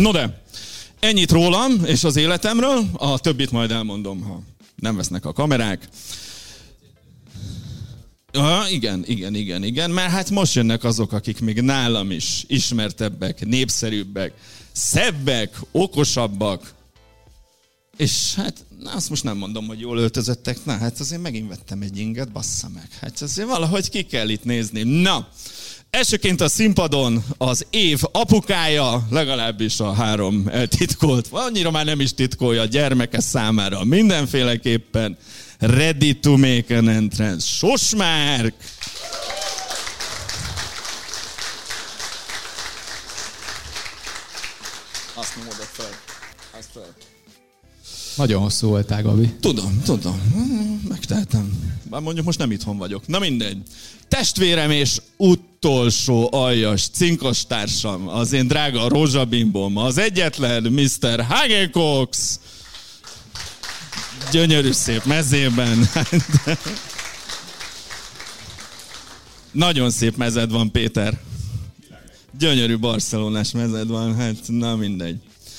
No de, ennyit rólam és az életemről, a többit majd elmondom, ha nem vesznek a kamerák. Ja, igen, igen, igen, igen, mert hát most jönnek azok, akik még nálam is ismertebbek, népszerűbbek, szebbek, okosabbak, és hát na, azt most nem mondom, hogy jól öltözöttek, na hát azért megint vettem egy inget, bassza meg. Hát azért valahogy ki kell itt nézni. Na, Elsőként a színpadon az év apukája, legalábbis a három eltitkolt, annyira már nem is titkolja a gyermeke számára, mindenféleképpen ready to make an entrance. Sosmárk! Nagyon hosszú voltál, Gabi. Tudom, tudom. Megtehetem. Bár mondjuk most nem itthon vagyok. Na mindegy. Testvérem és utolsó aljas cinkos társam, az én drága rózsabimbom, az egyetlen Mr. Hagekox. Gyönyörű szép mezében. Nagyon szép mezed van, Péter. Gyönyörű barcelonás mezed van, hát na mindegy.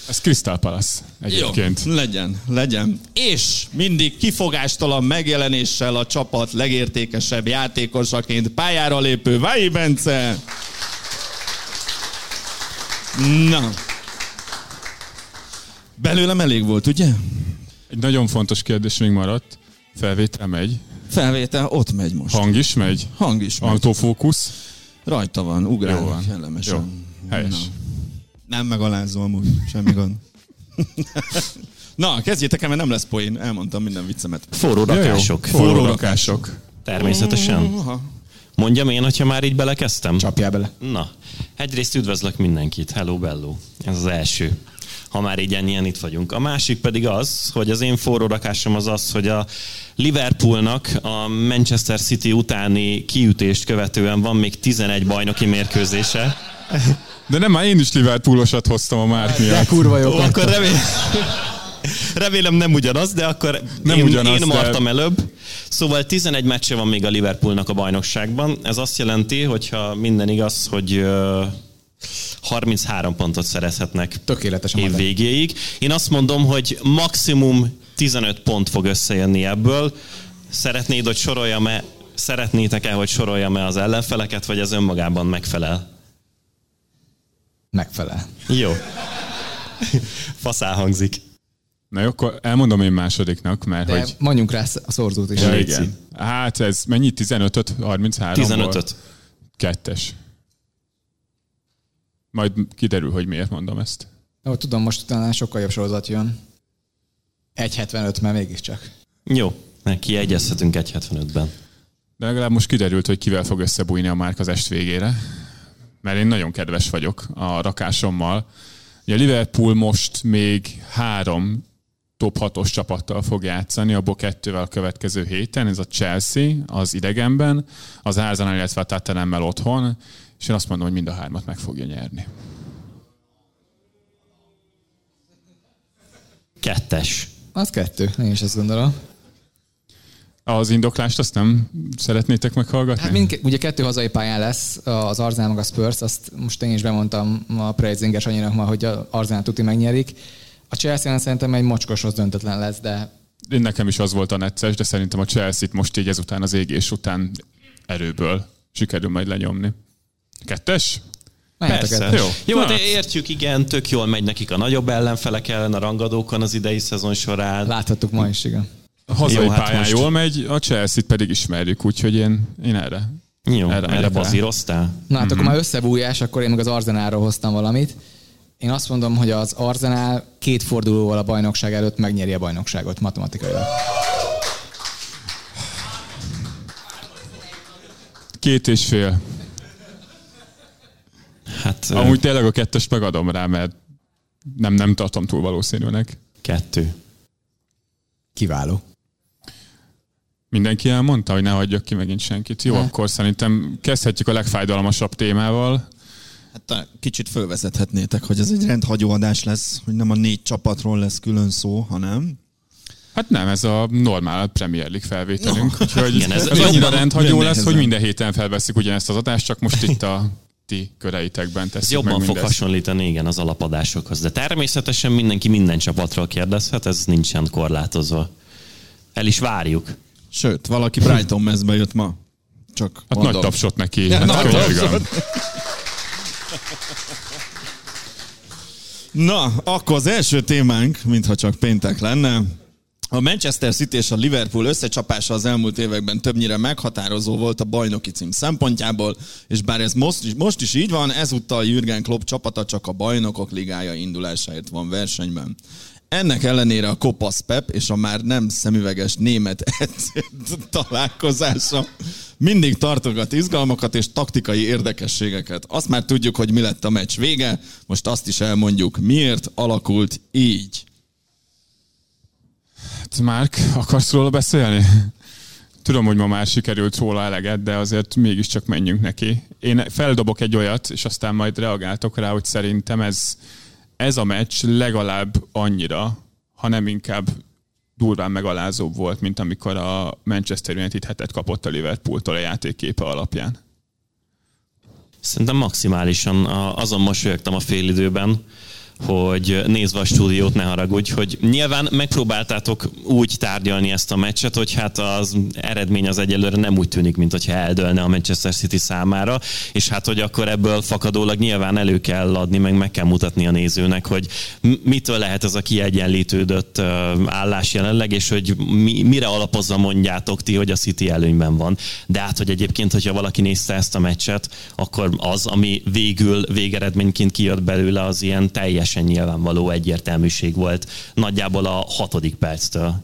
Ez Crystal Palace egyébként. Jó, legyen, legyen. És mindig kifogástalan megjelenéssel a csapat legértékesebb játékosaként pályára lépő Vai Bence. Na. Belőlem elég volt, ugye? Egy nagyon fontos kérdés még maradt. Felvétel megy. Felvétel ott megy most. Hang is megy. Hang is megy. Autofókusz. Rajta van, ugrál. Jó van. Kellemesen. Jó. Helyes. Na. Nem megalázó amúgy, semmi gond. Na, kezdjétek el, mert nem lesz poén. Elmondtam minden viccemet. Forró rakások. Forró rakások. Természetesen. Mondjam én, hogyha már így belekezdtem? Csapjál bele. Na, egyrészt üdvözlök mindenkit. Hello, bello. Ez az első ha már így ennyien itt vagyunk. A másik pedig az, hogy az én forró rakásom az az, hogy a Liverpoolnak a Manchester City utáni kiütést követően van még 11 bajnoki mérkőzése. De nem, már én is Liverpoolosat hoztam a Márk miatt. De kurva jó. Akkor remélem, remélem nem ugyanaz, de akkor nem én, ugyanaz, én martam de... előbb. Szóval 11 meccse van még a Liverpoolnak a bajnokságban. Ez azt jelenti, hogyha minden igaz, hogy 33 pontot szerezhetnek Tökéletes év végéig. Én azt mondom, hogy maximum 15 pont fog összejönni ebből. Szeretnéd, hogy soroljam-e, szeretnétek-e, hogy soroljam-e az ellenfeleket, vagy az önmagában megfelel? Megfelel. Jó. Faszá hangzik. Na jó, akkor elmondom én másodiknak, mert De hogy... mondjunk rá a szorzót is. Ja, igen. Hát ez mennyi? 15-öt? 33 15-öt. Kettes. Majd kiderül, hogy miért mondom ezt. Jó, tudom, most utána sokkal jobb sorozat jön. 1.75, mert mégiscsak. Jó, kiegyezhetünk 1.75-ben. De legalább most kiderült, hogy kivel fog összebújni a márk az est végére mert én nagyon kedves vagyok a rakásommal. Ugye Liverpool most még három top 6-os csapattal fog játszani, abból kettővel a következő héten, ez a Chelsea, az idegenben, az Arsenal, illetve a Tottenhammel otthon, és én azt mondom, hogy mind a hármat meg fogja nyerni. Kettes. Az kettő, én is ezt gondolom. Az indoklást azt nem szeretnétek meghallgatni? Hát mind, ugye kettő hazai pályán lesz, az Arzenál meg a Spurs, azt most én is bemondtam a Prezinges anyinak ma, hogy az Arzenál tuti megnyerik. A chelsea szerintem egy mocskoshoz döntetlen lesz, de... Én nekem is az volt a necces, de szerintem a Chelsea-t most így ezután az égés után erőből sikerül majd lenyomni. Kettes? Persze. Jó, Jó hát értjük, igen, tök jól megy nekik a nagyobb ellenfelek ellen a rangadókon az idei szezon során. Láthattuk ma is, igen. A hazai Jó, hát pályán most... jól megy, a Chelsea-t pedig ismerjük, úgyhogy én, én erre. Jó, erre, erre bazíroztál? Na hát mm-hmm. akkor már összebújás, akkor én meg az Arzenálról hoztam valamit. Én azt mondom, hogy az Arzenál két fordulóval a bajnokság előtt megnyeri a bajnokságot matematikailag. Két és fél. Hát, Amúgy tényleg a kettes megadom rá, mert nem, nem tartom túl valószínűnek. Kettő. Kiváló. Mindenki elmondta, hogy ne hagyjak ki megint senkit. Jó, ne. akkor szerintem kezdhetjük a legfájdalmasabb témával. Hát kicsit fölvezethetnétek, hogy ez egy rendhagyó adás lesz, hogy nem a négy csapatról lesz külön szó, hanem... Hát nem, ez a normál Premier League felvételünk. No. Úgyhogy Igen, ez, ez annyira rendhagyó lesz, hogy minden héten felveszik ugyanezt az adást, csak most itt a ti köreitekben Ez teszik jobban meg fog hasonlítani, igen, az alapadásokhoz. De természetesen mindenki minden csapatról kérdezhet, ez nincsen korlátozva. El is várjuk. Sőt, valaki Brighton mezbe jött ma. Csak Hát mondom. nagy tapsot neki. Ja, Hát nagy tapsot. Na, akkor az első témánk, mintha csak péntek lenne. A Manchester City és a Liverpool összecsapása az elmúlt években többnyire meghatározó volt a bajnoki cím szempontjából, és bár ez most is, most is így van, ezúttal Jürgen Klopp csapata csak a bajnokok ligája indulásáért van versenyben. Ennek ellenére a kopasz Pep és a már nem szemüveges német edző találkozása mindig tartogat izgalmakat és taktikai érdekességeket. Azt már tudjuk, hogy mi lett a meccs vége, most azt is elmondjuk, miért alakult így. Hát, Márk, akarsz róla beszélni? Tudom, hogy ma már sikerült róla eleget, de azért mégiscsak menjünk neki. Én feldobok egy olyat, és aztán majd reagáltok rá, hogy szerintem ez, ez a meccs legalább annyira, ha nem inkább durván megalázóbb volt, mint amikor a Manchester United hetet kapott a Liverpooltól a játékképe alapján. Szerintem maximálisan azon mosolyogtam a félidőben, hogy nézve a stúdiót, ne haragudj, hogy nyilván megpróbáltátok úgy tárgyalni ezt a meccset, hogy hát az eredmény az egyelőre nem úgy tűnik, mint hogyha eldőlne a Manchester City számára, és hát, hogy akkor ebből fakadólag nyilván elő kell adni, meg meg kell mutatni a nézőnek, hogy mitől lehet ez a kiegyenlítődött állás jelenleg, és hogy mi, mire alapozza mondjátok ti, hogy a City előnyben van. De hát, hogy egyébként, hogyha valaki nézte ezt a meccset, akkor az, ami végül végeredményként kijött belőle, az ilyen teljesen nyilvánvaló egyértelműség volt. Nagyjából a hatodik perctől.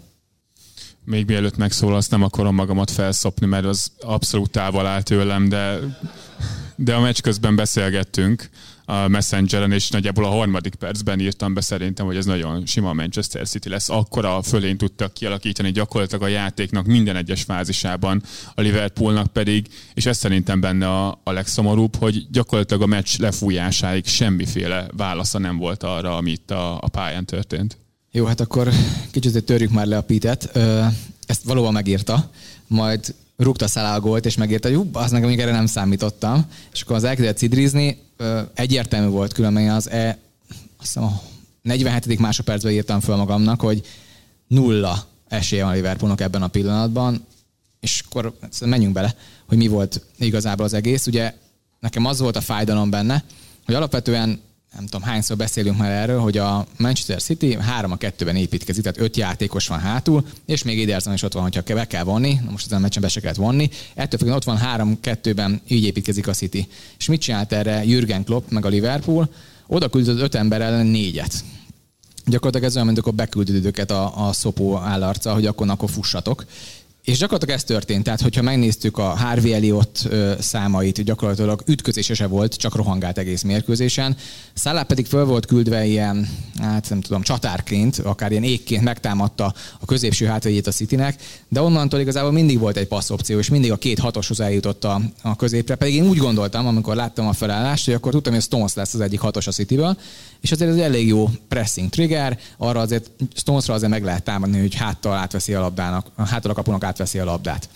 Még mielőtt megszólalsz, nem akarom magamat felszopni, mert az abszolút távol áll tőlem, de, de a meccs közben beszélgettünk a Messengeren, és nagyjából a harmadik percben írtam be szerintem, hogy ez nagyon sima Manchester City lesz. Akkora fölén tudtak kialakítani gyakorlatilag a játéknak minden egyes fázisában, a Liverpoolnak pedig, és ez szerintem benne a, a legszomorúbb, hogy gyakorlatilag a meccs lefújásáig semmiféle válasza nem volt arra, ami itt a, a pályán történt. Jó, hát akkor kicsit törjük már le a Pitet. Ezt valóban megírta, majd rúgta Salah a gólt, és megírta, hogy az nekem még erre nem számítottam. És akkor az elkezdett cidrizni, egyértelmű volt különben az e, azt hiszem a 47. másodpercben írtam föl magamnak, hogy nulla esélye van a Liverpoolnak ebben a pillanatban, és akkor menjünk bele, hogy mi volt igazából az egész. Ugye nekem az volt a fájdalom benne, hogy alapvetően nem tudom hányszor beszélünk már erről, hogy a Manchester City 3 a 2-ben építkezik, tehát 5 játékos van hátul, és még Ederson is ott van, hogyha be kell vonni, na most ezen a meccsen be se kellett vonni, ettől függően ott van 3-2-ben, így építkezik a City. És mit csinált erre Jürgen Klopp, meg a Liverpool? Oda küldött 5 ember ellen négyet gyakorlatilag ez olyan, mint akkor beküldöd őket a, a szopó állarca, hogy akkor, akkor fussatok. És gyakorlatilag ez történt, tehát hogyha megnéztük a Harvey Elliott számait, gyakorlatilag ütközése se volt, csak rohangált egész mérkőzésen. Salah pedig föl volt küldve ilyen, hát nem tudom, csatárként, akár ilyen égként megtámadta a középső hátvédjét a Citynek, de onnantól igazából mindig volt egy passzopció, és mindig a két hatoshoz eljutott a, a középre. Pedig én úgy gondoltam, amikor láttam a felállást, hogy akkor tudtam, hogy a Stones lesz az egyik hatos a Cityből, és azért ez egy elég jó pressing trigger, arra azért Stonesra azért meg lehet támadni, hogy háttal átveszi a labdának, háttal a kapunak átveszi a labdát.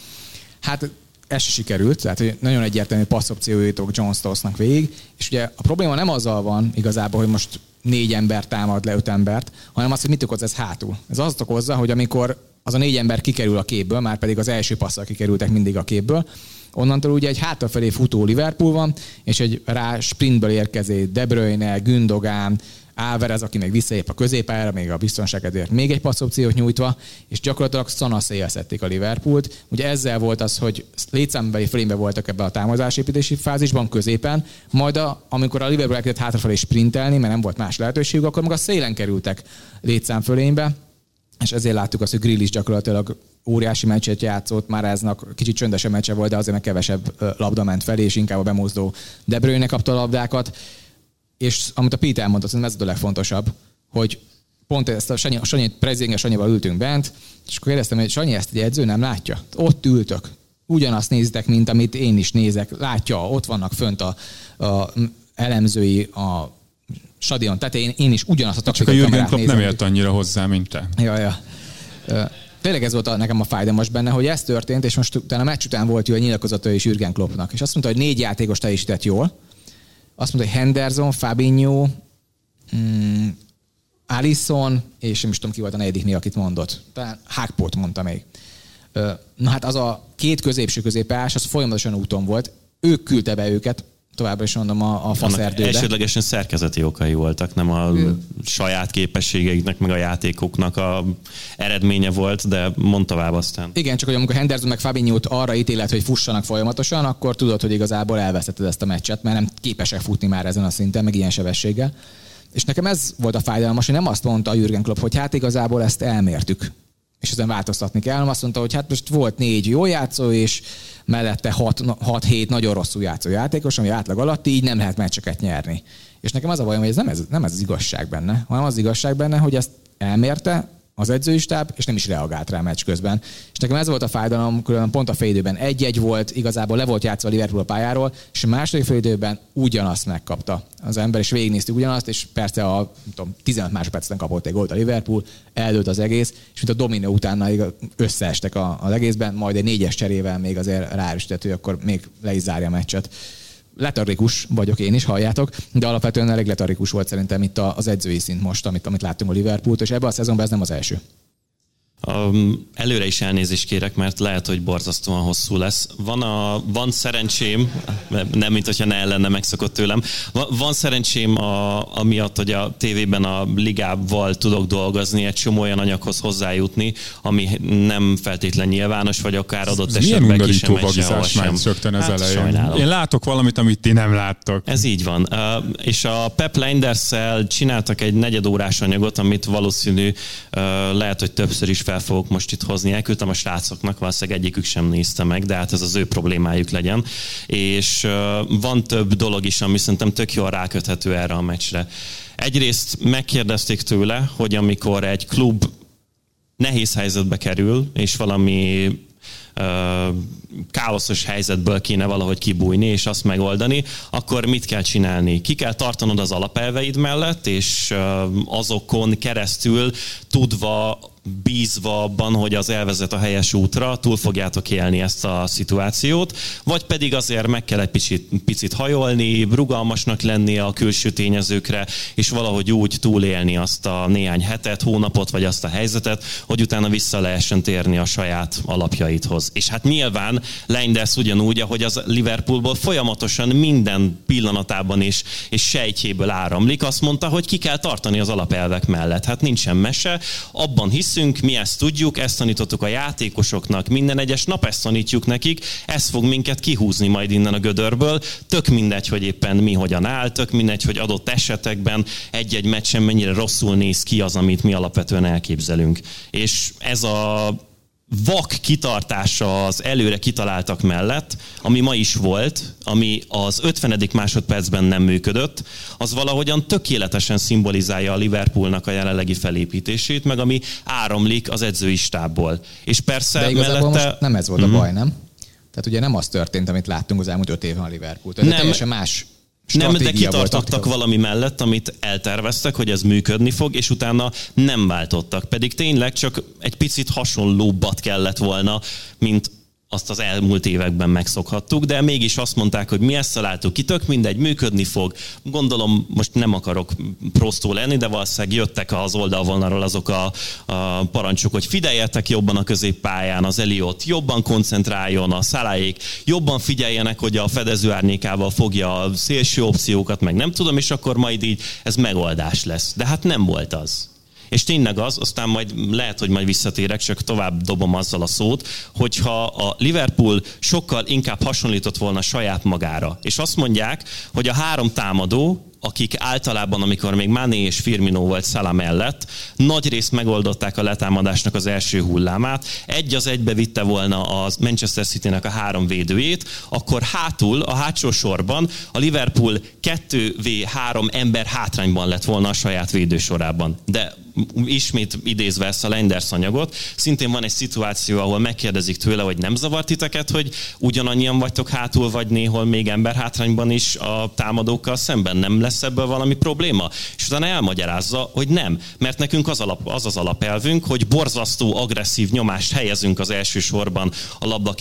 Hát ez se sikerült, tehát hogy nagyon egyértelmű passzopció jutok John Stonesnak végig, és ugye a probléma nem azzal van igazából, hogy most négy ember támad le öt embert, hanem az, hogy mit okoz ez hátul. Ez azt okozza, hogy amikor az a négy ember kikerül a képből, már pedig az első passzal kikerültek mindig a képből, Onnantól ugye egy hátrafelé futó Liverpool van, és egy rá sprintből érkező De Bruyne, Gündogan, Álvarez, aki meg visszaép a középpályára, még a biztonságedért még egy passzopciót nyújtva, és gyakorlatilag szanaszéjjel szedték a Liverpoolt. Ugye ezzel volt az, hogy létszámbeli fölénbe voltak ebben a támadásépítési fázisban, középen, majd a, amikor a Liverpool elkezdett hátrafelé sprintelni, mert nem volt más lehetőségük, akkor meg a szélen kerültek létszám fölénybe, és ezért láttuk azt, hogy Grill is gyakorlatilag óriási meccset játszott, már eznek kicsit csöndesebb meccse volt, de azért meg kevesebb labda ment felé, és inkább a bemozdó De Bruyne kapta a labdákat. És amit a Peter mondta, szerintem ez a legfontosabb, hogy pont ezt a Sanyi, Sanyi Prezinge Sanyival ültünk bent, és akkor kérdeztem, hogy Sanyi ezt egy edző nem látja? Ott ültök, ugyanazt nézitek, mint amit én is nézek. Látja, ott vannak fönt a, a elemzői, a stadion tetején, én is ugyanazt a Csak a taktikai Jürgen Klopp nem ért annyira hozzá, mint te. Ja, ja. Tényleg ez volt a, nekem a fájdalmas benne, hogy ez történt, és most utána a meccs után volt jó a nyilatkozata is Jürgen Kloppnak. És azt mondta, hogy négy játékos teljesített jól, azt mondta, hogy Henderson, Fabinho, mm, Alisson, és nem is tudom ki volt a negyedik még, akit mondott. Talán Hákpot mondta még. Na hát az a két középső középás, az folyamatosan úton volt. Ők küldte be őket, továbbra is mondom, a, a faszerdőbe. Elsődlegesen szerkezeti okai voltak, nem a ő. saját képességeiknek, meg a játékoknak a eredménye volt, de mond tovább aztán. Igen, csak hogy amikor Henderson meg fabinho arra ítélet, hogy fussanak folyamatosan, akkor tudod, hogy igazából elvesztetted ezt a meccset, mert nem képesek futni már ezen a szinten, meg ilyen sebességgel. És nekem ez volt a fájdalmas, hogy nem azt mondta a Jürgen Klopp, hogy hát igazából ezt elmértük és ezen változtatni kell. Azt mondta, hogy hát most volt négy jó játszó, és mellette 6-7 nagyon rosszul játszó játékos, ami átlag alatt, így nem lehet meccseket nyerni. És nekem az a bajom, hogy ez nem, ez nem ez az igazság benne, hanem az igazság benne, hogy ezt elmérte, az edzői stáb, és nem is reagált rá a meccs közben. És nekem ez volt a fájdalom, különben pont a félidőben egy-egy volt, igazából le volt játszva a Liverpool a pályáról, és a második félidőben ugyanazt megkapta az ember, és végignéztük ugyanazt, és persze a tudom, 15 másodpercen kapott egy gólt a Liverpool, eldőlt az egész, és mint a dominó utána összeestek az egészben, majd egy négyes cserével még azért ráerősített, hogy akkor még le is zárja a meccset letargikus vagyok én is, halljátok, de alapvetően elég letargikus volt szerintem itt az edzői szint most, amit, amit láttunk a Liverpoolt, és ebben a szezonban ez nem az első. Um, előre is elnézést kérek, mert lehet, hogy borzasztóan hosszú lesz. Van, a, van szerencsém, nem mint hogyha ne lenne megszokott tőlem, van, van szerencsém a, amiatt, hogy a tévében a ligával tudok dolgozni, egy csomó olyan anyaghoz hozzájutni, ami nem feltétlen nyilvános, vagy akár adott ez esetben ki sem megy már rögtön ez hát, elején. Sajnálom. Én látok valamit, amit ti nem láttok. Ez így van. Uh, és a Pep lenders csináltak egy negyedórás anyagot, amit valószínű uh, lehet, hogy többször is fel fogok most itt hozni. Elküldtem a srácoknak, valószínűleg egyikük sem nézte meg, de hát ez az ő problémájuk legyen. És van több dolog is, ami szerintem tök jól ráköthető erre a meccsre. Egyrészt megkérdezték tőle, hogy amikor egy klub nehéz helyzetbe kerül, és valami káoszos helyzetből kéne valahogy kibújni és azt megoldani, akkor mit kell csinálni? Ki kell tartanod az alapelveid mellett, és azokon keresztül tudva bízva abban, hogy az elvezet a helyes útra, túl fogjátok élni ezt a szituációt, vagy pedig azért meg kell egy picit, picit hajolni, rugalmasnak lenni a külső tényezőkre, és valahogy úgy túlélni azt a néhány hetet, hónapot, vagy azt a helyzetet, hogy utána vissza lehessen térni a saját alapjaithoz. És hát nyilván Leinders ugyanúgy, ahogy az Liverpoolból folyamatosan minden pillanatában és, és sejtjéből áramlik, azt mondta, hogy ki kell tartani az alapelvek mellett. Hát nincsen mese, abban hisz hiszünk, mi ezt tudjuk, ezt tanítottuk a játékosoknak, minden egyes nap ezt tanítjuk nekik, ez fog minket kihúzni majd innen a gödörből. Tök mindegy, hogy éppen mi hogyan áll, tök mindegy, hogy adott esetekben egy-egy meccsen mennyire rosszul néz ki az, amit mi alapvetően elképzelünk. És ez a vak kitartása az előre kitaláltak mellett, ami ma is volt, ami az 50. másodpercben nem működött, az valahogyan tökéletesen szimbolizálja a Liverpoolnak a jelenlegi felépítését, meg ami áramlik az edzői stábból. És persze De mellette... most nem ez volt a mhm. baj, nem? Tehát ugye nem az történt, amit láttunk az elmúlt öt évben a Liverpool. Tehát nem, teljesen más nem, de kitartottak valami mellett, amit elterveztek, hogy ez működni fog, és utána nem váltottak. Pedig tényleg csak egy picit hasonlóbbat kellett volna, mint azt az elmúlt években megszokhattuk, de mégis azt mondták, hogy mi ezt találtuk ki, tök mindegy, működni fog. Gondolom, most nem akarok prostó lenni, de valószínűleg jöttek az oldalvonalról azok a, a parancsok, hogy figyeljetek jobban a középpályán, az Eliott jobban koncentráljon, a szaláék jobban figyeljenek, hogy a fedező árnyékával fogja a szélső opciókat, meg nem tudom, és akkor majd így ez megoldás lesz. De hát nem volt az. És tényleg az, aztán majd lehet, hogy majd visszatérek, csak tovább dobom azzal a szót, hogyha a Liverpool sokkal inkább hasonlított volna saját magára, és azt mondják, hogy a három támadó, akik általában, amikor még Mané és Firmino volt Szala mellett, nagy részt megoldották a letámadásnak az első hullámát, egy az egybe vitte volna a Manchester City-nek a három védőjét, akkor hátul, a hátsó sorban a Liverpool 2v3 ember hátrányban lett volna a saját védősorában. De ismét idézve ezt a Lenders anyagot, szintén van egy szituáció, ahol megkérdezik tőle, hogy nem zavart titeket, hogy ugyanannyian vagytok hátul, vagy néhol még ember hátrányban is a támadókkal szemben. Nem lesz ebből valami probléma? És utána elmagyarázza, hogy nem. Mert nekünk az, alap, az az alapelvünk, hogy borzasztó, agresszív nyomást helyezünk az első sorban a labda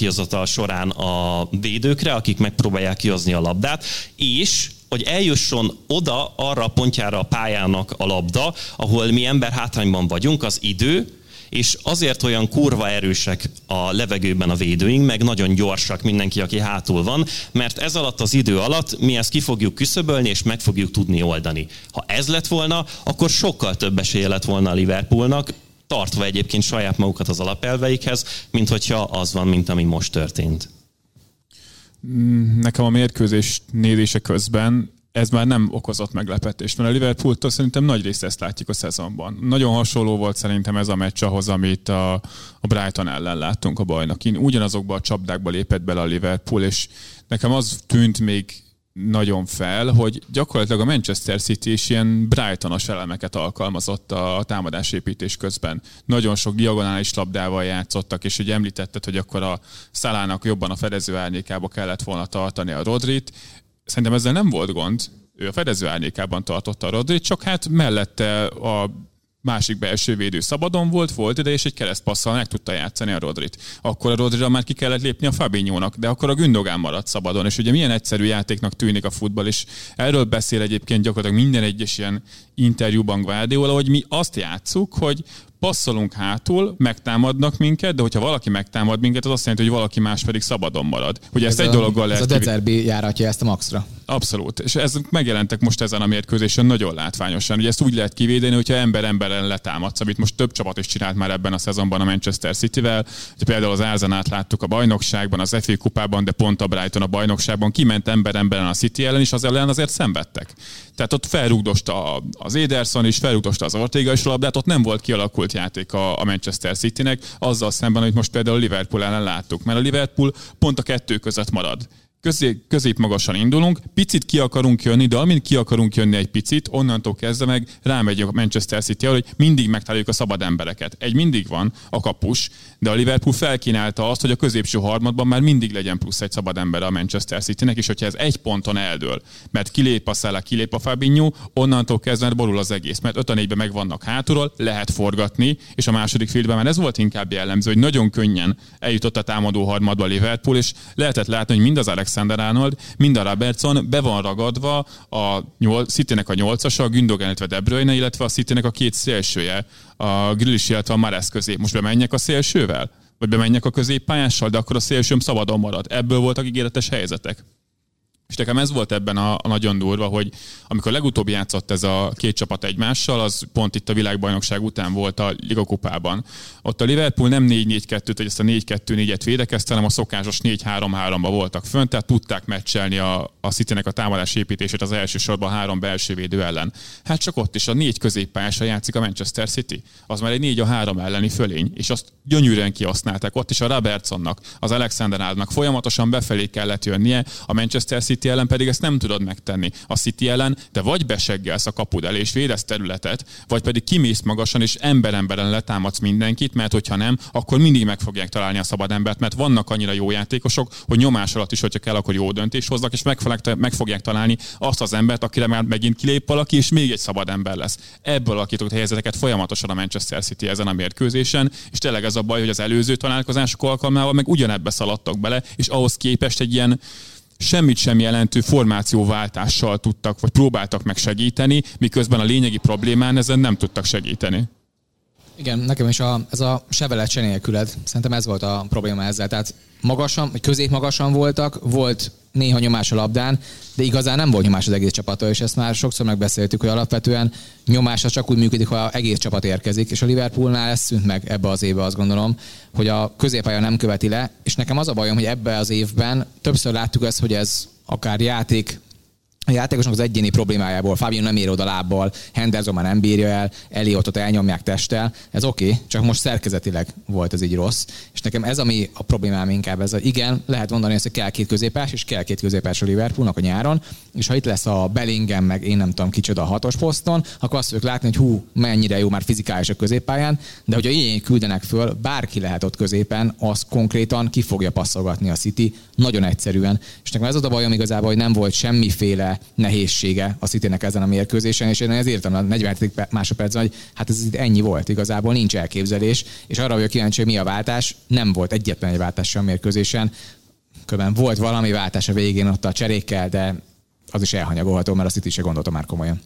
során a védőkre, akik megpróbálják kihozni a labdát, és hogy eljusson oda, arra a pontjára a pályának a labda, ahol mi ember hátrányban vagyunk, az idő, és azért olyan kurva erősek a levegőben a védőink, meg nagyon gyorsak mindenki, aki hátul van, mert ez alatt az idő alatt mi ezt ki fogjuk küszöbölni, és meg fogjuk tudni oldani. Ha ez lett volna, akkor sokkal több esélye lett volna a Liverpoolnak, tartva egyébként saját magukat az alapelveikhez, mint hogyha az van, mint ami most történt. Nekem a mérkőzés nézése közben ez már nem okozott meglepetést, mert a liverpool szerintem nagy részt ezt látjuk a szezonban. Nagyon hasonló volt szerintem ez a meccs ahhoz, amit a, a Brighton ellen láttunk a bajnokin. Ugyanazokba a csapdákba lépett bele a Liverpool, és nekem az tűnt még nagyon fel, hogy gyakorlatilag a Manchester City is ilyen Brightonos elemeket alkalmazott a támadásépítés közben. Nagyon sok diagonális labdával játszottak, és hogy említetted, hogy akkor a szalának jobban a fedező árnyékába kellett volna tartani a Rodrit. Szerintem ezzel nem volt gond, ő a fedező árnyékában tartotta a Rodrit, csak hát mellette a másik belső védő szabadon volt, volt ide, és egy keresztpasszal meg tudta játszani a Rodrit. Akkor a Rodrira már ki kellett lépni a Fabinho-nak, de akkor a Gündogán maradt szabadon, és ugye milyen egyszerű játéknak tűnik a futball, és erről beszél egyébként gyakorlatilag minden egyes ilyen interjúban Guardiola, hogy mi azt játszuk, hogy passzolunk hátul, megtámadnak minket, de hogyha valaki megtámad minket, az azt jelenti, hogy valaki más pedig szabadon marad. Hogy ezt ez egy a, dologgal lehet... Ez a Dezerbi járatja ezt a maxra. Abszolút. És ez megjelentek most ezen a mérkőzésen nagyon látványosan. Ugye ezt úgy lehet kivédeni, hogyha ember emberen letámadsz, amit most több csapat is csinált már ebben a szezonban a Manchester City-vel. Ugye például az Arzenát láttuk a bajnokságban, az FA kupában, de pont a Brighton a bajnokságban kiment ember emberen a City ellen, és az ellen azért szenvedtek. Tehát ott felrúgdosta az Ederson is, felrúgdosta az Ortega is labdát, ott nem volt kialakult játék a, a Manchester Citynek, azzal szemben, hogy most például Liverpool ellen láttuk. Mert a Liverpool pont a kettő között marad közé, közép magasan indulunk, picit ki akarunk jönni, de amint ki akarunk jönni egy picit, onnantól kezdve meg rámegy a Manchester city hogy mindig megtaláljuk a szabad embereket. Egy mindig van a kapus, de a Liverpool felkínálta azt, hogy a középső harmadban már mindig legyen plusz egy szabad ember a Manchester Citynek, és hogyha ez egy ponton eldől, mert kilép a Szele, kilép a Fabinho, onnantól kezdve borul az egész, mert 5 4 meg vannak hátulról, lehet forgatni, és a második félben már ez volt inkább jellemző, hogy nagyon könnyen eljutott a támadó harmadba a Liverpool, és lehetett látni, hogy mind az Alex Alexander Arnold, mind a Robertson be van ragadva a City-nek a nyolcasa, a Gündogan, illetve De Bruyne, illetve a City-nek a két szélsője, a Grealish, illetve a Mares közé. Most bemenjek a szélsővel? Vagy bemenjek a középpályással, de akkor a szélsőm szabadon marad. Ebből voltak ígéretes helyzetek. És nekem ez volt ebben a, a nagyon durva, hogy amikor legutóbb játszott ez a két csapat egymással, az pont itt a világbajnokság után volt a Ligakupában. Ott a Liverpool nem 4-4-2-t, vagy ezt a 4-2-4-et védekezte, hanem a szokásos 4-3-3-ba voltak fönt, tehát tudták meccselni a, a City-nek a támadás építését az első sorban három belső védő ellen. Hát csak ott is a négy középpályásra játszik a Manchester City. Az már egy 4 a 3 elleni fölény, és azt gyönyörűen kihasználták. Ott is a Robertsonnak, az Alexander Áldnak folyamatosan befelé kellett jönnie, a Manchester City City ellen pedig ezt nem tudod megtenni. A City ellen te vagy beseggelsz a kapud elé és védesz területet, vagy pedig kimész magasan és ember-emberen letámadsz mindenkit, mert hogyha nem, akkor mindig meg fogják találni a szabad embert, mert vannak annyira jó játékosok, hogy nyomás alatt is, hogyha kell, akkor jó döntés hoznak, és meg, fogják, meg fogják találni azt az embert, akire már megint kilép valaki, és még egy szabad ember lesz. Ebből alakított helyzeteket folyamatosan a Manchester City ezen a mérkőzésen, és tényleg ez a baj, hogy az előző találkozások alkalmával meg ugyanebbe szaladtak bele, és ahhoz képest egy ilyen semmit sem jelentő formációváltással tudtak, vagy próbáltak meg segíteni, miközben a lényegi problémán ezen nem tudtak segíteni. Igen, nekem is a, ez a sevelet se nélküled. Szerintem ez volt a probléma ezzel. Tehát magasan, vagy középmagasan voltak, volt néha nyomás a labdán, de igazán nem volt nyomás az egész csapattól, és ezt már sokszor megbeszéltük, hogy alapvetően nyomás az csak úgy működik, ha egész csapat érkezik, és a Liverpoolnál ez szűnt meg ebbe az évbe, azt gondolom, hogy a középpálya nem követi le, és nekem az a bajom, hogy ebbe az évben többször láttuk ezt, hogy ez akár játék a játékosnak az egyéni problémájából, Fábio nem ér oda lábbal, Henderson már nem bírja el, Eliottot elnyomják testtel, ez oké, okay, csak most szerkezetileg volt ez így rossz. És nekem ez, ami a problémám inkább, ez a, igen, lehet mondani hogy kell két középás, és kell két középás a Liverpoolnak a nyáron, és ha itt lesz a Bellingham, meg én nem tudom kicsoda a hatos poszton, akkor azt fogjuk látni, hogy hú, mennyire jó már fizikális a középpályán, de hogyha ilyen küldenek föl, bárki lehet ott középen, az konkrétan ki fogja passzolgatni a City, nagyon egyszerűen. És nekem ez az a bajom igazából, hogy nem volt semmiféle nehézsége a city ezen a mérkőzésen, és én ezért írtam a 40. másodpercben, hogy hát ez itt ennyi volt, igazából nincs elképzelés, és arra vagyok kíváncsi, hogy mi a váltás, nem volt egyetlen egy váltás a mérkőzésen, Köben volt valami váltás a végén ott a cserékkel, de az is elhanyagolható, mert a City se gondolta már komolyan.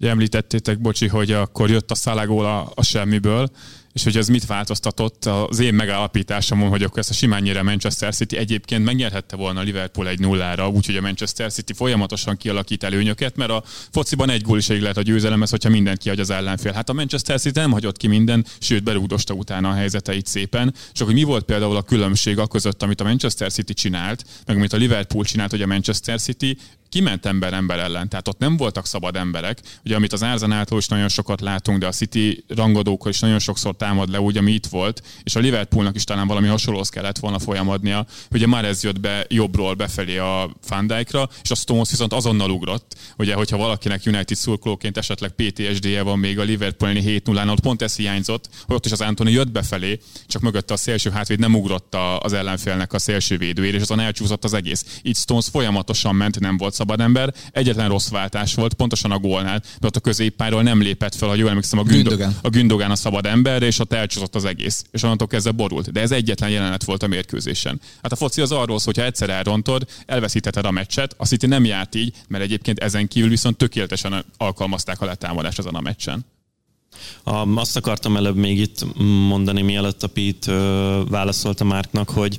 Említettétek, bocsi, hogy akkor jött a Szalagól a, a semmiből, és hogy ez mit változtatott az én megállapításomon, hogy akkor ezt a simányére Manchester City egyébként megnyerhette volna Liverpool egy nullára, úgyhogy a Manchester City folyamatosan kialakít előnyöket, mert a fociban egy gól is elég lehet a győzelemhez, hogyha mindent kiadja az ellenfél. Hát a Manchester City nem hagyott ki minden, sőt berúgdosta utána a helyzeteit szépen. Csak hogy mi volt például a különbség a között, amit a Manchester City csinált, meg amit a Liverpool csinált, hogy a Manchester City kiment ember ember ellen, tehát ott nem voltak szabad emberek. Ugye amit az Arsenaltól is nagyon sokat látunk, de a City rangadókkal is nagyon sokszor támad le, úgy, ami itt volt, és a Liverpoolnak is talán valami hasonlóhoz kellett volna folyamadnia. Ugye már ez jött be jobbról befelé a Van és a Stones viszont azonnal ugrott. Ugye, hogyha valakinek United szurkolóként esetleg PTSD-je van még a Liverpool 7 0 ott pont ez hiányzott, hogy ott is az Anthony jött befelé, csak mögötte a szélső hátvéd nem ugrott az ellenfélnek a szélső védőért, és azon elcsúszott az egész. Itt Stones folyamatosan ment, nem volt szabad ember. Egyetlen rossz váltás volt, pontosan a gólnál, mert ott a középpályról nem lépett fel, ha jól emlékszem, a, Gündogan. a Gündogán a szabad ember, és ott elcsúszott az egész. És onnantól kezdve borult. De ez egyetlen jelenet volt a mérkőzésen. Hát a foci az arról szól, hogy ha egyszer elrontod, elveszítheted a meccset. A City nem járt így, mert egyébként ezen kívül viszont tökéletesen alkalmazták a letámadást ezen a meccsen. A, azt akartam előbb még itt mondani, mielőtt a Pete válaszolta Márknak, hogy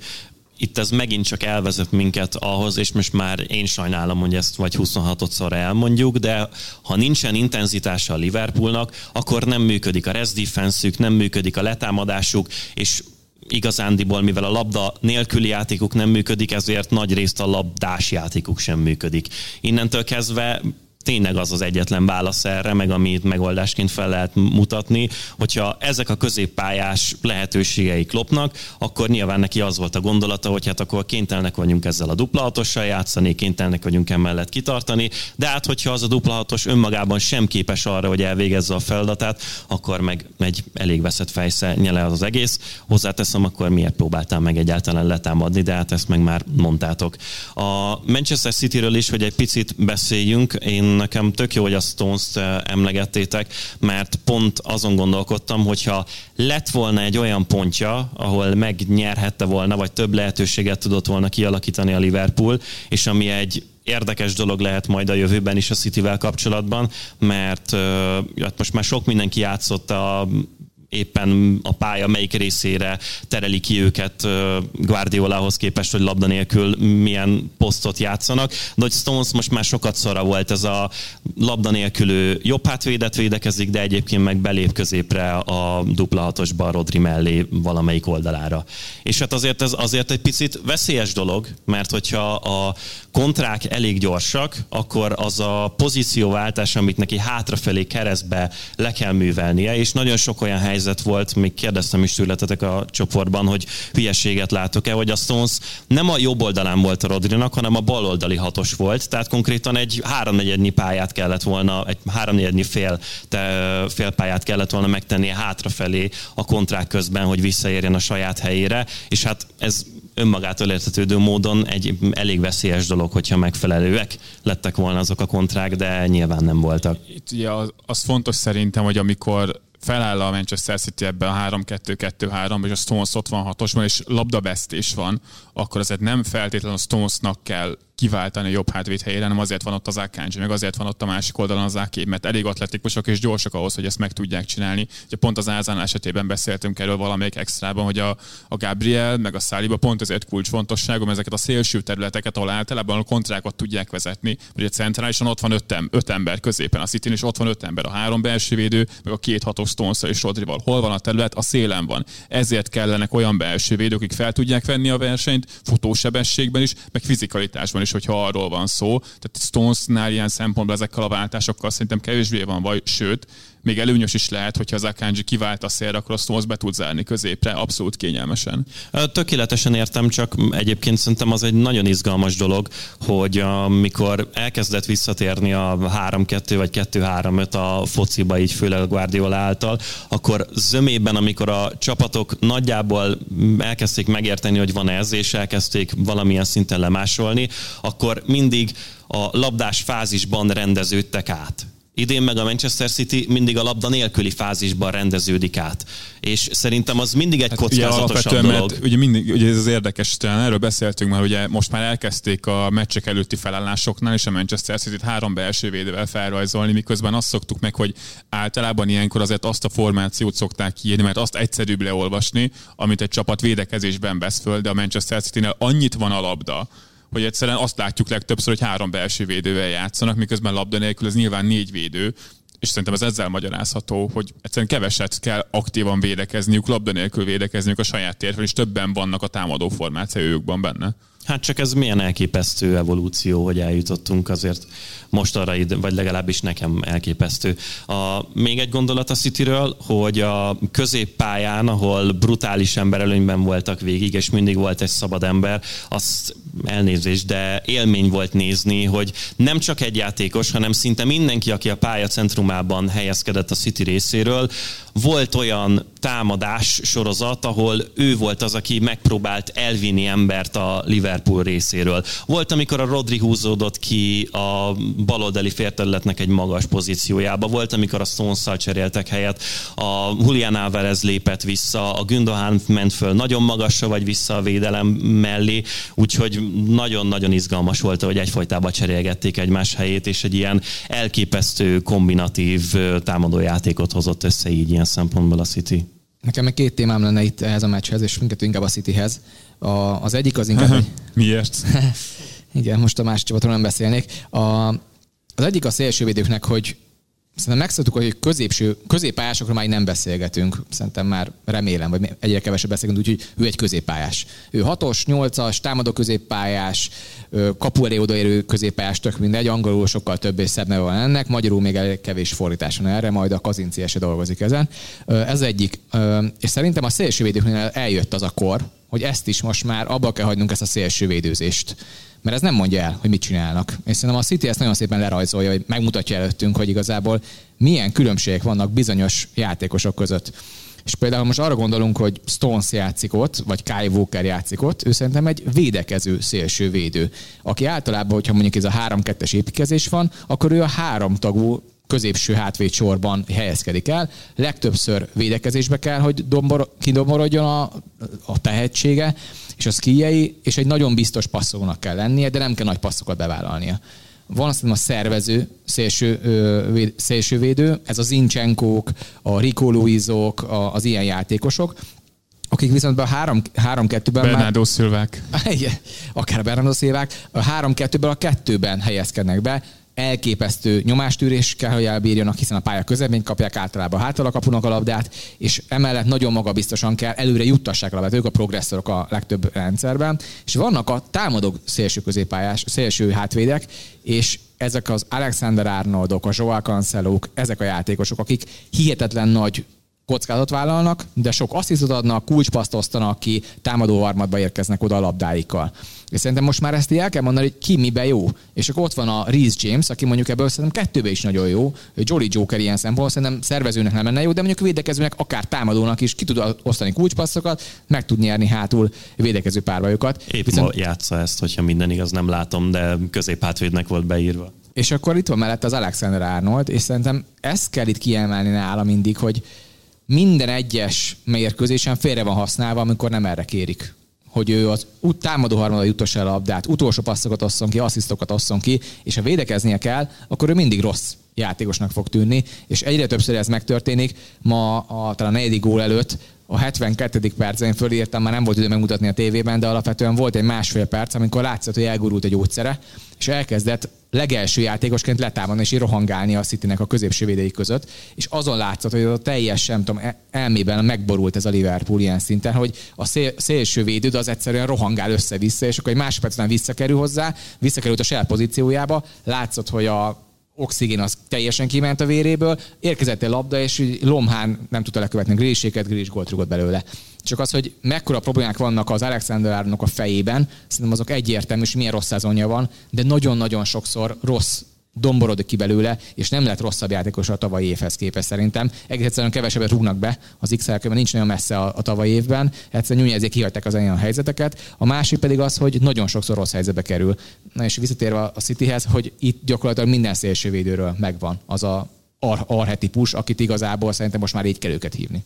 itt ez megint csak elvezet minket ahhoz, és most már én sajnálom, hogy ezt vagy 26-szor elmondjuk, de ha nincsen intenzitása a Liverpoolnak, akkor nem működik a rest defense nem működik a letámadásuk, és igazándiból, mivel a labda nélküli játékuk nem működik, ezért nagy részt a labdás játékuk sem működik. Innentől kezdve tényleg az az egyetlen válasz erre, meg amit megoldásként fel lehet mutatni, hogyha ezek a középpályás lehetőségeik lopnak, akkor nyilván neki az volt a gondolata, hogy hát akkor kénytelenek vagyunk ezzel a dupla hatossal játszani, kénytelenek vagyunk emellett kitartani, de hát hogyha az a dupla hatos önmagában sem képes arra, hogy elvégezze a feladatát, akkor meg egy elég veszett fejsze nyele az, az egész. Hozzáteszem, akkor miért próbáltam meg egyáltalán letámadni, de hát ezt meg már mondtátok. A Manchester Cityről is, hogy egy picit beszéljünk, én nekem tök jó, hogy a Stones-t eh, emlegettétek, mert pont azon gondolkodtam, hogyha lett volna egy olyan pontja, ahol megnyerhette volna, vagy több lehetőséget tudott volna kialakítani a Liverpool, és ami egy érdekes dolog lehet majd a jövőben is a Cityvel kapcsolatban, mert uh, hát most már sok mindenki játszott a éppen a pálya melyik részére tereli ki őket Guardiolahoz képest, hogy labda nélkül milyen posztot játszanak. De Stones most már sokat szora volt ez a labda nélkül jobb hátvédet védekezik, de egyébként meg belép középre a dupla hatosba Rodri mellé valamelyik oldalára. És hát azért ez azért egy picit veszélyes dolog, mert hogyha a kontrák elég gyorsak, akkor az a pozícióváltás, amit neki hátrafelé keresztbe le kell művelnie, és nagyon sok olyan helyzet volt, még kérdeztem is tőletetek a csoportban, hogy hülyeséget látok-e, hogy a Stones nem a jobb oldalán volt a Rodrinak, hanem a bal oldali hatos volt, tehát konkrétan egy háromnegyednyi pályát kellett volna, egy háromnegyednyi fél, te, fél pályát kellett volna megtennie hátrafelé a kontrák közben, hogy visszaérjen a saját helyére, és hát ez önmagától értetődő módon egy elég veszélyes dolog, hogyha megfelelőek lettek volna azok a kontrák, de nyilván nem voltak. Itt ugye az, az fontos szerintem, hogy amikor feláll a Manchester City ebben a 3-2-2-3, és a Stones ott van hatosban, és labdabesztés van, akkor azért nem feltétlenül a Stonesnak kell kiváltani a jobb hátvéd helyére, hanem azért van ott az Akanji, meg azért van ott a másik oldalon az Aké, mert elég atletikusok és gyorsak ahhoz, hogy ezt meg tudják csinálni. Ugye pont az Ázán esetében beszéltünk erről valamelyik extrában, hogy a, a Gabriel meg a Száliba pont ezért kulcsfontosságú, mert ezeket a szélső területeket, ahol általában a kontrákat tudják vezetni. Ugye centrálisan ott van öt, em, öt ember középen, a city is ott van öt ember, a három belső védő, meg a két hatos stones és Rodrival. Hol van a terület? A szélen van. Ezért kellenek olyan belső védők, akik fel tudják venni a versenyt, futósebességben is, meg fizikalitásban is, hogyha arról van szó. Tehát Stonesnál ilyen szempontból ezekkel a váltásokkal szerintem kevésbé van vagy, sőt, még előnyös is lehet, hogyha az Akanji kivált a szélre, akkor a Stones be tud zárni középre, abszolút kényelmesen. Tökéletesen értem, csak egyébként szerintem az egy nagyon izgalmas dolog, hogy amikor elkezdett visszatérni a 3-2 vagy 2-3-5 a fociba, így főleg Guardiola által, akkor zömében, amikor a csapatok nagyjából elkezdték megérteni, hogy van ez, és elkezdték valamilyen szinten lemásolni, akkor mindig a labdás fázisban rendeződtek át Idén meg a Manchester City mindig a labda nélküli fázisban rendeződik át. És szerintem az mindig egy hát kockázatosabb ugye dolog. Mert ugye, mindig, ugye ez az érdekes, talán erről beszéltünk már, ugye most már elkezdték a meccsek előtti felállásoknál, és a Manchester City-t három belső védővel felrajzolni, miközben azt szoktuk meg, hogy általában ilyenkor azért azt a formációt szokták kiírni, mert azt egyszerűbb leolvasni, amit egy csapat védekezésben vesz föl, de a Manchester City-nél annyit van a labda, hogy egyszerűen azt látjuk legtöbbször, hogy három belső védővel játszanak, miközben labda nélkül ez nyilván négy védő, és szerintem ez ezzel magyarázható, hogy egyszerűen keveset kell aktívan védekezniük, labda nélkül védekezniük a saját térben, és többen vannak a támadó formációjukban benne. Hát csak ez milyen elképesztő evolúció, hogy eljutottunk azért most arra, vagy legalábbis nekem elképesztő. A, még egy gondolat a Cityről, hogy a középpályán, ahol brutális emberelőnyben voltak végig, és mindig volt egy szabad ember, azt elnézést, de élmény volt nézni, hogy nem csak egy játékos, hanem szinte mindenki, aki a pálya centrumában helyezkedett a City részéről, volt olyan támadás sorozat, ahol ő volt az, aki megpróbált elvinni embert a Liverpool részéről. Volt, amikor a Rodri húzódott ki a baloldali félterületnek egy magas pozíciójába. Volt, amikor a stones cseréltek helyet, a Julian Alvarez lépett vissza, a Gündogan ment föl nagyon magasra, vagy vissza a védelem mellé, úgyhogy nagyon-nagyon izgalmas volt, hogy egyfolytában cserélgették egymás helyét, és egy ilyen elképesztő kombinatív támadójátékot hozott össze így ilyen szempontból a City. Nekem meg két témám lenne itt ehhez a meccshez, és mindkettő inkább a Cityhez. A, az egyik az inkább... Miért? Igen, most a másik csapatról nem beszélnék. A, az egyik a szélsővédőknek, hogy Szerintem megszoktuk, hogy középső, középpályásokról már nem beszélgetünk. Szerintem már remélem, vagy egyre kevesebb beszélgetünk, úgyhogy ő egy középpályás. Ő hatos, nyolcas, támadó középpályás, kapu elé odaérő középpályás, tök mindegy, angolul sokkal több és szebb neve van ennek, magyarul még elég kevés fordítás van erre, majd a Kazinci se dolgozik ezen. Ez egyik. És szerintem a szélsővédőknél eljött az a kor, hogy ezt is most már abba kell hagynunk ezt a szélsővédőzést mert ez nem mondja el, hogy mit csinálnak. És szerintem a City ezt nagyon szépen lerajzolja, hogy megmutatja előttünk, hogy igazából milyen különbségek vannak bizonyos játékosok között. És például most arra gondolunk, hogy Stones játszik ott, vagy Kai Walker játszik ott, ő szerintem egy védekező szélső védő, aki általában, hogyha mondjuk ez a 3-2-es építkezés van, akkor ő a három tagú középső hátvéd sorban helyezkedik el. Legtöbbször védekezésbe kell, hogy dombor, kidomborodjon a, a tehetsége, és a szkíjei, és egy nagyon biztos passzolónak kell lennie, de nem kell nagy passzokat bevállalnia. Van azt a szervező szélső, szélsővédő, ez az Zincsenkók, a Rico Luizok, az ilyen játékosok, akik viszont a 3-2-ben Bernardo már... Szilvák. Akár Bernardo Szilvák. A 3-2-ben a kettőben helyezkednek be, elképesztő nyomástűrés kell, hogy elbírjanak, hiszen a pálya közepén kapják általában hátal a kapunak a labdát, és emellett nagyon magabiztosan kell előre juttassák a labdát, ők a progresszorok a legtöbb rendszerben, és vannak a támadók szélső középpályás, szélső hátvédek, és ezek az Alexander Arnoldok, a Joao Cancelók, ezek a játékosok, akik hihetetlen nagy kockázatot vállalnak, de sok asszisztot adnak, kulcspaszt osztanak ki, támadó armadba érkeznek oda a labdáikkal. És szerintem most már ezt el kell mondani, hogy ki mibe jó. És akkor ott van a Reese James, aki mondjuk ebből szerintem kettőbe is nagyon jó. Jolly Joker ilyen szempontból szerintem szervezőnek nem lenne jó, de mondjuk védekezőnek, akár támadónak is ki tud osztani kulcspasszokat, meg tud nyerni hátul védekező párbajokat. Épp Viszont... ma játsza ezt, hogyha minden igaz, nem látom, de középhátvédnek volt beírva. És akkor itt van mellett az Alexander Arnold, és szerintem ezt kell itt kiemelni nála mindig, hogy minden egyes mérkőzésen félre van használva, amikor nem erre kérik hogy ő az út támadó harmadra jutossa el a labdát, utolsó passzokat osszon ki, asszisztokat osszon ki, és ha védekeznie kell, akkor ő mindig rossz játékosnak fog tűnni, és egyre többször ez megtörténik. Ma a, talán a negyedik gól előtt a 72. percen én fölírtam, már nem volt idő megmutatni a tévében, de alapvetően volt egy másfél perc, amikor látszott, hogy elgurult egy gyógyszere, és elkezdett legelső játékosként letámadni és rohangálni a Citynek a középső védői között, és azon látszott, hogy a teljes, nem tudom, e- elmében megborult ez a Liverpool ilyen szinten, hogy a szél, szélső védő az egyszerűen rohangál össze-vissza, és akkor egy másodperc után visszakerül hozzá, visszakerült a saját pozíciójába, látszott, hogy a oxigén az teljesen kiment a véréből, érkezett egy labda, és Lomhán nem tudta lekövetni gréséket, grés gólt rúgott belőle. Csak az, hogy mekkora problémák vannak az Alexander Arnoldnak a fejében, szerintem azok egyértelmű, és milyen rossz szezonja van, de nagyon-nagyon sokszor rossz domborodik ki belőle, és nem lett rosszabb játékos a tavalyi évhez képest szerintem. Egész egyszerűen kevesebbet rúgnak be az x mert nincs nagyon messze a, a tavalyi évben. Egyszerűen nyújni ezért kihagyták az olyan helyzeteket. A másik pedig az, hogy nagyon sokszor rossz helyzetbe kerül. Na és visszatérve a Cityhez, hogy itt gyakorlatilag minden szélsővédőről megvan az a ar- arhetipus, akit igazából szerintem most már így kell őket hívni.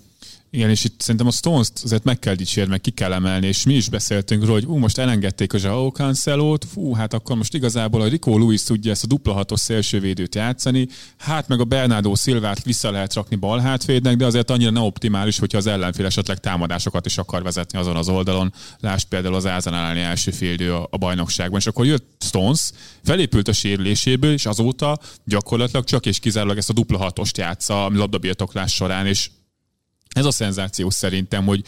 Igen, és itt szerintem a Stones-t azért meg kell dicsérni, meg ki kell emelni, és mi is beszéltünk róla, hogy ú, most elengedték a Zsao Cancelo-t, fú, hát akkor most igazából a Rico Lewis tudja ezt a dupla hatos szélsővédőt játszani, hát meg a Bernardo Silvát vissza lehet rakni bal hátvédnek, de azért annyira nem optimális, hogyha az ellenfél esetleg támadásokat is akar vezetni azon az oldalon. Láss például az Ázanál első félidő a, a bajnokságban, és akkor jött Stones, felépült a sérüléséből, és azóta gyakorlatilag csak és kizárólag ezt a dupla hatost játsza a labdabirtoklás során, és ez a szenzáció szerintem, hogy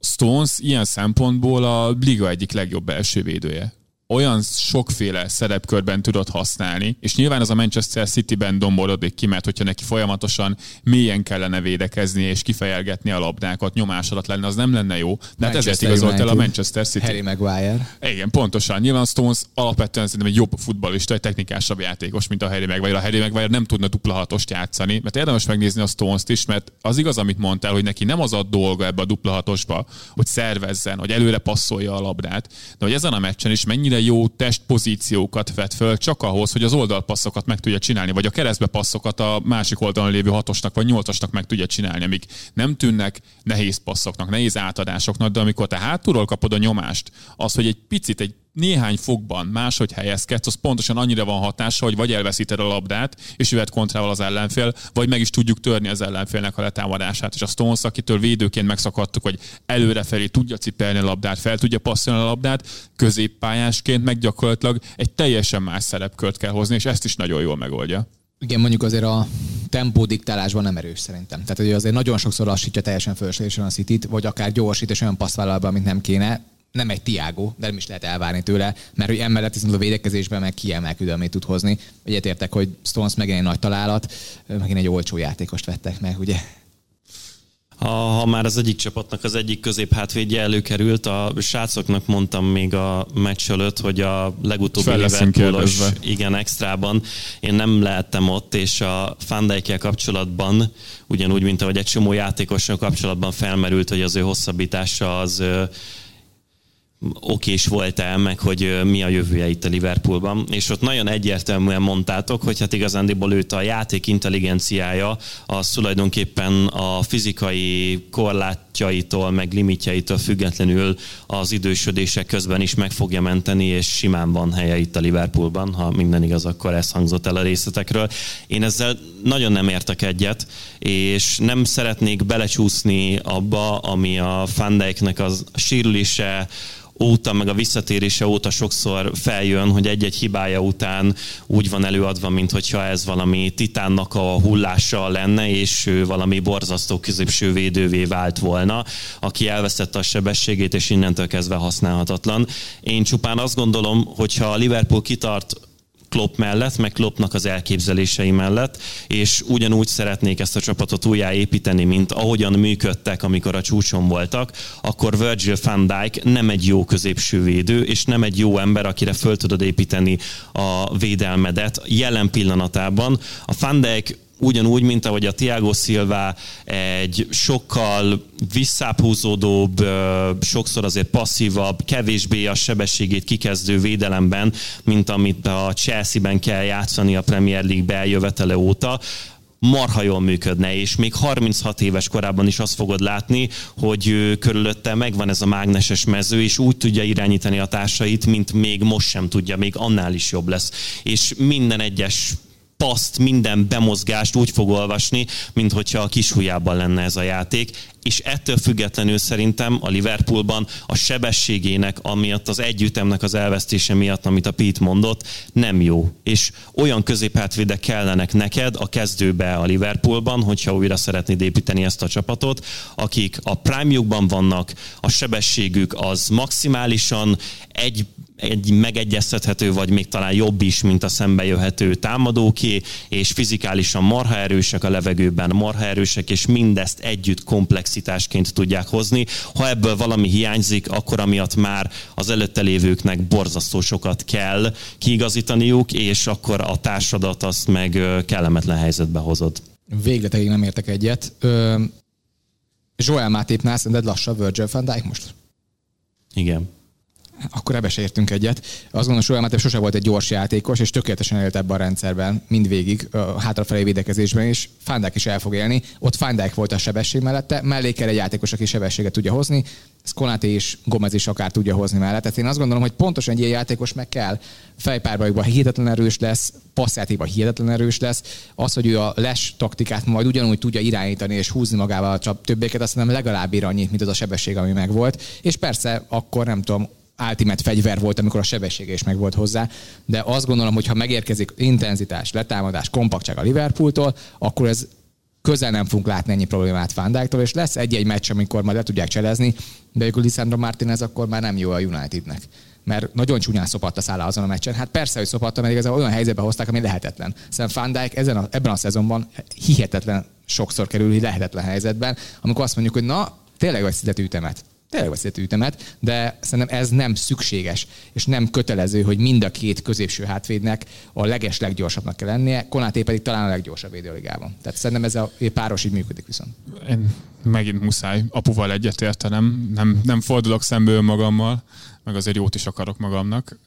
Stones ilyen szempontból a liga egyik legjobb első védője olyan sokféle szerepkörben tudod használni, és nyilván az a Manchester City-ben domborodik ki, mert hogyha neki folyamatosan mélyen kellene védekezni és kifejelgetni a labdákat, nyomás alatt lenne, az nem lenne jó. De hát ezért igazolt el a Manchester City. Harry Maguire. Igen, pontosan. Nyilván Stones alapvetően szerintem egy jobb futballista, egy technikásabb játékos, mint a Harry Maguire. A Harry Maguire nem tudna dupla hatost játszani, mert érdemes megnézni a Stones-t is, mert az igaz, amit mondtál, hogy neki nem az a dolga ebbe a dupla hatosba, hogy szervezzen, hogy előre passzolja a labdát, de hogy ezen a meccsen is mennyire mennyire jó testpozíciókat vet föl csak ahhoz, hogy az oldalpasszokat meg tudja csinálni, vagy a keresztbe passzokat a másik oldalon lévő hatosnak vagy nyolcasnak meg tudja csinálni, amik nem tűnnek nehéz passzoknak, nehéz átadásoknak, de amikor te hátulról kapod a nyomást, az, hogy egy picit, egy néhány fokban máshogy helyezkedsz, az pontosan annyira van hatása, hogy vagy elveszíted a labdát, és jöhet kontrával az ellenfél, vagy meg is tudjuk törni az ellenfélnek a letámadását. És a Stones, akitől védőként megszakadtuk, hogy előrefelé tudja cipelni a labdát, fel tudja passzolni a labdát, középpályásként meg gyakorlatilag egy teljesen más szerepkört kell hozni, és ezt is nagyon jól megoldja. Igen, mondjuk azért a tempó diktálásban nem erős szerintem. Tehát hogy azért nagyon sokszor lassítja teljesen fölöslegesen a city vagy akár gyorsít és olyan passzvállalba, amit nem kéne nem egy Tiago, de nem is lehet elvárni tőle, mert hogy emellett viszont a védekezésben meg kiemelkedőmét tud hozni. Egyetértek, hogy Stones megint egy nagy találat, megint egy olcsó játékost vettek meg, ugye? Ha, ha már az egyik csapatnak az egyik közép hátvédje előkerült, a srácoknak mondtam még a meccs előtt, hogy a legutóbbi Liverpoolos, igen, extrában én nem lehettem ott, és a Fandejkkel kapcsolatban, ugyanúgy, mint ahogy egy csomó játékossal kapcsolatban felmerült, hogy az ő hosszabbítása az okés volt-e, meg hogy mi a jövője itt a Liverpoolban. És ott nagyon egyértelműen mondtátok, hogy hát igazándiból őt a játék intelligenciája az tulajdonképpen a fizikai korlátjaitól, meg limitjaitól függetlenül az idősödések közben is meg fogja menteni, és simán van helye itt a Liverpoolban, ha minden igaz, akkor ez hangzott el a részletekről. Én ezzel nagyon nem értek egyet, és nem szeretnék belecsúszni abba, ami a Fandijknek az sérülése, óta, meg a visszatérése óta sokszor feljön, hogy egy-egy hibája után úgy van előadva, mint hogyha ez valami titánnak a hullása lenne, és ő valami borzasztó középső védővé vált volna, aki elvesztette a sebességét, és innentől kezdve használhatatlan. Én csupán azt gondolom, hogyha a Liverpool kitart Klopp mellett, meg Kloppnak az elképzelései mellett, és ugyanúgy szeretnék ezt a csapatot újjáépíteni, mint ahogyan működtek, amikor a csúcson voltak, akkor Virgil van Dijk nem egy jó középső védő, és nem egy jó ember, akire föl tudod építeni a védelmedet jelen pillanatában. A Van Dijk ugyanúgy, mint ahogy a Tiago Silva egy sokkal visszáphúzódóbb, sokszor azért passzívabb, kevésbé a sebességét kikezdő védelemben, mint amit a Chelsea-ben kell játszani a Premier League beljövetele óta marha jól működne, és még 36 éves korában is azt fogod látni, hogy körülötte megvan ez a mágneses mező, és úgy tudja irányítani a társait, mint még most sem tudja, még annál is jobb lesz. És minden egyes paszt, minden bemozgást úgy fog olvasni, mint hogyha a kishujjában lenne ez a játék, és ettől függetlenül szerintem a Liverpoolban a sebességének, amiatt az együttemnek az elvesztése miatt, amit a Pete mondott, nem jó. És olyan középhátvédek kellenek neked a kezdőbe a Liverpoolban, hogyha újra szeretnéd építeni ezt a csapatot, akik a prime vannak, a sebességük az maximálisan egy egy megegyeztethető, vagy még talán jobb is, mint a szembejöhető támadóké, és fizikálisan marha erősek a levegőben, marha erősek, és mindezt együtt komplexitásként tudják hozni. Ha ebből valami hiányzik, akkor amiatt már az előtte lévőknek borzasztó sokat kell kiigazítaniuk, és akkor a társadat azt meg kellemetlen helyzetbe hozod. Végletekig nem értek egyet. Ö, Joel Matipnál szerinted lassabb Virgil van Dijk most? Igen akkor ebbe se értünk egyet. Azt gondolom, hogy Matip sose volt egy gyors játékos, és tökéletesen élt ebben a rendszerben, mindvégig, a hátrafelé védekezésben is. Fandák is el fog élni. Ott Fandák volt a sebesség mellette, mellé kell egy játékos, aki sebességet tudja hozni, ez Konaté is, Gomez is akár tudja hozni mellett. Tehát én azt gondolom, hogy pontosan egy ilyen játékos meg kell. Fejpárbajukban hihetetlen erős lesz, passzjátékban hihetetlen erős lesz. Az, hogy ő a les taktikát majd ugyanúgy tudja irányítani és húzni magával a többieket, azt nem legalább annyit, mint az a sebesség, ami megvolt. És persze akkor nem tudom, ultimate fegyver volt, amikor a sebessége is meg volt hozzá, de azt gondolom, hogy ha megérkezik intenzitás, letámadás, kompaktság a Liverpooltól, akkor ez közel nem fogunk látni ennyi problémát Fandáktól, és lesz egy-egy meccs, amikor majd le tudják cselezni, de akkor Lisandro Martinez akkor már nem jó a Unitednek mert nagyon csúnyán szopatta szállá azon a meccsen. Hát persze, hogy szopatta, mert igazából olyan helyzetbe hozták, ami lehetetlen. Szerintem Van Dijk ezen a, ebben a szezonban hihetetlen sokszor kerül lehetetlen helyzetben, amikor azt mondjuk, hogy na, tényleg vagy ütemet tényleg veszítő ütemet, de szerintem ez nem szükséges, és nem kötelező, hogy mind a két középső hátvédnek a leges leggyorsabbnak kell lennie, Konáté pedig talán a leggyorsabb védőligában. Tehát szerintem ez a páros így működik viszont. Én megint muszáj apuval egyetértenem, nem, nem fordulok szembe magammal, meg azért jót is akarok magamnak.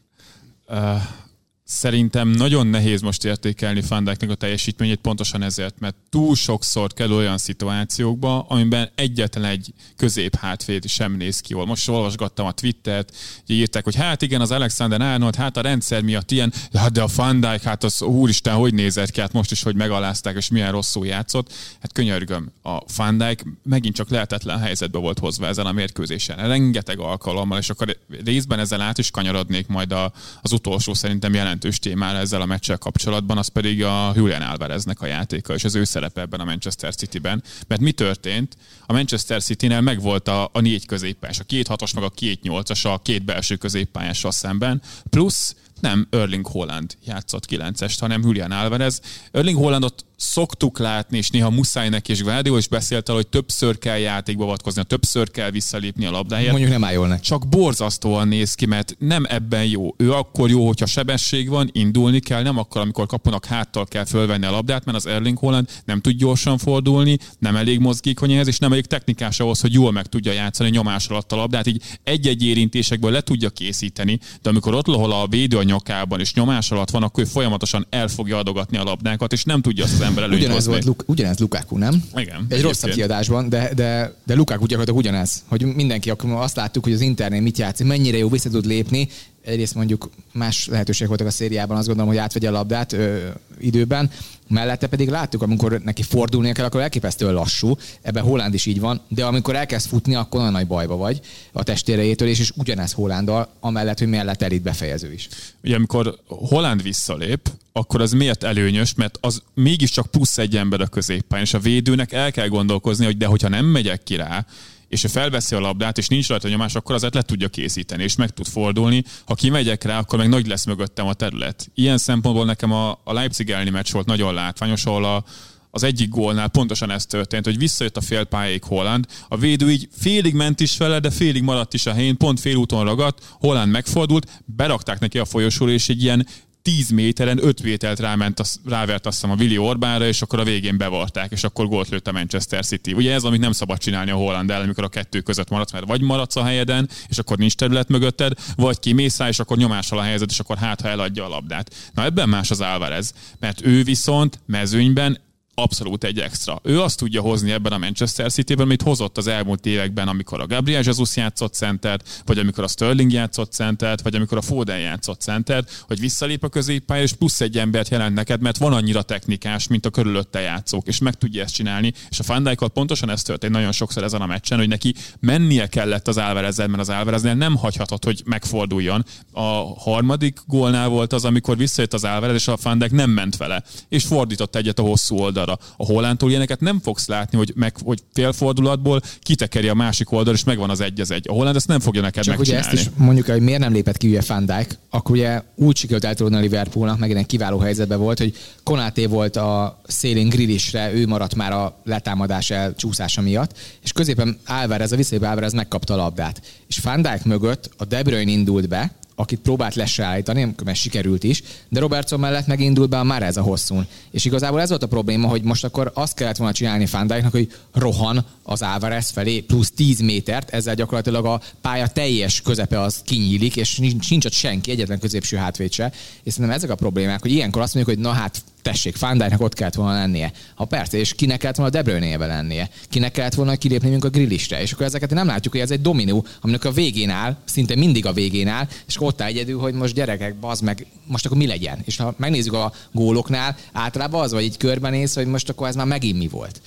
Szerintem nagyon nehéz most értékelni Fandeknek a teljesítményét pontosan ezért, mert túl sokszor kell olyan szituációkba, amiben egyetlen egy közép hátvéd sem néz ki jól. Most olvasgattam a Twittert, írták, hogy hát igen, az Alexander Arnold, hát a rendszer miatt ilyen, hát de a Fandijk, hát az úristen, hogy nézett ki, hát most is, hogy megalázták, és milyen rosszul játszott. Hát könyörgöm, a Fandijk megint csak lehetetlen helyzetbe volt hozva ezen a mérkőzésen. Rengeteg alkalommal, és akkor részben ezzel át is kanyarodnék majd a, az utolsó szerintem jelent jelentős témára ezzel a meccsel kapcsolatban, az pedig a Julian Alvareznek a játéka, és az ő szerepe ebben a Manchester City-ben. Mert mi történt? A Manchester City-nél megvolt a, a négy középpályás, a két hatos, meg a két nyolcas, a két belső középpályással szemben, plusz nem Erling Holland játszott 9-est, hanem Julian Alvarez. Erling Hollandot szoktuk látni, és néha muszáj neki, és Guardiola is beszélt arról, hogy többször kell játékba avatkozni, többször kell visszalépni a labdáért. Mondjuk nem áll. Csak borzasztóan néz ki, mert nem ebben jó. Ő akkor jó, hogyha sebesség van, indulni kell, nem akkor, amikor kaponak háttal kell fölvenni a labdát, mert az Erling Holland nem tud gyorsan fordulni, nem elég mozgékony ehhez, és nem elég technikás ahhoz, hogy jól meg tudja játszani nyomás alatt a labdát, így egy-egy érintésekből le tudja készíteni, de amikor ott lohol a védő a nyakában, és nyomás alatt van, akkor ő folyamatosan el fogja adogatni a labdákat, és nem tudja azt ember előnyt ugyanez volt, Luk, ugyanez Lukaku, nem? Igen. Egy rosszabb kiadásban, de, de, de Lukaku gyakorlatilag ugyanez, hogy mindenki, akkor azt láttuk, hogy az internet mit játszik, mennyire jó vissza tud lépni, egyrészt mondjuk más lehetőség voltak a szériában, azt gondolom, hogy átvegye a labdát ö, időben, mellette pedig láttuk, amikor neki fordulnia kell, akkor elképesztően lassú, ebben Holland is így van, de amikor elkezd futni, akkor nagyon nagy bajba vagy a testérejétől, és, és ugyanez Hollanddal, amellett, hogy mellett elit befejező is. Ugye amikor Holland visszalép, akkor az miért előnyös, mert az mégiscsak plusz egy ember a középpályán, és a védőnek el kell gondolkozni, hogy de hogyha nem megyek ki rá, és ő felveszi a labdát, és nincs rajta nyomás, akkor azért le tudja készíteni, és meg tud fordulni. Ha kimegyek rá, akkor meg nagy lesz mögöttem a terület. Ilyen szempontból nekem a, a Leipzig elleni meccs volt nagyon látványos, ahol a, az egyik gólnál pontosan ez történt, hogy visszajött a fél pályáig Holland, a védő így félig ment is vele, de félig maradt is a helyén, pont félúton ragadt, Holland megfordult, berakták neki a folyosóra, és egy ilyen 10 méteren 5 vételt ráment, az, rávert azt hiszem a Willi Orbánra, és akkor a végén bevarták, és akkor gólt lőtt a Manchester City. Ugye ez, amit nem szabad csinálni a Holland ellen, amikor a kettő között maradsz, mert vagy maradsz a helyeden, és akkor nincs terület mögötted, vagy kimész rá, és akkor nyomással a helyzet, és akkor hát, ha eladja a labdát. Na ebben más az Álvarez, mert ő viszont mezőnyben abszolút egy extra. Ő azt tudja hozni ebben a Manchester City-ben, amit hozott az elmúlt években, amikor a Gabriel Jesus játszott centert, vagy amikor a Sterling játszott centert, vagy amikor a Foden játszott centert, hogy visszalép a középpálya, és plusz egy embert jelent neked, mert van annyira technikás, mint a körülötte játszók, és meg tudja ezt csinálni. És a Van pontosan ez történt nagyon sokszor ezen a meccsen, hogy neki mennie kellett az Álvarezzel, mert az Álvareznél nem hagyhatott, hogy megforduljon. A harmadik gólnál volt az, amikor visszajött az Álvarez, és a Van nem ment vele, és fordított egyet a hosszú oldalra oldalra. A Hollandtól ilyeneket nem fogsz látni, hogy, meg, hogy félfordulatból kitekeri a másik oldal, és megvan az egy az egy. A Holland ezt nem fogja neked Csak ugye megcsinálni. ezt is mondjuk, hogy miért nem lépett ki ugye Van Dijk, akkor ugye úgy sikerült eltudni a Liverpoolnak, megint egy kiváló helyzetben volt, hogy Konáté volt a szélén grillisre, ő maradt már a letámadás elcsúszása miatt, és középen Álvarez, a visszaépő Álvarez megkapta a labdát. És Van Dijk mögött a De Bruyne indult be, akit próbált lesállítani, mert sikerült is, de Robertson mellett megindult be a már ez a hosszún. És igazából ez volt a probléma, hogy most akkor azt kellett volna csinálni Fandijknak, hogy rohan az Álvarez felé plusz 10 métert, ezzel gyakorlatilag a pálya teljes közepe az kinyílik, és nincs, nincs ott senki, egyetlen középső hátvéd se. És szerintem ezek a problémák, hogy ilyenkor azt mondjuk, hogy na hát tessék, Fandijknak ott kellett volna lennie. Ha persze, és kinek kellett volna a De Bruyne-vel lennie. Kinek kellett volna kilépni mint a grillisre. És akkor ezeket nem látjuk, hogy ez egy dominó, aminek a végén áll, szinte mindig a végén áll, és ott áll egyedül, hogy most gyerekek, bazd meg, most akkor mi legyen. És ha megnézzük a góloknál, általában az, vagy így körbenéz, hogy most akkor ez már megint mi volt.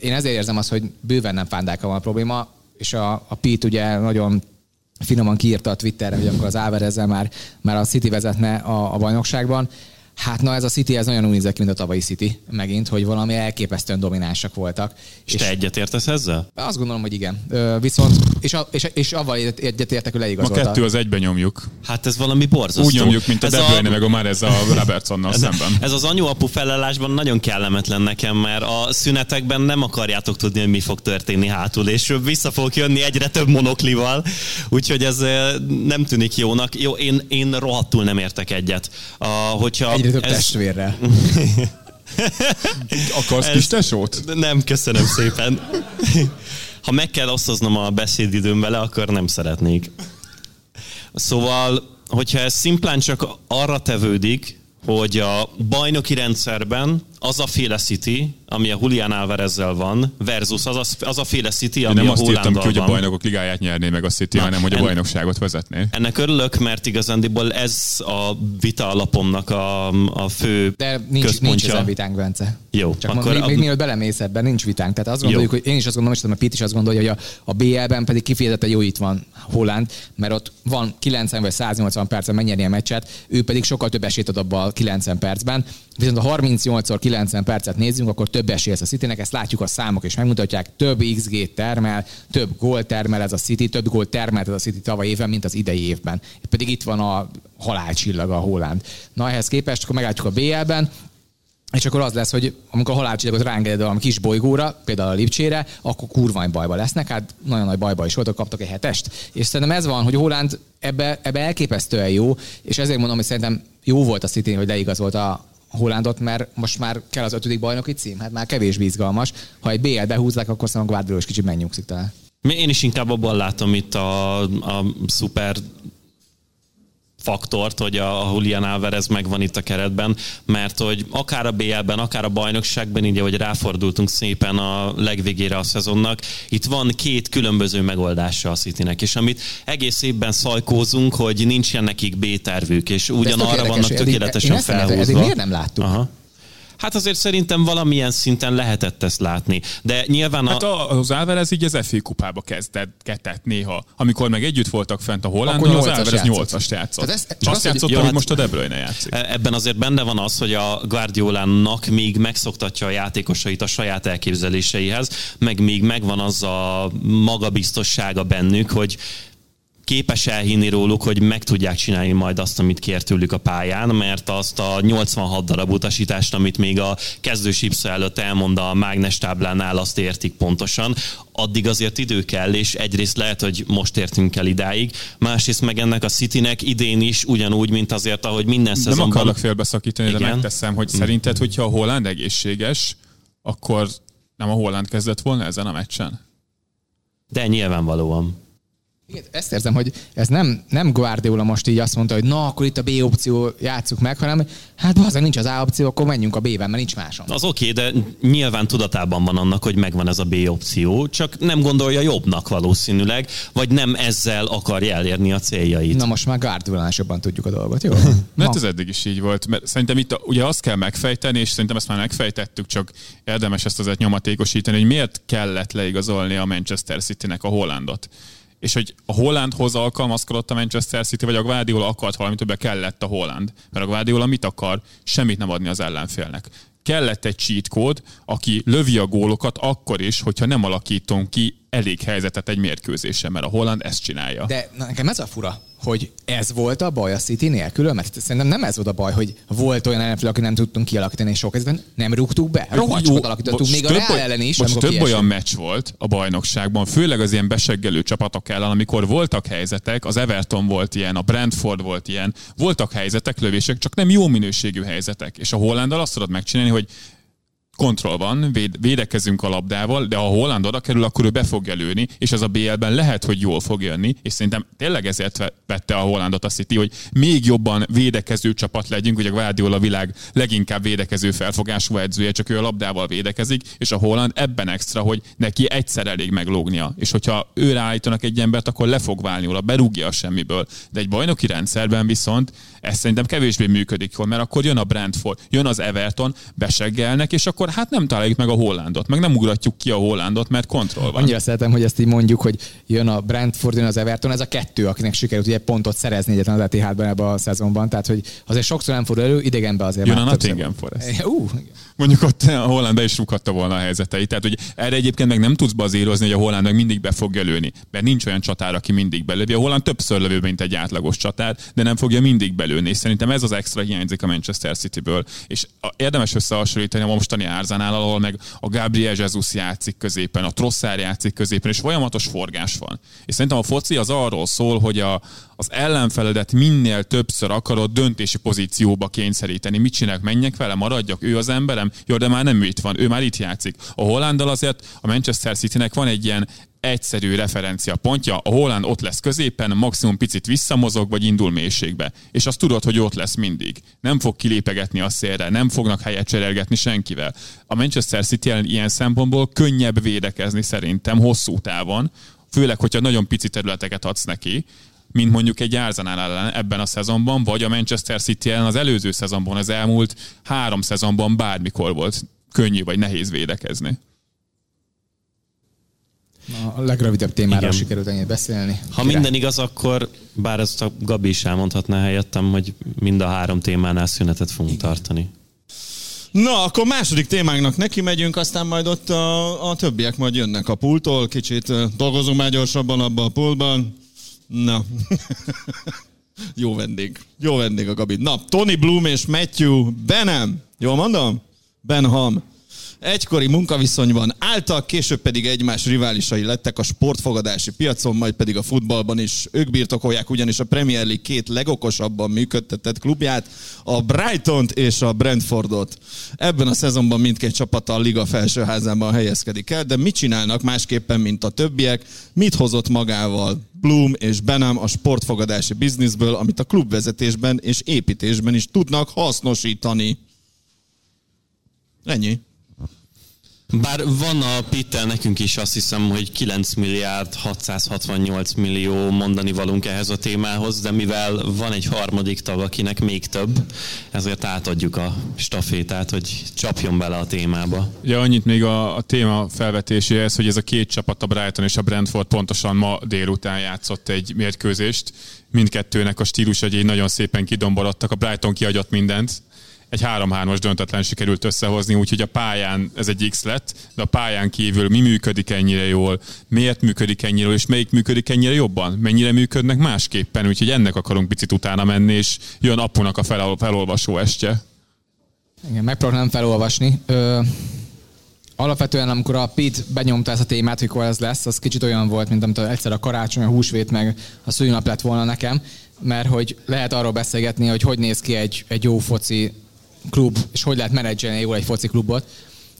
Én ezért érzem azt, hogy bőven nem Fandijkkal van a probléma, és a, a Pete ugye nagyon finoman kiírta a Twitterre, hogy akkor az Álvarezzel már, már a City vezetne a, a bajnokságban. Hát na ez a City, ez nagyon úgy nézett ki, mint a tavalyi City megint, hogy valami elképesztően dominánsak voltak. És te egyetértesz ezzel? Azt gondolom, hogy igen. Ö, viszont, és, a, és, és avval egyetértek, hogy Ma leigazolta. kettő az egyben nyomjuk. Hát ez valami borzasztó. Úgy nyomjuk, mint a De Bruyne, meg a már ez a Robertsonnal szemben. ez az anyu-apu felállásban nagyon kellemetlen nekem, mert a szünetekben nem akarjátok tudni, hogy mi fog történni hátul, és vissza fogok jönni egyre több monoklival, úgyhogy ez nem tűnik jónak. Jó, én, én rohadtul nem értek egyet. A, hogyha Egyre több ez, testvérrel. Akarsz ez- kis tesót? Nem, köszönöm szépen. Ha meg kell osztoznom a beszédidőm vele, akkor nem szeretnék. Szóval, hogyha ez szimplán csak arra tevődik, hogy a bajnoki rendszerben az a féle City, ami a Julián Álvarezzel van, versus az a, az a féle City, Én ami nem a azt írtam ki, hogy a bajnokok ligáját nyerné meg a City, Na, hanem hogy a en- bajnokságot vezetné. Ennek örülök, mert igazándiból ez a vita alapomnak a, a fő De nincs, nincs központja. ezen vitánk, Bence. Jó, Csak akkor még, a- még mielőtt belemész ebben, nincs vitánk. Tehát azt gondoljuk, Jó. hogy én is azt gondolom, és tudom, a Pete is azt gondolja, hogy a, a BL-ben pedig kifejezetten jó itt van Holland, mert ott van 90 vagy 180 percen megnyerni a meccset, ő pedig sokkal több esélyt ad abban a 90 percben. Viszont ha 38-szor 90 percet nézzünk, akkor több esély lesz a Citynek, ezt látjuk a számok és megmutatják, több XG termel, több gól termel ez a City, több gól termelt ez a City tavaly évben, mint az idei évben. Pedig itt van a halálcsillag a Holland. Na ehhez képest, akkor meglátjuk a BL-ben, és akkor az lesz, hogy amikor a halálcsillagot ráengeded a kis bolygóra, például a Lipcsére, akkor kurva nagy bajba lesznek. Hát nagyon nagy bajba is voltak, kaptak egy hetest. És szerintem ez van, hogy Holland ebbe, ebbe elképesztően jó, és ezért mondom, hogy szerintem jó volt a City, hogy leigazolt a Hollandot, mert most már kell az ötödik bajnoki cím, hát már kevésbé izgalmas. Ha egy BL behúzzák, akkor szerintem a Guardiola is kicsit megnyugszik talán. Én is inkább abban látom itt a, a szuper faktort, hogy a Julian Alvarez megvan itt a keretben, mert hogy akár a BL-ben, akár a bajnokságban, így ahogy ráfordultunk szépen a legvégére a szezonnak, itt van két különböző megoldása a Citynek, és amit egész évben szajkózunk, hogy nincsen nekik B-tervük, és De ez ugyan tök arra érdekes, vannak tökéletesen felhúzva. eddig miért nem láttuk? Aha. Hát azért szerintem valamilyen szinten lehetett ezt látni. De nyilván a... Hát a- az Álvarez így az FA kupába kezdett néha. Amikor meg együtt voltak fent a Hollandal, Akkor az nyolcas Álvarez játszott. 8-ast játszott. Tehát ez- csak azt játszott, jó, hogy hát- most a De Bruyne játszik. E- Ebben azért benne van az, hogy a Guardiolának még megszoktatja a játékosait a saját elképzeléseihez, meg még megvan az a magabiztossága bennük, hogy képes elhinni róluk, hogy meg tudják csinálni majd azt, amit kér tőlük a pályán, mert azt a 86 darab utasítást, amit még a kezdős előtt elmond a mágnes táblánál, azt értik pontosan. Addig azért idő kell, és egyrészt lehet, hogy most értünk el idáig, másrészt meg ennek a Citynek idén is ugyanúgy, mint azért, ahogy minden Nem szezonban. akarlak félbeszakítani, de Igen. megteszem, hogy szerinted, hogyha a Holland egészséges, akkor nem a Holland kezdett volna ezen a meccsen? De nyilvánvalóan. Igen, ezt érzem, hogy ez nem, nem Guardiola most így azt mondta, hogy na, akkor itt a B opció játsszuk meg, hanem hát bazen nincs az A opció, akkor menjünk a B-ben, mert nincs máson. Az oké, okay, de nyilván tudatában van annak, hogy megvan ez a B opció, csak nem gondolja jobbnak valószínűleg, vagy nem ezzel akarja elérni a céljait. Na most már Guardiolánál jobban tudjuk a dolgot, jó? Mert ez eddig is így volt. Mert szerintem itt a, ugye azt kell megfejteni, és szerintem ezt már megfejtettük, csak érdemes ezt azért nyomatékosítani, hogy miért kellett leigazolni a Manchester City-nek a Hollandot. És hogy a Hollandhoz alkalmazkodott a Manchester City, vagy a Guardiola akart valamit, többre kellett a Holland. Mert a Guardiola mit akar? Semmit nem adni az ellenfélnek. kellett egy cheat kód, aki lövi a gólokat akkor is, hogyha nem alakítunk ki elég helyzetet egy mérkőzésen, mert a Holland ezt csinálja. De na, nekem ez a fura, hogy ez volt a baj a City-nél külön, mert szerintem nem ez volt a baj, hogy volt olyan ellenfél, aki nem tudtunk kialakítani, és sok esetben nem rúgtuk be. Rohadt sokat alakítottunk, még a Real ellen is. Most több olyan meccs volt a bajnokságban, főleg az ilyen beseggelő csapatok ellen, amikor voltak helyzetek, az Everton volt ilyen, a Brentford volt ilyen, voltak helyzetek, lövések, csak nem jó minőségű helyzetek. És a Hollandal azt tudod megcsinálni, hogy kontroll van, véd, védekezünk a labdával, de ha Holland oda kerül, akkor ő be fog előni, és ez a BL-ben lehet, hogy jól fog jönni, és szerintem tényleg ezért vette a Hollandot a City, hogy még jobban védekező csapat legyünk, ugye Guardiola a világ leginkább védekező felfogású edzője, csak ő a labdával védekezik, és a Holland ebben extra, hogy neki egyszer elég meglógnia, és hogyha ő ráállítanak egy embert, akkor le fog válni róla, berúgja a semmiből. De egy bajnoki rendszerben viszont ez szerintem kevésbé működik jól, mert akkor jön a Brentford, jön az Everton, beseggelnek, és akkor hát nem találjuk meg a Hollandot, meg nem ugratjuk ki a Hollandot, mert kontroll van. Annyira szeretem, hogy ezt így mondjuk, hogy jön a Brentford, jön az Everton, ez a kettő, akinek sikerült ugye pontot szerezni egyetlen az Etihadban ebben a szezonban, tehát hogy azért sokszor nem fordul elő, idegenbe azért Jön a Nottingham Forest. Uh, Mondjuk ott a Holland be is rúghatta volna a helyzeteit. Tehát, hogy erre egyébként meg nem tudsz bazírozni, hogy a Holland meg mindig be fog lőni, mert nincs olyan csatár, aki mindig belövi. A Holland többször lövő, mint egy átlagos csatár, de nem fogja mindig belőni. És szerintem ez az extra hiányzik a Manchester City-ből. És érdemes összehasonlítani a mostani árzánál, ahol meg a Gabriel Jesus játszik középen, a Trossard játszik középen, és folyamatos forgás van. És szerintem a foci az arról szól, hogy a, az ellenfeledet minél többször akarod döntési pozícióba kényszeríteni. Mit csinálok? Menjek vele, maradjak, ő az emberem? Jó, de már nem itt van, ő már itt játszik. A Hollandal azért a Manchester Citynek van egy ilyen egyszerű referencia pontja, a Holland ott lesz középen, maximum picit visszamozog, vagy indul mélységbe. És azt tudod, hogy ott lesz mindig. Nem fog kilépegetni a szélre, nem fognak helyet cserélgetni senkivel. A Manchester City ilyen szempontból könnyebb védekezni szerintem hosszú távon, főleg, hogyha nagyon pici területeket adsz neki, mint mondjuk egy Arsenal ellen ebben a szezonban, vagy a Manchester City ellen az előző szezonban, az elmúlt három szezonban bármikor volt könnyű vagy nehéz védekezni. A legrövidebb témára Igen. sikerült ennyi beszélni. Ha Kire? minden igaz, akkor bár ezt a Gabi is elmondhatná helyettem, hogy mind a három témánál szünetet fogunk Igen. tartani. Na, akkor második témánknak neki megyünk, aztán majd ott a, a többiek majd jönnek a pultól, kicsit dolgozunk már gyorsabban abban a pultban. Na. Jó vendég. Jó vendég a Gabi. Na, Tony Bloom és Matthew Benham. Jól mondom? Benham egykori munkaviszonyban álltak, később pedig egymás riválisai lettek a sportfogadási piacon, majd pedig a futballban is. Ők birtokolják ugyanis a Premier League két legokosabban működtetett klubját, a brighton és a Brentfordot. Ebben a szezonban mindkét csapata a liga felsőházában helyezkedik el, de mit csinálnak másképpen, mint a többiek? Mit hozott magával Bloom és Benham a sportfogadási bizniszből, amit a klubvezetésben és építésben is tudnak hasznosítani? Ennyi. Bár van a Pittel nekünk is azt hiszem, hogy 9 milliárd 668 millió mondani valunk ehhez a témához, de mivel van egy harmadik tag, akinek még több, ezért átadjuk a stafétát, hogy csapjon bele a témába. Ja, annyit még a, a téma felvetéséhez, hogy ez a két csapat, a Brighton és a Brentford pontosan ma délután játszott egy mérkőzést. Mindkettőnek a stílus egy nagyon szépen kidomborodtak. A Brighton kiagyott mindent, egy 3-3-as döntetlen sikerült összehozni, úgyhogy a pályán ez egy X lett, de a pályán kívül mi működik ennyire jól, miért működik ennyire jól, és melyik működik ennyire jobban, mennyire működnek másképpen, úgyhogy ennek akarunk picit utána menni, és jön apunak a fel, felolvasó estje. Igen, megpróbálom felolvasni. Ö, alapvetően, amikor a Pete benyomta ezt a témát, hogy ez lesz, az kicsit olyan volt, mint amit egyszer a karácsony, a húsvét, meg a szülinap lett volna nekem, mert hogy lehet arról beszélgetni, hogy hogy néz ki egy, egy jó foci klub, és hogy lehet menedzselni jól egy foci klubot.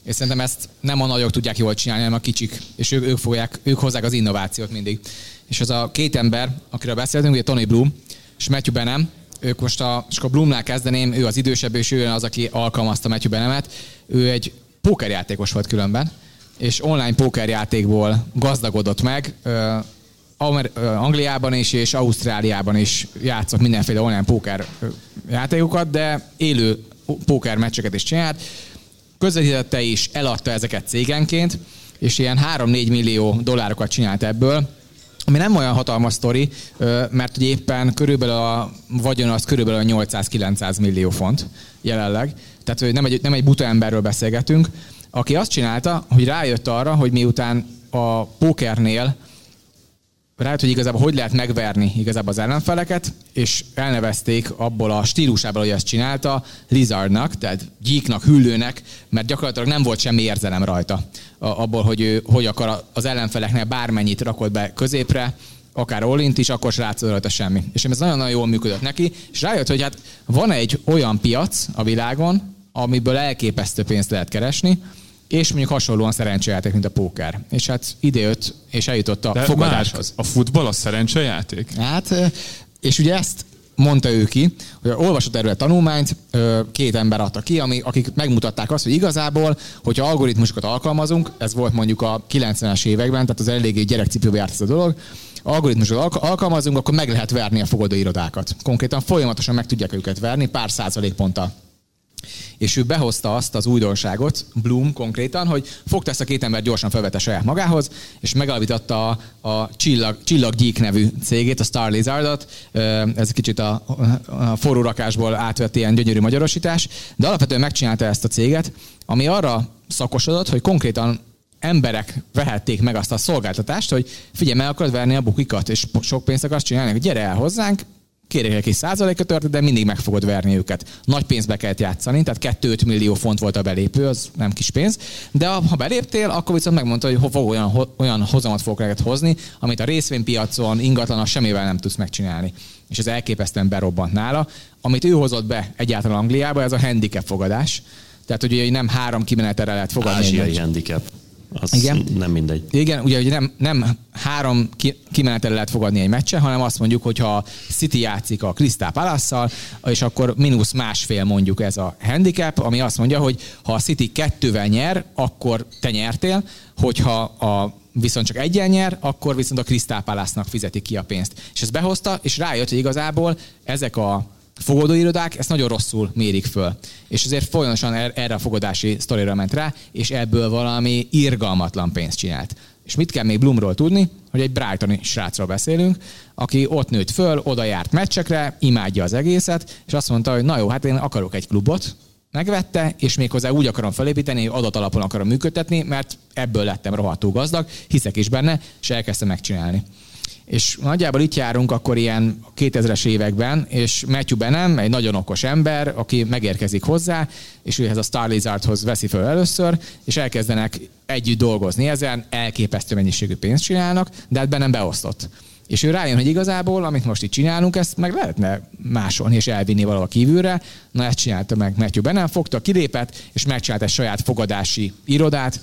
És szerintem ezt nem a nagyok tudják jól csinálni, hanem a kicsik. És ők, ők, fogják, ők hozzák az innovációt mindig. És az a két ember, akiről beszéltünk, ugye Tony Bloom és Matthew Benem, ők most a, és akkor Bloomnál kezdeném, ő az idősebb, és ő az, aki alkalmazta Matthew Benemet. Ő egy pókerjátékos volt különben, és online pókerjátékból gazdagodott meg, Angliában is és Ausztráliában is játszott mindenféle online póker játékokat, de élő póker meccseket is csinált. Közvetítette is, eladta ezeket cégenként, és ilyen 3-4 millió dollárokat csinált ebből, ami nem olyan hatalmas sztori, mert ugye éppen körülbelül a vagyon az körülbelül 800-900 millió font jelenleg. tehát hogy nem egy, nem egy buta emberről beszélgetünk, aki azt csinálta, hogy rájött arra, hogy miután a pókernél rájött, hogy igazából hogy lehet megverni igazából az ellenfeleket, és elnevezték abból a stílusából, hogy ezt csinálta, Lizardnak, tehát gyíknak, hüllőnek, mert gyakorlatilag nem volt semmi érzelem rajta abból, hogy ő hogy akar az ellenfeleknek bármennyit rakott be középre, akár Olint is, akkor se látszott rajta semmi. És ez nagyon-nagyon jól működött neki, és rájött, hogy hát van egy olyan piac a világon, amiből elképesztő pénzt lehet keresni, és mondjuk hasonlóan szerencsejáték, mint a póker. És hát ide jött, és eljutott a De fogadáshoz. Már a futball a szerencsejáték? Hát, és ugye ezt mondta ő ki, hogy olvasott erről a tanulmányt, két ember adta ki, ami, akik megmutatták azt, hogy igazából, hogyha algoritmusokat alkalmazunk, ez volt mondjuk a 90-es években, tehát az eléggé gyerekcipőbe járt ez a dolog, algoritmusokat alkalmazunk, akkor meg lehet verni a fogadóirodákat. Konkrétan folyamatosan meg tudják őket verni pár százalékponttal és ő behozta azt az újdonságot, Bloom konkrétan, hogy fogta ezt a két ember gyorsan felvette saját magához, és megalapította a, a Csillag, Csillaggyík nevű cégét, a Star Lizardot. Ez kicsit a, a forró rakásból átvett ilyen gyönyörű magyarosítás, de alapvetően megcsinálta ezt a céget, ami arra szakosodott, hogy konkrétan emberek vehették meg azt a szolgáltatást, hogy figyelj, meg akarod verni a bukikat, és sok pénzt akarsz csinálni, gyere el hozzánk, kérjék egy kis százalékot de mindig meg fogod verni őket. Nagy pénzbe kellett játszani, tehát 2-5 millió font volt a belépő, az nem kis pénz. De ha beléptél, akkor viszont megmondta, hogy fog olyan, olyan hozamat fogok neked hozni, amit a részvénypiacon, ingatlan, semmivel nem tudsz megcsinálni. És ez elképesztően berobbant nála. Amit ő hozott be egyáltalán Angliába, ez a handicap fogadás. Tehát ugye nem három kimenetelre lehet fogadni. Ázsiai handicap az Igen. nem mindegy. Igen, ugye, ugye nem, nem három kimenetel lehet fogadni egy meccse, hanem azt mondjuk, hogy ha City játszik a Crystal palace és akkor mínusz másfél mondjuk ez a handicap, ami azt mondja, hogy ha a City kettővel nyer, akkor te nyertél, hogyha a viszont csak egyen nyer, akkor viszont a Crystal Palace-nak fizeti ki a pénzt. És ezt behozta, és rájött, hogy igazából ezek a fogadóirodák ezt nagyon rosszul mérik föl. És ezért folyamatosan er-, erre a fogadási sztorira ment rá, és ebből valami irgalmatlan pénzt csinált. És mit kell még Blumról tudni? Hogy egy Brightoni srácról beszélünk, aki ott nőtt föl, oda járt meccsekre, imádja az egészet, és azt mondta, hogy na jó, hát én akarok egy klubot, megvette, és méghozzá úgy akarom felépíteni, hogy adatalapon akarom működtetni, mert ebből lettem rohadtul gazdag, hiszek is benne, és elkezdtem megcsinálni. És nagyjából itt járunk akkor ilyen 2000-es években, és Matthew Benham, egy nagyon okos ember, aki megérkezik hozzá, és ő ehhez a Star Lizardhoz veszi föl először, és elkezdenek együtt dolgozni ezen, elképesztő mennyiségű pénzt csinálnak, de hát bennem beosztott. És ő rájön, hogy igazából, amit most itt csinálunk, ezt meg lehetne másolni és elvinni valahol kívülre. Na ezt csinálta meg Matthew Benham, fogta, kilépett, és megcsinált egy saját fogadási irodát,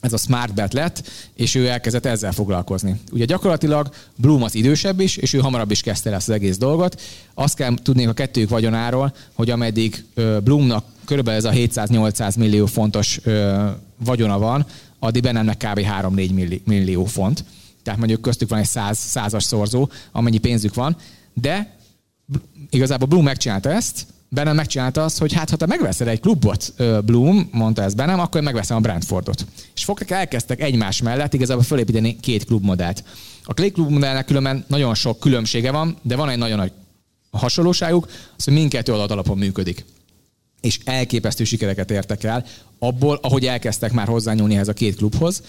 ez a smart bet lett, és ő elkezdett ezzel foglalkozni. Ugye gyakorlatilag Bloom az idősebb is, és ő hamarabb is kezdte el ezt az egész dolgot. Azt kell tudni a kettőjük vagyonáról, hogy ameddig Bloomnak körülbelül ez a 700-800 millió fontos vagyona van, addig bennemnek kb. 3-4 millió font. Tehát mondjuk köztük van egy 100, százas szorzó, amennyi pénzük van, de igazából Bloom megcsinálta ezt, Bennem megcsinálta azt, hogy hát ha te megveszed egy klubot, Bloom, mondta ez bennem, akkor én megveszem a Brentfordot. És fogtak elkezdtek egymás mellett igazából fölépíteni két klubmodellt. A két klubmodellnek különben nagyon sok különbsége van, de van egy nagyon nagy hasonlóságuk, az, hogy mindkettő adat alapon működik és elképesztő sikereket értek el abból, ahogy elkezdtek már hozzányúlni ehhez a két klubhoz,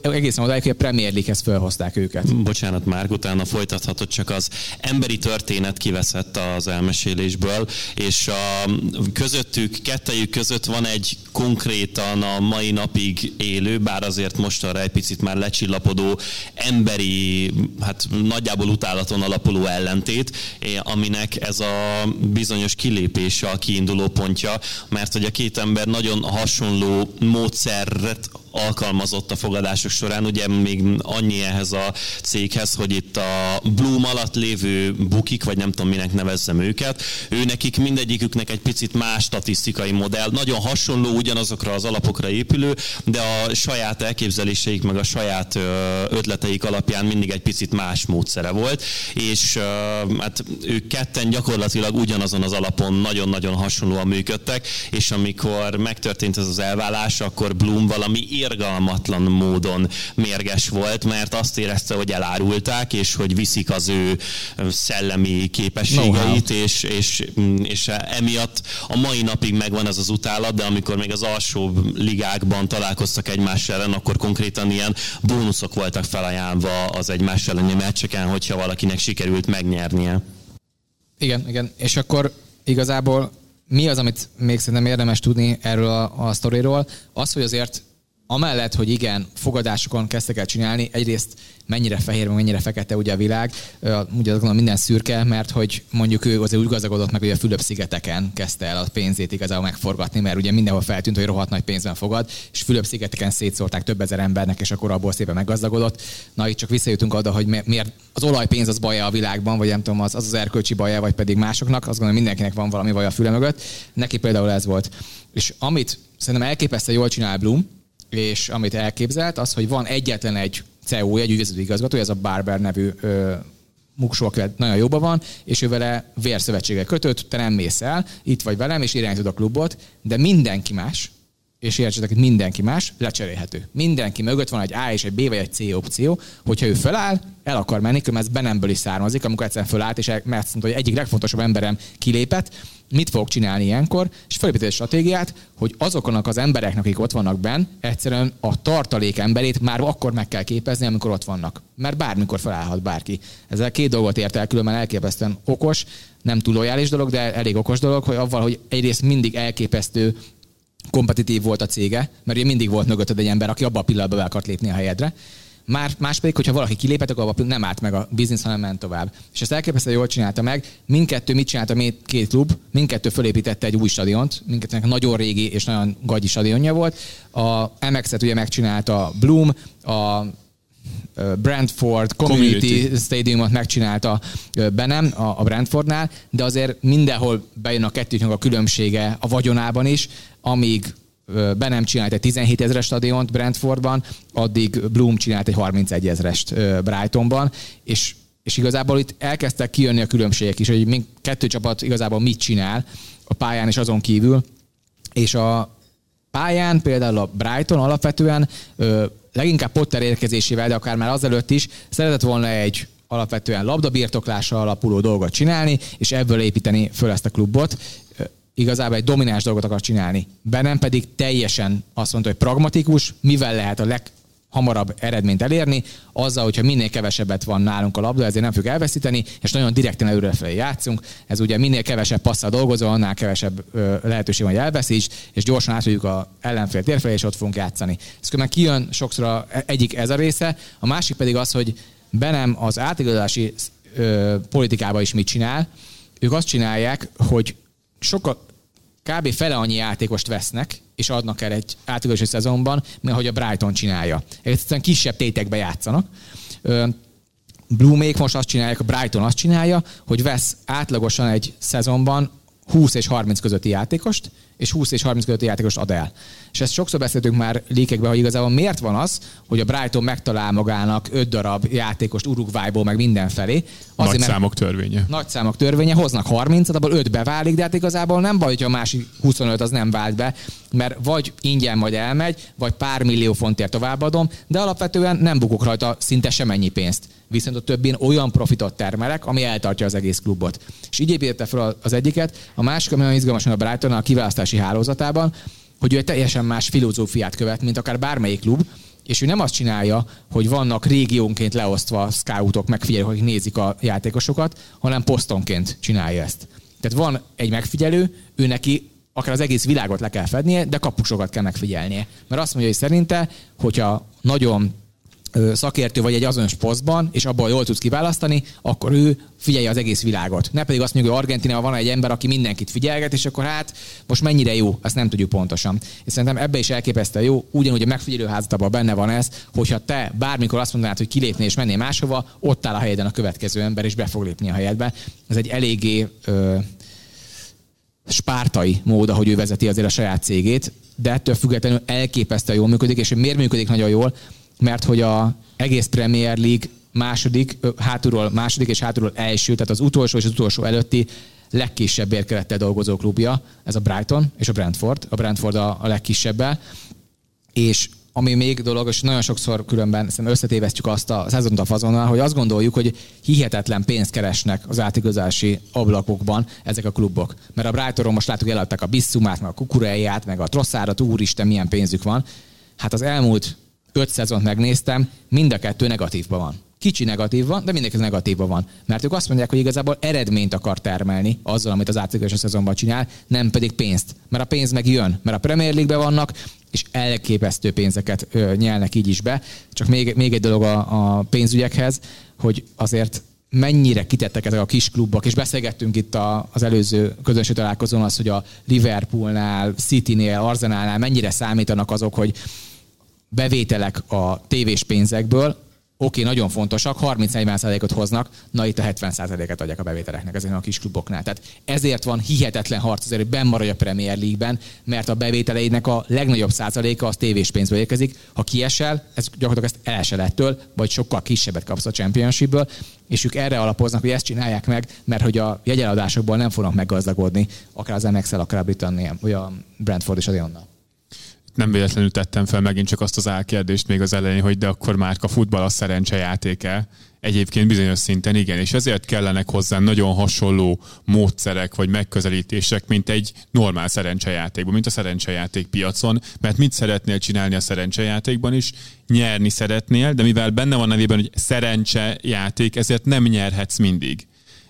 egészen odáig, hogy a Premier League-hez felhozták őket. Bocsánat, már utána folytathatod, csak az emberi történet kiveszett az elmesélésből, és a közöttük, kettejük között van egy konkrétan a mai napig élő, bár azért most arra egy picit már lecsillapodó emberi, hát nagyjából utálaton alapuló ellentét, aminek ez a bizonyos kilépése a kiinduló pontja, mert hogy a két ember nagyon hasonló módszert alkalmazott a fogadások során. Ugye még annyi ehhez a céghez, hogy itt a Bloom alatt lévő bukik, vagy nem tudom minek nevezzem őket, ő nekik mindegyiküknek egy picit más statisztikai modell, nagyon hasonló ugyanazokra az alapokra épülő, de a saját elképzeléseik meg a saját ötleteik alapján mindig egy picit más módszere volt, és hát ők ketten gyakorlatilag ugyanazon az alapon nagyon-nagyon hasonlóan működtek, és amikor megtörtént ez az elválás, akkor Bloom valami irgalmatlan módon mérges volt, mert azt érezte, hogy elárulták, és hogy viszik az ő szellemi képességeit, és, és, és emiatt a mai napig megvan ez az utálat, de amikor még az alsó ligákban találkoztak egymás ellen, akkor konkrétan ilyen bónuszok voltak felajánlva az egymás elleni meccseken, hogyha valakinek sikerült megnyernie. Igen, igen. És akkor igazából mi az, amit még szerintem érdemes tudni erről a, a sztoriról? Az, hogy azért amellett, hogy igen, fogadásokon kezdtek el csinálni, egyrészt mennyire fehér, mennyire fekete ugye a világ, ugye gondolom minden szürke, mert hogy mondjuk ő azért úgy gazdagodott meg, hogy a Fülöp-szigeteken kezdte el a pénzét igazából megforgatni, mert ugye mindenhol feltűnt, hogy rohadt nagy pénzben fogad, és Fülöp-szigeteken szétszórták több ezer embernek, és akkor abból szépen meggazdagodott. Na itt csak visszajutunk oda, hogy miért az olajpénz az baja a világban, vagy nem tudom, az az, az erkölcsi baja, vagy pedig másoknak, azt gondolom, mindenkinek van valami baj a füle mögött. Neki például ez volt. És amit szerintem elképesztően jól csinál Bloom, és amit elképzelt, az, hogy van egyetlen egy CEO, egy ügyvezető igazgató, ez a Barber nevű ö, muksó, nagyon jóban van, és ő vele vérszövetsége kötött, te nem mész el, itt vagy velem, és irányítod a klubot, de mindenki más, és értsetek, mindenki más lecserélhető. Mindenki mögött van egy A és egy B vagy egy C opció, hogyha ő feláll, el akar menni, különben ez benemből is származik, amikor egyszerűen fölállt, és mert mondta, hogy egyik legfontosabb emberem kilépett, mit fog csinálni ilyenkor, és felépített egy stratégiát, hogy azoknak az embereknek, akik ott vannak benn, egyszerűen a tartalék emberét már akkor meg kell képezni, amikor ott vannak. Mert bármikor felállhat bárki. Ezzel két dolgot ért el, különben elképesztően okos, nem túl lojális dolog, de elég okos dolog, hogy avval, hogy egyrészt mindig elképesztő kompetitív volt a cége, mert ugye mindig volt mögötted egy ember, aki abban a pillanatban be akart lépni a helyedre. Már, más pedig, hogyha valaki kilépett, akkor nem állt meg a biznisz, hanem ment tovább. És ezt elképesztően jól csinálta meg. Mindkettő mit csinálta még két klub? Mindkettő fölépítette egy új stadiont. Mindkettőnek nagyon régi és nagyon gagyi stadionja volt. A MX-et ugye megcsinálta Bloom, a Brentford Community, Community. Stadiumot megcsinálta Benem a Brentfordnál, de azért mindenhol bejön a kettőknek a különbsége a vagyonában is, amíg be nem csinált egy 17 ezeres stadiont Brentfordban, addig Bloom csinált egy 31 ezerest Brightonban, és és igazából itt elkezdtek kijönni a különbségek is, hogy kettő csapat igazából mit csinál a pályán és azon kívül. És a pályán például a Brighton alapvetően leginkább Potter érkezésével, de akár már azelőtt is szeretett volna egy alapvetően labdabirtoklásra alapuló dolgot csinálni, és ebből építeni föl ezt a klubot igazából egy domináns dolgot akar csinálni. Bennem pedig teljesen azt mondta, hogy pragmatikus, mivel lehet a leghamarabb eredményt elérni, azzal, hogyha minél kevesebbet van nálunk a labda, ezért nem fogjuk elveszíteni, és nagyon direkten előrefelé játszunk. Ez ugye minél kevesebb passzal dolgozol, annál kevesebb ö, lehetőség van, hogy elveszíts, és gyorsan átudjuk a ellenfél térfelé, és ott fogunk játszani. Ez különben kijön sokszor a, egyik ez a része, a másik pedig az, hogy Benem az átigazolási politikában is mit csinál. Ők azt csinálják, hogy sokkal kb. fele annyi játékost vesznek, és adnak el egy átigazolási szezonban, mint ahogy a Brighton csinálja. Egyszerűen kisebb tétekbe játszanak. Blue most azt csinálják, a Brighton azt csinálja, hogy vesz átlagosan egy szezonban 20 és 30 közötti játékost, és 20 és 30 közötti játékost ad el. És ezt sokszor beszéltünk már lékekben, hogy igazából miért van az, hogy a Brighton megtalál magának 5 darab játékost Uruguayból, meg mindenfelé. Azért, nagy számok törvénye. Nagy számok törvénye, hoznak 30-at, abból 5 beválik, de hát igazából nem baj, hogy a másik 25 az nem vált be, mert vagy ingyen majd elmegy, vagy pár millió fontért továbbadom, de alapvetően nem bukok rajta szinte semennyi pénzt viszont a többén olyan profitot termelek, ami eltartja az egész klubot. És így építette fel az egyiket. A másik, ami nagyon izgalmas a Brighton a kiválasztási hálózatában, hogy ő egy teljesen más filozófiát követ, mint akár bármelyik klub, és ő nem azt csinálja, hogy vannak régiónként leosztva scoutok, megfigyelők, akik nézik a játékosokat, hanem posztonként csinálja ezt. Tehát van egy megfigyelő, ő neki akár az egész világot le kell fednie, de kapusokat kell megfigyelnie. Mert azt mondja, hogy szerinte, hogyha nagyon szakértő vagy egy azonos posztban, és abból jól tudsz kiválasztani, akkor ő figyelje az egész világot. Ne pedig azt mondjuk, hogy Argentinában van egy ember, aki mindenkit figyelget, és akkor hát most mennyire jó, azt nem tudjuk pontosan. És szerintem ebbe is elképesztő jó, ugyanúgy a megfigyelőházatban benne van ez, hogyha te bármikor azt mondanád, hogy kilépni és mennél máshova, ott áll a helyeden a következő ember, és be fog lépni a helyedbe. Ez egy eléggé ö, spártai mód, ahogy ő vezeti azért a saját cégét, de ettől függetlenül elképesztően jól működik, és miért működik nagyon jól, mert hogy a egész Premier League második, hátulról második és hátulról első, tehát az utolsó és az utolsó előtti legkisebb érkelettel dolgozó klubja, ez a Brighton és a Brentford. A Brentford a, a legkisebbel, és ami még dolog, és nagyon sokszor különben összetévesztjük azt a szezont a fazonnal, hogy azt gondoljuk, hogy hihetetlen pénzt keresnek az átigazási ablakokban ezek a klubok. Mert a Brightonról most látjuk, eladták a Bissumát, meg a Kukureját, meg a Trosszárat, úristen, milyen pénzük van. Hát az elmúlt öt szezont megnéztem, mind a kettő negatívban van. Kicsi negatív van, de mindenki negatívban van. Mert ők azt mondják, hogy igazából eredményt akar termelni azzal, amit az a szezonban csinál, nem pedig pénzt. Mert a pénz meg jön, mert a Premier League-ben vannak, és elképesztő pénzeket ö, nyelnek így is be. Csak még, még egy dolog a, a pénzügyekhez, hogy azért mennyire kitettek ezek a kis klubok, és beszélgettünk itt a, az előző közönség találkozón az, hogy a Liverpoolnál, Citynél, Arsenalnál mennyire számítanak azok, hogy bevételek a tévés pénzekből, oké, nagyon fontosak, 30-40%-ot hoznak, na itt a 70%-et adják a bevételeknek ezeknek a kis kluboknál. Tehát ezért van hihetetlen harc azért, hogy benn maradj a Premier League-ben, mert a bevételeidnek a legnagyobb százaléka az tévés pénzből érkezik. Ha kiesel, ez gyakorlatilag ezt elesel ettől, vagy sokkal kisebbet kapsz a Championshipből, és ők erre alapoznak, hogy ezt csinálják meg, mert hogy a jegyeladásokból nem fognak meggazdagodni, akár az MXL, akár a Britannia, vagy a Brentford és az nem véletlenül tettem fel megint csak azt az álkérdést még az elején, hogy de akkor már a futball a szerencsejátéke. Egyébként bizonyos szinten igen, és ezért kellenek hozzá nagyon hasonló módszerek vagy megközelítések, mint egy normál szerencsejátékban, mint a szerencsejáték piacon, mert mit szeretnél csinálni a szerencsejátékban is? Nyerni szeretnél, de mivel benne van nevében, hogy szerencsejáték, ezért nem nyerhetsz mindig.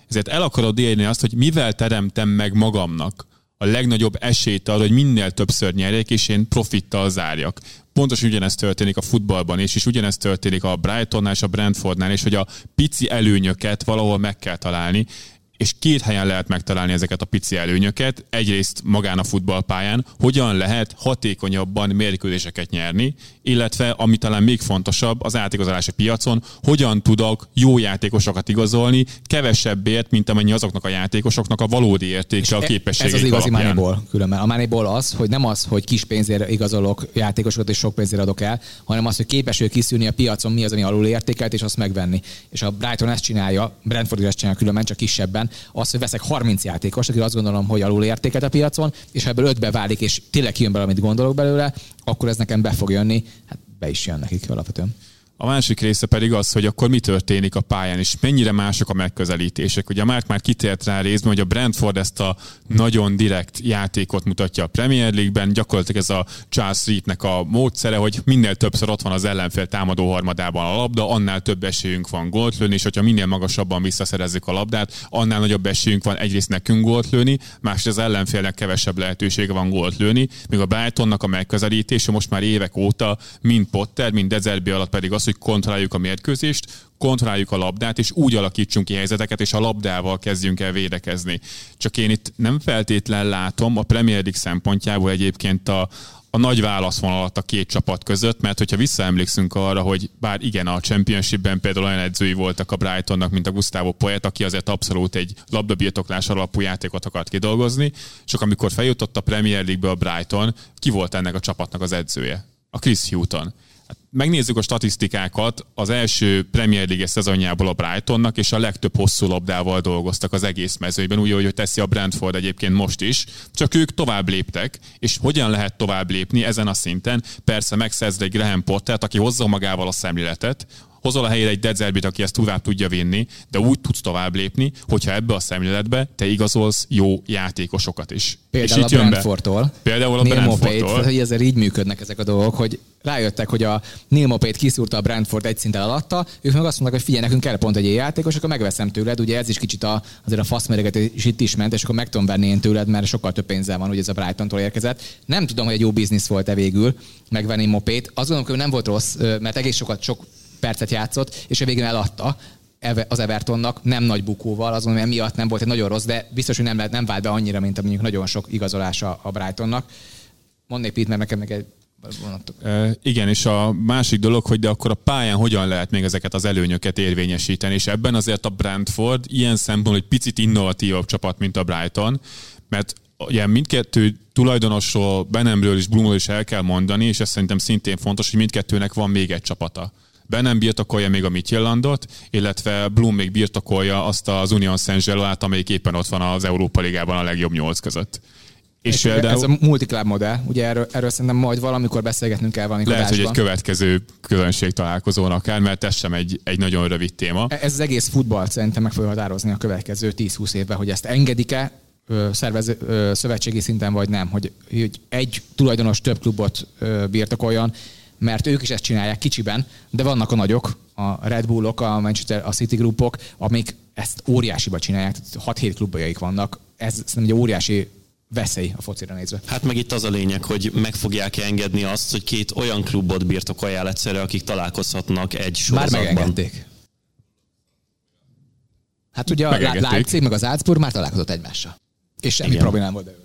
Ezért el akarod érni azt, hogy mivel teremtem meg magamnak a legnagyobb esélyt arra, hogy minél többször nyerjek, és én profittal zárjak. Pontosan ugyanezt történik a futballban is, és ugyanezt történik a Brightonnál és a Brentfordnál, és hogy a pici előnyöket valahol meg kell találni, és két helyen lehet megtalálni ezeket a pici előnyöket. Egyrészt magán a futballpályán, hogyan lehet hatékonyabban mérkőzéseket nyerni, illetve, ami talán még fontosabb, az átigazolási piacon, hogyan tudok jó játékosokat igazolni, kevesebbért, mint amennyi azoknak a játékosoknak a valódi értéke, a képességek Ez az igazi Moneyball különben. A Moneyball az, hogy nem az, hogy kis pénzért igazolok játékosokat és sok pénzért adok el, hanem az, hogy képes ő kiszűrni a piacon, mi az, ami alul értékelt, és azt megvenni. És a Brighton ezt csinálja, Brentford is ezt csinálja különben, csak kisebben, az, hogy veszek 30 játékos, aki azt gondolom, hogy alul értéket a piacon, és ha ebből ötbe válik, és tényleg kijön belőle, amit gondolok belőle, akkor ez nekem be fog jönni. Hát be is jön nekik alapvetően. A másik része pedig az, hogy akkor mi történik a pályán, és mennyire mások a megközelítések. Ugye Márk már kitért rá részben, hogy a Brentford ezt a nagyon direkt játékot mutatja a Premier League-ben, gyakorlatilag ez a Charles Reed-nek a módszere, hogy minél többször ott van az ellenfél támadó harmadában a labda, annál több esélyünk van gólt lőni, és hogyha minél magasabban visszaszerezzük a labdát, annál nagyobb esélyünk van egyrészt nekünk gólt lőni, másrészt az ellenfélnek kevesebb lehetősége van gólt lőni, míg a Brightonnak a megközelítése most már évek óta mind Potter, mind Dezerbi alatt pedig az, hogy kontrolláljuk a mérkőzést, kontrolláljuk a labdát, és úgy alakítsunk ki helyzeteket, és a labdával kezdjünk el védekezni. Csak én itt nem feltétlen látom a Premier League szempontjából egyébként a, a nagy válaszvonalat a két csapat között, mert hogyha visszaemlékszünk arra, hogy bár igen, a Championshipben például olyan edzői voltak a Brightonnak, mint a Gustavo Poet, aki azért abszolút egy labdabirtoklás alapú játékot akart kidolgozni, csak amikor feljutott a Premier League-be a Brighton, ki volt ennek a csapatnak az edzője? A Chris Houghton. Megnézzük a statisztikákat, az első Premier League szezonjából a Brightonnak, és a legtöbb hosszú labdával dolgoztak az egész mezőben, úgy, hogy teszi a Brentford egyébként most is, csak ők tovább léptek, és hogyan lehet tovább lépni ezen a szinten? Persze megszerzni egy Graham Pottert, aki hozza magával a szemléletet, hozol a helyére egy Dedzerbit, aki ezt tovább tudja vinni, de úgy tudsz tovább lépni, hogyha ebbe a szemléletbe te igazolsz jó játékosokat is. Például és a Brentfordtól. Például a Brentfordtól. Hogy ezzel így működnek ezek a dolgok, hogy rájöttek, hogy a Neil Mopét kiszúrta a Brentford egy szinten alatta, ők meg azt mondták, hogy figyelj, nekünk kell pont egy ilyen játékos, akkor megveszem tőled, ugye ez is kicsit a, azért a faszmeregetés itt is ment, és akkor meg tudom venni én tőled, mert sokkal több pénzzel van, hogy ez a Brighton-tól érkezett. Nem tudom, hogy egy jó biznisz volt-e végül megvenni Mopét. Azt gondolom, hogy nem volt rossz, mert egész sokat, sok percet játszott, és a végén eladta az Evertonnak nem nagy bukóval, azon hogy emiatt nem volt egy nagyon rossz, de biztos, hogy nem, lehet, nem vált be annyira, mint mondjuk nagyon sok igazolása a Brightonnak. Mondnék Pete, mert nekem meg egy E, igen, és a másik dolog, hogy de akkor a pályán hogyan lehet még ezeket az előnyöket érvényesíteni, és ebben azért a Brentford ilyen szempontból egy picit innovatívabb csapat, mint a Brighton, mert ugye mindkettő tulajdonosról, Benemről és Blumról is el kell mondani, és ez szerintem szintén fontos, hogy mindkettőnek van még egy csapata. Bennem birtokolja még a Mitjellandot, illetve Blum még birtokolja azt az Union Saint-Geloát, amelyik éppen ott van az Európa Ligában a legjobb nyolc között És Ez például a multiklub modell, ugye erről, erről szerintem majd valamikor beszélgetnünk kell valamikor lehet, hogy egy adásban. következő közönség találkozón akár, mert ez sem egy, egy nagyon rövid téma. Ez az egész futball szerintem meg fogja határozni a következő 10-20 évben, hogy ezt engedik-e szervező, szövetségi szinten, vagy nem, hogy, hogy egy tulajdonos több klubot birtokoljon, mert ők is ezt csinálják kicsiben, de vannak a nagyok, a Red Bullok, a Manchester, a City Groupok, amik ezt óriásiba csinálják, 6-7 klubjaik vannak. Ez szerintem egy óriási veszély a focira nézve. Hát meg itt az a lényeg, hogy meg fogják engedni azt, hogy két olyan klubot birtokoljál egyszerre, akik találkozhatnak egy Már sorozatban. megengedték. Hát ugye a. Leipzig meg az Salzburg már találkozott egymással. És semmi Igen. problémám volt belőle.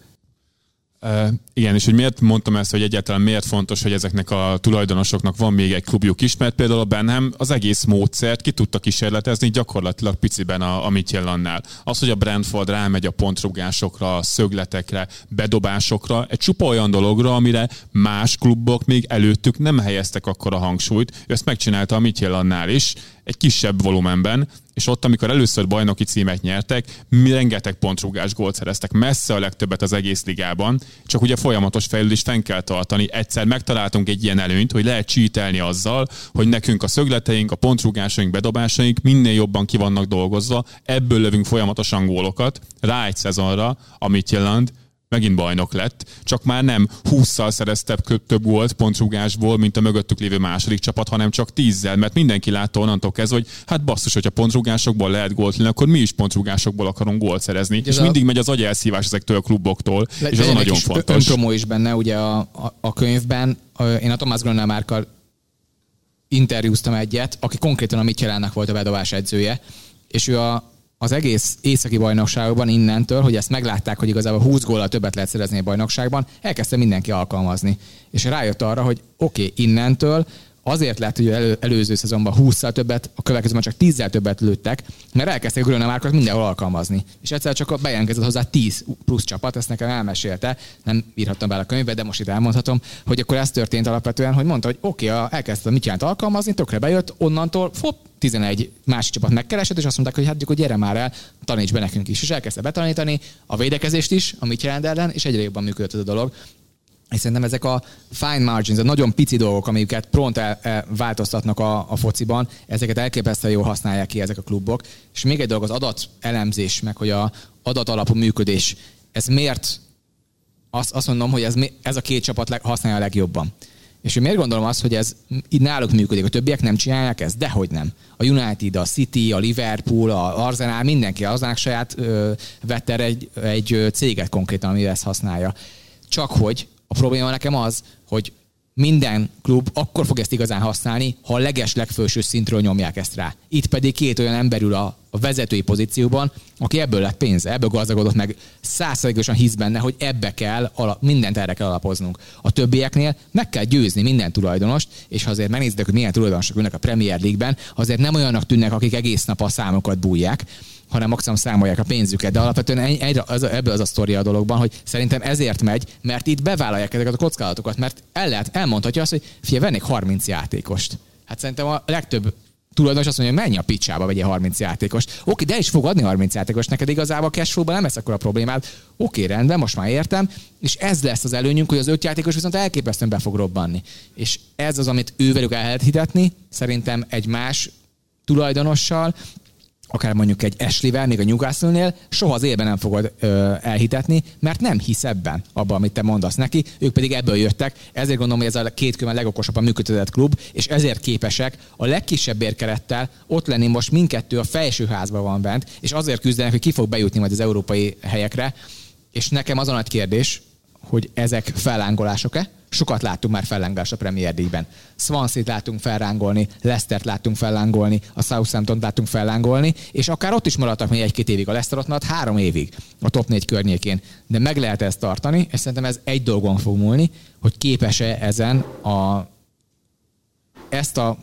Igen, és hogy miért mondtam ezt, hogy egyáltalán miért fontos, hogy ezeknek a tulajdonosoknak van még egy klubjuk is, mert például a Benham az egész módszert ki tudta kísérletezni gyakorlatilag piciben a, a Mitchellannál. Az, hogy a Brentford rámegy a pontrugásokra, szögletekre, bedobásokra, egy csupa olyan dologra, amire más klubok még előttük nem helyeztek akkor a hangsúlyt. Ő ezt megcsinálta a Mitchellannál is, egy kisebb volumenben, és ott, amikor először bajnoki címet nyertek, mi rengeteg pontrugás gólt szereztek, messze a legtöbbet az egész ligában, csak ugye folyamatos fejlődést fenn kell tartani. Egyszer megtaláltunk egy ilyen előnyt, hogy lehet csítelni azzal, hogy nekünk a szögleteink, a pontrugásaink, bedobásaink minél jobban ki vannak dolgozva, ebből lövünk folyamatosan gólokat, rá egy szezonra, amit jelent, megint bajnok lett, csak már nem 20-szal szerezte több- gólt pontrugásból, mint a mögöttük lévő második csapat, hanem csak 10-zel, mert mindenki látta onnantól kezdve, hogy hát basszus, hogyha pontrugásokból lehet gólt lőni, akkor mi is pontrugásokból akarunk gólt szerezni. ez és a- mindig megy az agyelszívás ezektől a kluboktól, és az a nagyon kis fontos. Önpromó is benne, ugye a, a, a könyvben. Én a Thomas Grönnel márkal interjúztam egyet, aki konkrétan a Michelának volt a bedobás edzője, és ő a, az egész északi bajnokságban innentől, hogy ezt meglátták, hogy igazából 20 góllal többet lehet szerezni a bajnokságban, elkezdte mindenki alkalmazni. És rájött arra, hogy oké, okay, innentől azért lett, hogy elő, előző szezonban 20-szal többet, a következőben csak 10-zel többet lőttek, mert elkezdték a márkot mindenhol alkalmazni. És egyszer csak bejelentkezett hozzá 10 plusz csapat, ezt nekem elmesélte, nem írhattam bele a könyvbe, de most itt elmondhatom, hogy akkor ez történt alapvetően, hogy mondta, hogy oké, okay, elkezdte mit jelent alkalmazni, tökre bejött, onnantól fop, 11 másik csapat megkeresett, és azt mondták, hogy hát akkor gyere már el, taníts be nekünk is. És elkezdte betanítani a védekezést is, amit jelent ellen, és egyre jobban működött ez a dolog. És szerintem ezek a fine margins, a nagyon pici dolgok, amiket pront el, el, változtatnak a, a fociban, ezeket elképesztően jól használják ki ezek a klubok. És még egy dolog az adat elemzés, meg hogy a adat alapú működés. Ez miért azt, azt mondom, hogy ez, ez a két csapat használja a legjobban. És én miért gondolom azt, hogy ez így náluk működik, a többiek nem csinálják ezt? Dehogy nem. A United, a City, a Liverpool, a Arsenal, mindenki az saját ö, erre egy, egy céget konkrétan, amivel ezt használja. Csak hogy a probléma nekem az, hogy minden klub akkor fog ezt igazán használni, ha a leges legfőső szintről nyomják ezt rá. Itt pedig két olyan ember ül a, a vezetői pozícióban, aki ebből lett pénze, ebből gazdagodott meg, százszerzékosan hisz benne, hogy ebbe kell, ala, mindent erre kell alapoznunk. A többieknél meg kell győzni minden tulajdonost, és ha azért megnézitek, hogy milyen tulajdonosok ülnek a Premier League-ben, azért nem olyanok tűnnek, akik egész nap a számokat bújják, hanem maximum számolják a pénzüket. De alapvetően egy- egyre az, ebből az a sztoria a dologban, hogy szerintem ezért megy, mert itt bevállalják ezeket a kockázatokat, mert el lehet, elmondhatja azt, hogy fia, vennék 30 játékost. Hát szerintem a legtöbb tulajdonos azt mondja, hogy menj a picsába, vegyél 30 játékost. Oké, de is fog adni 30 játékost, neked igazából a cashflow nem lesz akkor a problémád. Oké, rendben, most már értem, és ez lesz az előnyünk, hogy az öt játékos viszont elképesztően be fog robbanni. És ez az, amit ővelük el lehet hitetni, szerintem egy más tulajdonossal, akár mondjuk egy Ashley-vel, még a Newcastle-nél, soha az élben nem fogod ö, elhitetni, mert nem hisz ebben, abban, amit te mondasz neki, ők pedig ebből jöttek, ezért gondolom, hogy ez a két köven legokosabban működtetett klub, és ezért képesek a legkisebb bérkerettel ott lenni. Most mindkettő a felsőházban van bent, és azért küzdenek, hogy ki fog bejutni majd az európai helyekre, és nekem az a nagy kérdés, hogy ezek fellángolások-e? Sokat láttunk már fellángolást a Premier League-ben. Swansea-t láttunk fellángolni, Leicester-t láttunk fellángolni, a Southampton-t láttunk fellángolni, és akár ott is maradtak még egy-két évig. A Leicester ott maradt három évig a top négy környékén. De meg lehet ezt tartani, és szerintem ez egy dolgon fog múlni, hogy képes-e ezen a ezt a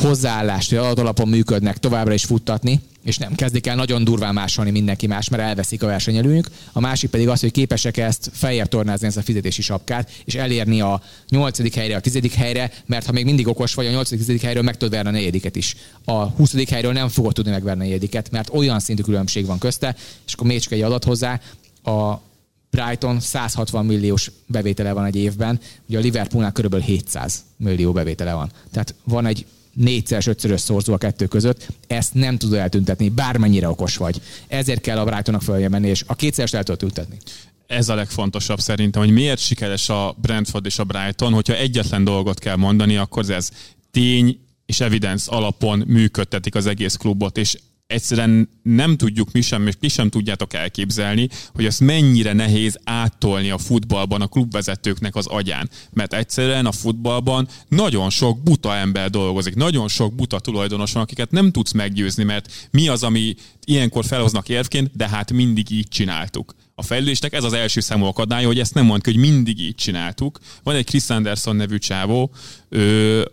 hozzáállást, hogy alapon működnek, továbbra is futtatni, és nem kezdik el nagyon durván másolni mindenki más, mert elveszik a versenyelőnk. A másik pedig az, hogy képesek ezt feljebb tornázni ezt a fizetési sapkát, és elérni a nyolcadik helyre, a tizedik helyre, mert ha még mindig okos vagy, a nyolcadik, tizedik helyről meg tudod verni a negyediket is. A huszadik helyről nem fogod tudni megverni a negyediket, mert olyan szintű különbség van közte, és akkor még csak egy adat hozzá, a Brighton 160 milliós bevétele van egy évben, ugye a Liverpoolnál körülbelül 700 millió bevétele van. Tehát van egy négyszeres, ötszörös szorzó a kettő között, ezt nem tudod eltüntetni, bármennyire okos vagy. Ezért kell a Brightonnak följön menni, és a kétszeres el tudod tüntetni. Ez a legfontosabb szerintem, hogy miért sikeres a Brentford és a Brighton, hogyha egyetlen dolgot kell mondani, akkor ez tény és evidence alapon működtetik az egész klubot, és egyszerűen nem tudjuk mi sem, és ti sem tudjátok elképzelni, hogy ezt mennyire nehéz áttolni a futballban a klubvezetőknek az agyán. Mert egyszerűen a futballban nagyon sok buta ember dolgozik, nagyon sok buta tulajdonos van, akiket nem tudsz meggyőzni, mert mi az, ami ilyenkor felhoznak érvként, de hát mindig így csináltuk. A fejlődésnek ez az első számú akadálya, hogy ezt nem mondjuk, hogy mindig így csináltuk. Van egy Chris Anderson nevű csávó, ő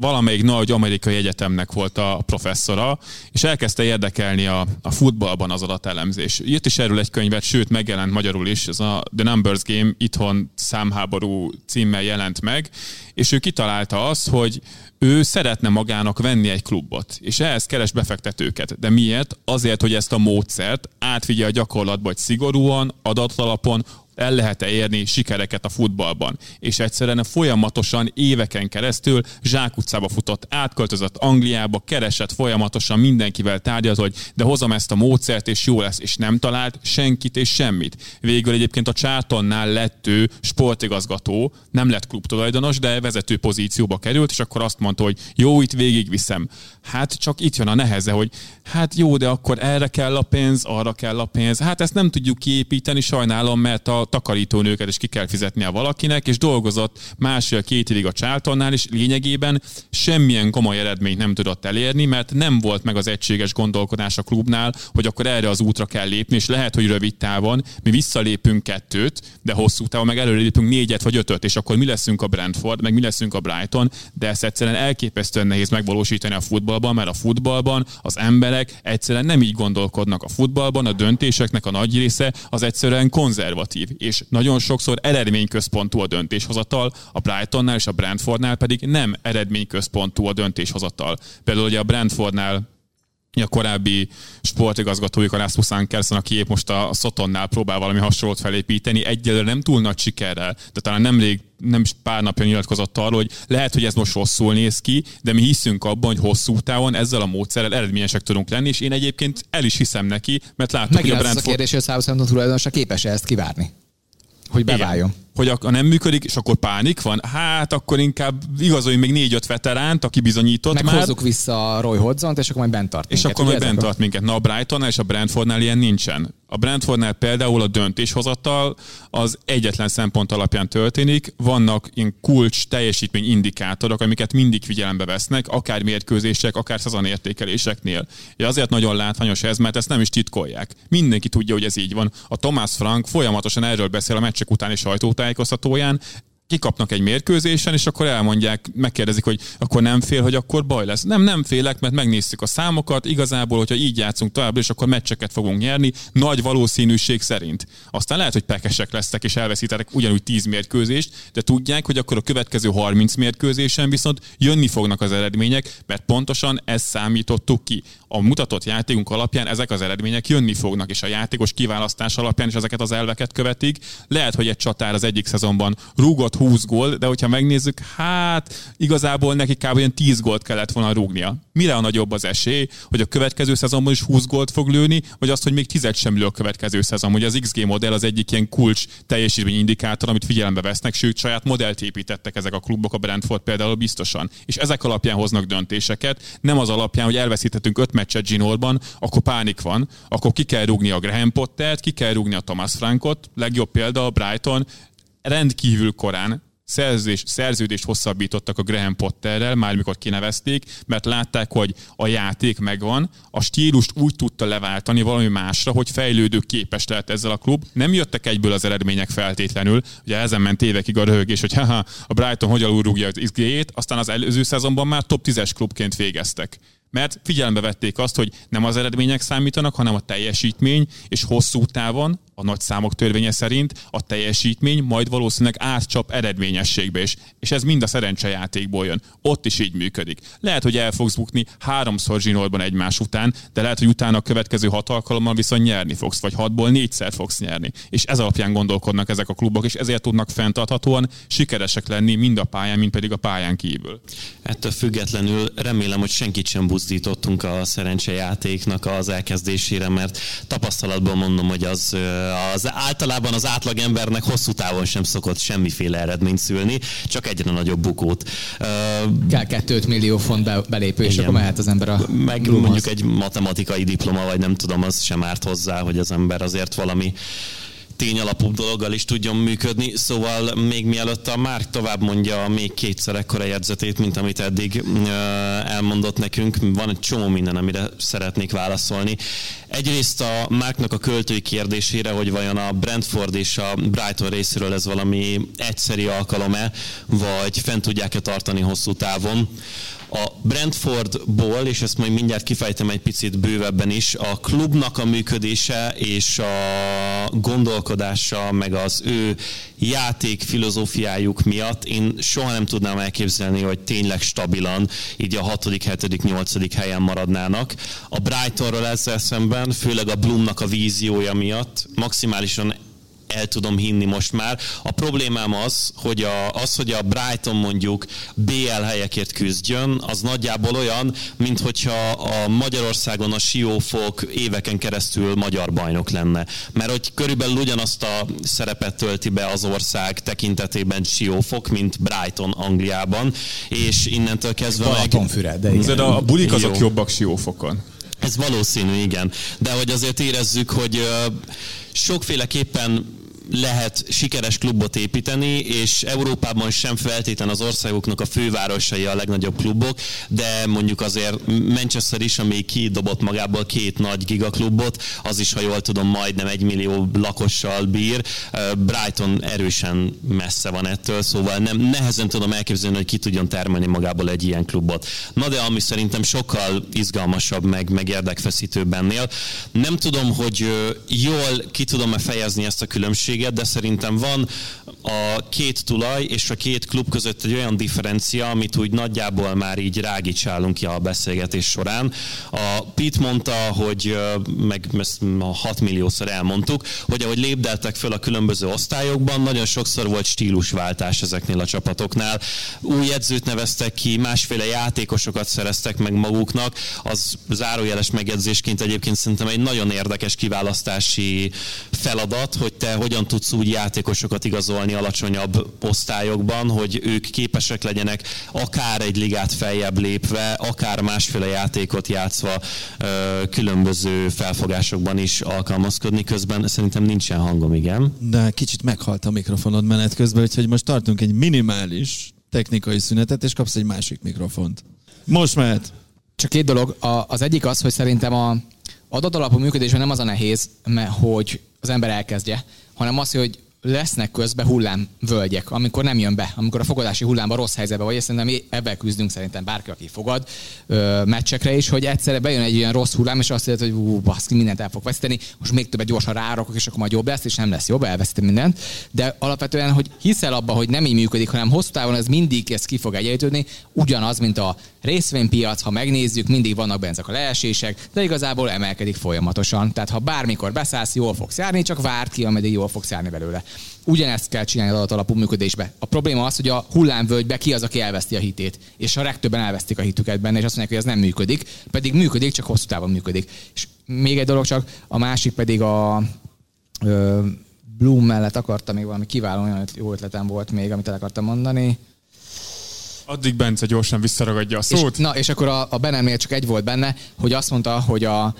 valamelyik nagy amerikai egyetemnek volt a professzora, és elkezdte érdekelni a, a futballban az adatelemzés. Írt is erről egy könyvet, sőt megjelent magyarul is, ez a The Numbers Game itthon számháború címmel jelent meg, és ő kitalálta azt, hogy ő szeretne magának venni egy klubot, és ehhez keres befektetőket. De miért? Azért, hogy ezt a módszert átvigye a gyakorlatba, hogy szigorúan, adatalapon, el lehet-e érni sikereket a futballban. És egyszerűen folyamatosan éveken keresztül zsákutcába futott, átköltözött Angliába, keresett folyamatosan mindenkivel tárgyalt, hogy de hozom ezt a módszert, és jó lesz, és nem talált senkit és semmit. Végül egyébként a Csártonnál lett ő sportigazgató, nem lett klubtulajdonos, de vezető pozícióba került, és akkor azt mondta, hogy jó, itt végigviszem. Hát csak itt jön a neheze, hogy hát jó, de akkor erre kell a pénz, arra kell a pénz. Hát ezt nem tudjuk kiépíteni, sajnálom, mert a takarítónőket is ki kell fizetnie valakinek, és dolgozott másfél-két évig a Charltonnál, és lényegében semmilyen komoly eredményt nem tudott elérni, mert nem volt meg az egységes gondolkodás a klubnál, hogy akkor erre az útra kell lépni, és lehet, hogy rövid távon mi visszalépünk kettőt, de hosszú távon meg előre lépünk négyet vagy ötöt, és akkor mi leszünk a Brentford, meg mi leszünk a Brighton, de ezt egyszerűen elképesztően nehéz megvalósítani a futballban, mert a futballban az emberek egyszerűen nem így gondolkodnak. A futballban, a döntéseknek a nagy része az egyszerűen konzervatív és nagyon sokszor eredményközpontú a döntéshozatal, a Brightonnál és a Brentfordnál pedig nem eredményközpontú a döntéshozatal. Például ugye a Brentfordnál a korábbi sportigazgatójuk, a Rasmus Ankerson, aki épp most a Szotonnál próbál valami hasonlót felépíteni, egyelőre nem túl nagy sikerrel, de talán nemrég nem is pár napja nyilatkozott arról, hogy lehet, hogy ez most rosszul néz ki, de mi hiszünk abban, hogy hosszú távon ezzel a módszerrel eredményesek tudunk lenni, és én egyébként el is hiszem neki, mert Megint hogy a Brentford... a kérdés, hogy a Southampton tulajdonosa képes -e ezt kivárni? Hogy beváljon. Igen hogy a nem működik, és akkor pánik van, hát akkor inkább igazolj még négy-öt veteránt, aki bizonyított Meg már. hozzuk vissza Roy hodgson és akkor majd bent tart És minket, akkor majd bent tart minket. Na a Brightonnál és a Brentfordnál ilyen nincsen. A Brentfordnál például a döntéshozattal az egyetlen szempont alapján történik, vannak ilyen kulcs teljesítmény indikátorok, amiket mindig figyelembe vesznek, akár mérkőzések, akár szezonértékeléseknél. Ja, azért nagyon látványos ez, mert ezt nem is titkolják. Mindenki tudja, hogy ez így van. A Thomas Frank folyamatosan erről beszél a meccsek utáni sajtótájékoztatóján, kikapnak egy mérkőzésen, és akkor elmondják, megkérdezik, hogy akkor nem fél, hogy akkor baj lesz. Nem, nem félek, mert megnéztük a számokat, igazából, hogyha így játszunk tovább, és akkor meccseket fogunk nyerni, nagy valószínűség szerint. Aztán lehet, hogy pekesek lesznek, és elveszítenek ugyanúgy 10 mérkőzést, de tudják, hogy akkor a következő 30 mérkőzésen viszont jönni fognak az eredmények, mert pontosan ezt számítottuk ki. A mutatott játékunk alapján ezek az eredmények jönni fognak, és a játékos kiválasztás alapján is ezeket az elveket követik. Lehet, hogy egy csatár az egyik szezonban rúgott 20 gól, de hogyha megnézzük, hát igazából neki kb. olyan 10 gólt kellett volna rúgnia. Mire a nagyobb az esély, hogy a következő szezonban is 20 gólt fog lőni, vagy azt, hogy még 10 sem lő a következő szezon. Ugye az XG modell az egyik ilyen kulcs teljesítményindikátor, amit figyelembe vesznek, sőt saját modellt építettek ezek a klubok, a Brentford például biztosan. És ezek alapján hoznak döntéseket, nem az alapján, hogy elveszíthetünk 5 meccset Ginorban, akkor pánik van, akkor ki kell rúgni a Graham Pottert, ki kell rúgni a Thomas Frankot, legjobb példa a Brighton, rendkívül korán szerződés, szerződést hosszabbítottak a Graham Potterrel, már mikor kinevezték, mert látták, hogy a játék megvan, a stílust úgy tudta leváltani valami másra, hogy fejlődő képes lehet ezzel a klub. Nem jöttek egyből az eredmények feltétlenül, ugye ezen ment évekig a röhögés, hogy haha, a Brighton hogyan rúgja az xg aztán az előző szezonban már top 10-es klubként végeztek mert figyelembe vették azt, hogy nem az eredmények számítanak, hanem a teljesítmény, és hosszú távon a nagy számok törvénye szerint a teljesítmény majd valószínűleg átcsap eredményességbe is. És ez mind a szerencsejátékból jön. Ott is így működik. Lehet, hogy el fogsz bukni háromszor zsinórban egymás után, de lehet, hogy utána a következő hat alkalommal viszont nyerni fogsz, vagy hatból négyszer fogsz nyerni. És ez alapján gondolkodnak ezek a klubok, és ezért tudnak fenntarthatóan sikeresek lenni mind a pályán, mind pedig a pályán kívül. Ettől függetlenül remélem, hogy senkit sem buzdítottunk a szerencsejátéknak az elkezdésére, mert tapasztalatból mondom, hogy az, az általában az átlagembernek hosszú távon sem szokott semmiféle eredményt szülni, csak egyre nagyobb bukót. Kell 2 millió font belépő, és akkor mehet az ember a Meg mondjuk egy matematikai diploma, vagy nem tudom, az sem árt hozzá, hogy az ember azért valami tényalapú dologgal is tudjon működni, szóval még mielőtt a Márk tovább mondja még kétszer ekkora jegyzetét, mint amit eddig elmondott nekünk, van egy csomó minden, amire szeretnék válaszolni. Egyrészt a Márknak a költői kérdésére, hogy vajon a Brentford és a Brighton részéről ez valami egyszeri alkalom-e, vagy fent tudják-e tartani hosszú távon. A Brentfordból, és ezt majd mindjárt kifejtem egy picit bővebben is, a klubnak a működése és a gondolkodása, meg az ő játék filozófiájuk miatt én soha nem tudnám elképzelni, hogy tényleg stabilan így a 6., 7., 8. helyen maradnának. A Brightonról ezzel szemben, főleg a Bloomnak a víziója miatt maximálisan el tudom hinni most már. A problémám az, hogy a, az, hogy a Brighton mondjuk BL helyekért küzdjön, az nagyjából olyan, mint hogyha a Magyarországon a Siófok éveken keresztül magyar bajnok lenne. Mert hogy körülbelül ugyanazt a szerepet tölti be az ország tekintetében Siófok, mint Brighton Angliában, és innentől kezdve Balatonfüred, de igen. De a bulik azok Jó. jobbak Siófokon. Ez valószínű, igen. De hogy azért érezzük, hogy sokféleképpen lehet sikeres klubot építeni, és Európában sem feltétlen az országoknak a fővárosai a legnagyobb klubok, de mondjuk azért Manchester is, ami kidobott magából két nagy gigaklubot, az is, ha jól tudom, majdnem egy millió lakossal bír. Brighton erősen messze van ettől, szóval nem, nehezen tudom elképzelni, hogy ki tudjon termelni magából egy ilyen klubot. Na de ami szerintem sokkal izgalmasabb, meg, meg érdekfeszítőbb ennél. Nem tudom, hogy jól ki tudom-e fejezni ezt a különbséget, különbséget, de szerintem van a két tulaj és a két klub között egy olyan differencia, amit úgy nagyjából már így rágicsálunk ki a beszélgetés során. A Pete mondta, hogy meg ezt 6 milliószor elmondtuk, hogy ahogy lépdeltek föl a különböző osztályokban, nagyon sokszor volt stílusváltás ezeknél a csapatoknál. Új edzőt neveztek ki, másféle játékosokat szereztek meg maguknak. Az zárójeles megjegyzésként egyébként szerintem egy nagyon érdekes kiválasztási feladat, hogy te hogyan tudsz úgy játékosokat igazolni alacsonyabb osztályokban, hogy ők képesek legyenek akár egy ligát feljebb lépve, akár másféle játékot játszva különböző felfogásokban is alkalmazkodni közben. Szerintem nincsen hangom, igen. De kicsit meghalt a mikrofonod menet közben, úgyhogy most tartunk egy minimális technikai szünetet, és kapsz egy másik mikrofont. Most mehet. Csak két dolog. Az egyik az, hogy szerintem a adatalapú működésben nem az a nehéz, mert hogy az ember elkezdje, hanem az, hogy lesznek közben hullámvölgyek, amikor nem jön be, amikor a fogadási hullámba rossz helyzetbe vagy, szerintem mi ebben küzdünk szerintem bárki, aki fogad ö, meccsekre is, hogy egyszerre bejön egy olyan rossz hullám, és azt mondja, hogy ú, baszki, mindent el fog veszteni, most még többet gyorsan rárakok, és akkor majd jobb lesz, és nem lesz jobb, elveszítem mindent. De alapvetően, hogy hiszel abba, hogy nem így működik, hanem hosszú távon ez mindig ez ki fog egyenlítődni, ugyanaz, mint a részvénypiac, ha megnézzük, mindig vannak benne ezek a leesések, de igazából emelkedik folyamatosan. Tehát ha bármikor beszállsz, jól fogsz járni, csak várd ki, ameddig jól fogsz járni belőle. Ugyanezt kell csinálni az alapú működésbe. A probléma az, hogy a hullámvölgybe ki az, aki elveszti a hitét. És a legtöbben elvesztik a hitüket benne, és azt mondják, hogy ez nem működik, pedig működik, csak hosszú távon működik. És még egy dolog csak, a másik pedig a ö, Bloom mellett akartam még valami kiváló olyan jó ötletem volt még, amit el akartam mondani. Addig Bence gyorsan visszaragadja a szót. És, na, és akkor a, a Benemnél csak egy volt benne, hogy azt mondta, hogy a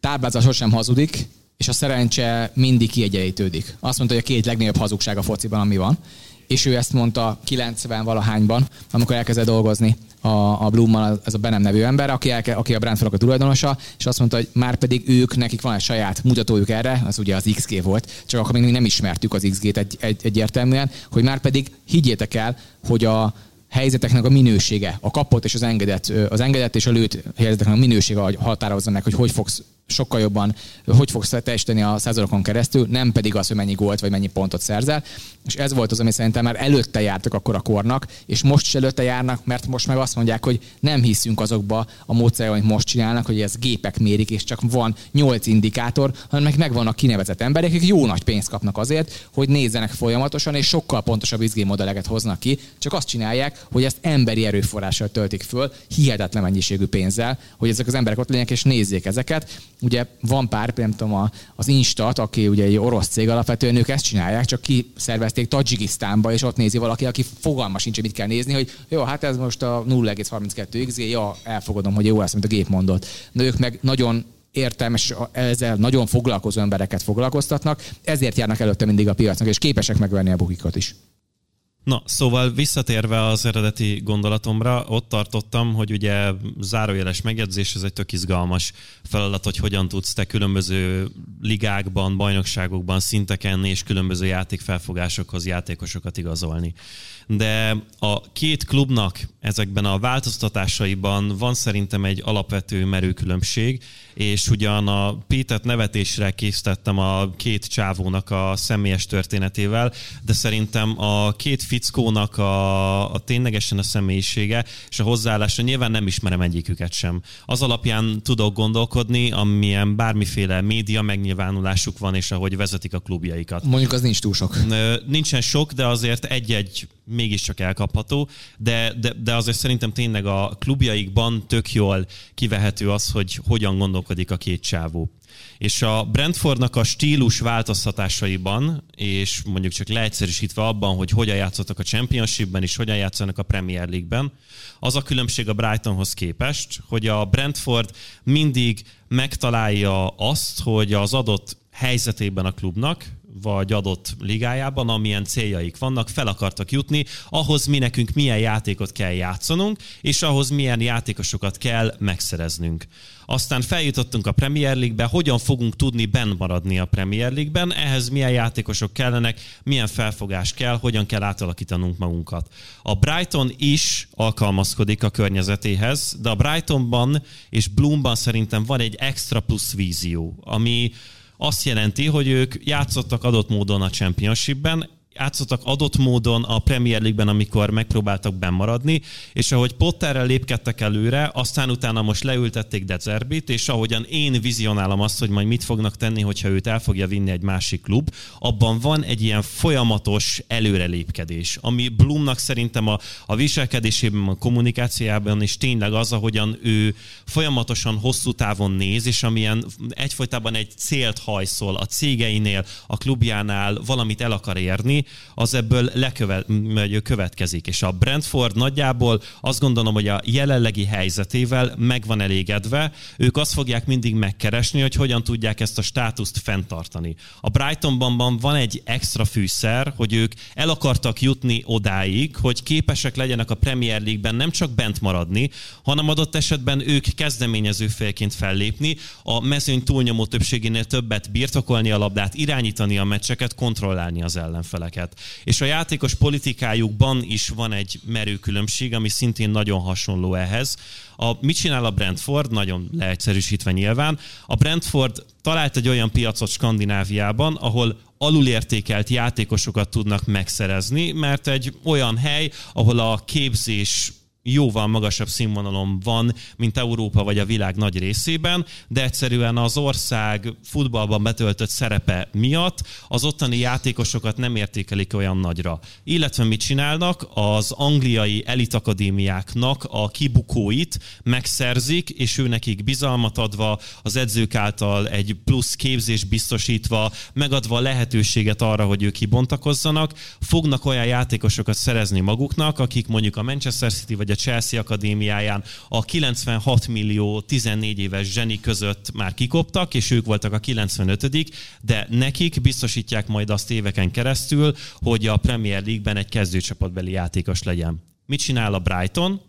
táblázat sosem hazudik, és a szerencse mindig kiegyenlítődik. Azt mondta, hogy a két legnagyobb hazugság a fociban, ami van. És ő ezt mondta 90 valahányban, amikor elkezdett dolgozni a, a Blummal, ez a Benem nevű ember, aki, elke, aki a Brandfalak a tulajdonosa, és azt mondta, hogy már pedig ők, nekik van egy saját mutatójuk erre, az ugye az XG volt, csak akkor még nem ismertük az XG-t egy, egy, egyértelműen, hogy már pedig higgyétek el, hogy a, helyzeteknek a minősége, a kapott és az engedett, az engedett és a lőtt helyzeteknek a minősége határozza meg, hogy hogy fogsz sokkal jobban hogy fogsz teljesíteni a szezonokon keresztül, nem pedig az, hogy mennyi gólt vagy mennyi pontot szerzel. És ez volt az, ami szerintem már előtte jártak akkor a kornak, és most is előtte járnak, mert most meg azt mondják, hogy nem hiszünk azokba a módszerekben, amit most csinálnak, hogy ez gépek mérik, és csak van nyolc indikátor, hanem meg megvannak kinevezett emberek, akik jó nagy pénzt kapnak azért, hogy nézzenek folyamatosan, és sokkal pontosabb izgémodelleket hoznak ki, csak azt csinálják, hogy ezt emberi erőforrással töltik föl, hihetetlen mennyiségű pénzzel, hogy ezek az emberek ott legyenek és nézzék ezeket. Ugye van pár, nem tudom, az Instat, aki ugye egy orosz cég alapvetően, ők ezt csinálják, csak kiszervezték Tajikisztánba, és ott nézi valaki, aki fogalma sincs, mit kell nézni, hogy jó, hát ez most a 0,32 XG, ja, elfogadom, hogy jó lesz, mint a gép mondott. De ők meg nagyon értelmes, ezzel nagyon foglalkozó embereket foglalkoztatnak, ezért járnak előtte mindig a piacnak, és képesek megvenni a bukikat is. Na, szóval visszatérve az eredeti gondolatomra, ott tartottam, hogy ugye zárójeles megjegyzés, ez egy tök izgalmas feladat, hogy hogyan tudsz te különböző ligákban, bajnokságokban, szinteken és különböző játékfelfogásokhoz játékosokat igazolni. De a két klubnak ezekben a változtatásaiban van szerintem egy alapvető merőkülönbség, és ugyan a Pétet nevetésre készítettem a két csávónak a személyes történetével, de szerintem a két fickónak a, a ténylegesen a személyisége és a hozzáállása nyilván nem ismerem egyiküket sem. Az alapján tudok gondolkodni, amilyen bármiféle média megnyilvánulásuk van, és ahogy vezetik a klubjaikat. Mondjuk az nincs túl sok. Nincsen sok, de azért egy-egy mégiscsak elkapható, de, de, de azért szerintem tényleg a klubjaikban tök jól kivehető az, hogy hogyan gondolkodik a két csávó. És a Brentfordnak a stílus változtatásaiban, és mondjuk csak leegyszerűsítve abban, hogy hogyan játszottak a Championshipben és hogyan játszanak a Premier League-ben, az a különbség a Brightonhoz képest, hogy a Brentford mindig megtalálja azt, hogy az adott helyzetében a klubnak, vagy adott ligájában, amilyen céljaik vannak, fel akartak jutni, ahhoz mi nekünk milyen játékot kell játszanunk, és ahhoz milyen játékosokat kell megszereznünk. Aztán feljutottunk a Premier League-be, hogyan fogunk tudni benn maradni a Premier League-ben, ehhez milyen játékosok kellenek, milyen felfogás kell, hogyan kell átalakítanunk magunkat. A Brighton is alkalmazkodik a környezetéhez, de a Brightonban és Bloomban szerintem van egy extra plusz vízió, ami azt jelenti, hogy ők játszottak adott módon a Championshipben, játszottak adott módon a Premier League-ben, amikor megpróbáltak bemaradni, és ahogy Potterrel lépkedtek előre, aztán utána most leültették Dezerbit, és ahogyan én vizionálom azt, hogy majd mit fognak tenni, hogyha őt el fogja vinni egy másik klub, abban van egy ilyen folyamatos előrelépkedés, ami Bloomnak szerintem a, a viselkedésében, a kommunikációjában is tényleg az, ahogyan ő folyamatosan hosszú távon néz, és amilyen egyfolytában egy célt hajszol a cégeinél, a klubjánál valamit el akar érni, az ebből lekövet, következik. És a Brentford nagyjából azt gondolom, hogy a jelenlegi helyzetével meg van elégedve. Ők azt fogják mindig megkeresni, hogy hogyan tudják ezt a státuszt fenntartani. A Brightonban van egy extra fűszer, hogy ők el akartak jutni odáig, hogy képesek legyenek a Premier League-ben nem csak bent maradni, hanem adott esetben ők kezdeményező félként fellépni, a mezőny túlnyomó többségénél többet birtokolni a labdát, irányítani a meccseket, kontrollálni az ellenfeleket embereket. És a játékos politikájukban is van egy merő különbség, ami szintén nagyon hasonló ehhez. A, mit csinál a Brentford? Nagyon leegyszerűsítve nyilván. A Brentford talált egy olyan piacot Skandináviában, ahol alulértékelt játékosokat tudnak megszerezni, mert egy olyan hely, ahol a képzés jóval magasabb színvonalon van, mint Európa vagy a világ nagy részében, de egyszerűen az ország futballban betöltött szerepe miatt az ottani játékosokat nem értékelik olyan nagyra. Illetve mit csinálnak? Az angliai elitakadémiáknak a kibukóit megszerzik, és ő nekik bizalmat adva, az edzők által egy plusz képzés biztosítva, megadva lehetőséget arra, hogy ők kibontakozzanak, fognak olyan játékosokat szerezni maguknak, akik mondjuk a Manchester City vagy a Chelsea Akadémiáján a 96 millió 14 éves zseni között már kikoptak, és ők voltak a 95 de nekik biztosítják majd azt éveken keresztül, hogy a Premier League-ben egy kezdőcsapatbeli játékos legyen. Mit csinál a Brighton?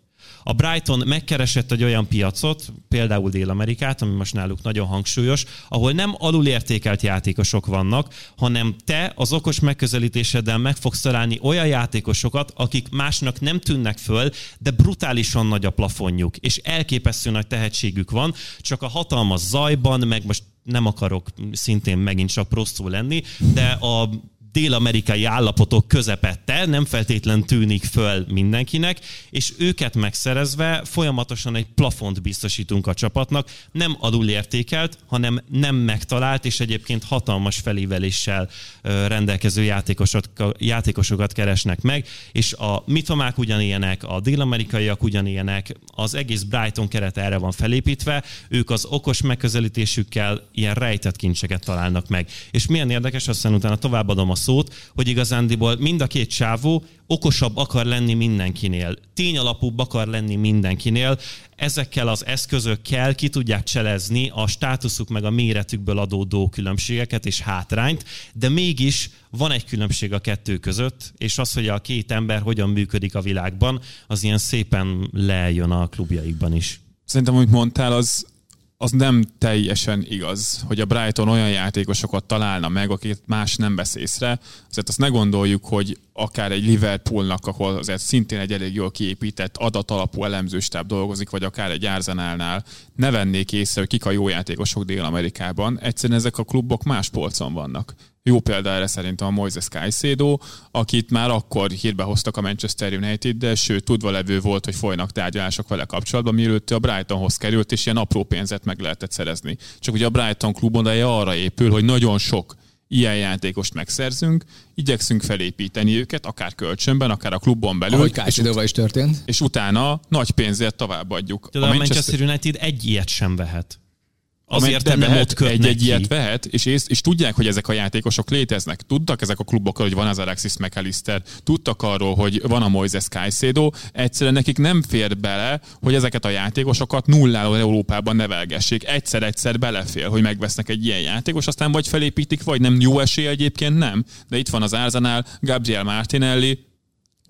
A Brighton megkeresett egy olyan piacot, például Dél-Amerikát, ami most náluk nagyon hangsúlyos, ahol nem alulértékelt játékosok vannak, hanem te az okos megközelítéseddel meg fogsz találni olyan játékosokat, akik másnak nem tűnnek föl, de brutálisan nagy a plafonjuk, és elképesztő nagy tehetségük van, csak a hatalmas zajban, meg most nem akarok szintén megint csak prosztó lenni, de a dél-amerikai állapotok közepette, nem feltétlen tűnik föl mindenkinek, és őket megszerezve folyamatosan egy plafont biztosítunk a csapatnak, nem alulértékelt, hanem nem megtalált, és egyébként hatalmas felíveléssel rendelkező játékosokat, játékosokat keresnek meg, és a mitomák ugyanilyenek, a dél-amerikaiak ugyanilyenek, az egész Brighton keret erre van felépítve, ők az okos megközelítésükkel ilyen rejtett kincseket találnak meg. És milyen érdekes, aztán utána továbbadom a szót, hogy igazándiból mind a két sávó okosabb akar lenni mindenkinél, tényalapúbb akar lenni mindenkinél, ezekkel az eszközökkel ki tudják cselezni a státuszuk meg a méretükből adódó különbségeket és hátrányt, de mégis van egy különbség a kettő között, és az, hogy a két ember hogyan működik a világban, az ilyen szépen lejön a klubjaikban is. Szerintem, amit mondtál, az, az nem teljesen igaz, hogy a Brighton olyan játékosokat találna meg, akiket más nem vesz észre. Azért azt ne gondoljuk, hogy akár egy Liverpoolnak, ahol azért szintén egy elég jól kiépített adatalapú elemzőstáb dolgozik, vagy akár egy Arsenalnál, ne vennék észre, hogy kik a jó játékosok Dél-Amerikában. Egyszerűen ezek a klubok más polcon vannak. Jó példa erre szerintem a Moises Caicedo, akit már akkor hírbe hoztak a Manchester United, de sőt, tudva levő volt, hogy folynak tárgyalások vele kapcsolatban, mielőtt a Brightonhoz került, és ilyen apró pénzet meg lehetett szerezni. Csak ugye a Brighton klub arra épül, hogy nagyon sok ilyen játékost megszerzünk, igyekszünk felépíteni őket, akár kölcsönben, akár a klubon belül. Ahogy Caicedo is történt. És utána nagy pénzért továbbadjuk. De a, a Manchester United egy ilyet sem vehet. Azért nem, nem ott egy, egy ilyet vehet, és, és, és, tudják, hogy ezek a játékosok léteznek. Tudtak ezek a klubok, hogy van az Alexis McAllister, tudtak arról, hogy van a Moises Caicedo, egyszerűen nekik nem fér bele, hogy ezeket a játékosokat nulláról Európában nevelgessék. Egyszer-egyszer belefér, hogy megvesznek egy ilyen játékos, aztán vagy felépítik, vagy nem. Jó esély egyébként nem. De itt van az Arsenal, Gabriel Martinelli,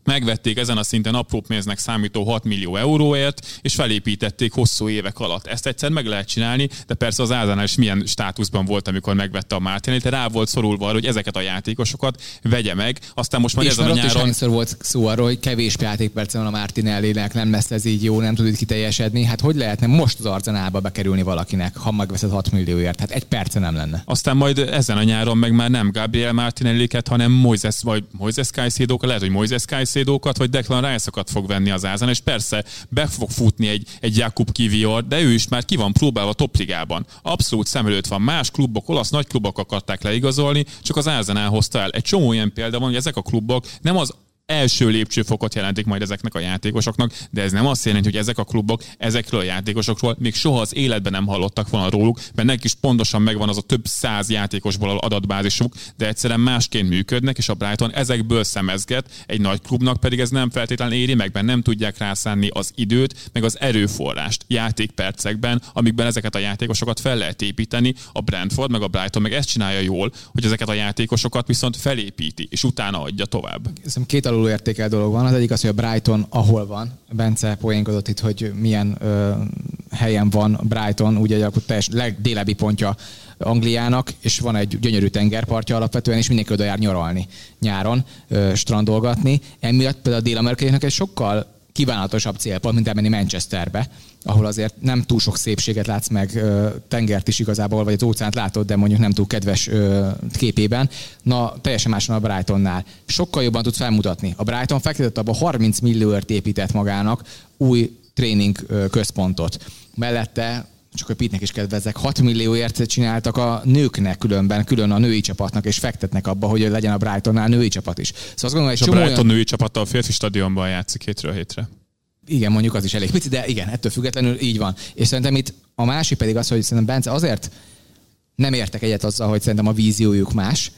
megvették ezen a szinten apró pénznek számító 6 millió euróért, és felépítették hosszú évek alatt. Ezt egyszer meg lehet csinálni, de persze az Ázánál is milyen státuszban volt, amikor megvette a Mártinél, tehát rá volt szorulva arra, hogy ezeket a játékosokat vegye meg. Aztán most már ezen a nyáron... És volt szó arról, hogy kevés játékperce van a Martinelli-nek, nem lesz ez így jó, nem tud itt kiteljesedni. Hát hogy lehetne most az Arzenálba bekerülni valakinek, ha megveszed 6 millióért? Hát egy perce nem lenne. Aztán majd ezen a nyáron meg már nem Gabriel Martinelli-ket, hanem Moises vagy Moises caicedo lehet, hogy Moises Caicedo Caicedo-kat, vagy Declan Rice-okat fog venni az ázán, és persze be fog futni egy, egy Jakub Kivior, de ő is már ki van próbálva topligában. Abszolút szem előtt van. Más klubok, olasz nagy klubok akarták leigazolni, csak az Arsenal hozta el. Egy csomó ilyen példa van, hogy ezek a klubok nem az első lépcsőfokot jelentik majd ezeknek a játékosoknak, de ez nem azt jelenti, hogy ezek a klubok ezekről a játékosokról még soha az életben nem hallottak volna róluk, mert nekik is pontosan megvan az a több száz játékosból adatbázisuk, de egyszerűen másként működnek, és a Brighton ezekből szemezget, egy nagy klubnak pedig ez nem feltétlenül éri meg, mert nem tudják rászánni az időt, meg az erőforrást játékpercekben, amikben ezeket a játékosokat fel lehet építeni. A Brentford meg a Brighton meg ezt csinálja jól, hogy ezeket a játékosokat viszont felépíti, és utána adja tovább. Szerintem két alulértékel dolog van. Az egyik az, hogy a Brighton ahol van. Bence poénkodott itt, hogy milyen ö, helyen van Brighton, ugye akkor teljes legdélebbi pontja Angliának, és van egy gyönyörű tengerpartja alapvetően, és mindenki oda jár nyaralni nyáron, ö, strandolgatni. Emiatt például a dél-amerikaiaknak egy sokkal kívánatosabb célpont, mint elmenni Manchesterbe, ahol azért nem túl sok szépséget látsz meg, tengert is igazából, vagy az óceánt látod, de mondjuk nem túl kedves képében. Na, teljesen más van a Brightonnál. Sokkal jobban tudsz felmutatni. A Brighton fektetett abba 30 millióért épített magának új tréning központot. Mellette csak a Pitnek is kedvezek, 6 millióért csináltak a nőknek különben, külön a női csapatnak, és fektetnek abba, hogy legyen a Brightonnál női csapat is. Szóval azt gondolom, hogy a Brighton olyan... női csapata a férfi stadionban játszik hétről hétre. Igen, mondjuk az is elég pici, de igen, ettől függetlenül így van. És szerintem itt a másik pedig az, hogy szerintem Bence azért nem értek egyet azzal, hogy szerintem a víziójuk más.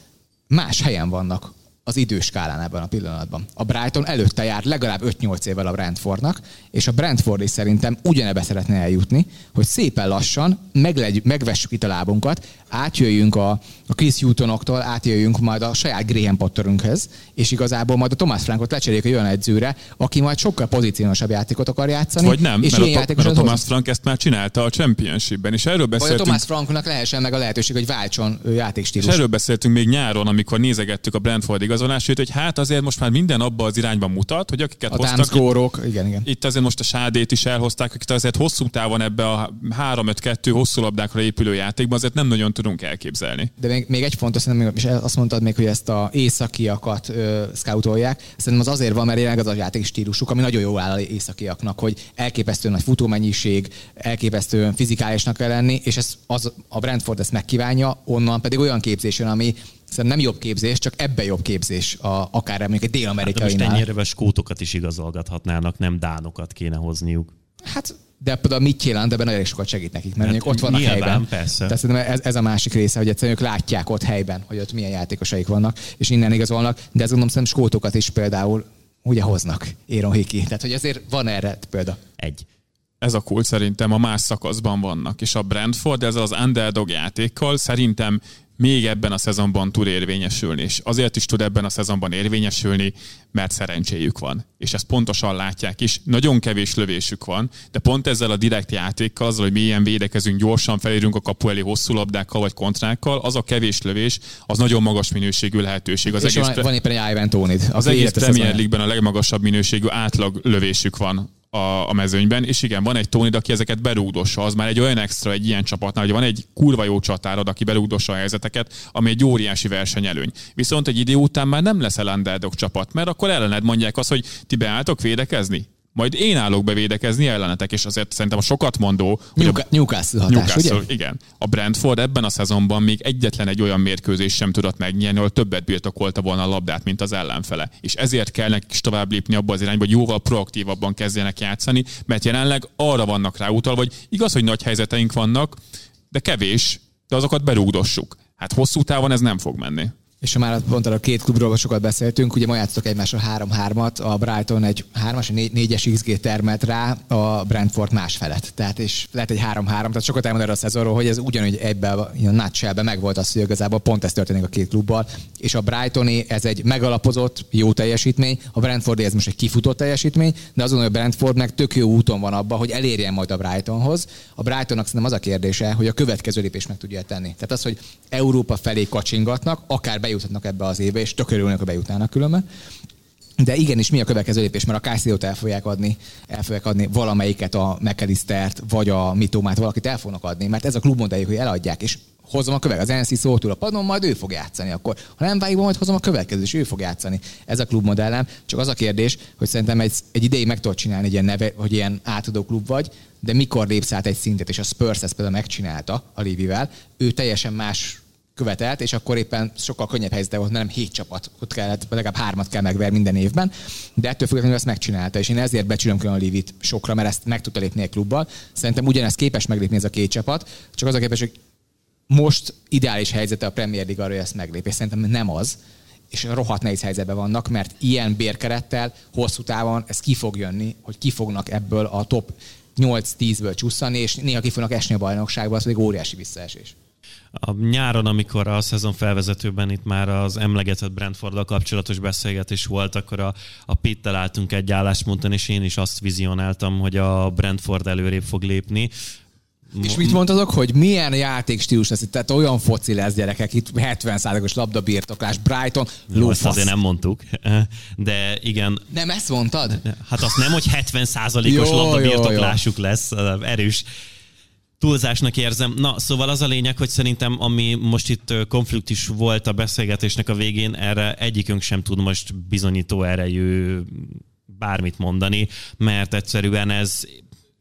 Más helyen vannak az időskálán ebben a pillanatban. A Brighton előtte járt legalább 5-8 évvel a Brentfordnak, és a Brentford is szerintem ugyanebbe szeretne eljutni, hogy szépen lassan meglegy, megvessük itt a lábunkat, átjöjjünk a, a Chris Hewtonoktól, átjöjjünk majd a saját Graham Potterünkhöz, és igazából majd a Thomas Frankot lecseréljük egy olyan edzőre, aki majd sokkal pozíciósabb játékot akar játszani. Vagy nem, és mert, a, mert a játékos Thomas Frank ezt már csinálta a Championshipben, és erről vagy a beszéltünk. Thomas Franknak lehessen meg a lehetőség, hogy váltson ő És játékstílus. erről beszéltünk még nyáron, amikor nézegettük a Brentford igazolásait, hogy hát azért most már minden abba az irányba mutat, hogy akiket A hoztak, támszkórok, igen, igen. itt azért most a Sádét is elhozták, akit azért hosszú távon ebbe a 3-5-2 hosszú labdákra épülő játékban azért nem nagyon tudunk elképzelni. De még, még egy fontos, szerintem, és azt mondtad még, hogy ezt a északiakat ö, scoutolják. Szerintem az azért van, mert jelenleg az a játék stílusuk, ami nagyon jó áll az északiaknak, hogy elképesztően nagy futómennyiség, elképesztően fizikálisnak kell lenni, és ez, az, a Brentford ezt megkívánja, onnan pedig olyan képzés jön, ami szerintem nem jobb képzés, csak ebbe jobb képzés, a, akár mondjuk egy De most dél-amerikai ennyire skótokat is igazolgathatnának, nem dánokat kéne hozniuk. Hát, de például mit jelent, ebben nagyon sokat segít nekik, mert Hát hát, ott vannak nyilván, helyben. persze. Tehát szerintem ez, ez, a másik része, hogy egyszerűen ők látják ott helyben, hogy ott milyen játékosaik vannak, és innen igazolnak, de ez gondolom szerintem skótokat is például ugye hoznak Éron Hiki. Tehát, hogy azért van erre példa. Egy. ez a kult szerintem a más szakaszban vannak, és a Brentford ezzel az underdog játékkal szerintem még ebben a szezonban tud érvényesülni, és azért is tud ebben a szezonban érvényesülni, mert szerencséjük van. És ezt pontosan látják is. Nagyon kevés lövésük van, de pont ezzel a direkt játékkal, azzal, hogy milyen védekezünk, gyorsan felérünk a kapu elé hosszú labdákkal vagy kontrákkal, az a kevés lövés, az nagyon magas minőségű lehetőség. Az és egész van, van éppen egy Ivan Tónid. az egész Premier League-ben a legmagasabb minőségű átlag lövésük van a, a mezőnyben, és igen, van egy Tony, aki ezeket berúgdossa, az már egy olyan extra egy ilyen csapatnál, hogy van egy kurva jó csatárod, aki berúgdossa a helyzeteket, ami egy óriási versenyelőny. Viszont egy idő után már nem leszel underdog csapat, mert akkor ellened mondják azt, hogy ti beálltok védekezni, majd én állok bevédekezni ellenetek, és azért szerintem a sokat mondó, hogy a Newca- Newcastle hatás, Newcastle, ugye? igen. A Brentford ebben a szezonban még egyetlen egy olyan mérkőzés sem tudott megnyerni, ahol többet birtokolta volna a labdát, mint az ellenfele. És ezért kell nekik is tovább lépni abba az irányba, hogy jóval proaktívabban kezdjenek játszani, mert jelenleg arra vannak ráutalva, hogy igaz, hogy nagy helyzeteink vannak, de kevés, de azokat berúgdossuk. Hát hosszú távon ez nem fog menni. És ha már pont a két klubról sokat beszéltünk, ugye ma játszottak egymásra 3-3-at, a Brighton egy 3-as, 4-es XG termelt rá, a Brentford más felett. Tehát és lehet egy 3-3, tehát sokat elmond erről a szezonról, hogy ez ugyanúgy ebben a nutshellben meg volt az, hogy igazából pont ez történik a két klubbal, és a Brightoni ez egy megalapozott, jó teljesítmény, a Brentfordi ez most egy kifutott teljesítmény, de azon, hogy a Brentford meg tök jó úton van abban, hogy elérjen majd a Brightonhoz. A Brightonnak szerintem az a kérdése, hogy a következő lépés meg tudja tenni. Tehát az, hogy Európa felé kacsingatnak, akár bejuthatnak ebbe az évbe, és tök örülnek, ha bejutnának különben. De igenis, mi a következő lépés? Mert a Caicedo-t el fogják adni, el fogják adni valamelyiket a McAllistert, vagy a Mitomát, valakit el fognak adni, mert ez a klubmodelljük, hogy eladják, és hozom a következő. Az NC szótól a padon, majd ő fog játszani. Akkor, ha nem válik, majd hozom a következő, és ő fog játszani. Ez a klubmodellem. Csak az a kérdés, hogy szerintem egy, egy ideig meg tudod csinálni, egy ilyen neve, hogy ilyen átadó klub vagy, de mikor lépsz át egy szintet, és a Spurs ezt például megcsinálta a Livivel, ő teljesen más követelt, és akkor éppen sokkal könnyebb helyzet volt, nem hét csapat, ott kellett, legalább hármat kell megver minden évben, de ettől függetlenül ezt megcsinálta, és én ezért becsülöm külön a Livit sokra, mert ezt meg tudta lépni egy klubbal. Szerintem ugyanezt képes meglépni ez a két csapat, csak az a képes, hogy most ideális helyzete a Premier League arra, hogy ezt meglépje. Szerintem nem az, és rohadt nehéz helyzetben vannak, mert ilyen bérkerettel hosszú távon ez ki fog jönni, hogy ki fognak ebből a top 8-10-ből csusszani, és néha ki fognak esni a bajnokságba, az pedig óriási visszaesés. A nyáron, amikor a szezon felvezetőben itt már az emlegetett Brentforddal kapcsolatos beszélgetés volt, akkor a, a Pittel álltunk egy állásponton, és én is azt vizionáltam, hogy a Brentford előrébb fog lépni. És mit mondtazok, hogy milyen játékstílus lesz itt? Tehát olyan foci lesz gyerekek, itt 70%-os labdabirtoklás, Brighton, Jó, lófasz. azért nem mondtuk, de igen, Nem ezt mondtad? hát azt nem, hogy 70%-os Jó, jó, labdabirtoklásuk lesz, erős túlzásnak érzem. Na, szóval az a lényeg, hogy szerintem, ami most itt konfliktus volt a beszélgetésnek a végén, erre egyikünk sem tud most bizonyító erejű bármit mondani, mert egyszerűen ez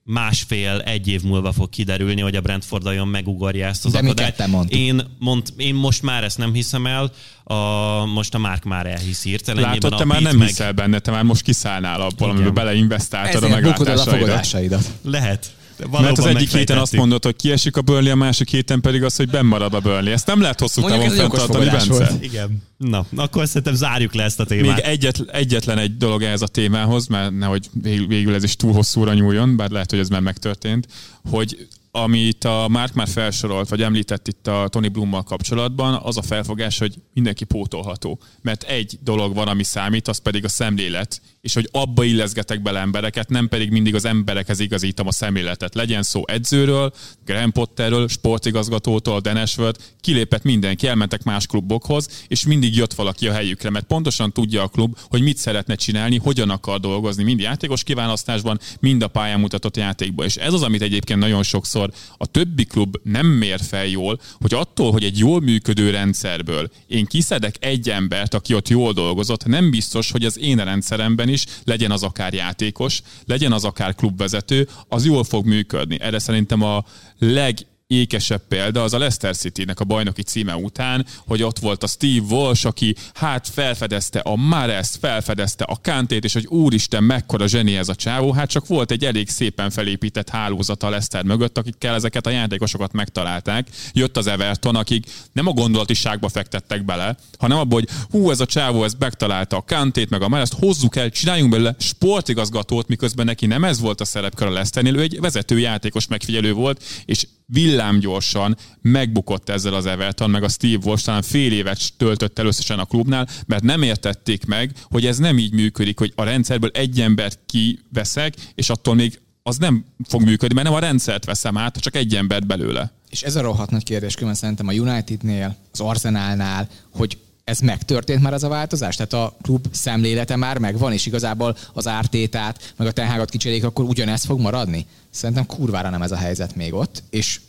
másfél, egy év múlva fog kiderülni, hogy a Brentford olyan megugorja ezt az De akadályt. Én, mond, én most már ezt nem hiszem el, a, most a Márk már elhisz hirtelen. Látod, te már nem hiszel benne, te már most kiszállnál abból, Igen. amiben beleinvestáltad a Ezért a meglátásaidat. fogadásaidat. Lehet. Mert az egyik héten azt mondod, hogy kiesik a Burnley, a másik héten pedig az, hogy marad a Burnley. Ezt nem lehet hosszú távon fenntartani, Bence. Igen. Na, akkor szerintem zárjuk le ezt a témát. Még egyet, egyetlen egy dolog ez a témához, mert nehogy végül ez is túl hosszúra nyúljon, bár lehet, hogy ez már megtörtént, hogy amit a Mark már felsorolt, vagy említett itt a Tony Blummal kapcsolatban, az a felfogás, hogy mindenki pótolható. Mert egy dolog van, ami számít, az pedig a szemlélet, és hogy abba illeszgetek bele embereket, nem pedig mindig az emberekhez igazítom a szemléletet. Legyen szó edzőről, Graham Potterről, sportigazgatótól, Dan Ashford, kilépett mindenki, elmentek más klubokhoz, és mindig jött valaki a helyükre, mert pontosan tudja a klub, hogy mit szeretne csinálni, hogyan akar dolgozni, mind játékos kiválasztásban, mind a pályán mutatott játékban. És ez az, amit egyébként nagyon sokszor a többi klub nem mér fel jól, hogy attól, hogy egy jól működő rendszerből én kiszedek egy embert, aki ott jól dolgozott, nem biztos, hogy az én rendszeremben is legyen az akár játékos, legyen az akár klubvezető, az jól fog működni. Erre szerintem a leg ékesebb példa az a Leicester City-nek a bajnoki címe után, hogy ott volt a Steve Walsh, aki hát felfedezte a Mares, felfedezte a Kantét, és hogy úristen, mekkora zseni ez a csávó, hát csak volt egy elég szépen felépített hálózat a Leicester mögött, akikkel ezeket a játékosokat megtalálták. Jött az Everton, akik nem a gondolatiságba fektettek bele, hanem abban, hogy hú, ez a csávó, ez megtalálta a Kantét, meg a Mares, hozzuk el, csináljunk belőle sportigazgatót, miközben neki nem ez volt a szerepkör a Leicesternél, ő egy vezető játékos megfigyelő volt, és villámgyorsan megbukott ezzel az Everton, meg a Steve Walsh talán fél évet töltött el összesen a klubnál, mert nem értették meg, hogy ez nem így működik, hogy a rendszerből egy embert kiveszek, és attól még az nem fog működni, mert nem a rendszert veszem át, csak egy embert belőle. És ez a rohadt nagy kérdés, különben szerintem a Unitednél, az Arsenalnál, hogy ez megtörtént már az a változás? Tehát a klub szemlélete már megvan, és igazából az ártétát, meg a tenhágat kicserék, akkor ugyanez fog maradni? Szerintem kurvára nem ez a helyzet még ott, és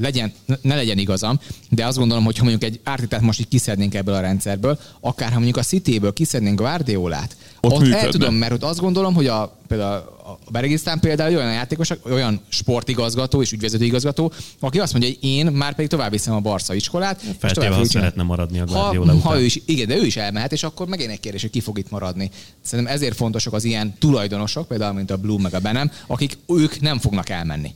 legyen, ne legyen igazam, de azt gondolom, hogy ha mondjuk egy ártétát most így kiszednénk ebből a rendszerből, akár ha mondjuk a City-ből kiszednénk Guardiolát, ott, ott el tudom, mert ott azt gondolom, hogy a, például a Beregisztán például olyan játékos, olyan sportigazgató és ügyvezető igazgató, aki azt mondja, hogy én már pedig tovább viszem a Barca iskolát. Feltéve, ha szeretne maradni a Guardiola ha, után. ha ő is, igen, de ő is elmehet, és akkor megint egy kérdés, hogy ki fog itt maradni. Szerintem ezért fontosak az ilyen tulajdonosok, például mint a Blue meg a Benem, akik ők nem fognak elmenni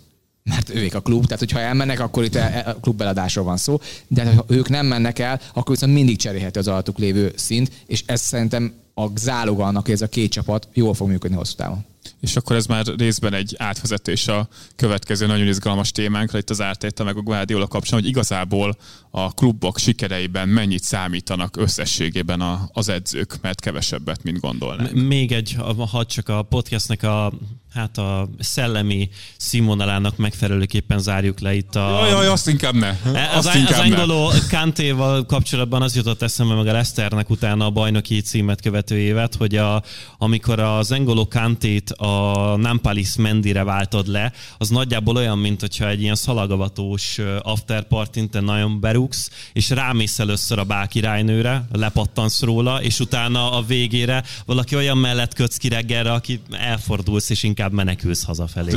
mert ők a klub, tehát hogyha elmennek, akkor itt a klubbeladásról van szó, de ha ők nem mennek el, akkor viszont mindig cserélhető az alatuk lévő szint, és ez szerintem a záloga annak, hogy ez a két csapat jól fog működni hosszú távon. És akkor ez már részben egy átvezetés a következő nagyon izgalmas témánkra, itt az Ártéta meg a Guardiola kapcsán, hogy igazából a klubok sikereiben mennyit számítanak összességében a, az edzők, mert kevesebbet, mint gondolnak. Még egy, ha csak a podcastnek a hát a szellemi színvonalának megfelelőképpen zárjuk le itt a... Jaj, jaj, azt inkább ne. E, az, inkább az Angolo Kantéval kapcsolatban az jutott eszembe meg a Leszternek utána a bajnoki címet követő évet, hogy a, amikor az Angolo Kantét a Nampalis Mendire váltod le, az nagyjából olyan, mint hogyha egy ilyen szalagavatós afterpartint te nagyon berúgsz, és rámész először a bál királynőre, lepattansz róla, és utána a végére valaki olyan mellett kötsz ki reggelre, aki elfordulsz, és inkább menekülsz hazafelé.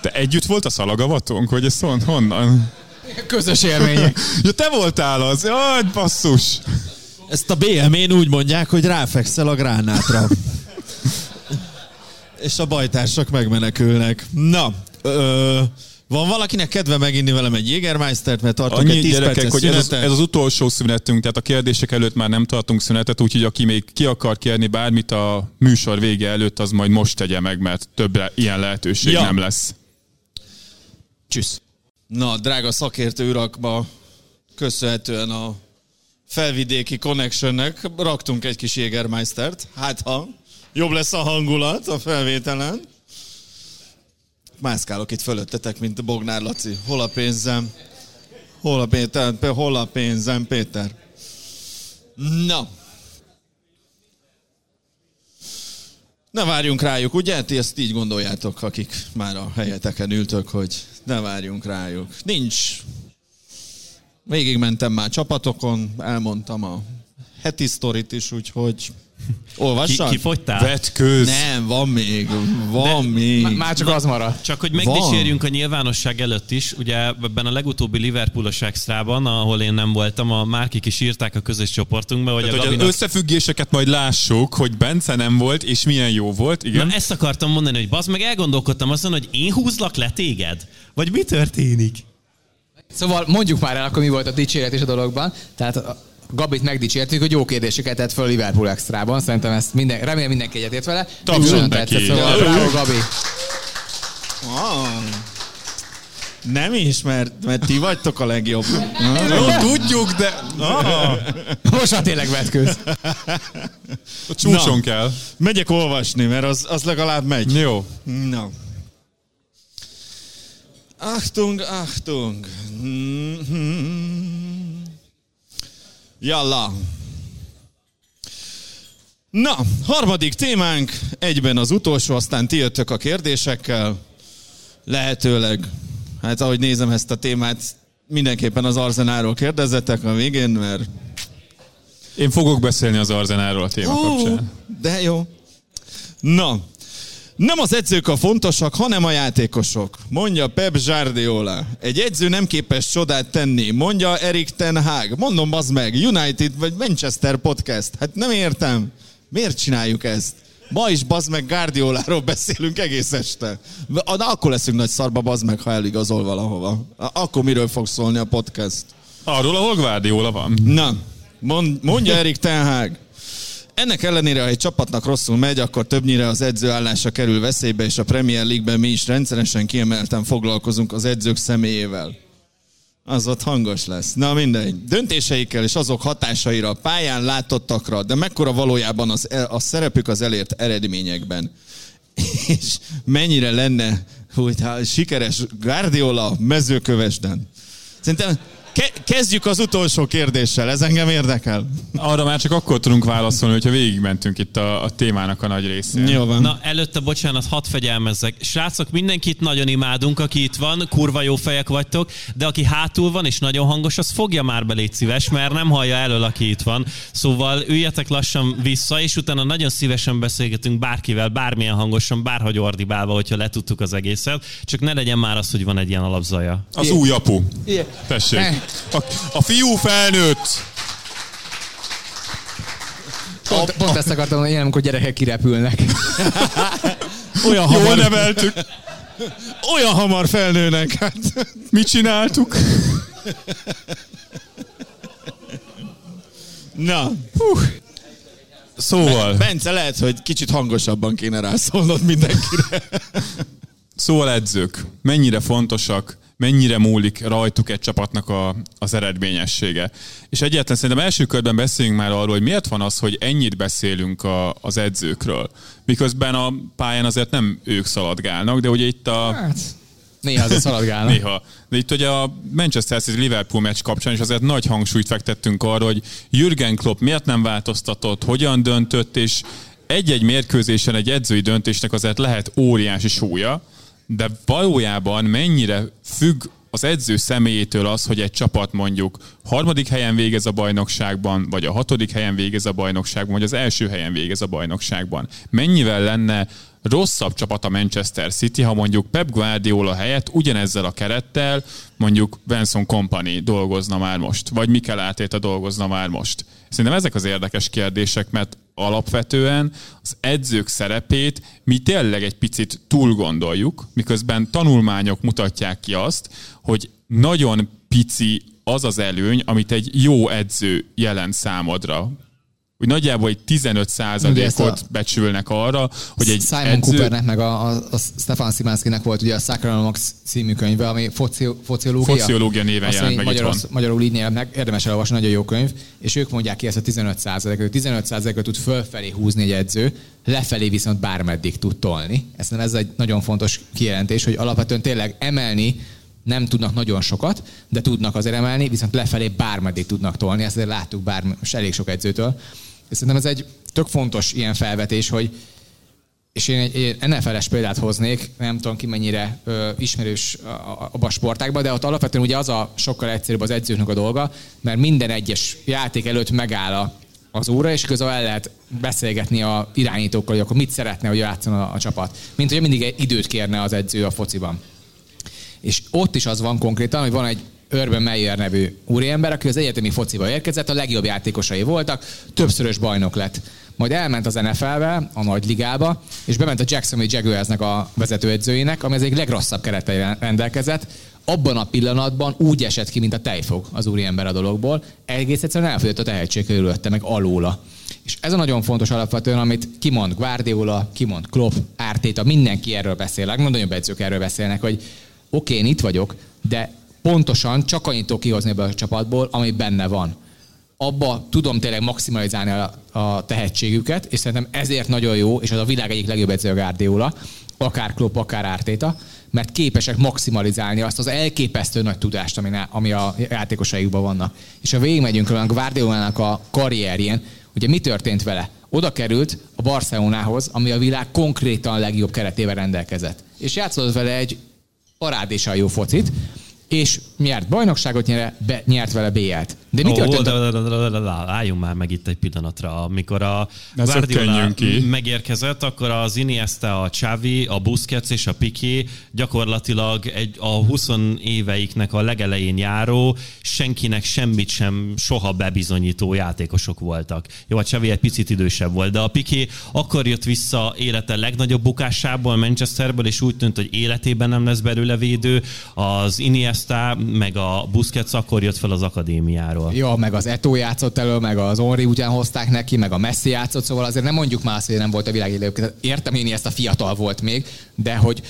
Te együtt volt a szalagavatónk, hogy ez honnan? Közös élmények. ja, te voltál az. Jaj, basszus. Ezt a BM-én úgy mondják, hogy ráfekszel a gránátra. És a bajtársak megmenekülnek. Na, ö, van valakinek kedve meginni velem egy Jägermeistert, mert tartunk Annyi egy 10 gyerekek, hogy ez az, ez az utolsó szünetünk, tehát a kérdések előtt már nem tartunk szünetet, úgyhogy aki még ki akar kérni bármit a műsor vége előtt, az majd most tegye meg, mert több ilyen lehetőség ja. nem lesz. Csüsz. Na, drága szakértő urakba, köszönhetően a felvidéki connectionnek raktunk egy kis Jägermeistert. Hát ha jobb lesz a hangulat a felvételen mászkálok itt fölöttetek, mint Bognár Laci. Hol a pénzem? Hol a, Péter? Hol a pénzem, Péter? Na. Ne várjunk rájuk, ugye? Ti ezt így gondoljátok, akik már a helyeteken ültök, hogy ne várjunk rájuk. Nincs. Végigmentem már csapatokon, elmondtam a heti sztorit is, úgyhogy Olvassad? Ki, kifogytál? Vetköz. Nem, van még. Van De- még. Má- Már csak az maradt. Csak hogy Van. megdicsérjünk a nyilvánosság előtt is, ugye ebben a legutóbbi Liverpoolos extrában, ahol én nem voltam, a Márkik is írták a közös csoportunkba, hogy Tehát, a hogy az Gabinak... összefüggéseket majd lássuk, hogy Bence nem volt, és milyen jó volt, igen. Na ezt akartam mondani, hogy bazd meg elgondolkodtam azon, hogy én húzlak le téged? Vagy mi történik? Szóval mondjuk már el, akkor mi volt a dicséret is a dologban. Tehát Gabit megdicsértük, hogy jó kérdéseket tett föl Liverpool extrában. Szerintem ezt minden, remélem mindenki egyetért vele. Nagyon neki. Szóval bravo, Gabi. Ah. Nem is, mert, mert ti vagytok a legjobb. Jó, tudjuk, de Most már tényleg vetkőz. a csúcson Na. kell. Megyek olvasni, mert az, az legalább megy. Jó. Na. Achtung, Achtung. Mhm. Jalla. Na, harmadik témánk, egyben az utolsó, aztán ti jöttök a kérdésekkel. Lehetőleg, hát ahogy nézem ezt a témát, mindenképpen az Arzenáról kérdezzetek a végén, mert Én fogok beszélni az Arzenáról a téma kapcsán. de jó. Na, nem az edzők a fontosak, hanem a játékosok, mondja Pep Guardiola. Egy edző nem képes csodát tenni, mondja Erik Ten Hag. Mondom, az meg, United vagy Manchester Podcast. Hát nem értem. Miért csináljuk ezt? Ma is bazd meg Guardioláról beszélünk egész este. Na, akkor leszünk nagy szarba, bazd meg, ha eligazol valahova. Akkor miről fog szólni a podcast? Arról, ahol Guardiola van. Na, mond, mondja Erik Ten Hag. Ennek ellenére, ha egy csapatnak rosszul megy, akkor többnyire az edzőállása kerül veszélybe, és a Premier League-ben mi is rendszeresen kiemelten foglalkozunk az edzők személyével. Az ott hangos lesz. Na mindegy. Döntéseikkel és azok hatásaira, pályán látottakra, de mekkora valójában az, a szerepük az elért eredményekben. És mennyire lenne, hogy ha sikeres Guardiola mezőkövesden. Szerintem ke- kezdjük az utolsó kérdéssel, ez engem érdekel. Arra már csak akkor tudunk válaszolni, hogyha végigmentünk itt a, a témának a nagy részén. Jó van. Na, előtte, bocsánat, hadd fegyelmezzek. Srácok, mindenkit nagyon imádunk, aki itt van, kurva jó fejek vagytok, de aki hátul van és nagyon hangos, az fogja már be, légy szíves, mert nem hallja elől, aki itt van. Szóval üljetek lassan vissza, és utána nagyon szívesen beszélgetünk bárkivel, bármilyen hangosan, bárhogy ordibálva, hogyha letudtuk az egészet. Csak ne legyen már az, hogy van egy ilyen alapzaja. Az új apu. Igen. Tessék. A, a fiú felnőtt. Pont, pont ezt akartam mondani, ilyen, amikor gyerekek kirepülnek. Olyan Jól hamar, neveltük. olyan hamar felnőnek. Hát. Mit csináltuk? Na, Szóval, Bence, lehet, hogy kicsit hangosabban kéne rászólnod mindenkire. szóval edzők, mennyire fontosak, mennyire múlik rajtuk egy csapatnak a, az eredményessége. És egyáltalán szerintem első körben beszéljünk már arról, hogy miért van az, hogy ennyit beszélünk a, az edzőkről. Miközben a pályán azért nem ők szaladgálnak, de ugye itt a... Hát, néha azért szaladgálnak. Néha. De itt ugye a Manchester City Liverpool meccs kapcsán is azért nagy hangsúlyt fektettünk arra, hogy Jürgen Klopp miért nem változtatott, hogyan döntött, és egy-egy mérkőzésen egy edzői döntésnek azért lehet óriási súlya, de valójában mennyire függ az edző személyétől az, hogy egy csapat mondjuk harmadik helyen végez a bajnokságban, vagy a hatodik helyen végez a bajnokságban, vagy az első helyen végez a bajnokságban. Mennyivel lenne rosszabb csapat a Manchester City, ha mondjuk Pep Guardiola helyett ugyanezzel a kerettel mondjuk Benson Company dolgozna már most, vagy Mikel Arteta dolgozna már most. Szerintem ezek az érdekes kérdések, mert alapvetően az edzők szerepét mi tényleg egy picit túl gondoljuk, miközben tanulmányok mutatják ki azt, hogy nagyon pici az az előny, amit egy jó edző jelent számodra. Úgy nagyjából egy 15 Ugye ezt ot a- becsülnek arra, hogy egy Simon edző... Coopernek, meg a, a, a Stefan Simanskinek volt ugye a Sacranomax című könyve, ami foci, fociológia. Fociológia néven jelent meg magyarul, itthon. magyarul így névnek, érdemes elolvasni, nagyon jó könyv, és ők mondják ki ezt a 15 százalékot. 15 százalékot tud fölfelé húzni egy edző, lefelé viszont bármeddig tud tolni. Ez, ez egy nagyon fontos kijelentés, hogy alapvetően tényleg emelni nem tudnak nagyon sokat, de tudnak azért emelni, viszont lefelé bármeddig tudnak tolni, ezt azért láttuk bár, elég sok edzőtől. És szerintem ez egy tök fontos ilyen felvetés, hogy és én egy, egy NFL-es példát hoznék, nem tudom ki mennyire ö, ismerős abban a sportákban, de ott alapvetően ugye az a sokkal egyszerűbb az edzőknek a dolga, mert minden egyes játék előtt megáll a, az óra, és közben el lehet beszélgetni a irányítókkal, hogy akkor mit szeretne, hogy játszon a, a csapat. Mint hogy mindig időt kérne az edző a fociban. És ott is az van konkrétan, hogy van egy Urban Meyer nevű úriember, aki az egyetemi fociba érkezett, a legjobb játékosai voltak, többszörös bajnok lett. Majd elment az NFL-be, a nagy ligába, és bement a Jacksonville Jaguarsnek a vezetőedzőjének, ami az egyik legrosszabb keretei rendelkezett. Abban a pillanatban úgy esett ki, mint a tejfog az úriember a dologból. Egész egyszerűen elfogyott a tehetség körülötte, meg alóla. És ez a nagyon fontos alapvetően, amit kimond Guardiola, kimond Klopp, Ártéta, mindenki erről beszél, legnagyobb edzők erről beszélnek, hogy oké, okay, itt vagyok, de pontosan csak annyit tudok kihozni ebből a csapatból, ami benne van. Abba tudom tényleg maximalizálni a, a tehetségüket, és szerintem ezért nagyon jó, és az a világ egyik legjobb edző a Guardiola, akár Klopp, akár Ártéta, mert képesek maximalizálni azt az elképesztő nagy tudást, ami, ami a játékosaikban vannak. És ha végigmegyünk a Guardiolának a karrierjén, ugye mi történt vele? Oda került a Barcelonához, ami a világ konkrétan legjobb keretével rendelkezett. És játszott vele egy parádésan jó focit, és nyert bajnokságot, nyere, be, nyert vele BL-t. De mi történt? De, de, de, de, de, álljunk már meg itt egy pillanatra. Amikor a Guardiola megérkezett, akkor az Iniesta, a Xavi, a Busquets és a Piqué gyakorlatilag egy, a 20 éveiknek a legelején járó, senkinek semmit sem soha bebizonyító játékosok voltak. Jó, a Xavi egy picit idősebb volt, de a Piqué akkor jött vissza élete legnagyobb bukásából Manchesterből, és úgy tűnt, hogy életében nem lesz belőle védő. Az Iniesta meg a Busquets akkor jött fel az Ronaldinho-ról. Ja, meg az Eto játszott elő, meg az Henri után hozták neki, meg a Messi játszott, szóval azért nem mondjuk azt, hogy nem volt a világ élők. Értem én, ezt a fiatal volt még, de hogy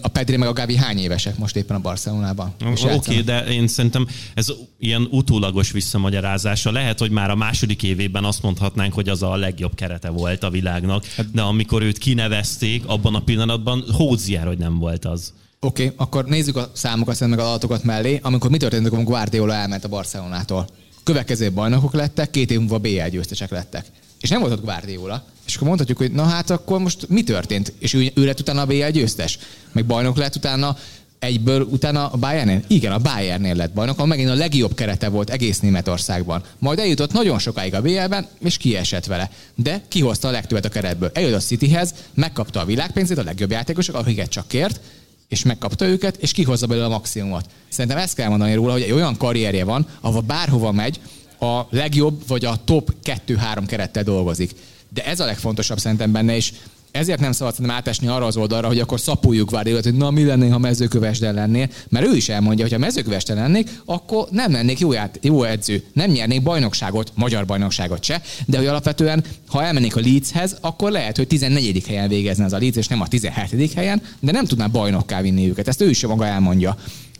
a Pedri meg a Gavi hány évesek most éppen a Barcelonában? Oké, okay, de én szerintem ez ilyen utólagos visszamagyarázása. Lehet, hogy már a második évében azt mondhatnánk, hogy az a legjobb kerete volt a világnak, hát- de amikor őt kinevezték, abban a pillanatban hódziár, hogy nem volt az. Oké, okay, akkor nézzük a számokat, meg az adatokat mellé. Amikor mi történt, amikor Guardiola elment a Barcelonától? Következő bajnokok lettek, két év múlva BL győztesek lettek. És nem volt ott Guardiola. És akkor mondhatjuk, hogy na hát akkor most mi történt? És ő, ő lett utána a BL győztes? Meg bajnok lett utána egyből utána a Bayernnél? Igen, a Bayernnél lett bajnok, ahol megint a legjobb kerete volt egész Németországban. Majd eljutott nagyon sokáig a BL-ben, és kiesett vele. De kihozta a legtöbbet a keretből. Eljött a Cityhez, megkapta a világpénzét, a legjobb játékosok, akiket csak kért, és megkapta őket, és kihozza belőle a maximumot. Szerintem ezt kell mondani róla, hogy egy olyan karrierje van, ahol bárhova megy, a legjobb vagy a top 2-3 kerettel dolgozik. De ez a legfontosabb szerintem benne, és ezért nem szabad szerintem átesni arra az oldalra, hogy akkor szapuljuk Guardiolát, hogy na mi lennénk, ha mezőkövesden lennél, mert ő is elmondja, hogy ha mezőkövesden lennék, akkor nem lennék jó, ját, jó edző, nem nyernék bajnokságot, magyar bajnokságot se, de hogy alapvetően, ha elmennék a Leedshez, akkor lehet, hogy 14. helyen végezne az a Leeds, és nem a 17. helyen, de nem tudná bajnokká vinni őket. Ezt ő is maga elmondja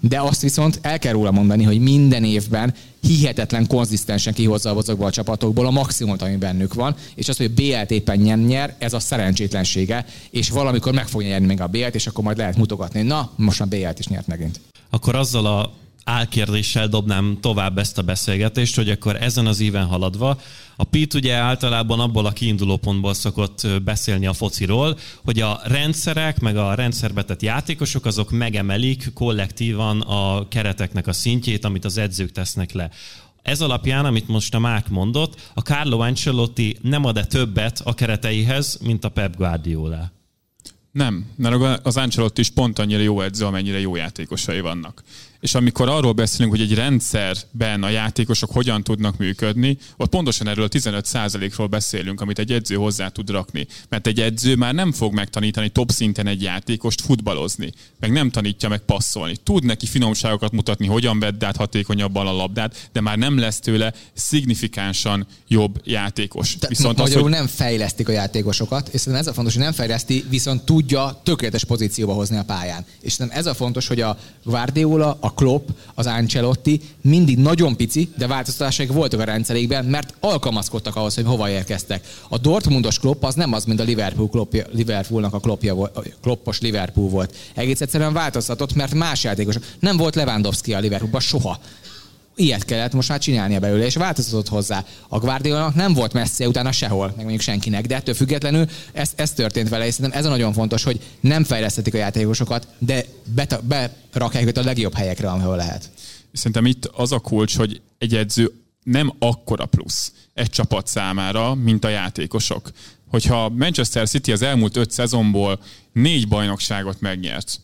de azt viszont el kell róla mondani, hogy minden évben hihetetlen konzisztensen kihozza azokból a csapatokból a maximumot, ami bennük van, és az, hogy BL-t éppen nyer, nyer, ez a szerencsétlensége, és valamikor meg fogja nyerni még a BL-t, és akkor majd lehet mutogatni, na, most már BL-t is nyert megint. Akkor azzal a álkérdéssel dobnám tovább ezt a beszélgetést, hogy akkor ezen az éven haladva, a Pete ugye általában abból a kiinduló pontból szokott beszélni a fociról, hogy a rendszerek, meg a rendszerbetett játékosok, azok megemelik kollektívan a kereteknek a szintjét, amit az edzők tesznek le. Ez alapján, amit most a Márk mondott, a Carlo Ancelotti nem ad-e többet a kereteihez, mint a Pep Guardiola? Nem, mert az Ancelotti is pont annyira jó edző, amennyire jó játékosai vannak. És amikor arról beszélünk, hogy egy rendszerben a játékosok hogyan tudnak működni, ott pontosan erről a 15%-ról beszélünk, amit egy edző hozzá tud rakni. Mert egy edző már nem fog megtanítani top szinten egy játékost futballozni, meg nem tanítja meg passzolni. Tud neki finomságokat mutatni, hogyan vedd át hatékonyabban a labdát, de már nem lesz tőle szignifikánsan jobb játékos. Te, viszont az, hogy... nem fejlesztik a játékosokat, és ez a fontos, hogy nem fejleszti, viszont tudja tökéletes pozícióba hozni a pályán. És ez a fontos, hogy a Guardiola, a Klopp, az Ancelotti mindig nagyon pici, de változtatásaik voltak a rendszerékben, mert alkalmazkodtak ahhoz, hogy hova érkeztek. A Dortmundos Klopp az nem az, mint a Liverpool kloppja, Liverpoolnak a kloppja volt, a kloppos Liverpool volt. Egész egyszerűen változtatott, mert más játékos. Nem volt Lewandowski a Liverpoolban soha ilyet kellett most már csinálnia belőle, és változott hozzá. A Guardiola nem volt messze utána sehol, meg mondjuk senkinek, de ettől függetlenül ez, ez történt vele, és szerintem ez a nagyon fontos, hogy nem fejlesztetik a játékosokat, de berakják őket a legjobb helyekre, ahol lehet. Szerintem itt az a kulcs, hogy egy edző nem akkora plusz egy csapat számára, mint a játékosok. Hogyha Manchester City az elmúlt öt szezonból négy bajnokságot megnyert,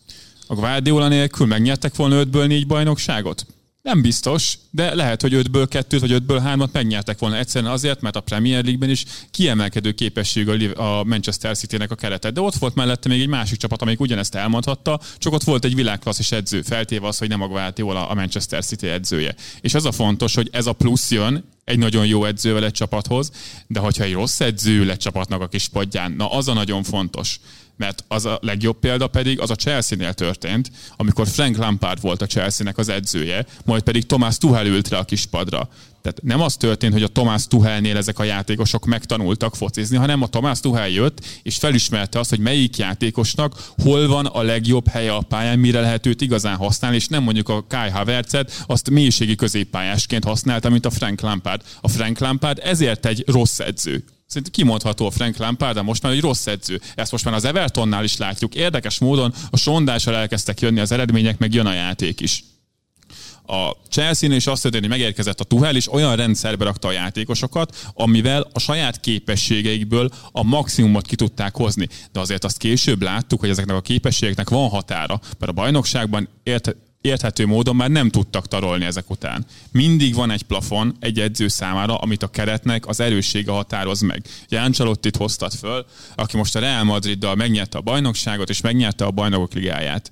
a Guardiola nélkül megnyertek volna ötből négy bajnokságot? Nem biztos, de lehet, hogy ötből kettőt vagy ötből hármat megnyertek volna egyszerűen azért, mert a Premier League-ben is kiemelkedő képesség a Manchester City-nek a keretet. De ott volt mellette még egy másik csapat, amelyik ugyanezt elmondhatta, csak ott volt egy világklasszis edző, feltéve az, hogy nem a Guardiola a Manchester City edzője. És az a fontos, hogy ez a plusz jön egy nagyon jó edzővel egy csapathoz, de hogyha egy rossz edző lett csapatnak a kis padján, na az a nagyon fontos mert az a legjobb példa pedig az a Chelsea-nél történt, amikor Frank Lampard volt a Chelsea-nek az edzője, majd pedig Thomas Tuchel ült le a kispadra. Tehát nem az történt, hogy a Thomas Tuchelnél ezek a játékosok megtanultak focizni, hanem a Thomas Tuchel jött, és felismerte azt, hogy melyik játékosnak hol van a legjobb helye a pályán, mire lehet őt igazán használni, és nem mondjuk a Kai Havertzet, azt mélységi középpályásként használta, mint a Frank Lampard. A Frank Lampard ezért egy rossz edző. Szerintem kimondható a Frank Lampard, de most már egy rossz edző. Ezt most már az Evertonnál is látjuk. Érdekes módon a sondással elkezdtek jönni az eredmények, meg jön a játék is a Chelsea-nél is azt történt, hogy megérkezett a Tuhel, és olyan rendszerbe rakta a játékosokat, amivel a saját képességeikből a maximumot ki tudták hozni. De azért azt később láttuk, hogy ezeknek a képességeknek van határa, mert a bajnokságban ért, érthető módon már nem tudtak tarolni ezek után. Mindig van egy plafon egy edző számára, amit a keretnek az erőssége határoz meg. Ugye Ancelottit hoztat föl, aki most a Real Madriddal megnyerte a bajnokságot, és megnyerte a bajnokok ligáját.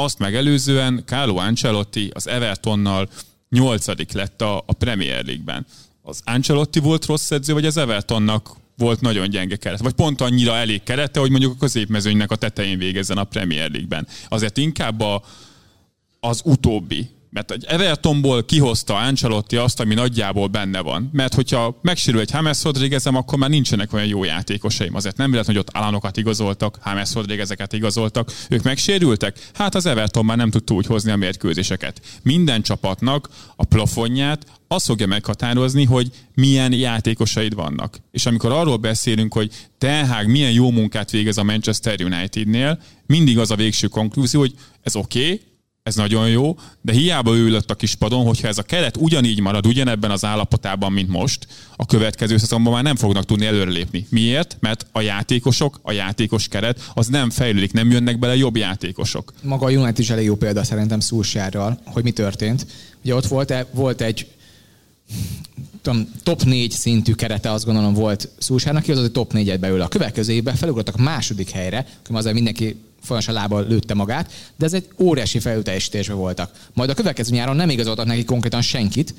Azt megelőzően Carlo Ancelotti az Evertonnal nyolcadik lett a, a Premier League-ben. Az Ancelotti volt rossz edző, vagy az Evertonnak volt nagyon gyenge keret, vagy pont annyira elég kerete, hogy mondjuk a középmezőnynek a tetején végezzen a Premier League-ben. Azért inkább a, az utóbbi. Mert egy Evertonból kihozta Ancelotti azt, ami nagyjából benne van. Mert hogyha megsérül egy James Rodriguezem, akkor már nincsenek olyan jó játékosaim. Azért nem véletlen, hogy ott Alanokat igazoltak, James Rodriguezeket igazoltak. Ők megsérültek? Hát az Everton már nem tudta úgy hozni a mérkőzéseket. Minden csapatnak a plafonját az fogja meghatározni, hogy milyen játékosaid vannak. És amikor arról beszélünk, hogy Ten milyen jó munkát végez a Manchester Unitednél, mindig az a végső konklúzió, hogy ez oké, okay, ez nagyon jó, de hiába ülött a kispadon, hogyha ez a keret ugyanígy marad, ugyanebben az állapotában, mint most, a következő szezonban már nem fognak tudni előrelépni. Miért? Mert a játékosok, a játékos keret, az nem fejlődik, nem jönnek bele jobb játékosok. Maga a United is elég jó példa szerintem Szulsárral, hogy mi történt. Ugye ott volt, volt egy tudom, top 4 szintű kerete azt gondolom volt Szulsárnak, ki az, hogy top 4-et beül. A következő évben felugrottak második helyre, azért mindenki folyamatosan lábbal lőtte magát, de ez egy óriási felülteljesítésben voltak. Majd a következő nyáron nem igazoltak neki konkrétan senkit,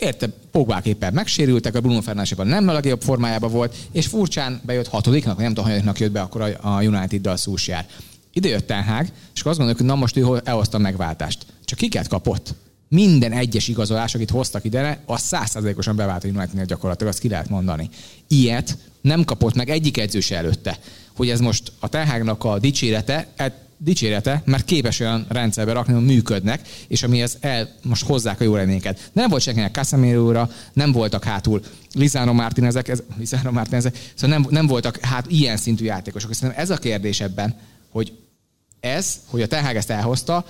érte, Pogbák éppen megsérültek, a Bruno Fernandes nem a legjobb formájában volt, és furcsán bejött hatodiknak, nem tudom, hanyadiknak jött be akkor a United-dal Szúsjár. Ide jött Ten és azt gondoljuk, hogy na most ő elhozta a megváltást. Csak kiket kapott? Minden egyes igazolás, akit hoztak ide, az százszerzékosan bevált a Unitednél gyakorlatilag, azt ki lehet mondani. Ilyet nem kapott meg egyik edzőse előtte hogy ez most a Tenhágnak a dicsérete, hát dicsérete, mert képes olyan rendszerbe rakni, hogy működnek, és amihez el, most hozzák a jó reményeket. Nem volt senkinek casemiro nem voltak hátul Lizano Martinezek, ez, Lizano Martinezek, szóval nem, nem voltak hát ilyen szintű játékosok. Szerintem ez a kérdés ebben, hogy ez, hogy a Tenhág ezt elhozta,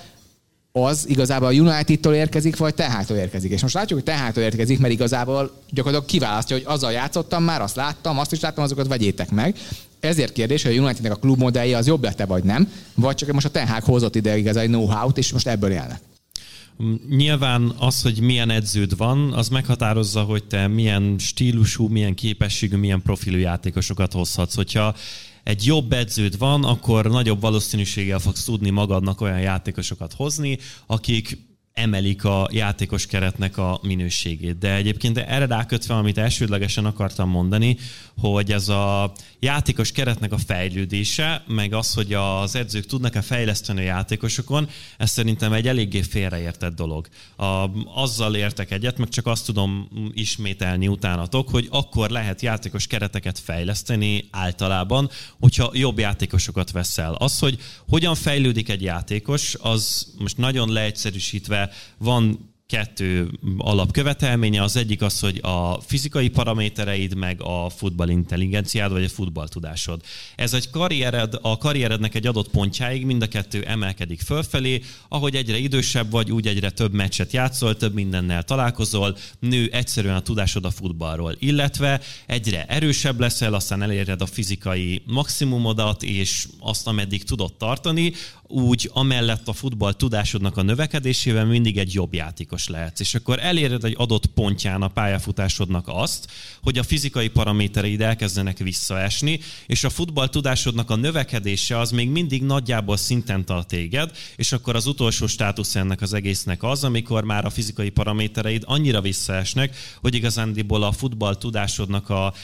az igazából a United-tól érkezik, vagy Tehától érkezik. És most látjuk, hogy Tehától érkezik, mert igazából gyakorlatilag kiválasztja, hogy azzal játszottam már, azt láttam, azt is láttam, azokat vegyétek meg. Ezért kérdés, hogy a Unitednek a klubmodellje az jobb lett vagy nem, vagy csak most a Ten hozott ide igazán egy know-how-t, és most ebből élnek. Nyilván az, hogy milyen edződ van, az meghatározza, hogy te milyen stílusú, milyen képességű, milyen profilú játékosokat hozhatsz. Hogyha egy jobb edződ van, akkor nagyobb valószínűséggel fogsz tudni magadnak olyan játékosokat hozni, akik emelik a játékos keretnek a minőségét. De egyébként erre rákötve, amit elsődlegesen akartam mondani, hogy ez a játékos keretnek a fejlődése, meg az, hogy az edzők tudnak-e fejleszteni a játékosokon, ez szerintem egy eléggé félreértett dolog. A, azzal értek egyet, meg csak azt tudom ismételni utánatok, hogy akkor lehet játékos kereteket fejleszteni általában, hogyha jobb játékosokat veszel. Az, hogy hogyan fejlődik egy játékos, az most nagyon leegyszerűsítve van kettő alapkövetelménye. Az egyik az, hogy a fizikai paramétereid, meg a futball intelligenciád, vagy a futball tudásod. Ez egy karriered, a karrierednek egy adott pontjáig mind a kettő emelkedik fölfelé, ahogy egyre idősebb vagy, úgy egyre több meccset játszol, több mindennel találkozol, nő egyszerűen a tudásod a futballról, illetve egyre erősebb leszel, aztán eléred a fizikai maximumodat, és azt, ameddig tudod tartani, úgy amellett a futball tudásodnak a növekedésével mindig egy jobb játékos lehetsz. És akkor eléred egy adott pontján a pályafutásodnak azt, hogy a fizikai paramétereid elkezdenek visszaesni, és a futball tudásodnak a növekedése az még mindig nagyjából szinten tart téged, és akkor az utolsó státusz ennek az egésznek az, amikor már a fizikai paramétereid annyira visszaesnek, hogy igazándiból a futball tudásodnak a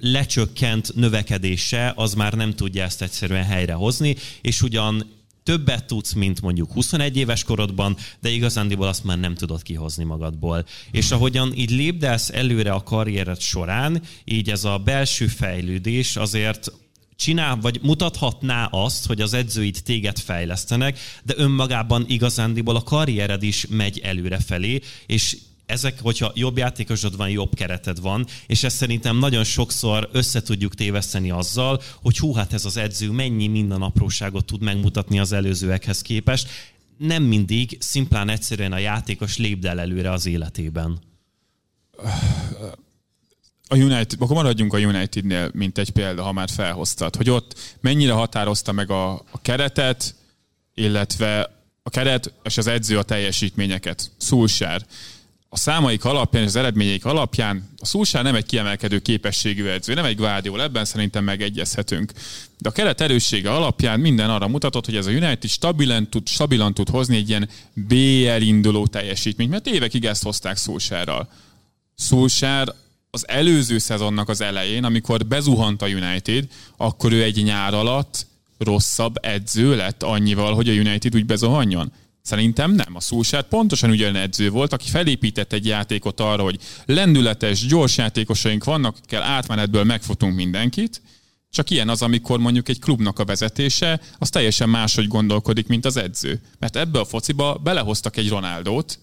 lecsökkent növekedése az már nem tudja ezt egyszerűen helyrehozni, és ugyan többet tudsz, mint mondjuk 21 éves korodban, de igazándiból azt már nem tudod kihozni magadból. És ahogyan így lépdelsz előre a karriered során, így ez a belső fejlődés azért csinál, vagy mutathatná azt, hogy az edzőid téged fejlesztenek, de önmagában igazándiból a karriered is megy előre felé, és ezek, hogyha jobb játékosod van, jobb kereted van, és ezt szerintem nagyon sokszor össze tudjuk téveszteni azzal, hogy hú, hát ez az edző mennyi minden apróságot tud megmutatni az előzőekhez képest. Nem mindig, szimplán egyszerűen a játékos lépdel előre az életében. A United, akkor maradjunk a Unitednél, mint egy példa, ha már felhoztad, hogy ott mennyire határozta meg a, a keretet, illetve a keret és az edző a teljesítményeket. Szulsár a számaik alapján és az eredményeik alapján a Szulsár nem egy kiemelkedő képességű edző, nem egy Guardiola, ebben szerintem megegyezhetünk. De a keret erőssége alapján minden arra mutatott, hogy ez a United stabilan tud, stabilan tud hozni egy ilyen BL induló teljesítményt, mert évekig ezt hozták Szulsárral. Szulsár az előző szezonnak az elején, amikor bezuhant a United, akkor ő egy nyár alatt rosszabb edző lett annyival, hogy a United úgy bezuhanjon. Szerintem nem. A Szulsár pontosan ugyan edző volt, aki felépített egy játékot arra, hogy lendületes, gyors játékosaink vannak, kell átmenetből megfutunk mindenkit, csak ilyen az, amikor mondjuk egy klubnak a vezetése, az teljesen máshogy gondolkodik, mint az edző. Mert ebbe a fociba belehoztak egy Ronaldót,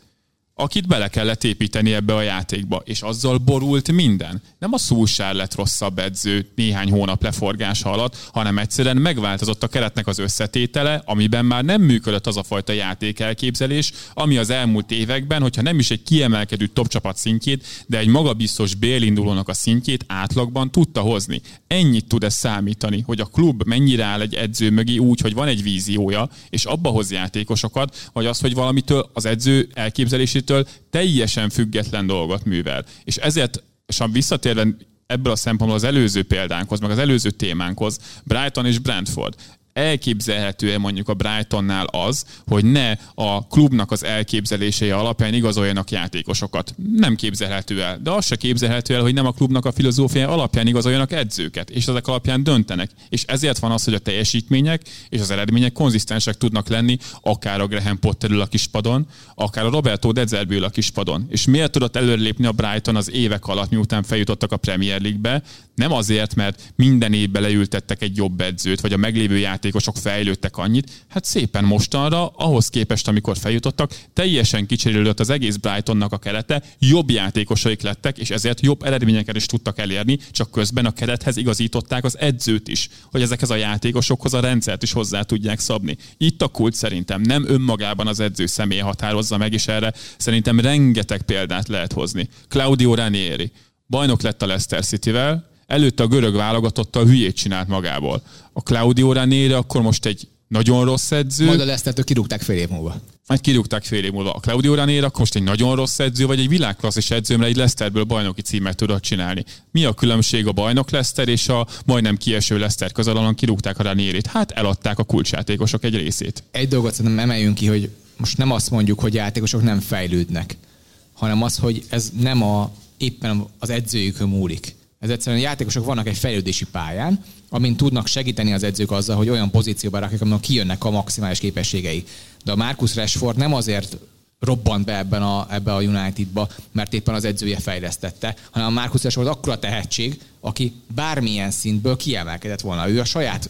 akit bele kellett építeni ebbe a játékba, és azzal borult minden. Nem a Szulsár lett rosszabb edző néhány hónap leforgása alatt, hanem egyszerűen megváltozott a keretnek az összetétele, amiben már nem működött az a fajta játékelképzelés, ami az elmúlt években, hogyha nem is egy kiemelkedő top csapat szintjét, de egy magabiztos bélindulónak a szintjét átlagban tudta hozni. Ennyit tud ez számítani, hogy a klub mennyire áll egy edző mögé úgy, hogy van egy víziója, és abba hoz játékosokat, vagy az, hogy valamitől az edző elképzelését teljesítőtől teljesen független dolgot művel. És ezért, és ha visszatérve ebből a szempontból az előző példánkhoz, meg az előző témánkhoz, Brighton és Brentford elképzelhető-e mondjuk a Brightonnál az, hogy ne a klubnak az elképzelései alapján igazoljanak játékosokat? Nem képzelhető el. De az se képzelhető el, hogy nem a klubnak a filozófiája alapján igazoljanak edzőket, és ezek alapján döntenek. És ezért van az, hogy a teljesítmények és az eredmények konzisztensek tudnak lenni, akár a Graham Potter a kispadon, akár a Roberto Dezerbi ül a kispadon. És miért tudott előrelépni a Brighton az évek alatt, miután feljutottak a Premier League-be? Nem azért, mert minden évben leültettek egy jobb edzőt, vagy a meglévő játékosok fejlődtek annyit, hát szépen mostanra, ahhoz képest, amikor feljutottak, teljesen kicserélődött az egész Brightonnak a kerete, jobb játékosaik lettek, és ezért jobb eredményeket is tudtak elérni, csak közben a kerethez igazították az edzőt is, hogy ezekhez a játékosokhoz a rendszert is hozzá tudják szabni. Itt a kult szerintem nem önmagában az edző személy határozza meg, és erre szerintem rengeteg példát lehet hozni. Claudio Ranieri bajnok lett a Leicester City-vel, előtte a görög válogatottal hülyét csinált magából. A Claudio Ranieri akkor most egy nagyon rossz edző. Majd a leicester kirúgták fél év múlva. Majd kirúgták fél év múlva. A Claudio Ranieri akkor most egy nagyon rossz edző, vagy egy világklasszis edző, mert egy Leicesterből bajnoki címet tudott csinálni. Mi a különbség a bajnok Leicester és a majdnem kieső között, ahol kirúgták a Ranierit? Hát eladták a kulcsjátékosok egy részét. Egy dolgot szerintem emeljünk ki, hogy most nem azt mondjuk, hogy játékosok nem fejlődnek, hanem az, hogy ez nem a, éppen az edzőjükön múlik ez egyszerűen játékosok vannak egy fejlődési pályán, amin tudnak segíteni az edzők azzal, hogy olyan pozícióba rakják, amikor kijönnek a maximális képességei. De a Marcus Rashford nem azért robbant be ebben a, ebbe a Unitedba, mert éppen az edzője fejlesztette, hanem a Marcus Rashford akkora tehetség, aki bármilyen szintből kiemelkedett volna. Ő a saját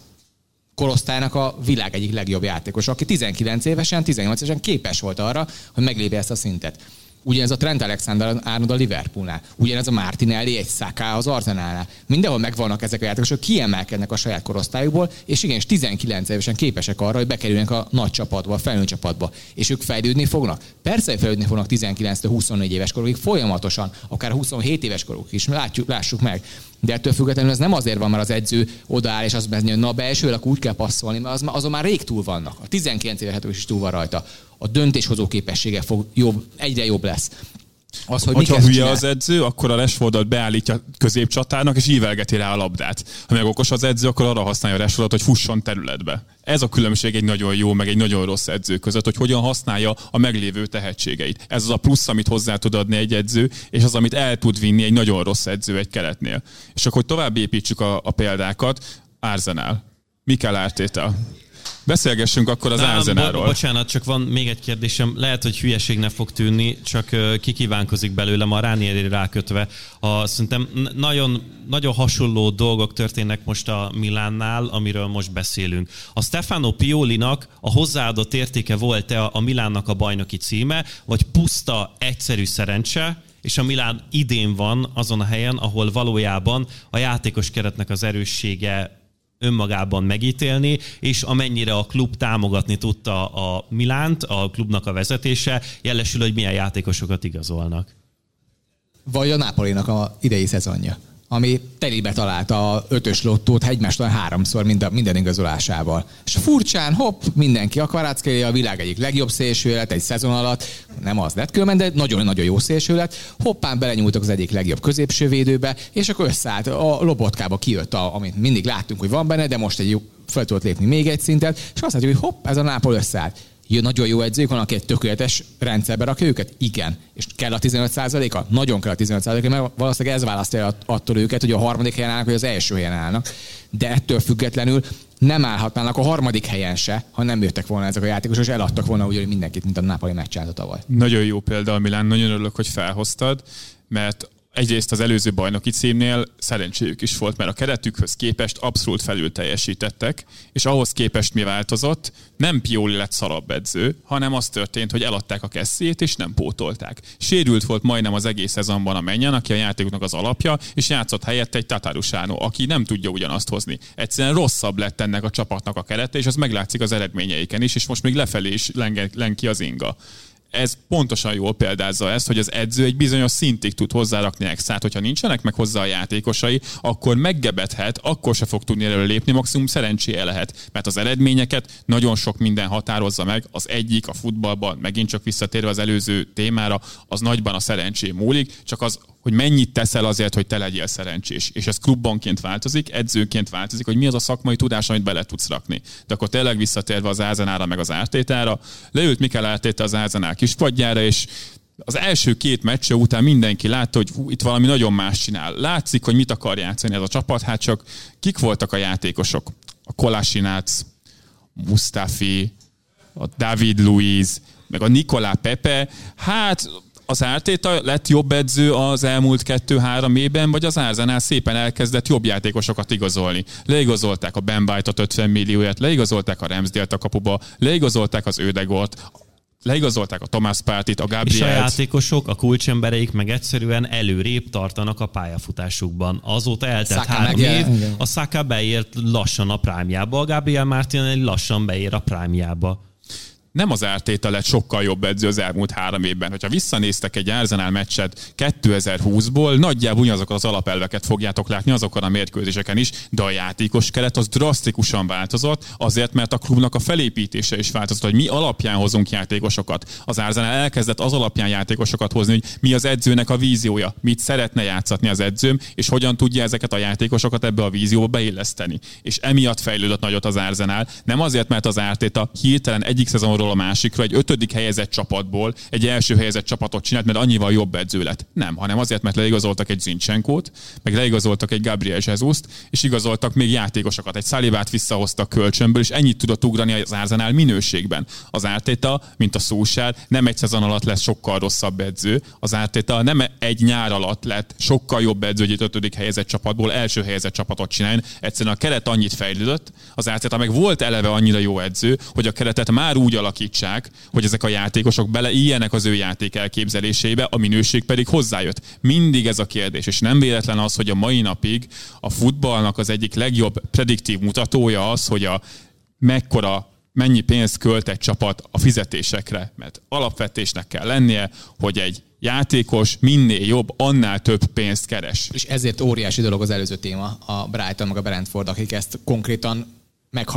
korosztálynak a világ egyik legjobb játékos, aki 19 évesen, 18 évesen képes volt arra, hogy meglépje ezt a szintet. Ugyanez a Trent Alexander Arnold a Liverpoolnál. Ugyanez a Martinelli egy Saka az Arsenalnál. Mindenhol megvannak ezek a játékosok, kiemelkednek a saját korosztályukból, és igen, 19 évesen képesek arra, hogy bekerüljenek a nagy csapatba, a felnőtt csapatba. És ők fejlődni fognak. Persze, hogy fejlődni fognak 19-24 éves korukig, folyamatosan, akár 27 éves koruk is. Látjuk, lássuk meg. De ettől függetlenül ez nem azért van, mert az edző odaáll és azt mondja, hogy na belsőleg úgy kell passzolni, mert az, azon már rég túl vannak. A 19 éves is túl van rajta. A döntéshozó képessége fog jobb, egyre jobb lesz. Az, hogy Hogyha hülye csinál... az edző, akkor a Rashfordot beállítja középcsatának, és ívelgeti rá a labdát. Ha meg okos az edző, akkor arra használja a Rashfordot, hogy fusson területbe. Ez a különbség egy nagyon jó, meg egy nagyon rossz edző között, hogy hogyan használja a meglévő tehetségeit. Ez az a plusz, amit hozzá tud adni egy edző, és az, amit el tud vinni egy nagyon rossz edző egy keletnél. És akkor tovább építsük a, a példákat. Arsenal. Mikel Arteta Beszélgessünk akkor az Arsenalról. Bo- bocsánat, csak van még egy kérdésem. Lehet, hogy hülyeségnek fog tűnni, csak kikívánkozik belőlem a Ránieri rákötve. A, szerintem nagyon, nagyon hasonló dolgok történnek most a Milánnál, amiről most beszélünk. A Stefano Piolinak a hozzáadott értéke volt-e a Milánnak a bajnoki címe, vagy puszta egyszerű szerencse, és a Milán idén van azon a helyen, ahol valójában a játékos keretnek az erőssége önmagában megítélni, és amennyire a klub támogatni tudta a Milánt, a klubnak a vezetése, jelesül, hogy milyen játékosokat igazolnak. Vagy a Napolinak a idei szezonja ami telibe találta a ötös lottót egymástól háromszor minden, minden igazolásával. És furcsán, hopp, mindenki a Kvaráckéli a világ egyik legjobb szélsőlet egy szezon alatt, nem az lett különben, de nagyon-nagyon jó szélsőlet, hoppán belenyúltak az egyik legjobb középső védőbe, és akkor összeállt, a lobotkába kijött, a, amit mindig láttunk, hogy van benne, de most egy fel tudott lépni még egy szintet, és azt látjuk, hogy hopp, ez a Nápol összeállt nagyon jó edzők van, aki egy tökéletes rendszerbe rakja őket? Igen. És kell a 15%-a? Nagyon kell a 15%-a, mert valószínűleg ez választja attól őket, hogy a harmadik helyen állnak, vagy az első helyen állnak. De ettől függetlenül nem állhatnának a harmadik helyen se, ha nem jöttek volna ezek a játékosok, és eladtak volna úgy, mindenkit, mint a Napoli meccsált tavaly. Nagyon jó példa Milán, nagyon örülök, hogy felhoztad, mert egyrészt az előző bajnoki címnél szerencséjük is volt, mert a keretükhöz képest abszolút felül teljesítettek, és ahhoz képest mi változott? Nem Pioli lett szarabb edző, hanem az történt, hogy eladták a kesszét, és nem pótolták. Sérült volt majdnem az egész szezonban a menjen, aki a játékoknak az alapja, és játszott helyett egy Tatarusánó, aki nem tudja ugyanazt hozni. Egyszerűen rosszabb lett ennek a csapatnak a kerete, és az meglátszik az eredményeiken is, és most még lefelé is len ki az inga ez pontosan jól példázza ezt, hogy az edző egy bizonyos szintig tud hozzárakni extrát, hogyha nincsenek meg hozzá a játékosai, akkor meggebethet, akkor se fog tudni előre lépni, maximum szerencséje lehet, mert az eredményeket nagyon sok minden határozza meg, az egyik a futballban, megint csak visszatérve az előző témára, az nagyban a szerencsé múlik, csak az hogy mennyit teszel azért, hogy te legyél szerencsés. És ez klubbanként változik, edzőként változik, hogy mi az a szakmai tudás, amit bele tudsz rakni. De akkor tényleg visszatérve az Ázenára meg az Ártétára, leült Mikel Ártéta az Ázenál kispadjára, és az első két meccse után mindenki látta, hogy hú, itt valami nagyon más csinál. Látszik, hogy mit akar játszani ez a csapat, hát csak kik voltak a játékosok? A Kolásinác, Mustafi, a David Luiz, meg a Nikolá Pepe, hát az Ártéta lett jobb edző az elmúlt kettő-három évben, vagy az Arsenal szépen elkezdett jobb játékosokat igazolni. Leigazolták a Ben White-ot 50 millióért, leigazolták a Ramsdale-t a kapuba, leigazolták az Ödegort, leigazolták a Thomas Pártit, a Gabrielt. És a játékosok, a kulcsembereik meg egyszerűen előrébb tartanak a pályafutásukban. Azóta eltelt Szaka három év, a Saka beért lassan a prámjába, a Gabriel Martinelli lassan beér a prámjába nem az Ártéta lett sokkal jobb edző az elmúlt három évben. Hogyha visszanéztek egy Arsenal meccset 2020-ból, nagyjából ugyanazokat az alapelveket fogjátok látni azokon a mérkőzéseken is, de a játékos keret az drasztikusan változott, azért, mert a klubnak a felépítése is változott, hogy mi alapján hozunk játékosokat. Az Arsenal elkezdett az alapján játékosokat hozni, hogy mi az edzőnek a víziója, mit szeretne játszatni az edzőm, és hogyan tudja ezeket a játékosokat ebbe a vízióba beilleszteni. És emiatt fejlődött nagyot az Arsenal, nem azért, mert az Ártéta hirtelen egyik szezonról egyikről a másikra egy ötödik helyezett csapatból egy első helyezett csapatot csinált, mert annyival jobb edző lett. Nem, hanem azért, mert leigazoltak egy Zincsenkót, meg leigazoltak egy Gabriel jesus és igazoltak még játékosokat. Egy Szalivát visszahoztak kölcsönből, és ennyit tudott ugrani az Árzenál minőségben. Az Ártéta, mint a Szósár, nem egy szezon alatt lesz sokkal rosszabb edző. Az Ártéta nem egy nyár alatt lett sokkal jobb edző, hogy egy ötödik helyezett csapatból első helyezett csapatot csinálni. Egyszerűen a keret annyit fejlődött, az Ártéta meg volt eleve annyira jó edző, hogy a keretet már úgy alakított, alakítsák, hogy ezek a játékosok beleéljenek az ő játék elképzelésébe, a minőség pedig hozzájött. Mindig ez a kérdés, és nem véletlen az, hogy a mai napig a futballnak az egyik legjobb prediktív mutatója az, hogy a mekkora mennyi pénzt költ egy csapat a fizetésekre, mert alapvetésnek kell lennie, hogy egy játékos minél jobb, annál több pénzt keres. És ezért óriási dolog az előző téma, a Brighton meg a Brentford, akik ezt konkrétan meg,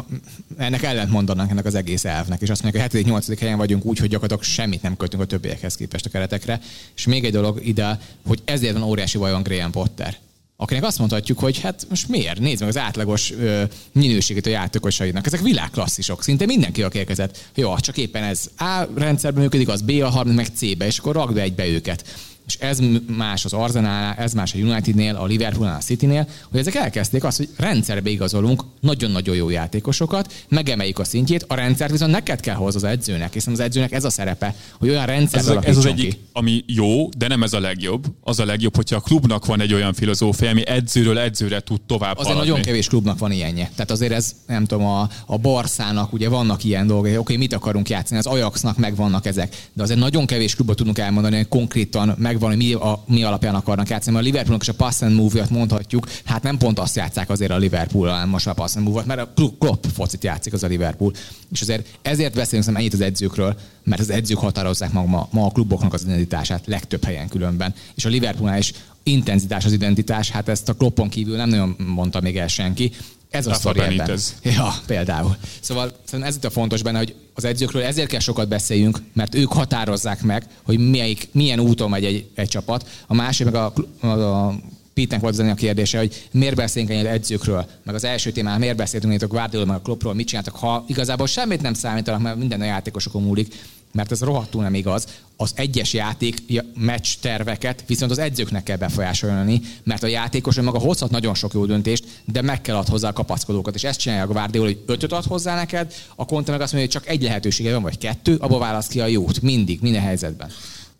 ennek ellent mondanak ennek az egész elvnek, és azt mondják, hogy 7.-8. helyen vagyunk úgy, hogy gyakorlatilag semmit nem költünk a többiekhez képest a keretekre. És még egy dolog ide, hogy ezért van óriási baj van Graham Potter akinek azt mondhatjuk, hogy hát most miért? Nézd meg az átlagos ö, minőségét a játékosainak. Ezek világklasszisok, szinte mindenki, aki érkezett. Jó, csak éppen ez A rendszerben működik, az B a harmadik, meg C-be, és akkor rakd be egybe őket és ez más az Arsenal, ez más a Unitednél, a Liverpoolnál, a Citynél, hogy ezek elkezdték azt, hogy rendszerbe igazolunk nagyon-nagyon jó játékosokat, megemeljük a szintjét, a rendszert viszont neked kell hozni az edzőnek, hiszen az edzőnek ez a szerepe, hogy olyan rendszer ez, ez az egyik, ki. ami jó, de nem ez a legjobb. Az a legjobb, hogyha a klubnak van egy olyan filozófia, ami edzőről edzőre tud tovább Azért haladni. nagyon kevés klubnak van ilyenje. Tehát azért ez, nem tudom, a, a Barszának ugye vannak ilyen dolgok, oké, okay, mit akarunk játszani, az Ajaxnak meg vannak ezek, de azért nagyon kevés klubot tudunk elmondani, hogy konkrétan meg megvan, hogy mi, a, mi alapján akarnak játszani. Mert a Liverpoolnak is a pass and move-ot mondhatjuk, hát nem pont azt játszák azért a Liverpool, hanem most a pass and move mert a Klopp focit játszik az a Liverpool. És azért ezért beszélünk szerintem ennyit az edzőkről, mert az edzők határozzák ma, ma, ma a kluboknak az identitását legtöbb helyen különben. És a Liverpoolnál is intenzitás az identitás, hát ezt a Kloppon kívül nem nagyon mondta még el senki. Ez a sztori ebben. Ja, például. Szóval ez itt a fontos benne, hogy az edzőkről ezért kell sokat beszéljünk, mert ők határozzák meg, hogy melyik, milyen úton megy egy, egy csapat. A másik meg a, a, a Pitnek volt az a kérdése, hogy miért beszélünk ennyire edzőkről, meg az első témán miért beszéltünk a Guardiola, meg a Kloppról, mit csináltak, ha igazából semmit nem számítanak, mert minden a játékosokon múlik, mert ez rohadtul nem igaz. Az egyes játék meccs terveket viszont az edzőknek kell befolyásolni, mert a játékos maga hozhat nagyon sok jó döntést, de meg kell ad hozzá a kapaszkodókat. És ezt csinálja a Guardiola, hogy ötöt ad hozzá neked, a Conte meg azt mondja, hogy csak egy lehetősége van, vagy kettő, abba választ ki a jót. Mindig, minden helyzetben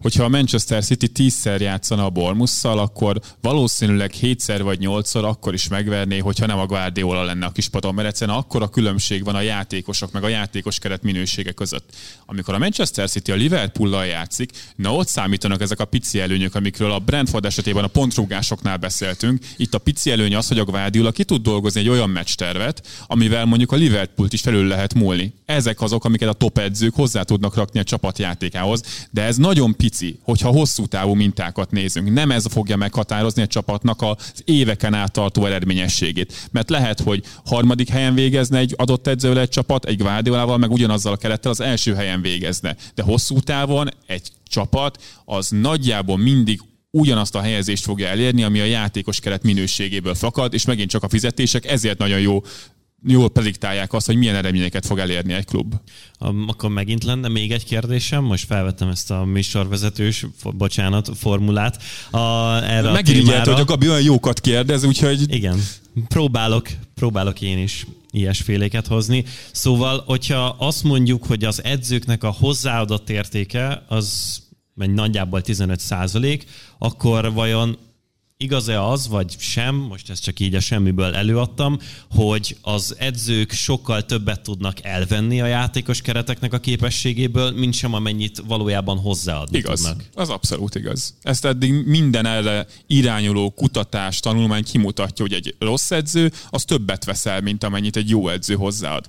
hogyha a Manchester City tízszer játszana a Bormusszal, akkor valószínűleg hétszer vagy nyolcszor akkor is megverné, hogyha nem a Guardiola lenne a kispadon, mert egyszerűen akkor a különbség van a játékosok meg a játékos keret minősége között. Amikor a Manchester City a Liverpool-lal játszik, na ott számítanak ezek a pici előnyök, amikről a Brentford esetében a pontrúgásoknál beszéltünk. Itt a pici előny az, hogy a Guardiola ki tud dolgozni egy olyan meccstervet, amivel mondjuk a Liverpoolt is felül lehet múlni. Ezek azok, amiket a top edzők hozzá tudnak rakni a csapatjátékához, de ez nagyon pici pici, hogyha hosszú távú mintákat nézünk. Nem ez fogja meghatározni a csapatnak az éveken át tartó eredményességét. Mert lehet, hogy harmadik helyen végezne egy adott edzővel egy csapat, egy Guardiolával, meg ugyanazzal a kerettel az első helyen végezne. De hosszú távon egy csapat az nagyjából mindig ugyanazt a helyezést fogja elérni, ami a játékos keret minőségéből fakad, és megint csak a fizetések ezért nagyon jó jól prediktálják azt, hogy milyen eredményeket fog elérni egy klub. Akkor megint lenne még egy kérdésem, most felvettem ezt a műsorvezetős, bocsánat, formulát. A, erre Megirigyelt, hogy a Gabi olyan jókat kérdez, úgyhogy... Igen, próbálok, próbálok én is ilyesféléket hozni. Szóval, hogyha azt mondjuk, hogy az edzőknek a hozzáadott értéke az nagyjából 15 százalék, akkor vajon igaz-e az, vagy sem, most ezt csak így a semmiből előadtam, hogy az edzők sokkal többet tudnak elvenni a játékos kereteknek a képességéből, mint sem amennyit valójában hozzáadni igaz. tudnak. Az abszolút igaz. Ezt eddig minden erre irányuló kutatás, tanulmány kimutatja, hogy egy rossz edző az többet veszel, mint amennyit egy jó edző hozzáad.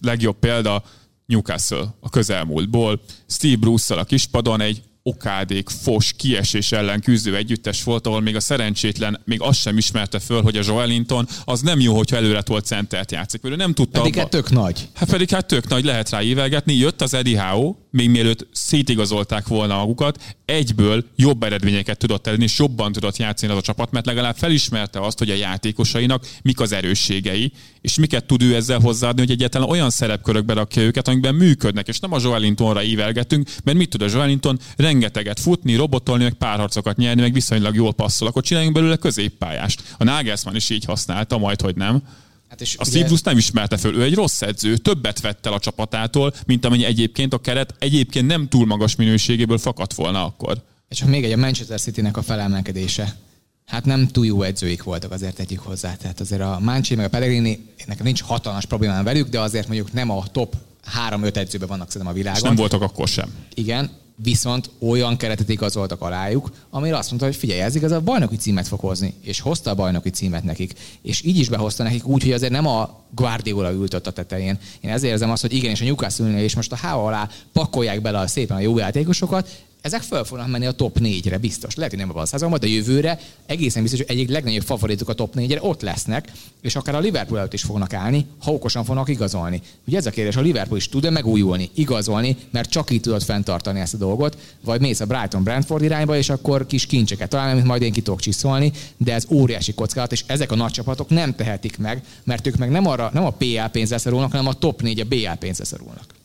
Legjobb példa Newcastle a közelmúltból. Steve bruce a kispadon egy okádék, fos, kiesés ellen küzdő együttes volt, ahol még a szerencsétlen még azt sem ismerte föl, hogy a Joelinton az nem jó, hogyha előre tolt centert játszik. Ő nem tudta. Pedig abba... hát tök nagy. Hát pedig hát tök nagy, lehet rá ívelgetni. Jött az Eddie Howe, még mielőtt szétigazolták volna magukat, egyből jobb eredményeket tudott elérni, és jobban tudott játszani az a csapat, mert legalább felismerte azt, hogy a játékosainak mik az erősségei, és miket tud ő ezzel hozzáadni, hogy egyáltalán olyan szerepkörökbe rakja őket, amikben működnek, és nem a Joelintonra ívelgetünk, mert mit tud a Joelinton? rengeteget futni, robotolni, meg párharcokat nyerni, meg viszonylag jól passzol, akkor csináljunk belőle középpályást. A Nagelsmann is így használta, majd hogy nem. Hát és a ugye... Steve nem ismerte föl, ő egy rossz edző, többet vett el a csapatától, mint amennyi egyébként a keret egyébként nem túl magas minőségéből fakadt volna akkor. És még egy a Manchester City-nek a felemelkedése. Hát nem túl jó edzőik voltak, azért tegyük hozzá. Tehát azért a Mancini meg a Pellegrini, nekem nincs hatalmas problémám velük, de azért mondjuk nem a top három-öt edzőben vannak szerintem a világon. És nem voltak akkor sem. Igen, viszont olyan keretet igazoltak alájuk, amire azt mondta, hogy figyelj, ez igaz, a bajnoki címet fog hozni, és hozta a bajnoki címet nekik. És így is behozta nekik úgy, hogy azért nem a Guardiola ült ott a tetején. Én ezért érzem azt, hogy igenis a Newcastle és most a háva alá pakolják bele a szépen a jó játékosokat, ezek föl fognak menni a top 4-re, biztos. Lehet, hogy nem abban a szezonban, de jövőre egészen biztos, hogy egyik legnagyobb favoritok a top 4-re ott lesznek, és akár a Liverpool előtt is fognak állni, ha okosan fognak igazolni. Ugye ez a kérdés, a Liverpool is tud-e megújulni, igazolni, mert csak így tudod fenntartani ezt a dolgot, vagy mész a Brighton Brentford irányba, és akkor kis kincseket találni, amit majd én ki tudok csiszolni, de ez óriási kockázat, és ezek a nagy csapatok nem tehetik meg, mert ők meg nem, arra, nem a PL pénzre szorulnak, hanem a top 4 a BL pénzre szorulnak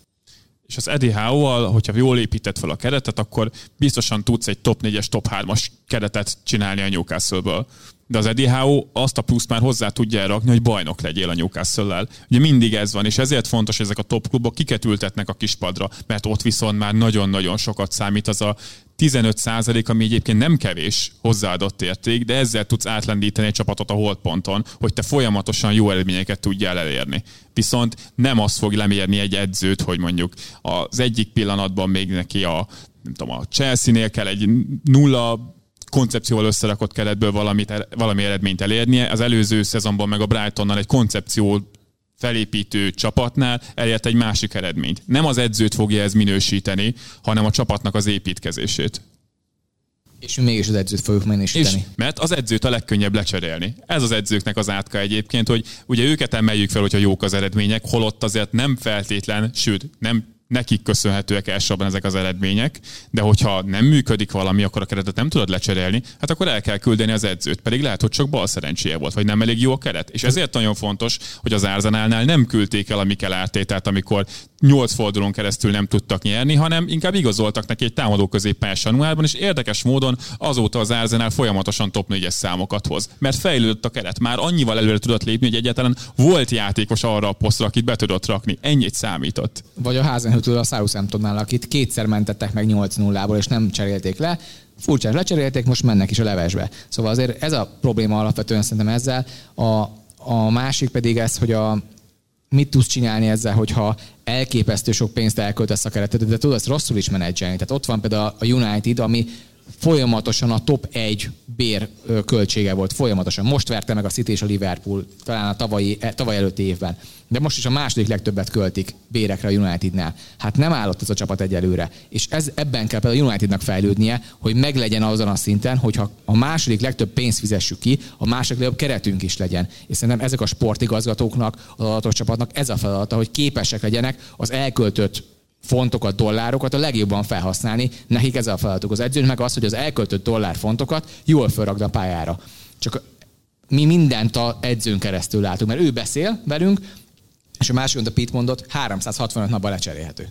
és az Eddie Howe-val, hogyha jól épített fel a keretet, akkor biztosan tudsz egy top 4-es, top 3-as keretet csinálni a Newcastle-ből. De az Eddie Howe azt a pluszt már hozzá tudja elrakni, hogy bajnok legyél a Newcastle-lel. Ugye mindig ez van, és ezért fontos, hogy ezek a top klubok kiket ültetnek a kispadra, mert ott viszont már nagyon-nagyon sokat számít az a 15 százalék, ami egyébként nem kevés hozzáadott érték, de ezzel tudsz átlendíteni egy csapatot a holdponton, hogy te folyamatosan jó eredményeket tudjál elérni. Viszont nem az fog lemérni egy edzőt, hogy mondjuk az egyik pillanatban még neki a, nem tudom, a Chelsea-nél kell egy nulla koncepcióval összerakott keretből valamit, valami eredményt elérnie. Az előző szezonban meg a Brightonnal egy koncepció felépítő csapatnál elért egy másik eredményt. Nem az edzőt fogja ez minősíteni, hanem a csapatnak az építkezését. És mégis az edzőt fogjuk minősíteni. És, mert az edzőt a legkönnyebb lecserélni. Ez az edzőknek az átka egyébként, hogy ugye őket emeljük fel, hogyha jók az eredmények, holott azért nem feltétlen, sőt, nem nekik köszönhetőek elsősorban ezek az eredmények, de hogyha nem működik valami, akkor a keretet nem tudod lecserélni, hát akkor el kell küldeni az edzőt, pedig lehet, hogy csak bal szerencséje volt, vagy nem elég jó a keret. És ezért nagyon fontos, hogy az Arzenálnál nem küldték el a Mikel ártétát, amikor nyolc fordulón keresztül nem tudtak nyerni, hanem inkább igazoltak neki egy támadó középpályás januárban, és érdekes módon azóta az Arzenál folyamatosan top 4-es számokat hoz. Mert fejlődött a keret, már annyival előre tudott lépni, hogy egyáltalán volt játékos arra a posztra, akit be tudott rakni. Ennyit számított. Vagy a Házenhőtől a Southamptonnál, akit kétszer mentettek meg 8-0-ból, és nem cserélték le. Furcsán lecserélték, most mennek is a levesbe. Szóval azért ez a probléma alapvetően szerintem ezzel. A, a másik pedig ez, hogy a, mit tudsz csinálni ezzel, hogyha elképesztő sok pénzt elköltesz a keretet, de tudod ezt rosszul is menedzselni. Tehát ott van például a United, ami folyamatosan a top 1 bér költsége volt, folyamatosan. Most verte meg a City és a Liverpool, talán a tavalyi, e, tavaly előtti évben. De most is a második legtöbbet költik bérekre a Unitednál. Hát nem állott ez a csapat egyelőre. És ez, ebben kell például a Unitednak fejlődnie, hogy meglegyen azon a szinten, hogyha a második legtöbb pénzt fizessük ki, a második legjobb keretünk is legyen. És szerintem ezek a sportigazgatóknak, az adatos csapatnak ez a feladata, hogy képesek legyenek az elköltött fontokat, dollárokat a legjobban felhasználni. Nekik ez a feladatuk az edzőn, meg az, hogy az elköltött dollár fontokat jól felrakd a pályára. Csak mi mindent a edzőn keresztül látunk, mert ő beszél velünk, és a másik, a Pete mondott, 365 napban lecserélhető.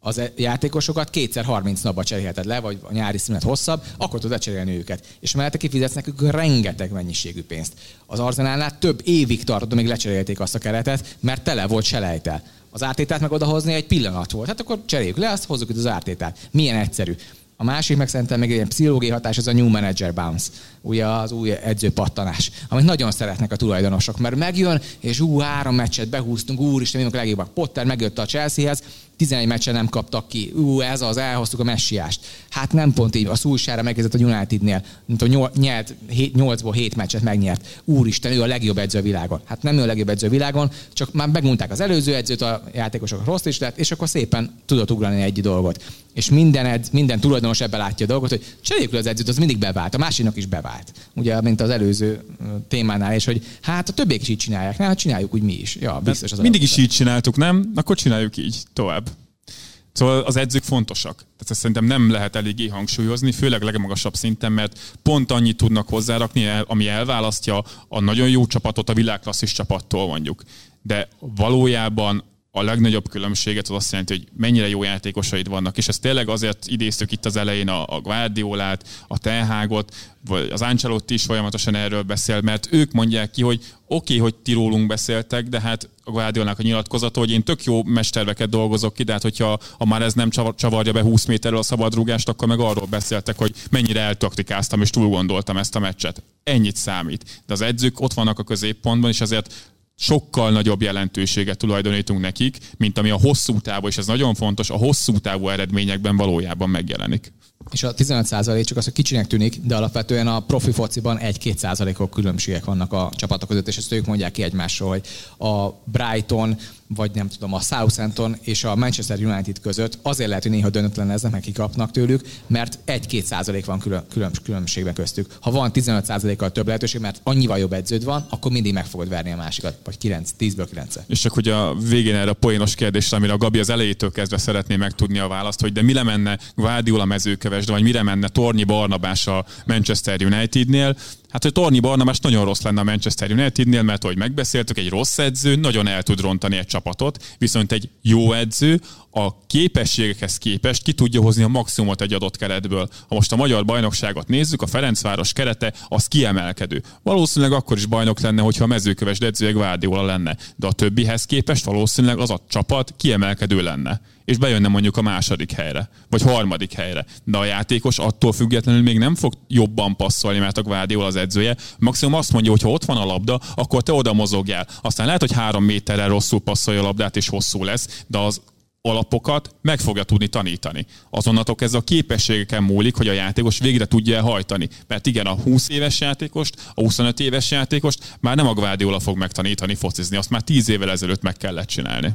Az e- játékosokat kétszer 30 napba cserélheted le, vagy a nyári szünet hosszabb, akkor tudod lecserélni őket. És mellette kifizetsz nekük rengeteg mennyiségű pénzt. Az Arzenálnál több évig tartott, amíg lecserélték azt a keretet, mert tele volt selejtel az ártétát meg odahozni egy pillanat volt. Hát akkor cseréljük le, azt hozzuk itt az ártétát. Milyen egyszerű. A másik meg szerintem még egy ilyen pszichológiai hatás, az a new manager bounce, ugye az új edző pattanás, amit nagyon szeretnek a tulajdonosok, mert megjön, és ú, három meccset behúztunk, úristen, mindok legjobbak. Potter megjött a Chelseahez, 11 meccsen nem kaptak ki. Ú, ez az, elhoztuk a messiást. Hát nem pont így, a szújsára megkezdett a Unitednél, mint a nyert, 8-ból 7 meccset megnyert. Úristen, ő a legjobb edző a világon. Hát nem ő a legjobb edző a világon, csak már megmondták az előző edzőt, a játékosok rossz is lett, és akkor szépen tudott ugrani egy dolgot. És minden, edz, minden tulajdonos ebbe látja a dolgot, hogy cseréljük az edzőt, az mindig bevált, a másiknak is bevált. Ugye, mint az előző témánál is, hogy hát a többiek is így csinálják, hát csináljuk úgy mi is. Ja, biztos az mindig is így csináltuk, nem? Akkor csináljuk így tovább. Szóval az edzők fontosak. Tehát ezt szerintem nem lehet eléggé hangsúlyozni, főleg legmagasabb szinten, mert pont annyit tudnak hozzárakni, ami elválasztja a nagyon jó csapatot a világklasszis csapattól mondjuk. De valójában a legnagyobb különbséget az azt jelenti, hogy mennyire jó játékosaid vannak, és ezt tényleg azért idéztük itt az elején a, a Guardiolát, a Tenhágot, vagy az Ancelotti is folyamatosan erről beszél, mert ők mondják ki, hogy oké, okay, hogy ti rólunk beszéltek, de hát a Guardiolnak a nyilatkozata, hogy én tök jó mesterveket dolgozok ki, de hát hogyha ha már ez nem csavarja be 20 méterről a szabadrúgást, akkor meg arról beszéltek, hogy mennyire eltaktikáztam és túl gondoltam ezt a meccset. Ennyit számít. De az edzők ott vannak a középpontban, és azért sokkal nagyobb jelentőséget tulajdonítunk nekik, mint ami a hosszú távú, és ez nagyon fontos, a hosszú távú eredményekben valójában megjelenik. És a 15% csak az, hogy kicsinek tűnik, de alapvetően a profi fociban 1-2 százalékok különbségek vannak a csapatok között, és ezt ők mondják ki egymásról, hogy a Brighton, vagy nem tudom, a Southampton és a Manchester United között. Azért lehet, hogy néha döntetlen lesznek, meg kikapnak tőlük, mert 1-2 százalék van külön, külön, különbségben köztük. Ha van 15 százalékkal több lehetőség, mert annyival jobb edződ van, akkor mindig meg fogod verni a másikat, vagy 9, 10-ből 9 És csak hogy a végén erre a poénos kérdésre, amire a Gabi az elejétől kezdve szeretné megtudni a választ, hogy de mire menne Guardiola mezőkövesd, vagy mire menne Tornyi Barnabás a Manchester Unitednél, Hát, hogy Torni Barnabás nagyon rossz lenne a Manchester Unitednél, mert hogy megbeszéltük, egy rossz edző nagyon el tud rontani egy csapatot, viszont egy jó edző a képességekhez képest ki tudja hozni a maximumot egy adott keretből. Ha most a magyar bajnokságot nézzük, a Ferencváros kerete az kiemelkedő. Valószínűleg akkor is bajnok lenne, hogyha a mezőköves edzője Guardiola lenne, de a többihez képest valószínűleg az a csapat kiemelkedő lenne és bejönne mondjuk a második helyre, vagy harmadik helyre. De a játékos attól függetlenül még nem fog jobban passzolni, mert a Guardiola az edzője. Maximum azt mondja, hogy ha ott van a labda, akkor te oda mozogjál. Aztán lehet, hogy három méterrel rosszul passzolja a labdát, és hosszú lesz, de az alapokat meg fogja tudni tanítani. Azonnatok ez a képességeken múlik, hogy a játékos végre tudja hajtani. Mert igen, a 20 éves játékost, a 25 éves játékost már nem a Guardiola fog megtanítani focizni, azt már 10 évvel ezelőtt meg kellett csinálni.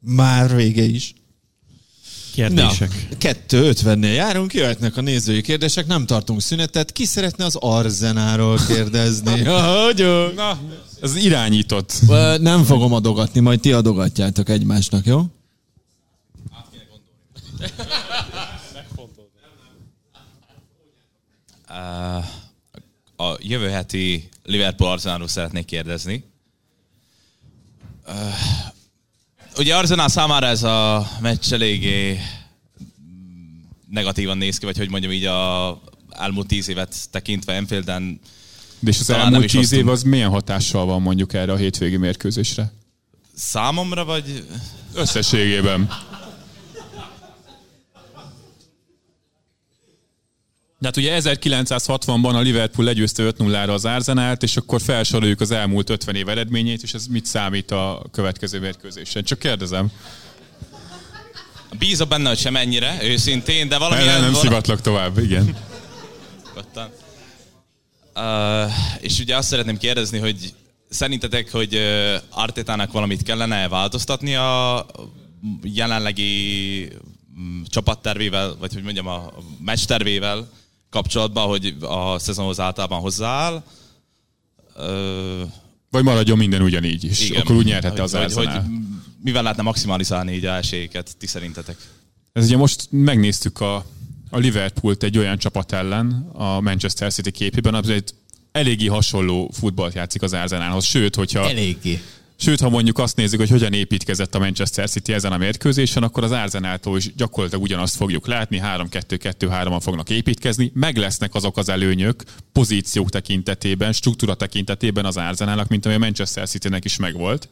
Már vége is. Kérdések. Na, 2.50-nél járunk, jöhetnek a nézői kérdések, nem tartunk szünetet. Ki szeretne az Arzenáról kérdezni? Hogy? Na, ez irányított. Nem fogom adogatni, majd ti adogatjátok egymásnak, jó? A jövő heti Liverpool Arsenalról szeretnék kérdezni ugye Arsenal számára ez a meccs eléggé negatívan néz ki, vagy hogy mondjam így a elmúlt tíz évet tekintve Enfielden. De és az elmúlt tíz év az milyen hatással van mondjuk erre a hétvégi mérkőzésre? Számomra, vagy... Összességében. De hát ugye 1960-ban a Liverpool legyőzte 5-0-ra az Arzenált, és akkor felsoroljuk az elmúlt 50 év eredményét, és ez mit számít a következő mérkőzésen? Csak kérdezem. Bízom benne, hogy sem ennyire, őszintén, de valami... Nem, nem, nem szivatlak tovább, igen. Uh, és ugye azt szeretném kérdezni, hogy szerintetek, hogy Artetának valamit kellene változtatni a jelenlegi mm, csapattervével, vagy hogy mondjam, a meccs tervével, kapcsolatban, hogy a szezonhoz általában hozzááll. Ö... Vagy maradjon minden ugyanígy is. Igen, Akkor úgy nyerhette az hogy, hogy mivel lehetne maximalizálni így a esélyeket, ti szerintetek? Ez ugye most megnéztük a, a Liverpoolt egy olyan csapat ellen a Manchester City képében, az egy eléggé hasonló futballt játszik az Arsenalhoz. Sőt, hogyha... Eléggé. Sőt, ha mondjuk azt nézzük, hogy hogyan építkezett a Manchester City ezen a mérkőzésen, akkor az Arsenaltól is gyakorlatilag ugyanazt fogjuk látni, 3-2-2-3-an fognak építkezni, meg lesznek azok az előnyök pozíciók tekintetében, struktúra tekintetében az Arsenalnak, mint ami a Manchester City-nek is megvolt.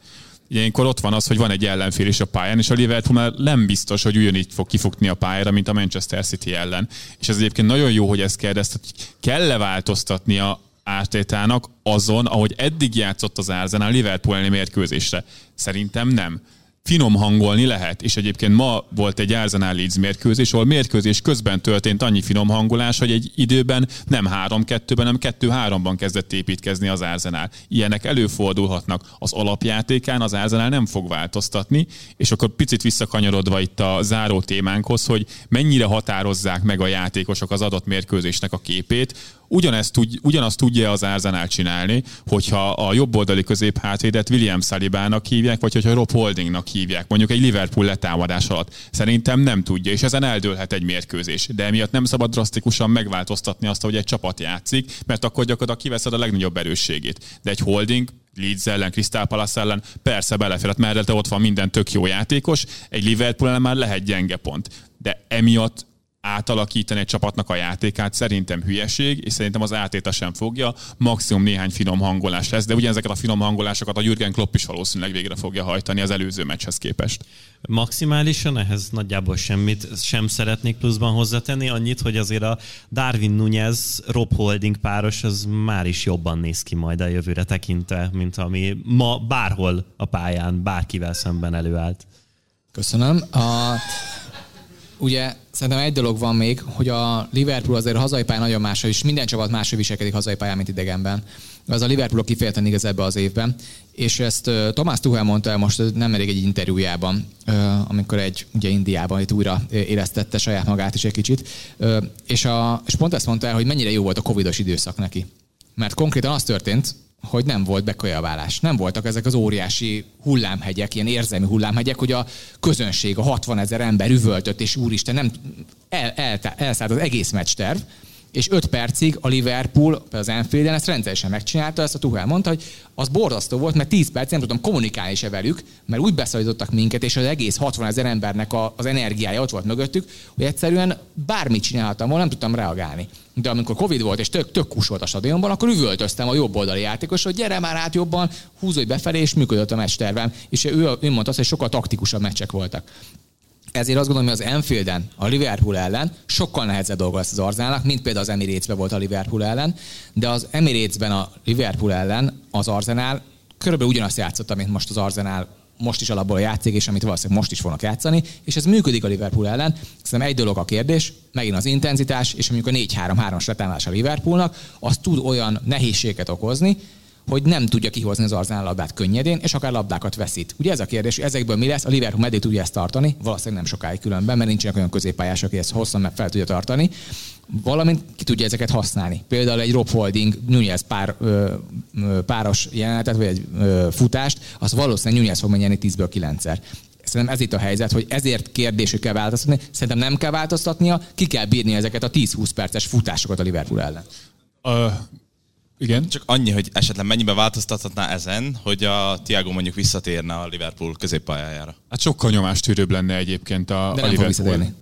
Ilyenkor ott van az, hogy van egy ellenfél is a pályán, és a Liverpool már nem biztos, hogy ugyanígy fog kifutni a pályára, mint a Manchester City ellen. És ez egyébként nagyon jó, hogy ezt kérdezt, hogy kell-e változtatni a Ártétának azon, ahogy eddig játszott az Arsenal Liverpool mérkőzésre? Szerintem nem finom hangolni lehet, és egyébként ma volt egy Arsenal Leeds mérkőzés, ahol mérkőzés közben történt annyi finom hangolás, hogy egy időben nem 3-2-ben, hanem 2-3-ban kezdett építkezni az Arsenal. Ilyenek előfordulhatnak. Az alapjátékán az Arsenal nem fog változtatni, és akkor picit visszakanyarodva itt a záró témánkhoz, hogy mennyire határozzák meg a játékosok az adott mérkőzésnek a képét, ugyanezt tud, ugyanazt tudja az Arsenal csinálni, hogyha a jobboldali közép hátvédet William Salibának hívják, vagy hogyha Rob Holdingnak hívják, mondjuk egy Liverpool letámadás alatt. Szerintem nem tudja, és ezen eldőlhet egy mérkőzés. De emiatt nem szabad drasztikusan megváltoztatni azt, hogy egy csapat játszik, mert akkor gyakorlatilag kiveszed a legnagyobb erősségét. De egy Holding Leeds ellen, Crystal Palace ellen, persze beleférhet, mert ott van minden tök jó játékos, egy Liverpool ellen már lehet gyenge pont. De emiatt átalakítani egy csapatnak a játékát szerintem hülyeség, és szerintem az átéta sem fogja. Maximum néhány finom hangolás lesz, de ugyanezeket a finom hangolásokat a Jürgen Klopp is valószínűleg végre fogja hajtani az előző meccshez képest. Maximálisan ehhez nagyjából semmit sem szeretnék pluszban hozzátenni, annyit, hogy azért a Darwin Nunez Rob Holding páros az már is jobban néz ki majd a jövőre tekintve, mint ami ma bárhol a pályán bárkivel szemben előállt. Köszönöm. A, ugye szerintem egy dolog van még, hogy a Liverpool azért a hazai pályán nagyon máshogy, és minden csapat máshogy viselkedik hazai pályán, mint idegenben. Az a Liverpool kifejezetten igaz ebbe az évben. És ezt uh, Tomás Tuchel mondta el most nem elég egy interjújában, uh, amikor egy ugye Indiában itt újra éreztette saját magát is egy kicsit. Uh, és, a, és pont ezt mondta el, hogy mennyire jó volt a covidos időszak neki. Mert konkrétan az történt, hogy nem volt bekajaválás. Nem voltak ezek az óriási hullámhegyek, ilyen érzelmi hullámhegyek, hogy a közönség, a 60 ezer ember üvöltött, és úristen, nem el, el, elszállt az egész meccsterv, és 5 percig a Liverpool az Anfielden ezt rendszeresen megcsinálta, ezt a Tuchel mondta, hogy az borzasztó volt, mert 10 percig nem tudtam kommunikálni se velük, mert úgy beszélítottak minket, és az egész 60 ezer embernek az energiája ott volt mögöttük, hogy egyszerűen bármit csináltam volna, nem tudtam reagálni. De amikor Covid volt, és tök, tök kus volt a stadionban, akkor üvöltöztem a jobb oldali játékos, hogy gyere már át jobban, húzódj befelé, és működött a meccs tervem. És ő, ő mondta azt, hogy sokkal taktikusabb meccsek voltak. Ezért azt gondolom, hogy az Enfielden, a Liverpool ellen sokkal nehezebb dolga lesz az Arzenálnak, mint például az Emirates-ben volt a Liverpool ellen, de az Emirates-ben a Liverpool ellen az Arzenál körülbelül ugyanazt játszotta, mint most az Arzenál most is alapból játszik, és amit valószínűleg most is fognak játszani, és ez működik a Liverpool ellen. Szerintem egy dolog a kérdés, megint az intenzitás, és mondjuk a 4-3-3-as letámadás a Liverpoolnak, az tud olyan nehézséget okozni, hogy nem tudja kihozni az Arzenál labdát könnyedén, és akár labdákat veszít. Ugye ez a kérdés, hogy ezekből mi lesz? A Liverpool meddig tudja ezt tartani? Valószínűleg nem sokáig különben, mert nincsenek olyan középpályások, aki ezt hosszan meg fel tudja tartani. Valamint ki tudja ezeket használni. Például egy Rob Holding Nunez pár, ö, ö, páros jelenetet, vagy egy ö, futást, az valószínűleg Nunez fog menni 10-ből 9-szer. Szerintem ez itt a helyzet, hogy ezért kérdés, hogy kell változtatni. Szerintem nem kell változtatnia, ki kell bírni ezeket a 10-20 perces futásokat a Liverpool ellen. Uh, igen. Csak annyi, hogy esetleg mennyiben változtathatná ezen, hogy a Tiago mondjuk visszatérne a Liverpool középpályájára. Hát sokkal nyomástűrőbb lenne egyébként a, De a Liverpool. visszatérni.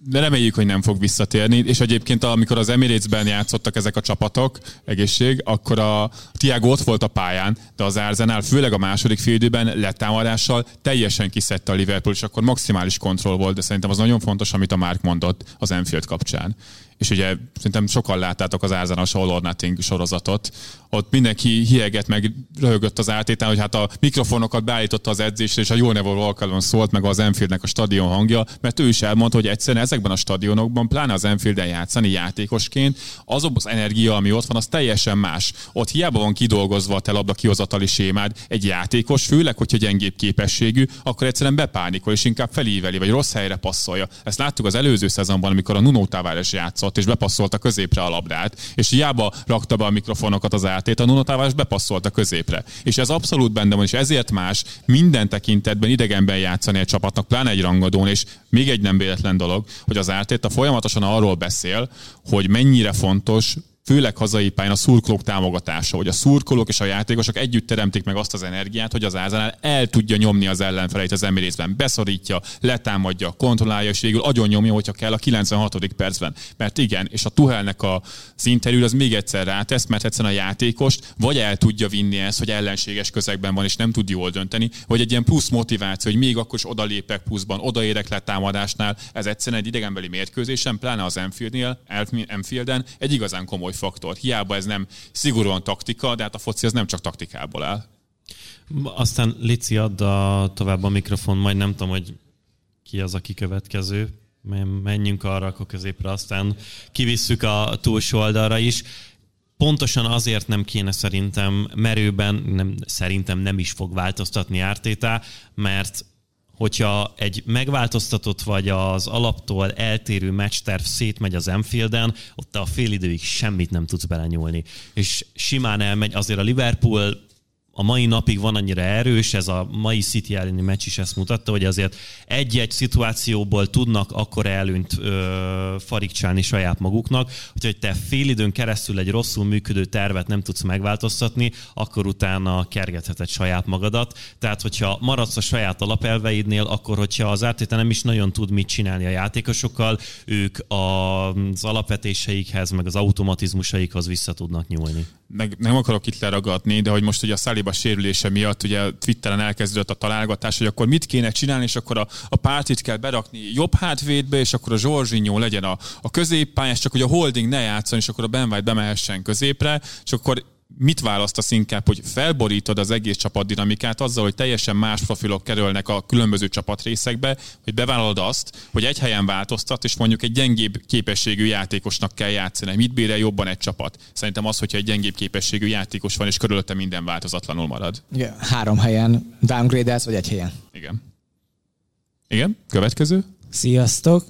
De reméljük, hogy nem fog visszatérni. És egyébként, amikor az Emirates-ben játszottak ezek a csapatok, egészség, akkor a Tiago ott volt a pályán, de az Arsenal főleg a második félidőben letámadással teljesen kiszedte a Liverpool, és akkor maximális kontroll volt, de szerintem az nagyon fontos, amit a Mark mondott az Enfield kapcsán és ugye szerintem sokan láttátok az Arsenal All or Nothing sorozatot, ott mindenki hieget meg röhögött az átétán, hogy hát a mikrofonokat beállította az edzésre, és a Jó Neville Walkalon szólt meg az Enfieldnek a stadion hangja, mert ő is elmondta, hogy egyszerűen ezekben a stadionokban, pláne az Enfielden játszani játékosként, azok az energia, ami ott van, az teljesen más. Ott hiába van kidolgozva a te labda kihozatali sémád, egy játékos, főleg, hogyha gyengébb képességű, akkor egyszerűen bepánikol, és inkább felíveli, vagy rossz helyre passzolja. Ezt láttuk az előző szezonban, amikor a Nuno Tavares játszott, és bepasszolta középre a labdát, és hiába rakta be a mikrofonokat az átét, a Nuno Tavares bepasszolta középre. És ez abszolút benne van, és ezért más minden tekintetben idegenben játszani egy csapatnak, pláne egy rangadón, és még egy nem véletlen dolog, hogy az a folyamatosan arról beszél, hogy mennyire fontos főleg hazai pályán a szurkolók támogatása, hogy a szurkolók és a játékosok együtt teremtik meg azt az energiát, hogy az Arsenal el tudja nyomni az ellenfeleit az Emirates-ben, beszorítja, letámadja, kontrollálja, és végül agyon nyomja, hogyha kell a 96. percben. Mert igen, és a Tuhelnek a interjú az még egyszer rátesz, mert egyszerűen a játékost vagy el tudja vinni ezt, hogy ellenséges közegben van, és nem tud jól dönteni, vagy egy ilyen plusz motiváció, hogy még akkor is odalépek pluszban, odaérek le támadásnál, ez egyszerűen egy idegenbeli mérkőzésen, pláne az Enfieldnél, Enfielden egy igazán komoly faktor. Hiába ez nem szigorúan taktika, de hát a foci az nem csak taktikából áll. Aztán Lici, add a, tovább a mikrofon, majd nem tudom, hogy ki az, aki következő. Menjünk arra, akkor középre, aztán kivisszük a túlsó oldalra is. Pontosan azért nem kéne szerintem merőben, nem, szerintem nem is fog változtatni ártétá, mert hogyha egy megváltoztatott vagy az alaptól eltérő meccsterv szétmegy az Enfielden, ott a fél időig semmit nem tudsz belenyúlni. És simán elmegy, azért a Liverpool a mai napig van annyira erős, ez a mai City elleni meccs is ezt mutatta, hogy azért egy-egy szituációból tudnak akkor előnyt ö, farigcsálni saját maguknak, hogy te fél időn keresztül egy rosszul működő tervet nem tudsz megváltoztatni, akkor utána kergetheted saját magadat. Tehát, hogyha maradsz a saját alapelveidnél, akkor, hogyha az RTT nem is nagyon tud mit csinálni a játékosokkal, ők az alapvetéseikhez, meg az automatizmusaikhoz vissza tudnak nyúlni. Meg nem akarok itt leragadni, de hogy most ugye a Saliba sérülése miatt ugye Twitteren elkezdődött a találgatás, hogy akkor mit kéne csinálni, és akkor a, a pártit kell berakni jobb hátvédbe, és akkor a Zsorzsinyó legyen a, a középpályás, csak hogy a holding ne játszon, és akkor a Ben White bemehessen középre, és akkor mit választasz inkább, hogy felborítod az egész csapat dinamikát azzal, hogy teljesen más profilok kerülnek a különböző csapatrészekbe, hogy bevállalod azt, hogy egy helyen változtat, és mondjuk egy gyengébb képességű játékosnak kell játszani. Mit bírja jobban egy csapat? Szerintem az, hogyha egy gyengébb képességű játékos van, és körülötte minden változatlanul marad. Igen, három helyen downgrade vagy egy helyen. Igen. Igen, következő. Sziasztok!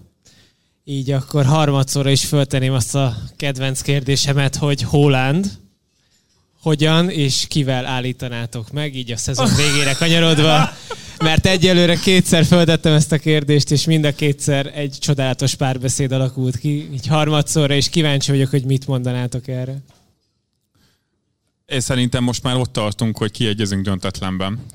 Így akkor harmadszorra is föltenném azt a kedvenc kérdésemet, hogy Holland, hogyan és kivel állítanátok meg, így a szezon végére kanyarodva, mert egyelőre kétszer föltettem ezt a kérdést, és mind a kétszer egy csodálatos párbeszéd alakult ki, így harmadszorra, és kíváncsi vagyok, hogy mit mondanátok erre. Én szerintem most már ott tartunk, hogy kiegyezünk döntetlenben.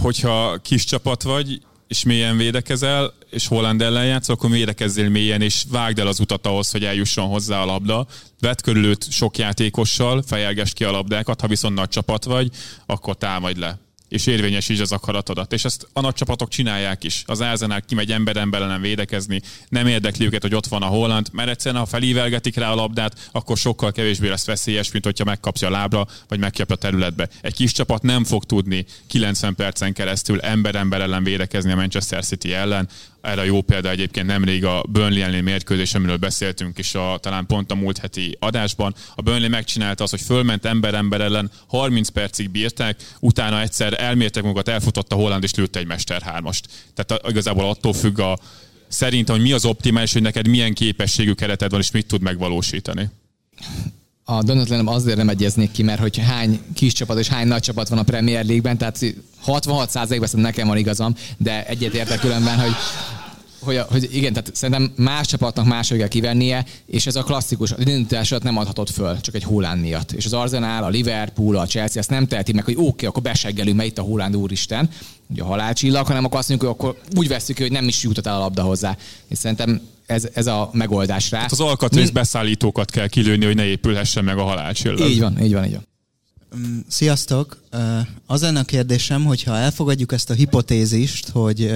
Hogyha kis csapat vagy, és mélyen védekezel, és Holland ellen játszol, akkor védekezzél mélyen, és vágd el az utat ahhoz, hogy eljusson hozzá a labda. Vedd körül őt sok játékossal, fejelges ki a labdákat, ha viszont nagy csapat vagy, akkor támadj le és érvényesítsd az akaratodat. És ezt a nagy csapatok csinálják is. Az Arsenal kimegy ember emberen védekezni, nem érdekli őket, hogy ott van a Holland, mert egyszerűen ha felívelgetik rá a labdát, akkor sokkal kevésbé lesz veszélyes, mint hogyha megkapja a lábra, vagy megkapja a területbe. Egy kis csapat nem fog tudni 90 percen keresztül ember ember ellen védekezni a Manchester City ellen, erre jó példa egyébként nemrég a Burnley elleni mérkőzés, amiről beszéltünk is a, talán pont a múlt heti adásban. A Burnley megcsinálta azt, hogy fölment ember-ember ellen, 30 percig bírták, utána egyszer elmértek magukat, elfutott a Holland és lőtte egy Mester hármast. Tehát igazából attól függ a szerintem, hogy mi az optimális, hogy neked milyen képességű kereted van, és mit tud megvalósítani a döntetlenem azért nem egyeznék ki, mert hogy hány kis csapat és hány nagy csapat van a Premier League-ben, tehát 66%-ban nekem van igazam, de egyetértek különben, hogy hogy, hogy igen, tehát szerintem más csapatnak máshogy kell kivennie, és ez a klasszikus identitásot nem adhatod föl, csak egy hullán miatt. És az Arsenal, a Liverpool, a Chelsea ezt nem teheti meg, hogy oké, okay, akkor beseggelünk, mert itt a hullán úristen, ugye a halálcsillag, hanem akkor azt mondjuk, hogy akkor úgy veszük hogy nem is jutott el a labda hozzá. És szerintem ez, ez a megoldás rá. Hát az alkatrész Min... beszállítókat kell kilőni, hogy ne épülhessen meg a halálcsillag. Így van, így van, így van. Mm, sziasztok! Az lenne a kérdésem, hogyha elfogadjuk ezt a hipotézist, hogy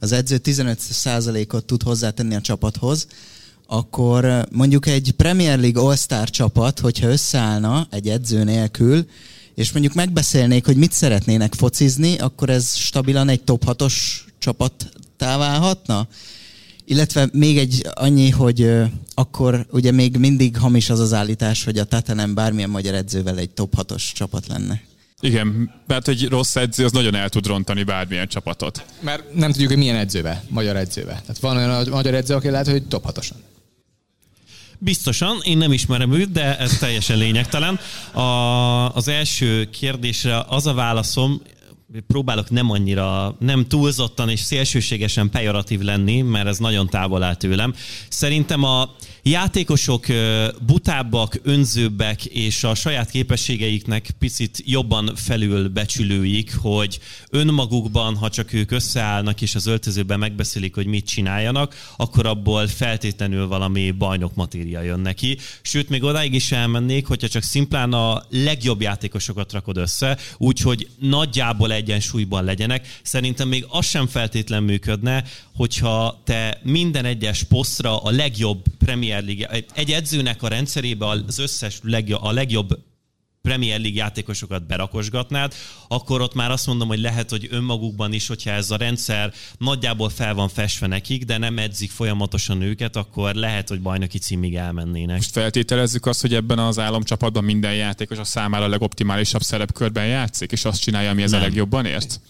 az edző 15%-ot tud hozzátenni a csapathoz, akkor mondjuk egy Premier League All-Star csapat, hogyha összeállna egy edző nélkül, és mondjuk megbeszélnék, hogy mit szeretnének focizni, akkor ez stabilan egy top 6-os csapattá válhatna? Illetve még egy annyi, hogy akkor ugye még mindig hamis az az állítás, hogy a Tatanem bármilyen magyar edzővel egy top 6-os csapat lenne. Igen, mert egy rossz edző az nagyon el tud rontani bármilyen csapatot. Mert nem tudjuk, hogy milyen edzőbe, magyar edzőbe. Tehát van olyan magyar edző, aki lehet, hogy top 6-osan. Biztosan, én nem ismerem őt, de ez teljesen lényegtelen. A, az első kérdésre az a válaszom, próbálok nem annyira, nem túlzottan és szélsőségesen pejoratív lenni, mert ez nagyon távol áll tőlem. Szerintem a játékosok butábbak, önzőbbek, és a saját képességeiknek picit jobban felül becsülőik, hogy önmagukban, ha csak ők összeállnak és az öltözőben megbeszélik, hogy mit csináljanak, akkor abból feltétlenül valami bajnok matéria jön neki. Sőt, még odáig is elmennék, hogyha csak szimplán a legjobb játékosokat rakod össze, úgyhogy nagyjából egyensúlyban legyenek. Szerintem még az sem feltétlen működne, hogyha te minden egyes posztra a legjobb Premier League, egy edzőnek a rendszerébe az összes legjobb, a legjobb Premier League játékosokat berakosgatnád, akkor ott már azt mondom, hogy lehet, hogy önmagukban is, hogyha ez a rendszer nagyjából fel van festve nekik, de nem edzik folyamatosan őket, akkor lehet, hogy bajnoki címig elmennének. Most feltételezzük azt, hogy ebben az államcsapatban minden játékos a számára a legoptimálisabb szerepkörben játszik, és azt csinálja, ami ez nem. a legjobban ért?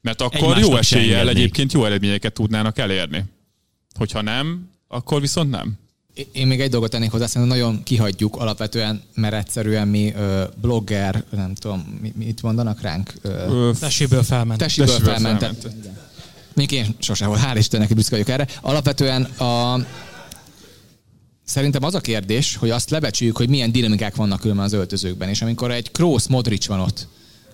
Mert akkor Egymásnak jó eséllyel egyébként jó eredményeket tudnának elérni. Hogyha nem, akkor viszont nem. Én még egy dolgot tennék hozzá, szerintem nagyon kihagyjuk alapvetően, mert egyszerűen mi ö, blogger, nem tudom, mi, mit mondanak ránk? Ö, Teséből felment. tesiből Tesiből felmentett. Még én sosem volt, hál' Istennek, büszke vagyok erre. Alapvetően a, Szerintem az a kérdés, hogy azt lebecsüljük, hogy milyen dinamikák vannak különben az öltözőkben, és amikor egy Kroos Modric van ott,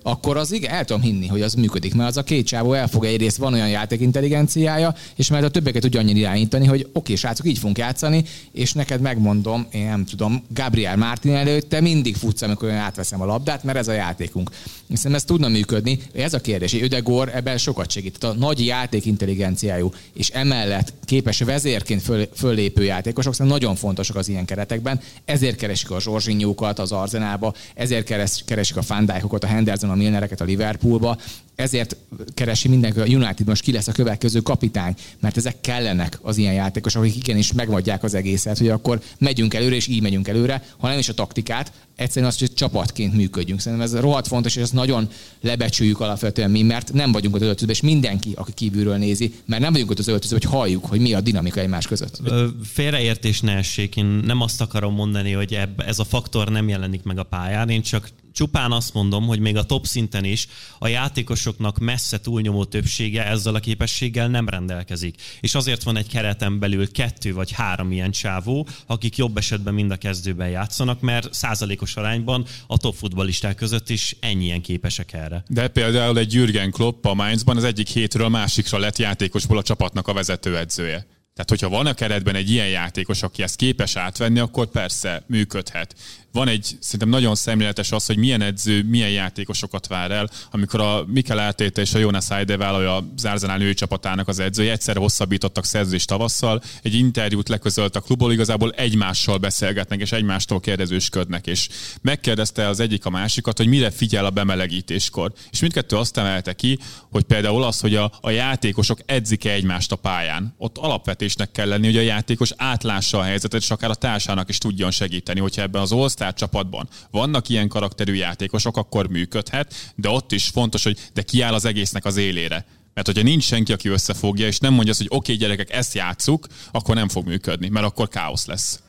akkor az igen, el tudom hinni, hogy az működik, mert az a két csávó elfog egyrészt, van olyan játékintelligenciája, és mert a többeket tudja annyira irányítani, hogy oké, srácok, így fogunk játszani, és neked megmondom, én nem tudom, Gabriel Martin előtt te mindig futsz, amikor én átveszem a labdát, mert ez a játékunk. Szerintem ez tudna működni. Ez a kérdés, Ödegor ebben sokat segít. Tehát a nagy játékintelligenciájú, és emellett képes vezérként föl, föllépő játékosok, szerintem nagyon fontosak az ilyen keretekben. Ezért keresik a Zsorzsinyókat az Arzenába, ezért keres, keresik a Fandijkokat, a Henderson, a Milnereket a Liverpoolba, ezért keresi mindenki, a United most ki lesz a következő kapitány, mert ezek kellenek az ilyen játékosok, akik igenis megmondják az egészet, hogy akkor megyünk előre, és így megyünk előre, ha nem is a taktikát, egyszerűen azt, hogy csapatként működjünk. Szerintem ez rohadt fontos, és ezt nagyon lebecsüljük alapvetően mi, mert nem vagyunk az öltözőben, és mindenki, aki kívülről nézi, mert nem vagyunk ott az öltözőben, hogy halljuk, hogy mi a dinamika egymás között. Ö, Félreértés ne essék, én nem azt akarom mondani, hogy ez a faktor nem jelenik meg a pályán, én csak csupán azt mondom, hogy még a top szinten is a játékosoknak messze túlnyomó többsége ezzel a képességgel nem rendelkezik. És azért van egy kereten belül kettő vagy három ilyen csávó, akik jobb esetben mind a kezdőben játszanak, mert százalékos arányban a top futballisták között is ennyien képesek erre. De például egy Jürgen Klopp a Mainzban az egyik hétről a másikra lett játékosból a csapatnak a vezetőedzője. Tehát, hogyha van a keretben egy ilyen játékos, aki ezt képes átvenni, akkor persze működhet. Van egy, szerintem nagyon szemléletes az, hogy milyen edző, milyen játékosokat vár el. Amikor a Mikel Arteta és a Jonas Eidevall, a Zárzenál női csapatának az edzője, egyszer hosszabbítottak szerződést tavasszal, egy interjút leközölt a klubból, igazából egymással beszélgetnek, és egymástól kérdezősködnek, és megkérdezte az egyik a másikat, hogy mire figyel a bemelegítéskor. És mindkettő azt emelte ki, hogy például az, hogy a, a játékosok edzik-e egymást a pályán. Ott alapvetésnek kell lenni, hogy a játékos átlássa a helyzetet, és akár a társának is tudjon segíteni, hogyha ebben az all csapatban vannak ilyen karakterű játékosok, akkor működhet, de ott is fontos, hogy de kiáll az egésznek az élére. Mert hogyha nincs senki, aki összefogja, és nem mondja azt, hogy oké, okay, gyerekek, ezt játsszuk, akkor nem fog működni, mert akkor káosz lesz.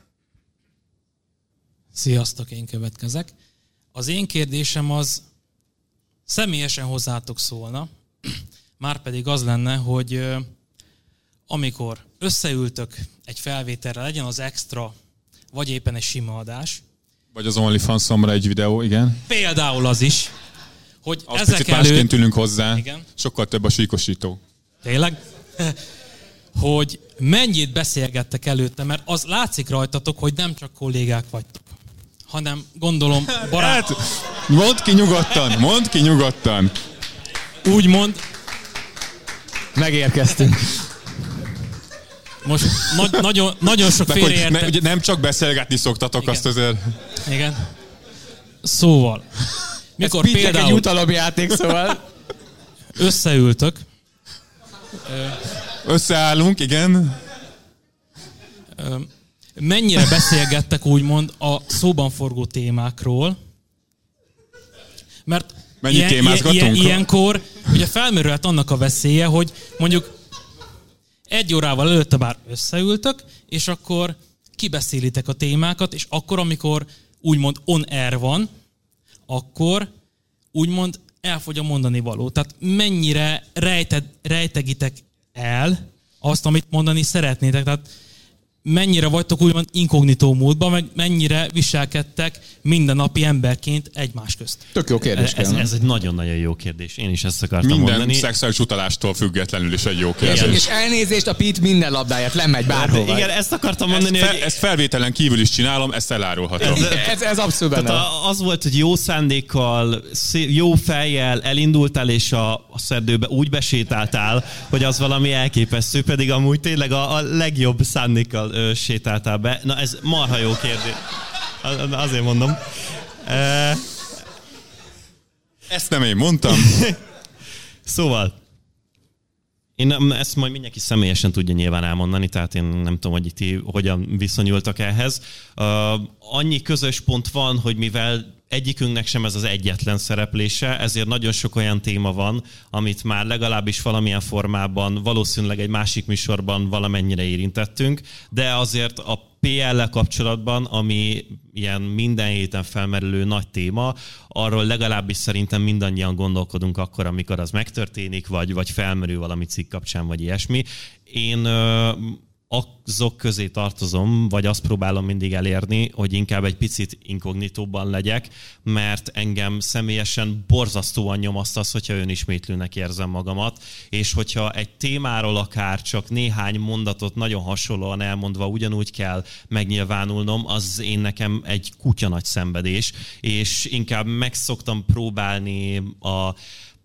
Sziasztok, én következek. Az én kérdésem az személyesen hozzátok szólna, már pedig az lenne, hogy amikor összeültök egy felvételre, legyen az extra, vagy éppen egy sima adás, Vagy az OnlyFans-omra egy videó, igen. például az is, hogy Az ezek picit másként előtt, ülünk hozzá. Igen. Sokkal több a síkosító. tényleg, hogy mennyit beszélgettek előtte, mert az látszik rajtatok, hogy nem csak kollégák vagytok, hanem gondolom barát, Hát, mondd ki nyugodtan, mondd ki nyugodtan. úgymond Megérkeztünk. Most nagy, nagyon, nagyon sok hogy ne, félreértett. ugye nem csak beszélgetni szoktatok, Igen. azt azért... Igen. Szóval, mikor Ez egy például jutalomjáték, szóval összeültök, Összeállunk, igen. mennyire beszélgettek úgymond a szóban forgó témákról, mert Mennyi ilyen, ilyen, ilyenkor ugye felmerülhet annak a veszélye, hogy mondjuk egy órával előtte már összeültök, és akkor kibeszélitek a témákat, és akkor, amikor úgymond on air van, akkor úgymond elfogy a mondani való. Tehát mennyire rejted, rejtegitek el azt, amit mondani szeretnétek. Tehát mennyire vagytok úgymond inkognitó módban, meg mennyire viselkedtek mindennapi emberként egymás közt. tök jó kérdés. Ez, kell, ez egy nagyon-nagyon jó kérdés. Én is ezt akartam Minden mondani. szexuális utalástól függetlenül is egy jó és, kérdés. és elnézést, a Pete minden labdáját lemegy bárhova. Igen, ezt akartam Ezt, mondani, fe, hogy ezt felvételen kívül is csinálom, ezt elárulhatom. Ez, ez abszolút benne. Tehát a- az volt, hogy jó szándékkal, jó fejjel elindultál, és a, a szerdőbe úgy besétáltál, hogy az valami elképesztő, pedig amúgy tényleg a, a legjobb szándékkal ö, sétáltál be. Na ez marha jó kérdés. Azért mondom. E, Ezt nem én mondtam. Szóval, én nem- ezt majd mindenki személyesen tudja nyilván elmondani, tehát én nem tudom, hogy ti hogyan viszonyultak ehhez. Uh, annyi közös pont van, hogy mivel egyikünknek sem ez az egyetlen szereplése, ezért nagyon sok olyan téma van, amit már legalábbis valamilyen formában, valószínűleg egy másik műsorban valamennyire érintettünk, de azért a PL-lel kapcsolatban, ami ilyen minden héten felmerülő nagy téma, arról legalábbis szerintem mindannyian gondolkodunk akkor, amikor az megtörténik, vagy, vagy felmerül valami cikk kapcsán, vagy ilyesmi. Én azok közé tartozom, vagy azt próbálom mindig elérni, hogy inkább egy picit inkognitóban legyek, mert engem személyesen borzasztóan nyomaszt az, hogyha önismétlőnek érzem magamat, és hogyha egy témáról akár csak néhány mondatot nagyon hasonlóan elmondva ugyanúgy kell megnyilvánulnom, az én nekem egy kutya nagy szenvedés, és inkább megszoktam próbálni a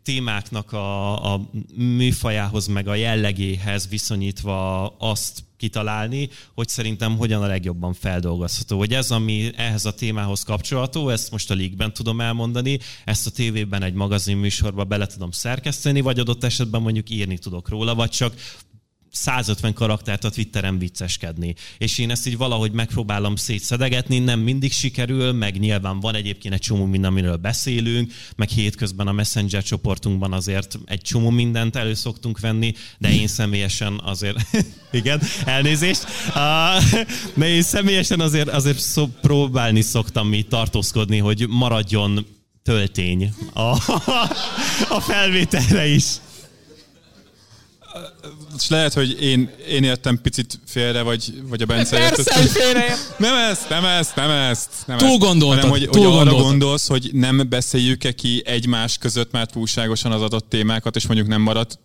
témáknak a, a műfajához, meg a jellegéhez viszonyítva azt kitalálni, hogy szerintem hogyan a legjobban feldolgozható. Hogy ez, ami ehhez a témához kapcsolható, ezt most a League-ben tudom elmondani, ezt a tévében egy magazin műsorba bele tudom szerkeszteni, vagy adott esetben mondjuk írni tudok róla, vagy csak 150 karaktert a Twitteren vicceskedni. És én ezt így valahogy megpróbálom szétszedegetni, nem mindig sikerül, meg nyilván van egyébként egy csomó minden, amiről beszélünk, meg hétközben a Messenger csoportunkban azért egy csomó mindent elő szoktunk venni, de én személyesen azért, igen, elnézést, de én személyesen azért, azért szó, próbálni szoktam mi tartózkodni, hogy maradjon töltény a, a felvételre is és lehet, hogy én, én értem picit félre, vagy, vagy a Bence Persze, hogy félre Nem ezt, nem ezt, nem ezt. Nem túl gondoltad, hanem, hogy, túl hogy arra gondolsz, hogy nem beszéljük-e ki egymás között már túlságosan az adott témákat, és mondjuk nem marad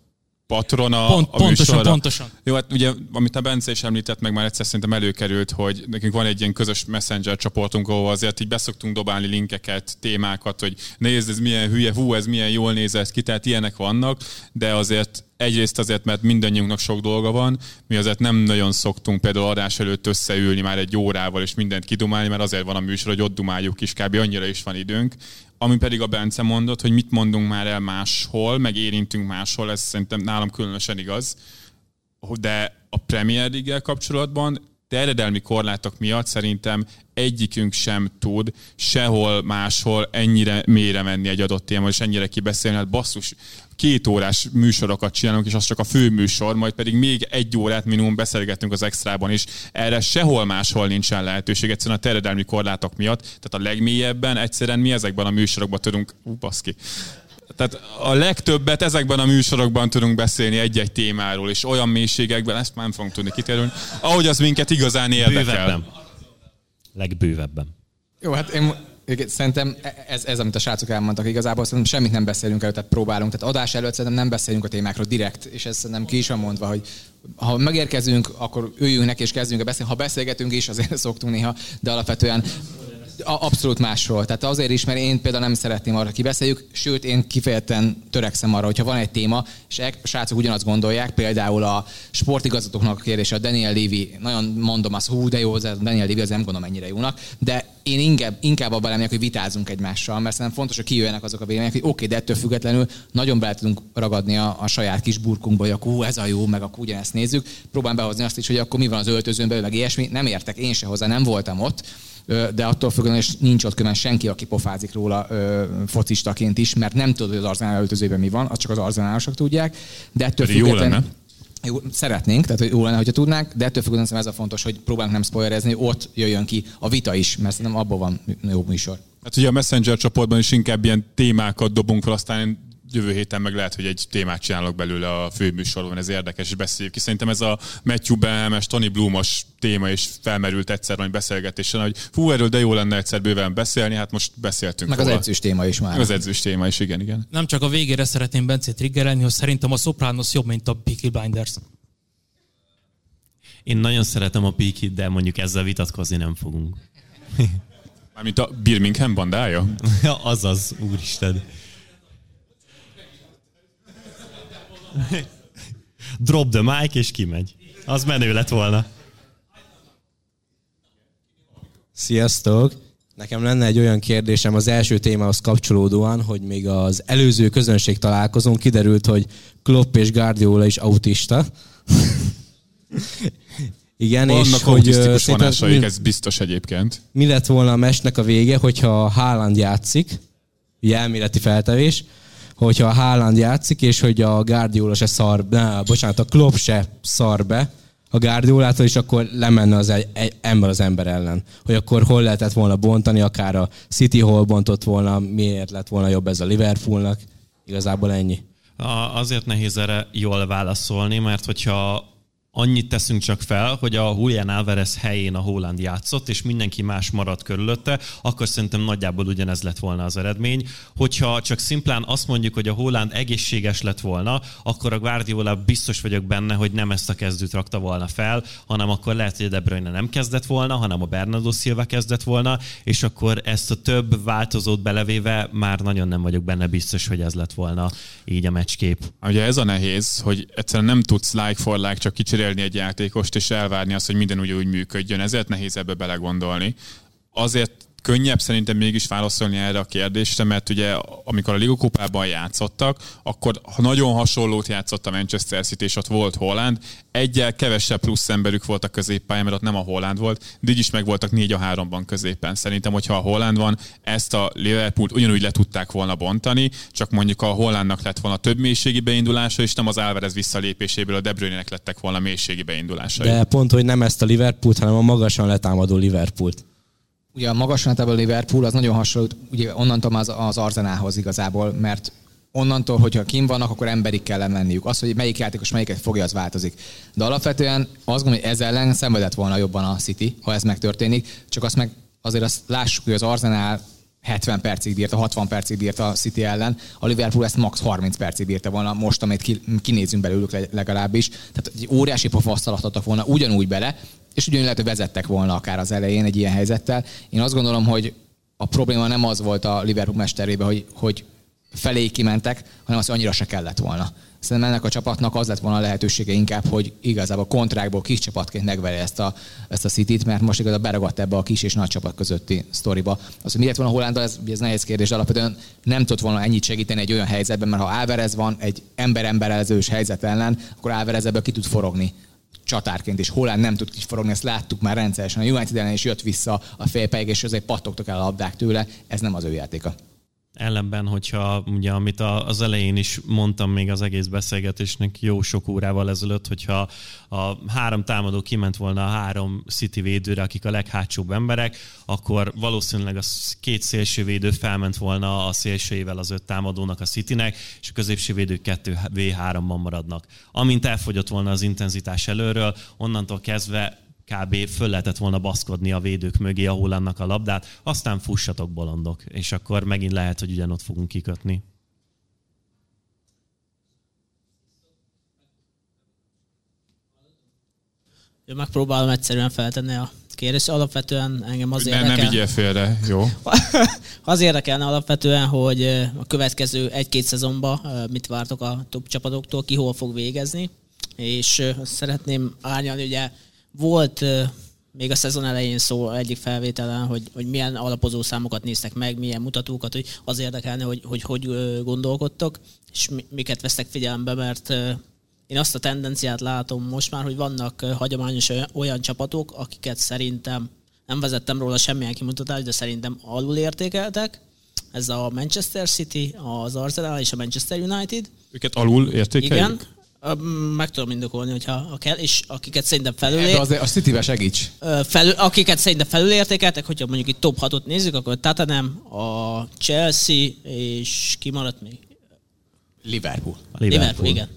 patron a, Pont, a pontosan, műsorra. pontosan. Jó, hát ugye, amit a Bence is említett, meg már egyszer szerintem előkerült, hogy nekünk van egy ilyen közös messenger csoportunk, ahol azért így beszoktunk dobálni linkeket, témákat, hogy nézd, ez milyen hülye, hú, ez milyen jól néz ez ki, tehát ilyenek vannak, de azért egyrészt azért, mert mindannyiunknak sok dolga van, mi azért nem nagyon szoktunk például adás előtt összeülni már egy órával és mindent kidumálni, mert azért van a műsor, hogy ott dumáljuk is, kb. annyira is van időnk. Ami pedig a Bence mondott, hogy mit mondunk már el máshol, meg érintünk máshol, ez szerintem nálam különösen igaz. De a Premier league kapcsolatban terjedelmi korlátok miatt szerintem egyikünk sem tud sehol máshol ennyire mélyre menni egy adott téma, és ennyire kibeszélni, hát basszus, két órás műsorokat csinálunk, és az csak a fő műsor, majd pedig még egy órát minimum beszélgetünk az extrában is. Erre sehol máshol nincsen lehetőség, egyszerűen a terjedelmi korlátok miatt. Tehát a legmélyebben egyszerűen mi ezekben a műsorokban tudunk, ú, baszki, tehát a legtöbbet ezekben a műsorokban tudunk beszélni egy-egy témáról, és olyan mélységekben, ezt már nem fogunk tudni kiterülni, ahogy az minket igazán érdekel. Bővebben. Legbővebben. Jó, hát én szerintem ez, ez, amit a srácok elmondtak, igazából szerintem semmit nem beszélünk előtt, tehát próbálunk. Tehát adás előtt szerintem nem beszélünk a témákról direkt, és ez szerintem ki is van mondva, hogy ha megérkezünk, akkor üljünk neki és kezdjünk a beszélni. Ha beszélgetünk is, azért szoktunk néha, de alapvetően abszolút másról. Tehát azért is, mert én például nem szeretném arra kibeszéljük, sőt, én kifejezetten törekszem arra, hogyha van egy téma, és a srácok ugyanazt gondolják, például a sportigazgatóknak a kérdése, a Daniel Levy, nagyon mondom azt, hú, de jó, a Daniel Levy, az nem gondolom ennyire jónak, de én inkább, inkább abban lennék, hogy vitázunk egymással, mert szerintem fontos, hogy kijöjjenek azok a vélemények, hogy oké, okay, de ettől függetlenül nagyon bele tudunk ragadni a, a saját kis burkunkba, hogy akkor ez a jó, meg akkor ugyanezt nézzük. Próbálom behozni azt is, hogy akkor mi van az öltözőn belül, meg ilyesmi. Nem értek én se hozzá, nem voltam ott de attól függően, és nincs ott külön senki, aki pofázik róla ö, focistaként is, mert nem tudod, hogy az arzenál öltözőben mi van, azt csak az arzenálosok tudják, de ettől Pedig jó lenne. Jó, szeretnénk, tehát hogy jó lenne, hogyha tudnánk, de ettől függően ez a fontos, hogy próbálunk nem spoilerezni, ott jöjjön ki a vita is, mert szerintem abból van jó műsor. Hát ugye a Messenger csoportban is inkább ilyen témákat dobunk fel, aztán jövő héten meg lehet, hogy egy témát csinálok belőle a főműsorban, ez érdekes, és beszéljük ki. Szerintem ez a Matthew Behemes, Tony Bloomos téma is felmerült egyszer vagy beszélgetésen, hogy fú, erről de jó lenne egyszer bőven beszélni, hát most beszéltünk Meg róla. az edzős téma is már. Az edzős téma is, igen, igen. Nem csak a végére szeretném Bencét triggerelni, hogy szerintem a Sopranos jobb, mint a Peaky Blinders. Én nagyon szeretem a Peaky, de mondjuk ezzel vitatkozni nem fogunk. Mármint a Birmingham bandája? Ja, azaz, úristen. Drop the mic, és kimegy. Az menő lett volna. Sziasztok! Nekem lenne egy olyan kérdésem az első témához kapcsolódóan, hogy még az előző közönség találkozón kiderült, hogy Klopp és Guardiola is autista. Igen, Vannak és hogy vonásaik, mi, ez biztos egyébként. mi lett volna a mesnek a vége, hogyha Haaland játszik, ugye elméleti feltevés, hogyha a Haaland játszik, és hogy a Guardiola se szar, ne, bocsánat, a Klopp se szar be, a Guardiolától, és akkor lemenne az egy, egy ember az ember ellen. Hogy akkor hol lehetett volna bontani, akár a City hol bontott volna, miért lett volna jobb ez a Liverpoolnak. Igazából ennyi. A, azért nehéz erre jól válaszolni, mert hogyha annyit teszünk csak fel, hogy a Julian Alvarez helyén a Holland játszott, és mindenki más maradt körülötte, akkor szerintem nagyjából ugyanez lett volna az eredmény. Hogyha csak szimplán azt mondjuk, hogy a Holland egészséges lett volna, akkor a Guardiola biztos vagyok benne, hogy nem ezt a kezdőt rakta volna fel, hanem akkor lehet, hogy a De Bruyne nem kezdett volna, hanem a Bernardo Silva kezdett volna, és akkor ezt a több változót belevéve már nagyon nem vagyok benne biztos, hogy ez lett volna így a meccskép. Ugye ez a nehéz, hogy egyszerűen nem tudsz like for like csak kicserélni egy játékost, és elvárni azt, hogy minden úgy, úgy működjön. Ezért nehéz ebbe belegondolni. Azért könnyebb szerintem mégis válaszolni erre a kérdésre, mert ugye amikor a Ligokupában játszottak, akkor nagyon hasonlót játszott a Manchester City, és ott volt Holland, egyel kevesebb plusz emberük volt a középpályán, mert ott nem a Holland volt, de így is meg voltak négy a háromban középen. Szerintem, hogyha a Holland van, ezt a Liverpool ugyanúgy le tudták volna bontani, csak mondjuk a Hollandnak lett volna több mélységi beindulása, és nem az Alvarez visszalépéséből a De Bruyne-nek lettek volna mélységi beindulásai. De pont, hogy nem ezt a Liverpoolt, hanem a magasan letámadó Liverpoolt. Ugye a magas a Liverpool az nagyon hasonló, ugye onnantól az, az Arzenához igazából, mert onnantól, hogyha kim vannak, akkor emberig kell menniük. Az, hogy melyik játékos melyiket fogja, az változik. De alapvetően azt gondolom, hogy ez ellen szenvedett volna jobban a City, ha ez megtörténik. Csak azt meg azért azt lássuk, hogy az Arzenál 70 percig bírta, 60 percig bírta a City ellen, a Liverpool ezt max 30 percig bírta volna, most, amit kinézünk belőlük legalábbis. Tehát egy óriási pofasztalat volna ugyanúgy bele, és ugyanúgy lehet, hogy vezettek volna akár az elején egy ilyen helyzettel. Én azt gondolom, hogy a probléma nem az volt a Liverpool mesterébe, hogy, hogy felé kimentek, hanem az, hogy annyira se kellett volna. Szerintem ennek a csapatnak az lett volna a lehetősége inkább, hogy igazából kontrákból kis csapatként megverje ezt a, ezt a City-t, mert most igazából beragadt ebbe a kis és nagy csapat közötti sztoriba. Az, hogy miért van a Hollandal, ez, ez nehéz kérdés, alapvetően nem tudott volna ennyit segíteni egy olyan helyzetben, mert ha Álvarez van egy ember-emberelzős helyzet ellen, akkor Álvarez ebből ki tud forogni csatárként, és Holland nem tud kiforogni, ezt láttuk már rendszeresen. A United ellen is jött vissza a félpelyek, és azért pattogtak el a labdák tőle, ez nem az ő játéka. Ellenben, hogyha ugye, amit az elején is mondtam még az egész beszélgetésnek jó sok órával ezelőtt, hogyha a három támadó kiment volna a három City védőre, akik a leghátsóbb emberek, akkor valószínűleg a két szélső védő felment volna a szélsőjével az öt támadónak a Citynek, és a középső védők 2v3-ban maradnak. Amint elfogyott volna az intenzitás előről, onnantól kezdve kb. föl lehetett volna baszkodni a védők mögé, ahol annak a labdát, aztán fussatok bolondok, és akkor megint lehet, hogy ugyanott fogunk kikötni. Én megpróbálom egyszerűen feltenni a kérdést. Alapvetően engem az ne, érdekel... Nem vigyél félre, jó? az érdekelne alapvetően, hogy a következő egy-két szezonban mit vártok a top csapatoktól, ki hol fog végezni, és szeretném árnyalni, ugye volt még a szezon elején szó egyik felvételen, hogy, hogy milyen alapozó számokat néztek meg, milyen mutatókat, hogy az érdekelne, hogy hogy, hogy gondolkodtok, és miket vesztek figyelembe, mert én azt a tendenciát látom most már, hogy vannak hagyományos olyan csapatok, akiket szerintem nem vezettem róla semmilyen kimutatást, de szerintem alul értékeltek. Ez a Manchester City, az Arsenal és a Manchester United. Őket alul értékeljük? Igen, meg tudom indokolni, hogyha ha kell, és akiket szerintem felül... De azért a city segíts. Felül, akiket szerintem felülértékeltek, hogyha mondjuk itt top 6-ot nézzük, akkor Tottenham, a Chelsea, és ki maradt még? Liverpool. A Liverpool. Liverpool, igen.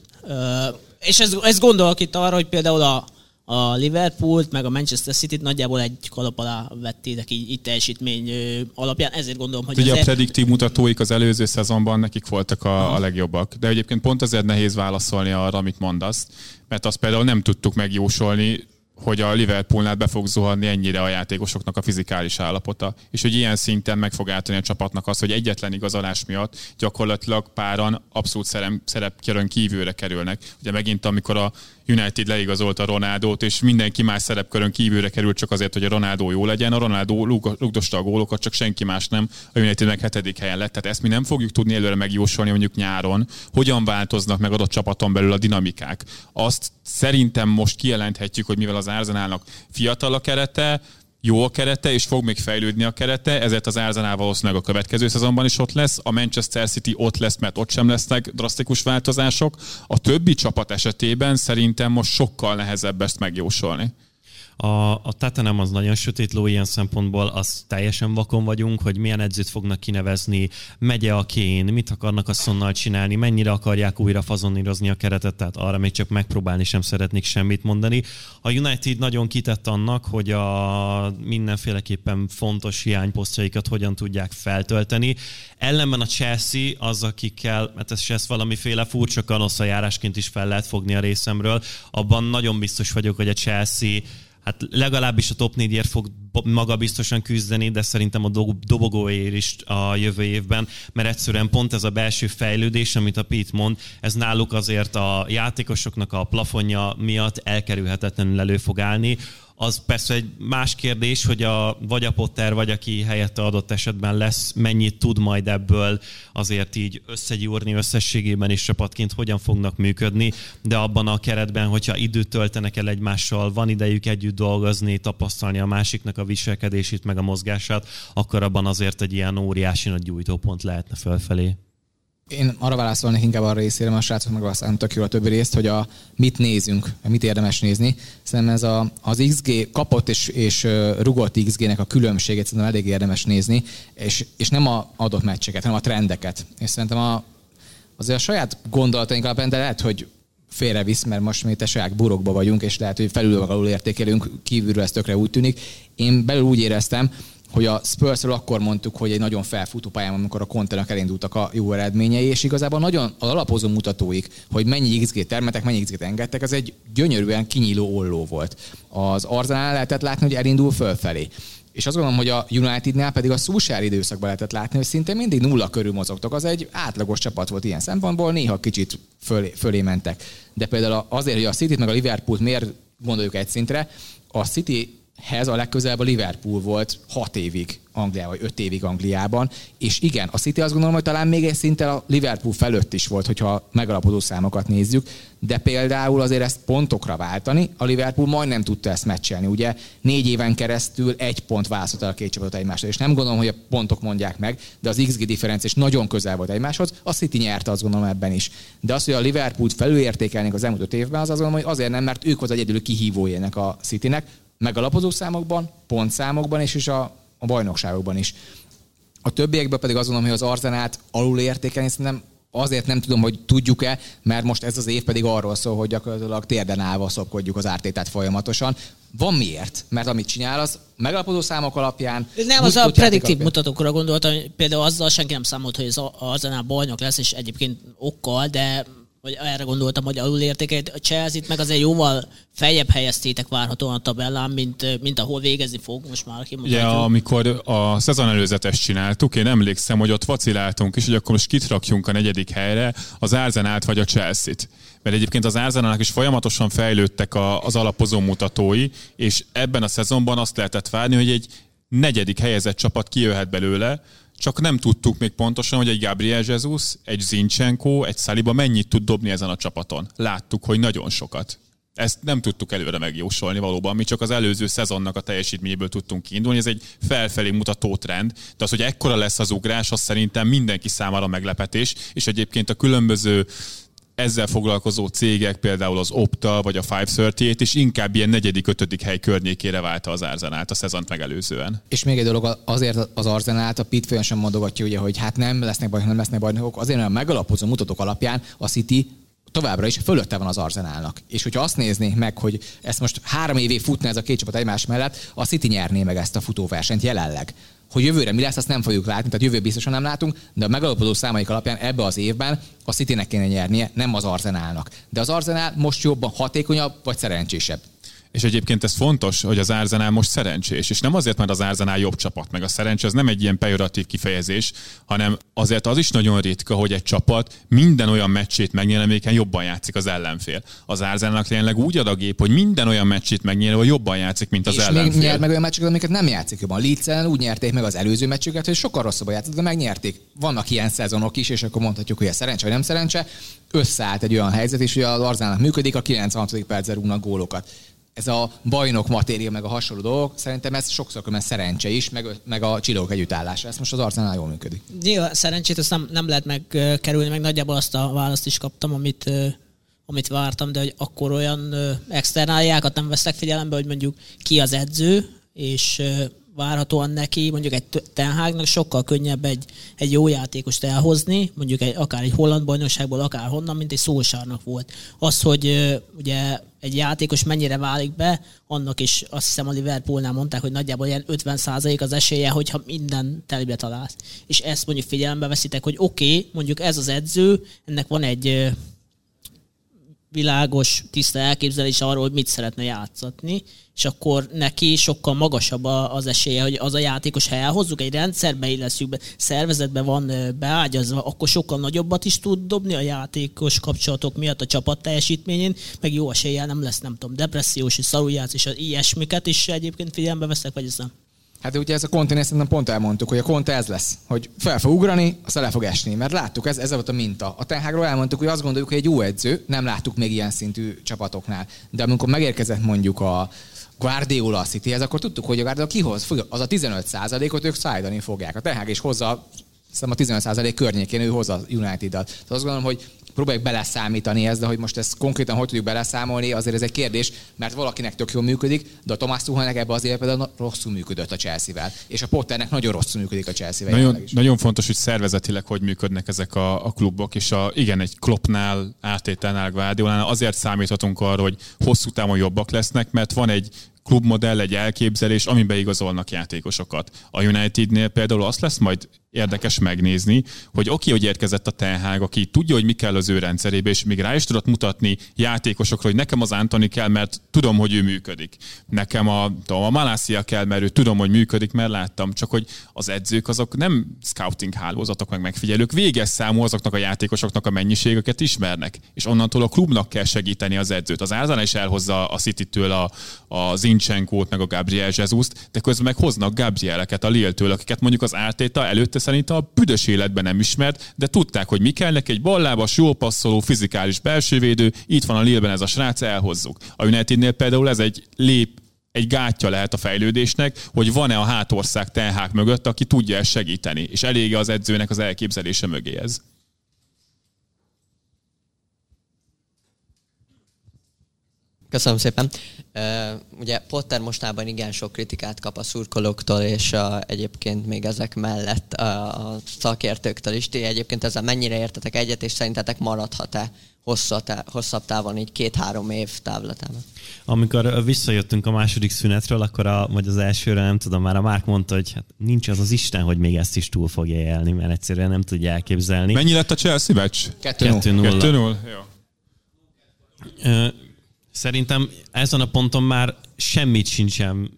És ez, ez gondolok itt arra, hogy például a, a Liverpoolt, meg a Manchester City-t nagyjából egy kalap alá vettétek így, így teljesítmény alapján, ezért gondolom, hogy Ugye azért... a prediktív mutatóik az előző szezonban nekik voltak a, a legjobbak. De egyébként pont azért nehéz válaszolni arra, amit mondasz, mert azt például nem tudtuk megjósolni, hogy a Liverpoolnál be fog zuhanni ennyire a játékosoknak a fizikális állapota, és hogy ilyen szinten meg fog átadni a csapatnak az, hogy egyetlen igazolás miatt gyakorlatilag páran abszolút szerep, szerepkörön kívülre kerülnek. Ugye megint, amikor a United leigazolta Ronaldót, és mindenki más szerepkörön kívülre került csak azért, hogy a Ronaldo jó legyen. A Ronaldo rugdosta a gólokat, csak senki más nem. A United meg hetedik helyen lett. Tehát ezt mi nem fogjuk tudni előre megjósolni mondjuk nyáron, hogyan változnak meg adott csapaton belül a dinamikák. Azt szerintem most kijelenthetjük, hogy mivel az Arsenalnak fiatal a kerete, jó a kerete, és fog még fejlődni a kerete, ezért az Arsenal valószínűleg a következő szezonban is ott lesz, a Manchester City ott lesz, mert ott sem lesznek drasztikus változások. A többi csapat esetében szerintem most sokkal nehezebb ezt megjósolni. A, a Tottenham az nagyon sötét ló ilyen szempontból, az teljesen vakon vagyunk, hogy milyen edzőt fognak kinevezni, megye a kén, mit akarnak asszonnal csinálni, mennyire akarják újra fazonírozni a keretet, tehát arra még csak megpróbálni sem szeretnék semmit mondani. A United nagyon kitett annak, hogy a mindenféleképpen fontos hiányposztjaikat hogyan tudják feltölteni. Ellenben a Chelsea az, akikkel, mert ez, ez valamiféle furcsa kanosszajárásként is fel lehet fogni a részemről, abban nagyon biztos vagyok, hogy a Chelsea hát legalábbis a top 4 fog maga biztosan küzdeni, de szerintem a dobogóért is a jövő évben, mert egyszerűen pont ez a belső fejlődés, amit a Pete mond, ez náluk azért a játékosoknak a plafonja miatt elkerülhetetlenül elő fog állni. Az persze egy más kérdés, hogy a, vagy a Potter, vagy aki helyette adott esetben lesz, mennyit tud majd ebből azért így összegyúrni összességében és csapatként hogyan fognak működni, de abban a keretben, hogyha időt töltenek el egymással, van idejük együtt dolgozni, tapasztalni a másiknak a viselkedését, meg a mozgását, akkor abban azért egy ilyen óriási nagy gyújtópont lehetne fölfelé. Én arra válaszolnék inkább arra részére, mert a srácok meg azt tök jó a többi részt, hogy a mit nézünk, mit érdemes nézni. Szerintem ez a, az XG kapott és, és rugott XG-nek a különbséget szerintem elég érdemes nézni, és, és nem a adott meccseket, hanem a trendeket. És szerintem a, azért a saját gondolataink alapján, de lehet, hogy félrevisz, mert most mi te saját burokba vagyunk, és lehet, hogy felül alul értékelünk, kívülről ez tökre úgy tűnik. Én belül úgy éreztem, hogy a Spursről akkor mondtuk, hogy egy nagyon felfutó pályán, amikor a kontenek elindultak a jó eredményei, és igazából nagyon az alapozó mutatóik, hogy mennyi XG termetek, mennyi XG-t engedtek, az egy gyönyörűen kinyíló olló volt. Az Arzenál lehetett látni, hogy elindul fölfelé. És azt gondolom, hogy a Unitednál pedig a Szúsár időszakban lehetett látni, hogy szinte mindig nulla körül mozogtak. Az egy átlagos csapat volt ilyen szempontból, néha kicsit fölé, fölé mentek. De például azért, hogy a City-t meg a Liverpoolt miért gondoljuk egy szintre, a City hez a legközelebb a Liverpool volt 6 évig Angliában, vagy 5 évig Angliában, és igen, a City azt gondolom, hogy talán még egy szinten a Liverpool felőtt is volt, hogyha megalapozó számokat nézzük, de például azért ezt pontokra váltani, a Liverpool majdnem tudta ezt meccselni, ugye négy éven keresztül egy pont választott el a két csapatot egymásra, és nem gondolom, hogy a pontok mondják meg, de az XG differencia is nagyon közel volt egymáshoz, a City nyerte azt gondolom ebben is. De az, hogy a Liverpoolt felülértékelnék az elmúlt öt évben, az azt gondolom, hogy azért nem, mert ők az egyedül kihívója a Citynek, megalapozó számokban, pontszámokban és is a, a bajnokságokban is. A többiekben pedig azt gondolom, hogy az Arzenát alul értékelni, szerintem azért nem tudom, hogy tudjuk-e, mert most ez az év pedig arról szól, hogy gyakorlatilag térden állva szopkodjuk az ártétát folyamatosan. Van miért? Mert amit csinál, az megalapozó számok alapján... Nem, az a prediktív mutatókra gondoltam, például azzal senki nem számolt, hogy az Arzenál bajnok lesz, és egyébként okkal, de vagy erre gondoltam, hogy alulértékelt a Chelsea-t meg azért jóval feljebb helyeztétek várhatóan a tabellán, mint, mint ahol végezni fog, most már kimondhatjuk. Ja, amikor a szezon előzetes csináltuk, én emlékszem, hogy ott vaciláltunk is, hogy akkor most kit rakjunk a negyedik helyre, az Arzenát vagy a Chelsea-t. Mert egyébként az Arzenának is folyamatosan fejlődtek a, az alapozó mutatói, és ebben a szezonban azt lehetett várni, hogy egy negyedik helyezett csapat kijöhet belőle, csak nem tudtuk még pontosan, hogy egy Gabriel Jesus, egy Zinchenko, egy Saliba mennyit tud dobni ezen a csapaton. Láttuk, hogy nagyon sokat. Ezt nem tudtuk előre megjósolni valóban, mi csak az előző szezonnak a teljesítményéből tudtunk kiindulni, ez egy felfelé mutató trend, de az, hogy ekkora lesz az ugrás, az szerintem mindenki számára meglepetés, és egyébként a különböző ezzel foglalkozó cégek, például az Opta vagy a 538 és inkább ilyen negyedik, ötödik hely környékére válta az Arzenát a szezont megelőzően. És még egy dolog, azért az Arzenát a Pit folyamatosan mondogatja, ugye, hogy hát nem lesznek bajnok, nem lesznek bajnokok, azért, mert a megalapozó mutatók alapján a City továbbra is fölötte van az Arzenálnak. És hogyha azt néznénk meg, hogy ezt most három évé futna ez a két csapat egymás mellett, a City nyerné meg ezt a futóversenyt jelenleg. Hogy jövőre mi lesz, azt nem fogjuk látni, tehát jövő biztosan nem látunk, de a megalapozó számaik alapján ebbe az évben a Citynek kéne nyernie, nem az Arzenálnak. De az Arzenál most jobban hatékonyabb vagy szerencsésebb. És egyébként ez fontos, hogy az Arsenal most szerencsés, és nem azért, mert az Arsenal jobb csapat, meg a szerencsé az nem egy ilyen pejoratív kifejezés, hanem azért az is nagyon ritka, hogy egy csapat minden olyan meccsét megnyer, amelyiken jobban játszik az ellenfél. Az Arsenalnak tényleg úgy ad a gép, hogy minden olyan meccsét megnyer, hogy jobban játszik, mint az és ellenfél. még nyer meg olyan meccseket, amiket nem játszik jobban. Leeds úgy nyerték meg az előző meccsüket, hogy sokkal rosszabbul játszott, de megnyerték. Vannak ilyen szezonok is, és akkor mondhatjuk, hogy a szerencse vagy nem szerencse. Összeállt egy olyan helyzet, és hogy az Arsenalnak működik, a 96. percben rúgnak gólokat ez a bajnok matéria, meg a hasonló dolgok, szerintem ez sokszor különben szerencse is, meg, meg a csillók együttállása. Ez most az arcánál jól működik. Nyilván szerencsét ezt nem, nem lehet megkerülni, meg nagyjából azt a választ is kaptam, amit, amit vártam, de hogy akkor olyan ö, externáliákat nem veszek figyelembe, hogy mondjuk ki az edző, és várhatóan neki, mondjuk egy Tenhágnak sokkal könnyebb egy, egy jó játékost elhozni, mondjuk egy, akár egy holland bajnokságból, akár honnan, mint egy Szólsárnak volt. Az, hogy ugye egy játékos mennyire válik be, annak is azt hiszem a Liverpoolnál mondták, hogy nagyjából ilyen 50% az esélye, hogyha minden telibe találsz. És ezt mondjuk figyelembe veszitek, hogy oké, okay, mondjuk ez az edző, ennek van egy világos, tiszta elképzelés arról, hogy mit szeretne játszatni, és akkor neki sokkal magasabb az esélye, hogy az a játékos, ha elhozzuk, egy rendszerbe illeszünk be, szervezetbe van beágyazva, akkor sokkal nagyobbat is tud dobni a játékos kapcsolatok miatt a csapat teljesítményén, meg jó eséllyel nem lesz, nem tudom, depressziós és szarújátsz, és ilyesmiket is egyébként figyelembe veszek, vagy ez nem? Hát ugye ez a konténer szerintem pont elmondtuk, hogy a konta ez lesz, hogy fel fog ugrani, aztán le fog esni, mert láttuk, ez, ez volt a minta. A Tenhágról elmondtuk, hogy azt gondoljuk, hogy egy jó edző, nem láttuk még ilyen szintű csapatoknál. De amikor megérkezett mondjuk a Guardiola a Cityhez, akkor tudtuk, hogy a Guardiola kihoz, az a 15%-ot ők szállítani fogják. A Tenhág is hozza, szerintem a 15% környékén ő hozza a United-at. Tehát azt gondolom, hogy próbáljuk beleszámítani ezt, de hogy most ezt konkrétan hogy tudjuk beleszámolni, azért ez egy kérdés, mert valakinek tök jól működik, de a Tomás Tuchelnek ebbe az évben például rosszul működött a Chelsea-vel, és a Potternek nagyon rosszul működik a Chelsea-vel. Nagyon, nagyon fontos, hogy szervezetileg hogy működnek ezek a, a klubok, és a, igen, egy Kloppnál, Ártételnál, Guardiolánál azért számíthatunk arra, hogy hosszú távon jobbak lesznek, mert van egy klubmodell, egy elképzelés, amiben igazolnak játékosokat. A Unitednél például azt lesz majd érdekes megnézni, hogy oké, hogy érkezett a Ten Hag, aki tudja, hogy mi kell az ő rendszerébe, és még rá is tudott mutatni játékosokra, hogy nekem az Antoni kell, mert tudom, hogy ő működik. Nekem a, tudom, a Malásia kell, mert ő tudom, hogy működik, mert láttam. Csak hogy az edzők azok nem scouting hálózatok, meg megfigyelők. Véges számú azoknak a játékosoknak a mennyiségeket ismernek. És onnantól a klubnak kell segíteni az edzőt. Az Árzán is elhozza a City-től a, a Zincsenkót, meg a Gabriel Jesus-t, de közben meg hoznak Gabrieleket a Lille-től, akiket mondjuk az Ártéta előtte szerintem a büdös életben nem ismert, de tudták, hogy mi kell neki, egy ballábas, jól passzoló, fizikális belsővédő, itt van a Lille-ben ez a srác, elhozzuk. A Unitednél például ez egy lép egy gátja lehet a fejlődésnek, hogy van-e a hátország tenhák mögött, aki tudja ezt segíteni, és elég az edzőnek az elképzelése mögé ez. Köszönöm szépen. Uh, ugye Potter mostában igen sok kritikát kap a szurkolóktól, és uh, egyébként még ezek mellett uh, a szakértőktől is. Ti egyébként ezzel mennyire értetek egyet, és szerintetek maradhat-e hosszabb, hosszabb távon, így két-három év távlatában? Amikor visszajöttünk a második szünetről, akkor a, vagy az elsőre, nem tudom, már a Márk mondta, hogy hát nincs az az Isten, hogy még ezt is túl fogja élni, mert egyszerűen nem tudja elképzelni. Mennyi lett a Chelsea meccs? 2-0. 2-0. 2-0? Jó. Szerintem ezen a ponton már semmit sincsen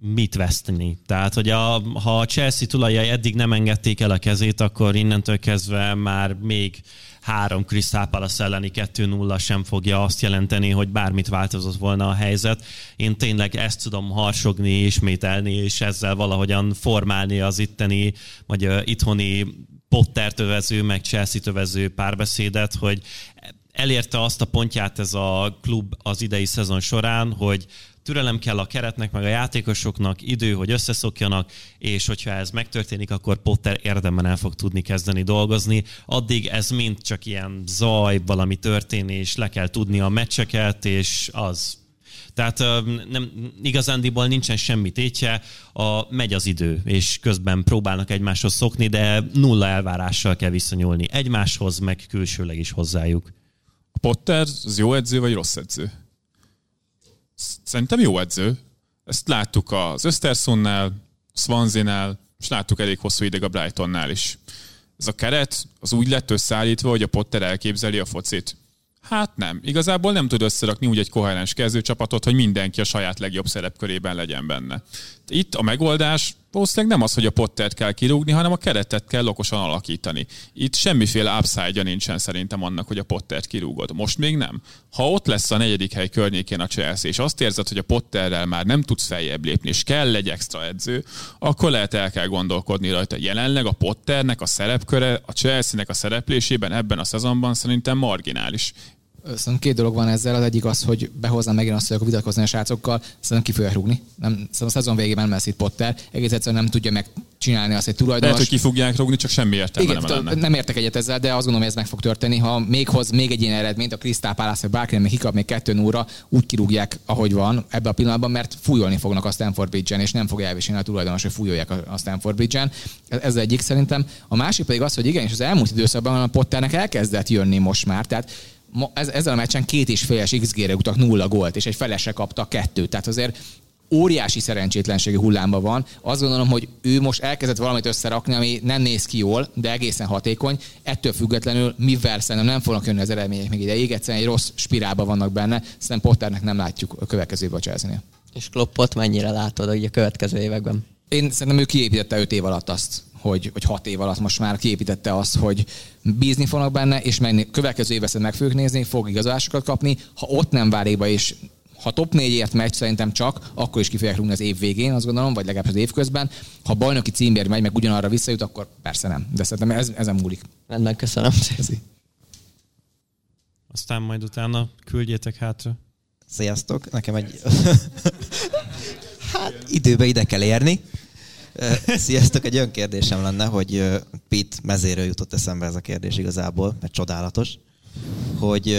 mit veszteni. Tehát, hogy a, ha a Chelsea tulajai eddig nem engedték el a kezét, akkor innentől kezdve már még három Crystal Palace elleni 2-0 sem fogja azt jelenteni, hogy bármit változott volna a helyzet. Én tényleg ezt tudom harsogni, ismételni, és ezzel valahogyan formálni az itteni, vagy itthoni Potter tövező, meg Chelsea tövező párbeszédet, hogy elérte azt a pontját ez a klub az idei szezon során, hogy türelem kell a keretnek, meg a játékosoknak, idő, hogy összeszokjanak, és hogyha ez megtörténik, akkor Potter érdemben el fog tudni kezdeni dolgozni. Addig ez mind csak ilyen zaj, valami történés, le kell tudni a meccseket, és az tehát nem, igazándiból nincsen semmi tétje, a, megy az idő, és közben próbálnak egymáshoz szokni, de nulla elvárással kell viszonyulni egymáshoz, meg külsőleg is hozzájuk. A Potter az jó edző vagy rossz edző? Szerintem jó edző. Ezt láttuk az Östersonnál, Swansea-nál, és láttuk elég hosszú ideig a Brightonnál is. Ez a keret az úgy lett összeállítva, hogy a Potter elképzeli a focit. Hát nem. Igazából nem tud összerakni úgy egy koherens kezdőcsapatot, hogy mindenki a saját legjobb szerepkörében legyen benne. Itt a megoldás valószínűleg nem az, hogy a Pottert kell kirúgni, hanem a keretet kell okosan alakítani. Itt semmiféle upside nincsen szerintem annak, hogy a Pottert kirúgod. Most még nem. Ha ott lesz a negyedik hely környékén a Chelsea, és azt érzed, hogy a Potterrel már nem tudsz feljebb lépni, és kell egy extra edző, akkor lehet el kell gondolkodni rajta. Jelenleg a Potternek a szerepköre, a Chelsea-nek a szereplésében ebben a szezonban szerintem marginális Szerintem két dolog van ezzel. Az egyik az, hogy behoznám megint azt, hogy akkor vitatkozni a srácokkal, szerintem ki fogják rúgni. Nem, szerintem a szezon végében nem lesz itt Potter. Egész egyszerűen nem tudja megcsinálni azt, hogy tulajdonos. Lehet, hogy ki fogják rúgni, csak semmi értelme Igen, nem lenne. nem értek egyet ezzel, de azt gondolom, hogy ez meg fog történni. Ha még hoz még egy ilyen eredményt, a Crystal Palace, vagy bárki még kikap még kettő óra, úgy kirúgják, ahogy van ebben a pillanatban, mert fújolni fognak a Stanford Bridge-en, és nem fogja elviselni a tulajdonos, hogy fújolják a Stanford Bridge-en. Ez egyik szerintem. A másik pedig az, hogy igen, és az elmúlt időszakban a Potternek elkezdett jönni most már. Tehát ma, ez, ezzel a meccsen két és féles XG-re utak nulla gólt, és egy felesre kapta kettőt. Tehát azért óriási szerencsétlenségi hullámban van. Azt gondolom, hogy ő most elkezdett valamit összerakni, ami nem néz ki jól, de egészen hatékony. Ettől függetlenül, mivel szerintem nem fognak jönni az eredmények még ideig, egyszerűen egy rossz spirálban vannak benne. Szerintem Potternek nem látjuk a következő évben. És Kloppot mennyire látod a következő években? Én szerintem ő kiépítette 5 év alatt azt, hogy, hogy 6 év alatt most már kiépítette azt, hogy bízni fognak benne, és menni, következő évben szerintem meg fogjuk nézni, fog igazolásokat kapni. Ha ott nem válik be, és ha top 4-ért megy szerintem csak, akkor is ki fogják rúgni az év végén, azt gondolom, vagy legalábbis az év közben. Ha bajnoki címért megy, meg ugyanarra visszajut, akkor persze nem. De szerintem ez, ezen múlik. Rendben, köszönöm szépen. Aztán majd utána küldjétek hátra. Sziasztok, nekem egy... hát időbe ide kell érni. Sziasztok, egy olyan kérdésem lenne, hogy Pete mezéről jutott eszembe ez a kérdés igazából, mert csodálatos, hogy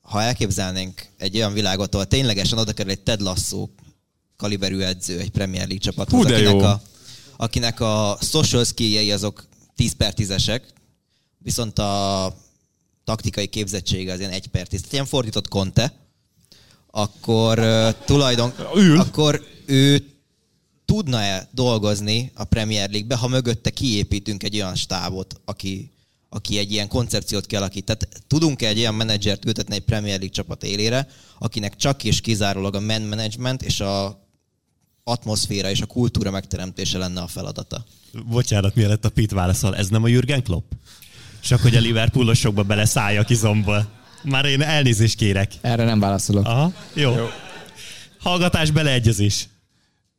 ha elképzelnénk egy olyan világot, ahol ténylegesen oda kerül egy Ted Lasso kaliberű edző egy Premier League csapathoz, Hú, akinek jó. a, akinek a social skilljei azok 10 per 10-esek, viszont a taktikai képzettsége az ilyen 1 per 10. Tehát ilyen fordított Conte, akkor uh, tulajdon... Ül. Akkor ő tudna-e dolgozni a Premier League-be, ha mögötte kiépítünk egy olyan stábot, aki, aki egy ilyen koncepciót kialakít. Tehát tudunk-e egy olyan menedzsert ültetni egy Premier League csapat élére, akinek csak és kizárólag a man management és a atmoszféra és a kultúra megteremtése lenne a feladata. Bocsánat, mielőtt a Pit válaszol, ez nem a Jürgen Klopp? Csak hogy a Liverpoolosokba beleszálljak izomból. Már én elnézést kérek. Erre nem válaszolok. Aha, jó. jó. Hallgatás beleegyezés.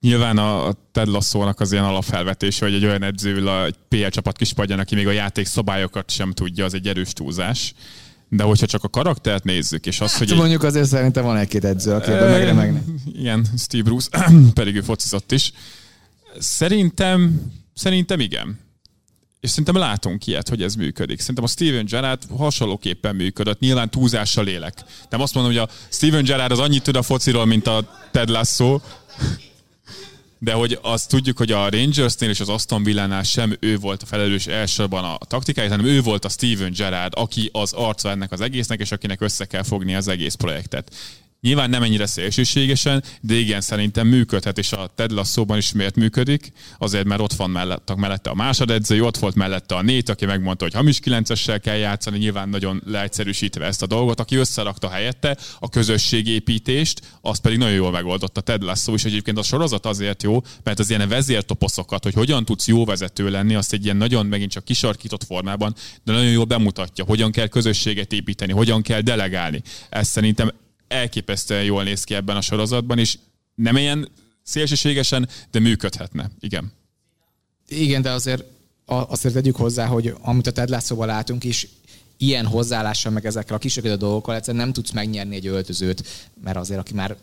Nyilván a Ted Lasso-nak az ilyen alapfelvetése, hogy egy olyan edző ül a egy PL csapat kispadján, aki még a játék szabályokat sem tudja, az egy erős túlzás. De hogyha csak a karaktert nézzük, és azt, Hát, hogy egy, mondjuk azért szerintem van egy-két edző, aki ebben megremegni. Igen, Steve Bruce, pedig ő focizott is. Szerintem, szerintem igen. És szerintem látunk ilyet, hogy ez működik. Szerintem a Steven Gerrard hasonlóképpen működött. Nyilván túlzással élek. Nem azt mondom, hogy a Steven Gerrard az annyit tud a fociról, mint a Ted Lasso, de hogy azt tudjuk, hogy a Rangersnél és az Aston Villánál sem ő volt a felelős elsősorban a taktikáért, hanem ő volt a Steven Gerrard, aki az arca ennek az egésznek, és akinek össze kell fogni az egész projektet. Nyilván nem ennyire szélsőségesen, de igen, szerintem működhet, és a Ted Lasso-ban is miért működik? Azért, mert ott van mellett, mellette a másodedző, ott volt mellette a nét, aki megmondta, hogy hamis kilencessel kell játszani, nyilván nagyon leegyszerűsítve ezt a dolgot, aki összerakta helyette a közösségépítést, az pedig nagyon jól megoldotta Ted Lasso, és egyébként a sorozat azért jó, mert az ilyen vezértoposzokat, hogy hogyan tudsz jó vezető lenni, azt egy ilyen nagyon megint csak kisarkított formában, de nagyon jól bemutatja, hogyan kell közösséget építeni, hogyan kell delegálni. Ez szerintem elképesztően jól néz ki ebben a sorozatban, és nem ilyen szélsőségesen, de működhetne. Igen. Igen, de azért, azért tegyük hozzá, hogy amit a Ted Lasso-ban látunk is, ilyen hozzáállással, meg ezekkel a kisökedő dolgokkal egyszerűen nem tudsz megnyerni egy öltözőt, mert azért, aki már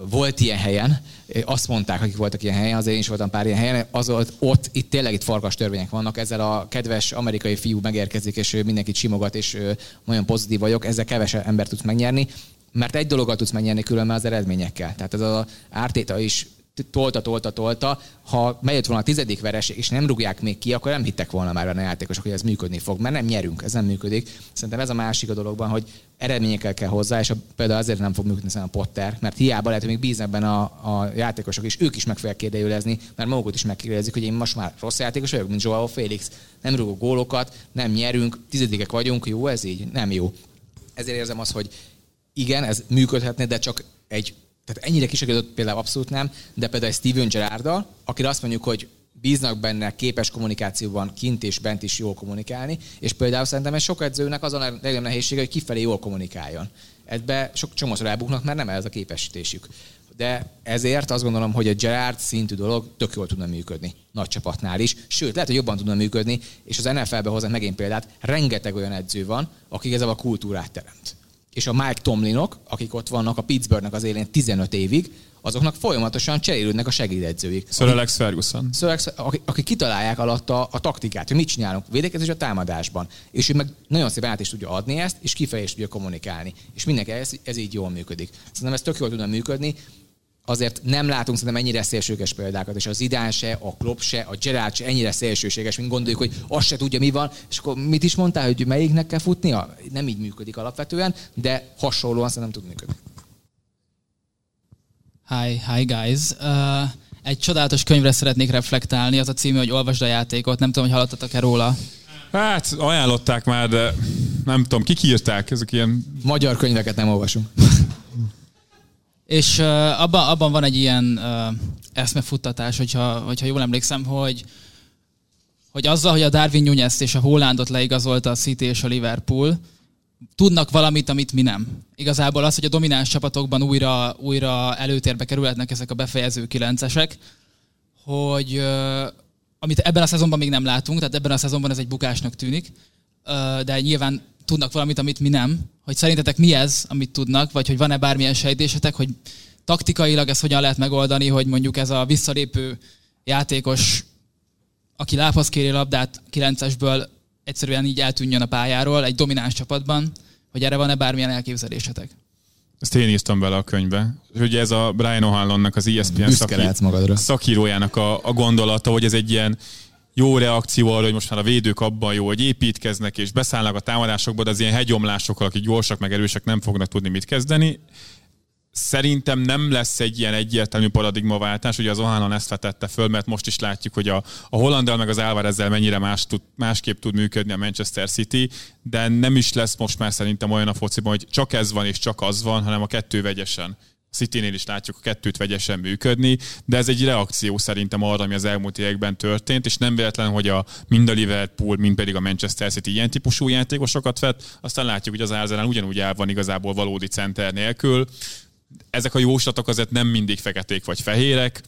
volt ilyen helyen, azt mondták, akik voltak ilyen helyen, azért én is voltam pár ilyen helyen, az ott, ott itt tényleg itt farkas törvények vannak, ezzel a kedves amerikai fiú megérkezik, és ő mindenkit simogat, és ő nagyon pozitív vagyok, ezzel kevesebb ember tudsz megnyerni, mert egy dologgal tudsz megnyerni különben az eredményekkel. Tehát ez az ártéta is tolta, tolta, tolta. Ha megyett volna a tizedik vereség, és nem rúgják még ki, akkor nem hittek volna már a játékosok, hogy ez működni fog, mert nem nyerünk, ez nem működik. Szerintem ez a másik a dologban, hogy eredményekkel kell hozzá, és a, például azért nem fog működni a Potter, mert hiába lehet, hogy még bíznak benne a, a játékosok, és ők is meg fogják kérdőjelezni, mert magukat is megkérdezik, hogy én most már rossz játékos vagyok, mint Joao Félix. Nem rúgok gólokat, nem nyerünk, tizedikek vagyunk, jó ez így? Nem jó. Ezért érzem azt, hogy igen, ez működhetne, de csak egy, tehát ennyire kisekedett például abszolút nem, de például egy Steven Gerrarddal, akire azt mondjuk, hogy bíznak benne, képes kommunikációban kint és bent is jól kommunikálni, és például szerintem egy sok edzőnek az a legnagyobb nehézsége, hogy kifelé jól kommunikáljon. Ebbe sok csomószor elbuknak, mert nem ez a képesítésük. De ezért azt gondolom, hogy a Gerard szintű dolog tök jól tudna működni. Nagy csapatnál is. Sőt, lehet, hogy jobban tudna működni, és az NFL-be hoznak megint példát, rengeteg olyan edző van, aki ezzel a kultúrát teremt és a Mike Tomlinok, akik ott vannak a Pittsburghnek az élén 15 évig, azoknak folyamatosan cserélődnek a segédedzőik. Sir Alex Ferguson. Sir Alex, akik, akik kitalálják alatta a taktikát, hogy mit csinálunk védekezés a támadásban. És ő meg nagyon szépen át is tudja adni ezt, és kifelé is tudja kommunikálni. És mindenki ez, ez így jól működik. Szerintem ez tök jól tudna működni, azért nem látunk szerintem ennyire szélsőséges példákat, és az Idán se, a Klopp se, a Gerard se ennyire szélsőséges, mint gondoljuk, hogy azt se tudja, mi van, és akkor mit is mondtál, hogy melyiknek kell futnia? Nem így működik alapvetően, de hasonlóan szerintem tud működni. Hi, hi guys. Uh, egy csodálatos könyvre szeretnék reflektálni, az a címe, hogy Olvasd a játékot. Nem tudom, hogy hallottatok-e róla. Hát ajánlották már, de nem tudom, kik írták, ezek ilyen... Magyar könyveket nem olvasunk. És uh, abban, abban van egy ilyen uh, eszmefuttatás, hogyha, hogyha jól emlékszem, hogy hogy azzal, hogy a Darwin Nunez és a Hollandot leigazolta a City és a Liverpool, tudnak valamit, amit mi nem. Igazából az, hogy a domináns csapatokban újra, újra előtérbe kerülhetnek ezek a befejező kilencesek, hogy uh, amit ebben a szezonban még nem látunk, tehát ebben a szezonban ez egy bukásnak tűnik, uh, de nyilván tudnak valamit, amit mi nem. Hogy szerintetek mi ez, amit tudnak, vagy hogy van-e bármilyen sejtésetek, hogy taktikailag ezt hogyan lehet megoldani, hogy mondjuk ez a visszalépő játékos, aki lábhoz kéri labdát 9-esből egyszerűen így eltűnjön a pályáról egy domináns csapatban, hogy erre van-e bármilyen elképzelésetek? Ezt én írtam bele a könyvbe. Ugye ez a Brian O'Hanlonnak, az ESPN szaki, magadra. szakírójának a, a gondolata, hogy ez egy ilyen jó reakció arra, hogy most már a védők abban jó, hogy építkeznek és beszállnak a támadásokba, de az ilyen hegyomlásokkal, akik gyorsak meg erősek nem fognak tudni mit kezdeni. Szerintem nem lesz egy ilyen egyértelmű paradigmaváltás, ugye az Ohanon ezt vetette föl, mert most is látjuk, hogy a, a Hollandel meg az Álvarezzel mennyire más tud, másképp tud működni a Manchester City, de nem is lesz most már szerintem olyan a fociban, hogy csak ez van és csak az van, hanem a kettő vegyesen. City-nél is látjuk a kettőt vegyesen működni, de ez egy reakció szerintem arra, ami az elmúlt években történt, és nem véletlen, hogy a, mind a Liverpool, mind pedig a Manchester City ilyen típusú játékosokat vett, aztán látjuk, hogy az Arsenal ugyanúgy el van igazából valódi center nélkül. Ezek a jóslatok azért nem mindig feketék vagy fehérek,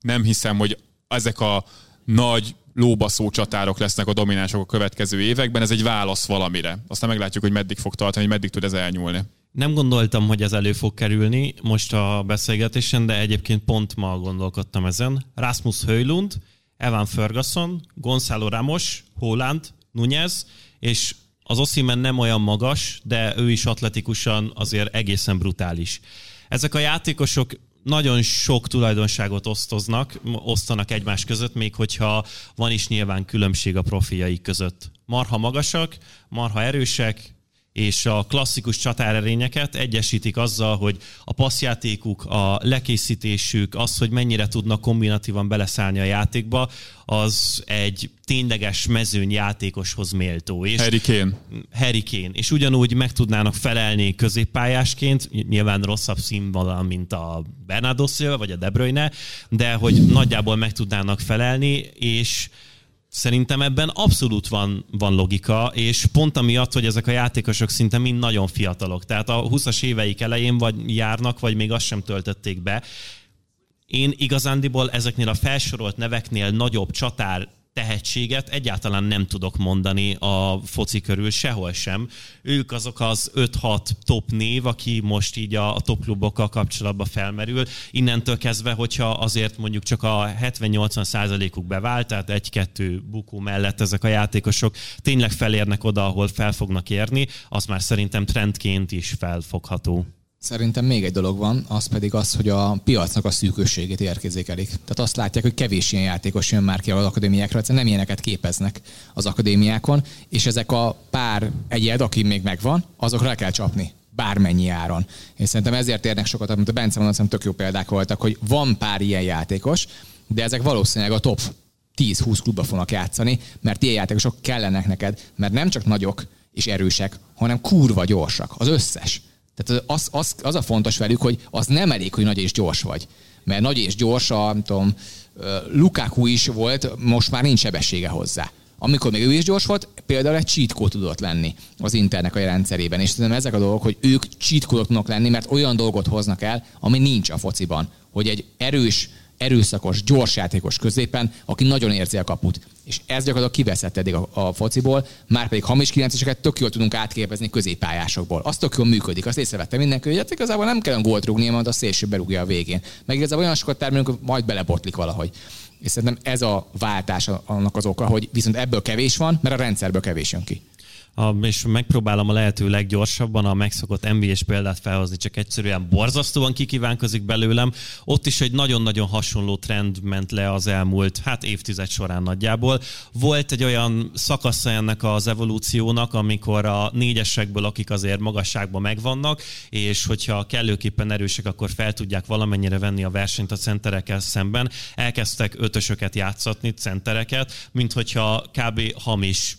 nem hiszem, hogy ezek a nagy lóbaszó csatárok lesznek a dominánsok a következő években, ez egy válasz valamire. Aztán meglátjuk, hogy meddig fog tartani, hogy meddig tud ez elnyúlni. Nem gondoltam, hogy ez elő fog kerülni most a beszélgetésen, de egyébként pont ma gondolkodtam ezen. Rasmus Höjlund, Evan Ferguson, Gonzalo Ramos, Holland, Nunez, és az Oszimen nem olyan magas, de ő is atletikusan azért egészen brutális. Ezek a játékosok nagyon sok tulajdonságot osztoznak, osztanak egymás között, még hogyha van is nyilván különbség a profiaik között. Marha magasak, marha erősek, és a klasszikus csatárerényeket egyesítik azzal, hogy a passzjátékuk, a lekészítésük, az, hogy mennyire tudnak kombinatívan beleszállni a játékba, az egy tényleges mezőny játékoshoz méltó. És Harry Kane. Harry Kane. És ugyanúgy meg tudnának felelni középpályásként, nyilván rosszabb színvonal, mint a Bernardo Silva vagy a De Bruyne, de hogy nagyjából meg tudnának felelni, és Szerintem ebben abszolút van, van logika, és pont amiatt, hogy ezek a játékosok szinte mind nagyon fiatalok. Tehát a 20-as éveik elején vagy járnak, vagy még azt sem töltötték be. Én igazándiból ezeknél a felsorolt neveknél nagyobb csatár tehetséget egyáltalán nem tudok mondani a foci körül sehol sem. Ők azok az 5-6 top név, aki most így a, a top klubokkal kapcsolatban felmerül. Innentől kezdve, hogyha azért mondjuk csak a 70-80 százalékuk bevált, tehát egy-kettő bukó mellett ezek a játékosok tényleg felérnek oda, ahol fel fognak érni, az már szerintem trendként is felfogható. Szerintem még egy dolog van, az pedig az, hogy a piacnak a szűkösségét érkezékelik. Tehát azt látják, hogy kevés ilyen játékos jön már ki az akadémiákra, egyszerűen nem ilyeneket képeznek az akadémiákon, és ezek a pár egyed, aki még megvan, azokra kell csapni bármennyi áron. És szerintem ezért érnek sokat, amit a Bence mondott, tök jó példák voltak, hogy van pár ilyen játékos, de ezek valószínűleg a top 10-20 klubba fognak játszani, mert ilyen játékosok kellenek neked, mert nem csak nagyok és erősek, hanem kurva gyorsak, az összes. Tehát az, az, az a fontos velük, hogy az nem elég, hogy nagy és gyors vagy. Mert nagy és gyors, a, nem tudom, Lukaku is volt, most már nincs sebessége hozzá. Amikor még ő is gyors volt, például egy cheat tudott lenni az Internek a rendszerében. És szerintem ezek a dolgok, hogy ők cheat tudnak lenni, mert olyan dolgot hoznak el, ami nincs a fociban. Hogy egy erős, erőszakos, gyors játékos középen, aki nagyon érzi a kaput. És ez gyakorlatilag kiveszett eddig a, a fociból, már pedig hamis kilenceseket tök jól tudunk átképezni középpályásokból. Az tök jól működik, azt észrevette mindenki, hogy hát igazából nem kell gólt rúgni, majd a szélső berúgja a végén. Meg igazából olyan sokat termelünk, hogy majd belebotlik valahogy. És szerintem ez a váltás annak az oka, hogy viszont ebből kevés van, mert a rendszerből kevés jön ki a, és megpróbálom a lehető leggyorsabban a megszokott NBA-s példát felhozni, csak egyszerűen borzasztóan kikívánkozik belőlem. Ott is egy nagyon-nagyon hasonló trend ment le az elmúlt, hát évtized során nagyjából. Volt egy olyan szakasza ennek az evolúciónak, amikor a négyesekből, akik azért magasságban megvannak, és hogyha kellőképpen erősek, akkor fel tudják valamennyire venni a versenyt a centerekkel szemben, elkezdtek ötösöket játszatni, centereket, mint hogyha kb. hamis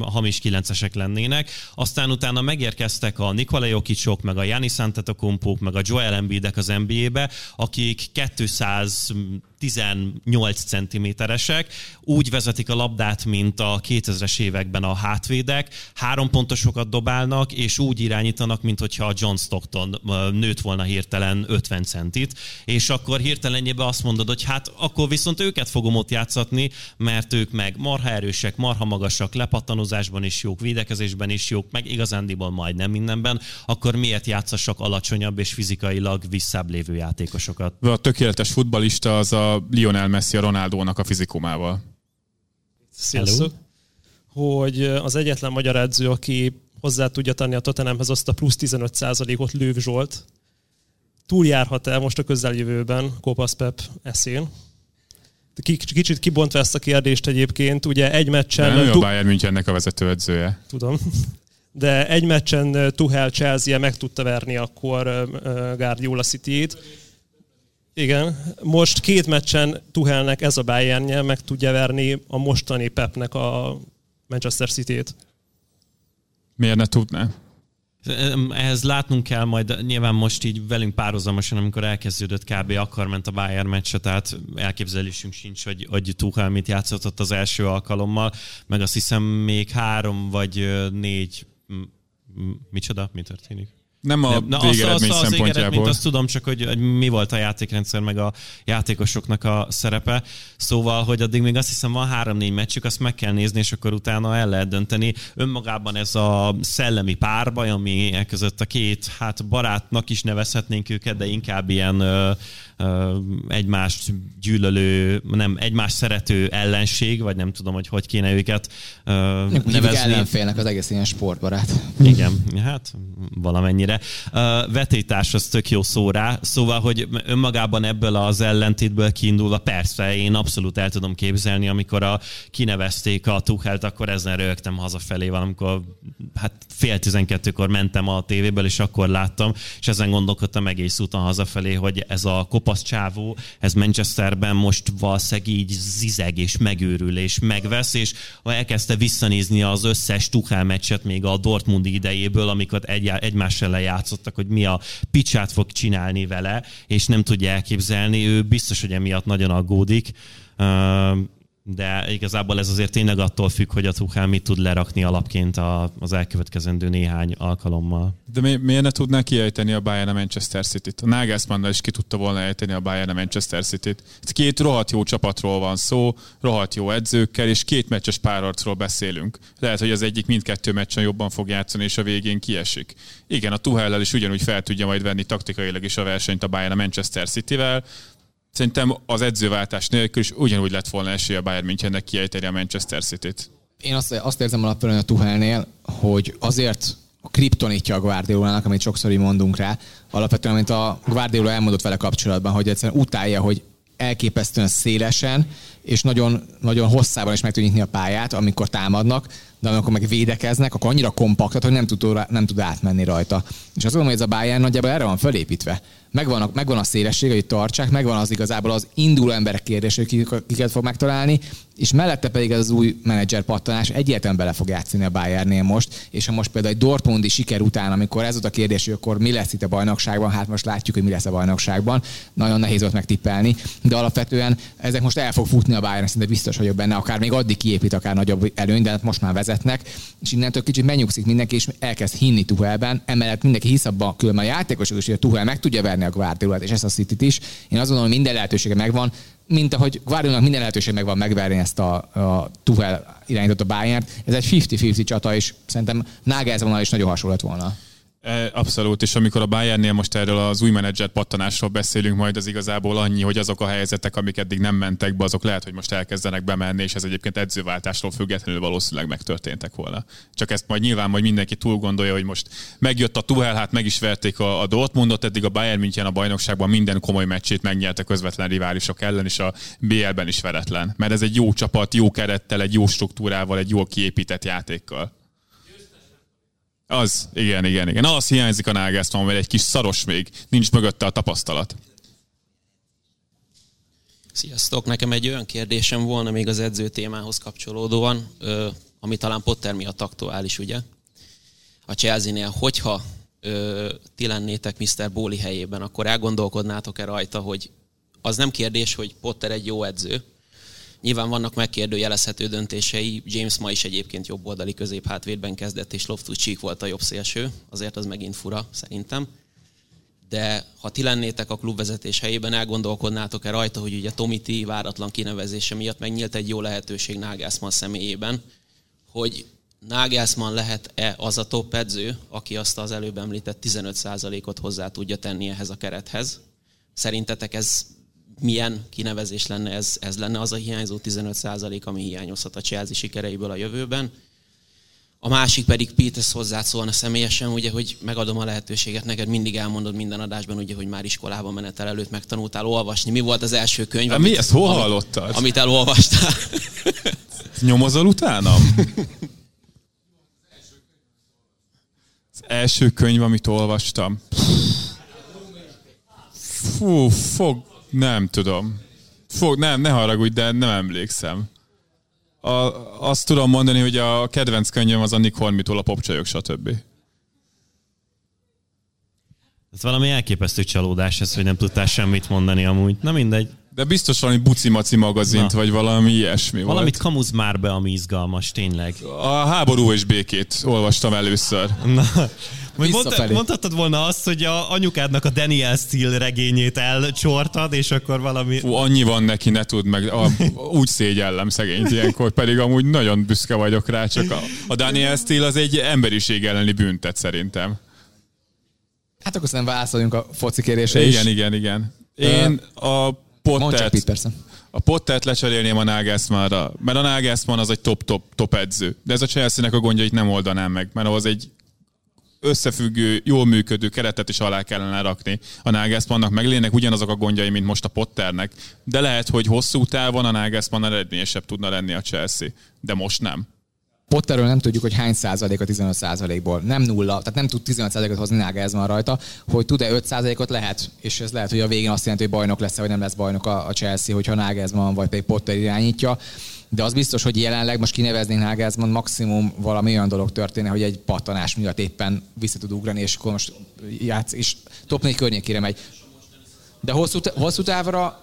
hamis kilencesek lennének. Aztán utána megérkeztek a Nikola Jokicsok, meg a Janis Antetokounmpók, meg a Joel Embiidek az NBA-be, akik 200 18 centiméteresek, úgy vezetik a labdát, mint a 2000-es években a hátvédek, három pontosokat dobálnak, és úgy irányítanak, mint hogyha a John Stockton nőtt volna hirtelen 50 centit, és akkor hirtelenjében azt mondod, hogy hát akkor viszont őket fogom ott játszatni, mert ők meg marha erősek, marha magasak, lepattanozásban is jók, védekezésben is jók, meg igazándiból majdnem mindenben, akkor miért játszassak alacsonyabb és fizikailag visszább lévő játékosokat? A tökéletes futbalista az a Lionel Messi a Ronaldónak a fizikumával. Sziasztok! Hogy az egyetlen magyar edző, aki hozzá tudja tenni a Tottenhamhez azt a plusz 15%-ot Lőv Zsolt, túljárhat el most a közeljövőben Kopasz Pep eszén. Kicsit kibontva ezt a kérdést egyébként, ugye egy meccsen... Nem, tu- a Bayern Münchennek a vezetőedzője. Tudom. De egy meccsen Tuhel Chelsea meg tudta verni akkor Guardiola City-t igen, most két meccsen Tuhelnek ez a bayern meg tudja verni a mostani Pepnek a Manchester City-t. Miért ne tudná? Ehhez látnunk kell majd, nyilván most így velünk párhuzamosan, amikor elkezdődött kb. akar ment a Bayern meccse, tehát elképzelésünk sincs, hogy, hogy Tuchel mit játszott az első alkalommal, meg azt hiszem még három vagy négy, micsoda, mi történik? Nem a Na, végeredmény azt, az, szempontjából. azt tudom csak, hogy, hogy mi volt a játékrendszer, meg a játékosoknak a szerepe. Szóval, hogy addig még azt hiszem van három-négy meccsük, azt meg kell nézni, és akkor utána el lehet dönteni. Önmagában ez a szellemi párbaj, ami e között a két hát barátnak is nevezhetnénk őket, de inkább ilyen egymást gyűlölő, nem, egymást szerető ellenség, vagy nem tudom, hogy hogy kéne őket nevezni. ellenfélnek az egész ilyen sportbarát. Igen, hát valamennyire. Vetétás az tök jó szó rá, szóval, hogy önmagában ebből az ellentétből kiindulva, persze, én abszolút el tudom képzelni, amikor a, kinevezték a Tuchelt, akkor ezen rögtem hazafelé valamikor, hát fél tizenkettőkor mentem a tévéből, és akkor láttam, és ezen gondolkodtam egész úton hazafelé, hogy ez a kopasz csávó, ez Manchesterben most valószínűleg így zizeg és megőrül és megvesz, és elkezdte visszanézni az összes Tuchel meccset még a Dortmundi idejéből, amikor egy, egymás ellen játszottak, hogy mi a picsát fog csinálni vele, és nem tudja elképzelni, ő biztos, hogy emiatt nagyon aggódik de igazából ez azért tényleg attól függ, hogy a Tuchel mit tud lerakni alapként az elkövetkezendő néhány alkalommal. De mi, miért ne tudná kiejteni a Bayern a Manchester City-t? A Nagelsmann is ki tudta volna ejteni a Bayern a Manchester City-t. Két rohadt jó csapatról van szó, rohadt jó edzőkkel, és két meccses párarcról beszélünk. Lehet, hogy az egyik mindkettő meccsen jobban fog játszani, és a végén kiesik. Igen, a Tuchellel is ugyanúgy fel tudja majd venni taktikailag is a versenyt a Bayern a Manchester City-vel, Szerintem az edzőváltás nélkül is ugyanúgy lett volna esélye a Bayern Münchennek kiejteni a Manchester City-t. Én azt, azt érzem alapvetően a Tuchelnél, hogy azért a kriptonítja a Guardiolának, amit sokszor így mondunk rá, alapvetően, amit a Guardiola elmondott vele kapcsolatban, hogy egyszerűen utálja, hogy elképesztően szélesen, és nagyon, nagyon hosszában is meg tudja nyitni a pályát, amikor támadnak, de amikor meg védekeznek, akkor annyira kompaktat, hogy nem tud, nem tud átmenni rajta. És azt gondolom, hogy ez a Bayern nagyjából erre van fölépítve megvan a, megvan a szélesség, hogy tartsák, megvan az igazából az induló emberek kérdés, hogy kiket fog megtalálni, és mellette pedig az új menedzser pattanás egyértelműen bele fog játszani a Bayernnél most, és ha most például egy Dortmundi siker után, amikor ez volt a kérdés, hogy akkor mi lesz itt a bajnokságban, hát most látjuk, hogy mi lesz a bajnokságban, nagyon nehéz volt megtippelni, de alapvetően ezek most el fog futni a Bayern, szinte biztos vagyok benne, akár még addig kiépít akár nagyobb előny, de hát most már vezetnek, és innentől kicsit megnyugszik mindenki, és elkezd hinni Tuhelben, emellett mindenki hisz abban, különben a játékosok is, hogy a Tuhel meg tudja verni a Guardiolát, és ezt a city is. Én azt gondolom, hogy minden lehetősége megvan, mint ahogy Guardiolnak minden lehetőség megvan megverni ezt a, a Tuhel irányított a Bayern. Ez egy 50-50 csata, és szerintem Nagelsmann is nagyon hasonlott volna. E, Abszolút, és amikor a Bayernnél most erről az új menedzser pattanásról beszélünk, majd az igazából annyi, hogy azok a helyzetek, amik eddig nem mentek be, azok lehet, hogy most elkezdenek bemenni, és ez egyébként edzőváltásról függetlenül valószínűleg megtörténtek volna. Csak ezt majd nyilván majd mindenki túl gondolja, hogy most megjött a Tuchel, hát meg is verték a, a Dortmundot, eddig a Bayern München a bajnokságban minden komoly meccsét megnyerte közvetlen riválisok ellen, és a BL-ben is veretlen. Mert ez egy jó csapat, jó kerettel, egy jó struktúrával, egy jól kiépített játékkal. Az, igen, igen, igen. Az hiányzik a Nagelsmann, mert egy kis szaros még, nincs mögötte a tapasztalat. Sziasztok! Nekem egy olyan kérdésem volna még az edző témához kapcsolódóan, ami talán Potter miatt aktuális, ugye? A Chelsea-nél, hogyha ö, ti lennétek Mr. Bóli helyében, akkor elgondolkodnátok-e rajta, hogy az nem kérdés, hogy Potter egy jó edző, Nyilván vannak megkérdőjelezhető döntései. James ma is egyébként jobb oldali középhátvédben kezdett, és Loftus Cheek volt a jobb szélső. Azért az megint fura, szerintem. De ha ti lennétek a klubvezetés helyében, elgondolkodnátok-e rajta, hogy ugye Tomiti váratlan kinevezése miatt megnyílt egy jó lehetőség Nagelsmann személyében, hogy Nagelsmann lehet-e az a top edző, aki azt az előbb említett 15%-ot hozzá tudja tenni ehhez a kerethez? Szerintetek ez milyen kinevezés lenne ez, ez lenne az a hiányzó 15% ami hiányozhat a Chelsea sikereiből a jövőben. A másik pedig Peters hozzászólna személyesen, ugye, hogy megadom a lehetőséget, neked mindig elmondod minden adásban, ugye, hogy már iskolában menetel előtt megtanultál olvasni. Mi volt az első könyv? De mi ezt hol hallottad? Amit elolvastál. Nyomozol utánam? Az első könyv, amit olvastam. Fú, fog, nem tudom. Fog, nem, ne haragudj, de nem emlékszem. A, azt tudom mondani, hogy a kedvenc könyvem az a Nick Hormitól, a popcsajok, stb. Ez valami elképesztő csalódás ez, hogy nem tudtál semmit mondani amúgy. Na mindegy. De biztos valami buci-maci magazint, Na. vagy valami ilyesmi Valamit volt. kamuz már be, ami izgalmas, tényleg. A háború és békét olvastam először. Na, mondta, mondhatod volna azt, hogy a anyukádnak a Daniel Steele regényét elcsortad, és akkor valami... Fú, annyi van neki, ne tudd meg. A, úgy szégyellem szegényt ilyenkor, pedig amúgy nagyon büszke vagyok rá, csak a, a Daniel Steele az egy emberiség elleni büntet szerintem. Hát akkor szerintem válaszoljunk a foci kérésre igen, is. Igen, igen, igen. Én a Pottert, persze. a Pottert lecserélném a Nagelsmannra, mert a Nagelsmann az egy top-top top edző. De ez a Chelsea-nek a gondjait nem oldanám meg, mert ahhoz egy összefüggő, jól működő keretet is alá kellene rakni. A Nagelsmannnak meglének ugyanazok a gondjai, mint most a Potternek, de lehet, hogy hosszú távon a Nagelsmann eredményesebb tudna lenni a Chelsea, de most nem. Potterről nem tudjuk, hogy hány százalék a 15 százalékból. Nem nulla, tehát nem tud 15 százalékot hozni Nagelsmann rajta, hogy tud-e 5 százalékot lehet, és ez lehet, hogy a végén azt jelenti, hogy bajnok lesz, vagy nem lesz bajnok a, a Chelsea, hogyha Nagelsmann vagy pedig Potter irányítja. De az biztos, hogy jelenleg most kineveznénk Nagelsmann, maximum valami olyan dolog történne, hogy egy pattanás miatt éppen vissza tud ugrani, és akkor most játsz, és top 4 környékére megy. De hosszú, hosszú távra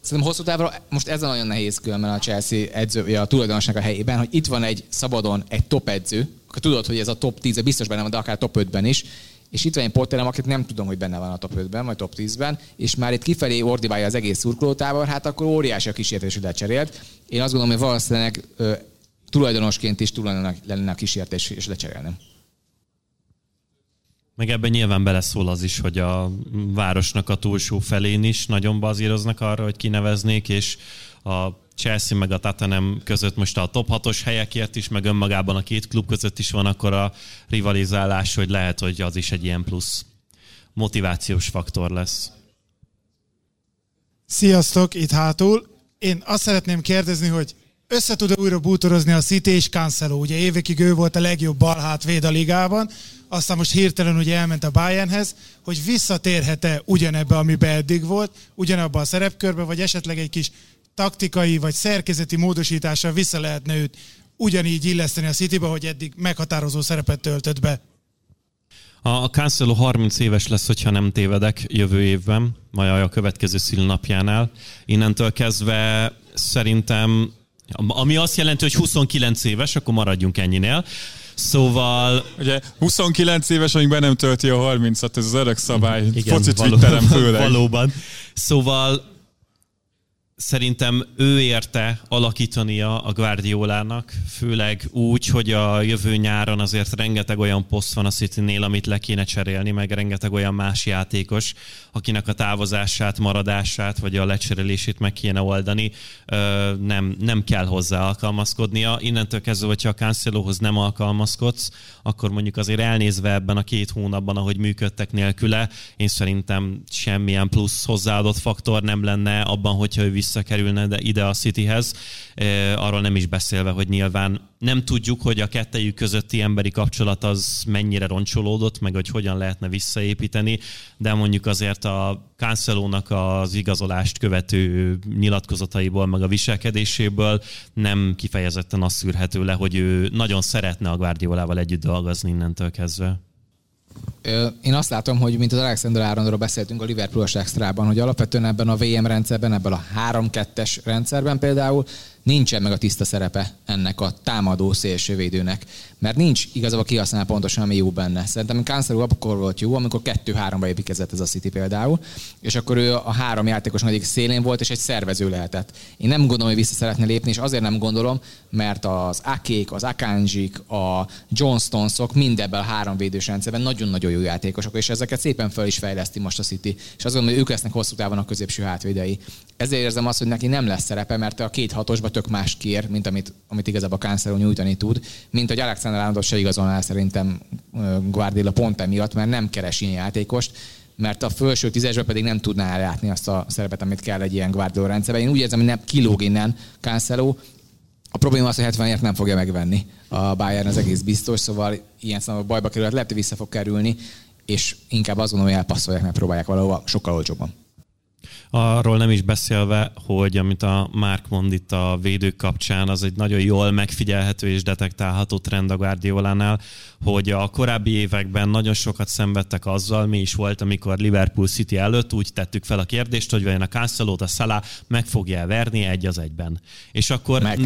Szerintem hosszú távra most ez nagyon nehéz különben a Chelsea edző, a tulajdonosnak a helyében, hogy itt van egy szabadon egy top edző, akkor tudod, hogy ez a top 10 biztos benne van, de akár top 5-ben is, és itt van egy Potterem, akit nem tudom, hogy benne van a top 5-ben, vagy top 10-ben, és már itt kifelé ordibálja az egész szurkolótábor, hát akkor óriási a kísértés, hogy lecserélt. Én azt gondolom, hogy valószínűleg ö, tulajdonosként is tulajdonos lenne a kísértés, és lecserélnem. Meg ebben nyilván beleszól az is, hogy a városnak a túlsó felén is nagyon bazíroznak arra, hogy kineveznék, és a Chelsea meg a Tottenham között most a top 6-os helyekért is, meg önmagában a két klub között is van akkor a rivalizálás, hogy lehet, hogy az is egy ilyen plusz motivációs faktor lesz. Sziasztok, itt hátul. Én azt szeretném kérdezni, hogy össze tud újra bútorozni a City és Cancelo. Ugye évekig ő volt a legjobb balhátvéd a ligában, aztán most hirtelen ugye elment a Bayernhez, hogy visszatérhet-e ugyanebbe, amiben eddig volt, ugyanabba a szerepkörbe, vagy esetleg egy kis taktikai vagy szerkezeti módosítással vissza lehetne őt ugyanígy illeszteni a Citybe, hogy eddig meghatározó szerepet töltött be. A Cancelo 30 éves lesz, hogyha nem tévedek jövő évben, majd a következő szülnapjánál. Innentől kezdve szerintem, ami azt jelenti, hogy 29 éves, akkor maradjunk ennyinél. Szóval... Ugye 29 éves, amíg be nem tölti a 30-at, ez az öreg szabály. Igen, Foci való- főleg. Valóban. Szóval szerintem ő érte alakítania a Guardiolának, főleg úgy, hogy a jövő nyáron azért rengeteg olyan poszt van a City-nél, amit le kéne cserélni, meg rengeteg olyan más játékos, akinek a távozását, maradását, vagy a lecserélését meg kéne oldani, nem, nem kell hozzá alkalmazkodnia. Innentől kezdve, hogyha a Cancelohoz nem alkalmazkodsz, akkor mondjuk azért elnézve ebben a két hónapban, ahogy működtek nélküle, én szerintem semmilyen plusz hozzáadott faktor nem lenne abban, hogyha ő visszakerülne de ide a Cityhez. E, Arról nem is beszélve, hogy nyilván nem tudjuk, hogy a kettejük közötti emberi kapcsolat az mennyire roncsolódott, meg hogy hogyan lehetne visszaépíteni, de mondjuk azért a Cancelónak az igazolást követő nyilatkozataiból, meg a viselkedéséből nem kifejezetten azt szűrhető le, hogy ő nagyon szeretne a Guardiolával együtt dolgozni innentől kezdve. Én azt látom, hogy mint az Alexander Aaronról beszéltünk a Liverpoolos extrában, hogy alapvetően ebben a VM rendszerben, ebben a 3-2-es rendszerben például nincsen meg a tiszta szerepe ennek a támadó szélsővédőnek, mert nincs igazából kihasznál pontosan, ami jó benne. Szerintem Cancelo akkor volt jó, amikor 2-3-ba építkezett ez a City például, és akkor ő a három játékos egyik szélén volt, és egy szervező lehetett. Én nem gondolom, hogy vissza szeretne lépni, és azért nem gondolom, mert az Akék, az Akanjik, a Johnstonesok mind ebben a három védős rendszerben nagyon-nagyon jó játékosok, és ezeket szépen fel is fejleszti most a City. És azt gondolom, hogy ők lesznek hosszú távon a középső hátvédei. Ezért érzem azt, hogy neki nem lesz szerepe, mert a két hatosba tök más kér, mint amit, amit igazából Cancelo nyújtani tud, mint hogy Alexander Arnoldot se igazolná szerintem Guardiola pont emiatt, mert nem keres ilyen játékost, mert a felső tízesben pedig nem tudná ellátni azt a szerepet, amit kell egy ilyen Guardiola rendszerben. Én úgy érzem, hogy nem kilóg innen Cancelo, a probléma az, hogy 70-ért nem fogja megvenni a Bayern, az egész biztos, szóval ilyen szemben bajba kerülhet, lehet, hogy vissza fog kerülni, és inkább azt gondolom, hogy elpasszolják, meg próbálják valahova sokkal olcsóbban. Arról nem is beszélve, hogy amit a Mark mond itt a védők kapcsán, az egy nagyon jól megfigyelhető és detektálható trend a Guardiolánál, hogy a korábbi években nagyon sokat szenvedtek azzal, mi is volt, amikor Liverpool City előtt úgy tettük fel a kérdést, hogy vajon a Cancelót a Salah meg fogja verni egy az egyben. És akkor... Meg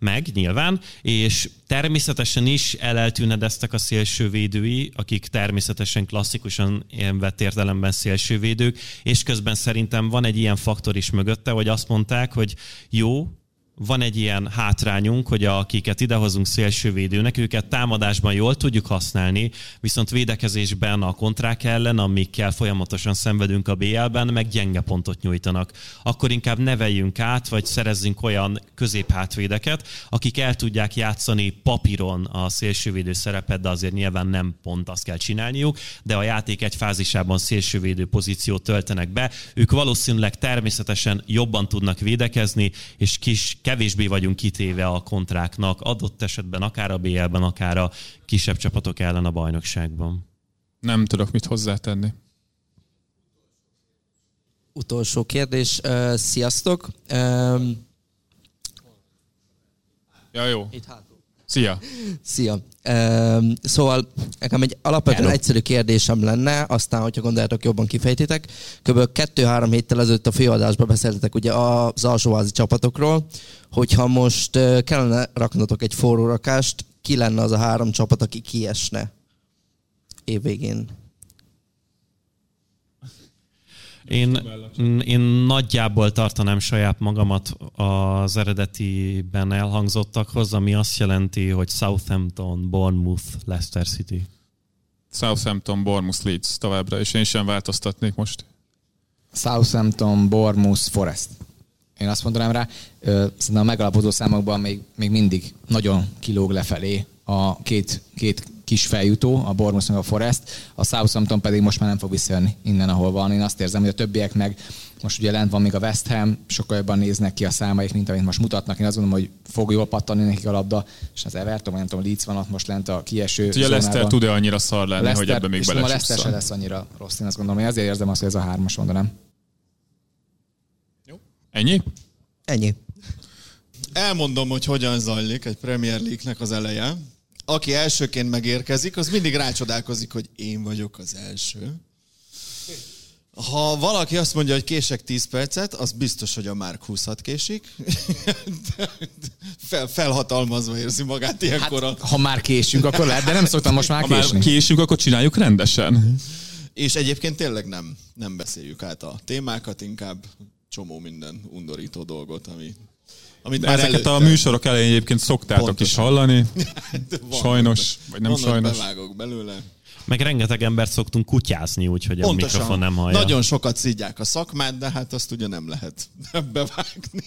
meg nyilván, és természetesen is eleltűnedeztek a szélsővédői, akik természetesen klasszikusan ilyen vett értelemben szélsővédők, és közben szerintem van egy ilyen faktor is mögötte, hogy azt mondták, hogy jó, van egy ilyen hátrányunk, hogy akiket idehozunk szélsővédőnek, őket támadásban jól tudjuk használni, viszont védekezésben a kontrák ellen, amikkel folyamatosan szenvedünk a BL-ben, meg gyenge pontot nyújtanak. Akkor inkább neveljünk át, vagy szerezzünk olyan középhátvédeket, akik el tudják játszani papíron a szélsővédő szerepet, de azért nyilván nem pont azt kell csinálniuk, de a játék egy fázisában szélsővédő pozíciót töltenek be. Ők valószínűleg természetesen jobban tudnak védekezni, és kis kevésbé vagyunk kitéve a kontráknak, adott esetben akár a BL-ben, akár a kisebb csapatok ellen a bajnokságban. Nem tudok mit hozzátenni. Utolsó kérdés. Uh, sziasztok. Um, Ja, jó. Itt hátul. Szia. Szia. Um, szóval nekem egy alapvetően Hello. egyszerű kérdésem lenne, aztán, hogyha gondoljátok, jobban kifejtitek. Kb. kettő-három héttel ezelőtt a főadásban beszéltetek ugye az alsóházi csapatokról, hogyha most kellene raknotok egy forró rakást, ki lenne az a három csapat, aki kiesne évvégén? Én, én nagyjából tartanám saját magamat az eredetiben elhangzottakhoz, ami azt jelenti, hogy Southampton, Bournemouth, Leicester City. Southampton, Bournemouth, Leeds továbbra, és én sem változtatnék most. Southampton, Bournemouth, Forest. Én azt mondanám rá, szerintem a megalapozó számokban még, még mindig nagyon kilóg lefelé a két, két kis feljutó, a Bournemouth meg a Forest, a Southampton pedig most már nem fog visszajönni innen, ahol van. Én azt érzem, hogy a többiek meg, most ugye lent van még a West Ham, sokkal jobban néznek ki a számaik, mint amit most mutatnak. Én azt gondolom, hogy fog jól pattani nekik a labda, és az Everton, vagy nem tudom, Leeds van ott most lent a kieső Ugye Leicester zónában. tud-e annyira szar lenni, Leicester, hogy ebbe még tudom, a Leicester se lesz annyira rossz, én azt gondolom. Én azért érzem azt, hogy ez a hármas mondanám. Ennyi? Ennyi. Elmondom, hogy hogyan zajlik egy Premier League-nek az eleje. Aki elsőként megérkezik, az mindig rácsodálkozik, hogy én vagyok az első. Ha valaki azt mondja, hogy kések 10 percet, az biztos, hogy a Márk 20 késik. Fel, felhatalmazva érzi magát ilyenkor. Hát, ha már késünk, akkor lehet, de nem szoktam most már Ha már késni. késünk, akkor csináljuk rendesen. És egyébként tényleg nem, nem beszéljük át a témákat, inkább csomó minden undorító dolgot, ami, amit már Ezeket a előtte- műsorok elején egyébként szoktátok is Pontosan. hallani. Van, Sajnos, vagy nem van, hogy sajnos. Bevágok belőle. Meg rengeteg embert szoktunk kutyázni, úgyhogy a Pontosan. mikrofon nem hallja. Nagyon sokat szidják a szakmát, de hát azt ugye nem lehet bevágni.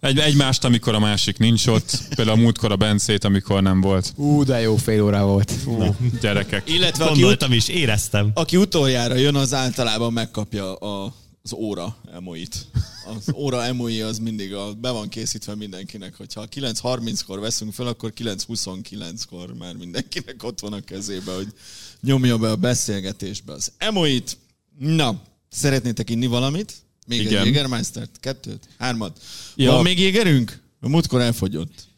Egy, egymást, amikor a másik nincs ott. Például a múltkor a Bencét, amikor nem volt. Ú, de jó fél óra volt. Fú, gyerekek. Illetve aki, Gondoltam is, éreztem. aki utoljára jön, az általában megkapja a, az óra emoit. Az óra emoi az mindig a, be van készítve mindenkinek, hogyha 9.30-kor veszünk fel, akkor 9.29-kor már mindenkinek ott van a kezébe, hogy nyomja be a beszélgetésbe az emoit. Na, szeretnétek inni valamit? Még Igen. egy Jägermeistert? Kettőt? Hármat? Ja. Van még jégerünk? A múltkor elfogyott.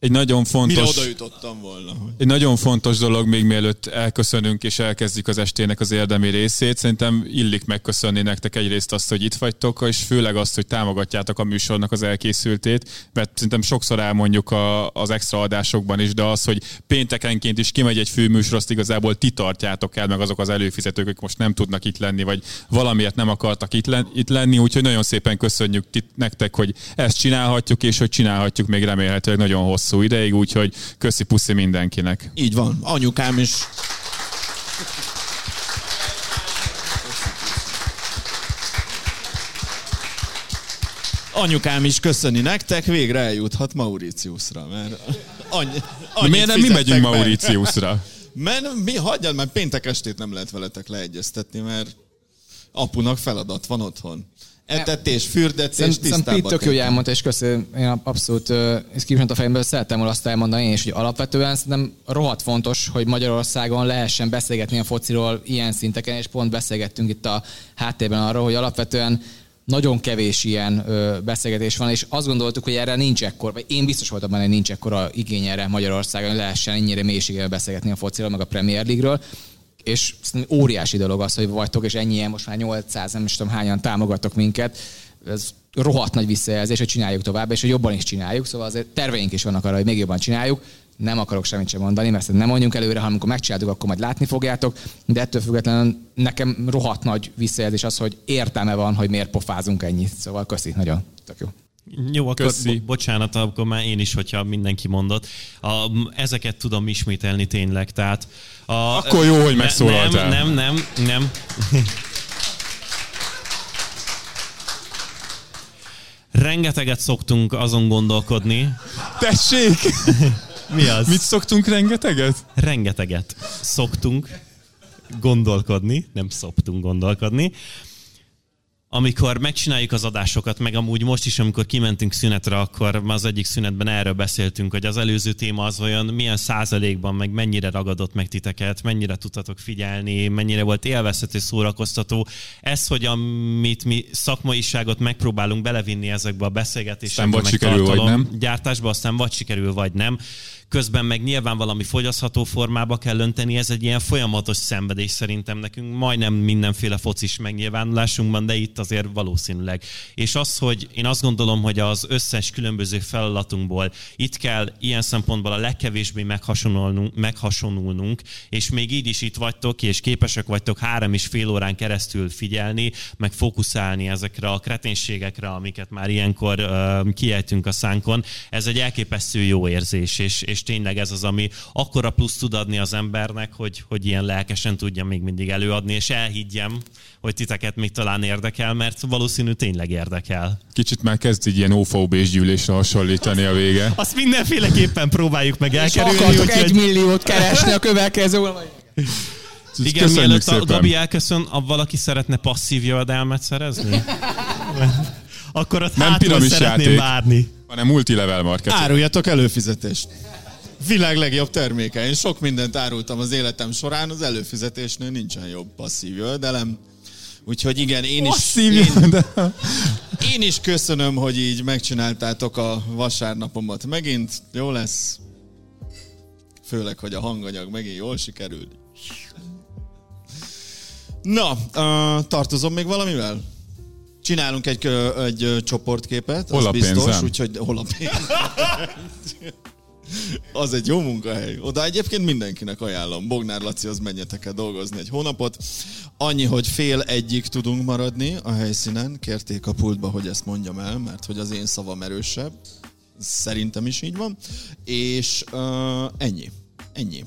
Egy nagyon Mire fontos... oda jutottam volna? Egy nagyon fontos dolog még mielőtt elköszönünk és elkezdjük az estének az érdemi részét. Szerintem illik megköszönni nektek egyrészt azt, hogy itt vagytok, és főleg azt, hogy támogatjátok a műsornak az elkészültét, mert szerintem sokszor elmondjuk a, az extra adásokban is, de az, hogy péntekenként is kimegy egy főműsor, azt igazából ti tartjátok el, meg azok az előfizetők, akik most nem tudnak itt lenni, vagy valamiért nem akartak itt, len, itt lenni, úgyhogy nagyon szépen köszönjük ti, nektek, hogy ezt csinálhatjuk, és hogy csinálhatjuk még remélhetőleg nagyon hosszú ideig, úgyhogy köszi puszi mindenkinek. Így van. Anyukám is. Anyukám is köszöni nektek, végre eljuthat Mauritiusra, mert annyi, De miért nem mi megyünk be. Mauritiusra? Mert mi, hagyjad már, péntek estét nem lehet veletek leegyeztetni, mert apunak feladat van otthon. Etetés, fürdetés, Szerintem tisztába Pete tök jó, kell hogy elmondta, és köszönöm, én abszolút ez kívült a fejemből, szerettem volna azt elmondani én is, hogy alapvetően szerintem rohadt fontos, hogy Magyarországon lehessen beszélgetni a fociról ilyen szinteken, és pont beszélgettünk itt a háttérben arról, hogy alapvetően nagyon kevés ilyen ö, beszélgetés van, és azt gondoltuk, hogy erre nincs ekkor, vagy én biztos voltam benne, hogy nincs ekkora igény erre Magyarországon, hogy lehessen ennyire mélységében beszélgetni a fociról, meg a Premier League-ről és óriási dolog az, hogy vagytok, és ennyien, most már 800, nem is tudom hányan támogatok minket. Ez rohadt nagy visszajelzés, hogy csináljuk tovább, és hogy jobban is csináljuk, szóval azért terveink is vannak arra, hogy még jobban csináljuk. Nem akarok semmit sem mondani, mert ezt nem mondjunk előre, hanem amikor megcsináltuk, akkor majd látni fogjátok, de ettől függetlenül nekem rohadt nagy visszajelzés az, hogy értelme van, hogy miért pofázunk ennyit. Szóval köszi, nagyon tök jó. Jó, akkor Köszi. bo- bocsánat, akkor már én is, hogyha mindenki mondott. A, ezeket tudom ismételni tényleg, tehát... A, Akkor jó, hogy megszólaltál. Nem, nem, nem, nem. Rengeteget szoktunk azon gondolkodni. Tessék! Mi az? Mit szoktunk rengeteget? Rengeteget szoktunk gondolkodni, nem szoktunk gondolkodni. Amikor megcsináljuk az adásokat, meg amúgy most is, amikor kimentünk szünetre, akkor az egyik szünetben erről beszéltünk, hogy az előző téma az olyan milyen százalékban, meg mennyire ragadott meg titeket, mennyire tudtatok figyelni, mennyire volt élvezhető, szórakoztató. Ez, hogy amit mi szakmaiságot megpróbálunk belevinni ezekbe a beszélgetésekbe, vagy meg sikerül, vagy tartalom nem. gyártásba, aztán vagy sikerül, vagy nem. Közben meg nyilván valami fogyasztható formába kell önteni, ez egy ilyen folyamatos szenvedés szerintem nekünk, majdnem mindenféle focis megnyilvánulásunkban, de itt azért valószínűleg. És az, hogy én azt gondolom, hogy az összes különböző feladatunkból itt kell ilyen szempontból a legkevésbé meghasonulnunk, meghasonulnunk és még így is itt vagytok, és képesek vagytok három és fél órán keresztül figyelni, meg fókuszálni ezekre a kreténségekre, amiket már ilyenkor uh, kiejtünk a szánkon. Ez egy elképesztő jó érzés, és, és tényleg ez az, ami akkora plusz tud adni az embernek, hogy, hogy ilyen lelkesen tudja még mindig előadni, és elhiggyem, hogy titeket még talán érdekel, mert valószínű tényleg érdekel. Kicsit már kezd így ilyen ofb és gyűlésre hasonlítani a vége. Azt mindenféleképpen próbáljuk meg És elkerülni. úgyhogy- egy milliót keresni a következő? Igen, Köszönjük mielőtt a szépen. Gabi elköszön, a valaki szeretne passzív jövedelmet szerezni? Akkor ott Nem piramis szeretném játék, várni. hanem multilevel marketing. Áruljatok előfizetést. Világ legjobb terméke. Én sok mindent árultam az életem során, az előfizetésnél nincsen jobb passzív jövedelem. Úgyhogy igen, én is, Passzív én, én is köszönöm, hogy így megcsináltátok a vasárnapomat megint. Jó lesz. Főleg, hogy a hanganyag megint jól sikerült. Na, uh, tartozom még valamivel? Csinálunk egy, egy csoportképet, Hol az a biztos, pénzem? úgyhogy hol a pénz. Az egy jó munkahely. Oda egyébként mindenkinek ajánlom. Bognár Laci, az menjetek el dolgozni egy hónapot. Annyi, hogy fél egyik tudunk maradni a helyszínen. Kérték a pultba, hogy ezt mondjam el, mert hogy az én szavam erősebb. Szerintem is így van. És uh, ennyi. Ennyi.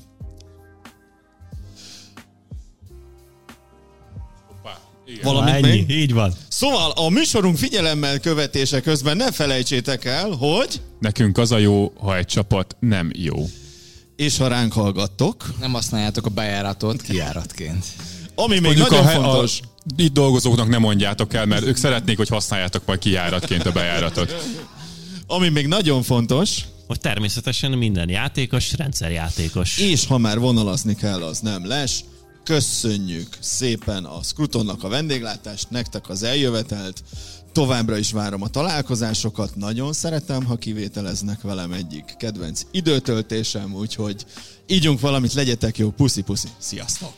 Valamit Ennyi, még? így van. Szóval a műsorunk figyelemmel követése közben ne felejtsétek el, hogy... Nekünk az a jó, ha egy csapat nem jó. És ha ránk hallgattok... Nem használjátok a bejáratot kijáratként. Ami még Mondjuk nagyon a, fontos. A, itt dolgozóknak nem mondjátok el, mert ők szeretnék, hogy használjátok majd kijáratként a bejáratot. Ami még nagyon fontos, hogy természetesen minden játékos rendszerjátékos. És ha már vonalazni kell, az nem les. Köszönjük szépen a Scrutonnak a vendéglátást, nektek az eljövetelt. Továbbra is várom a találkozásokat, nagyon szeretem, ha kivételeznek velem egyik kedvenc időtöltésem, úgyhogy ígyunk valamit, legyetek jó, puszi-puszi, sziasztok!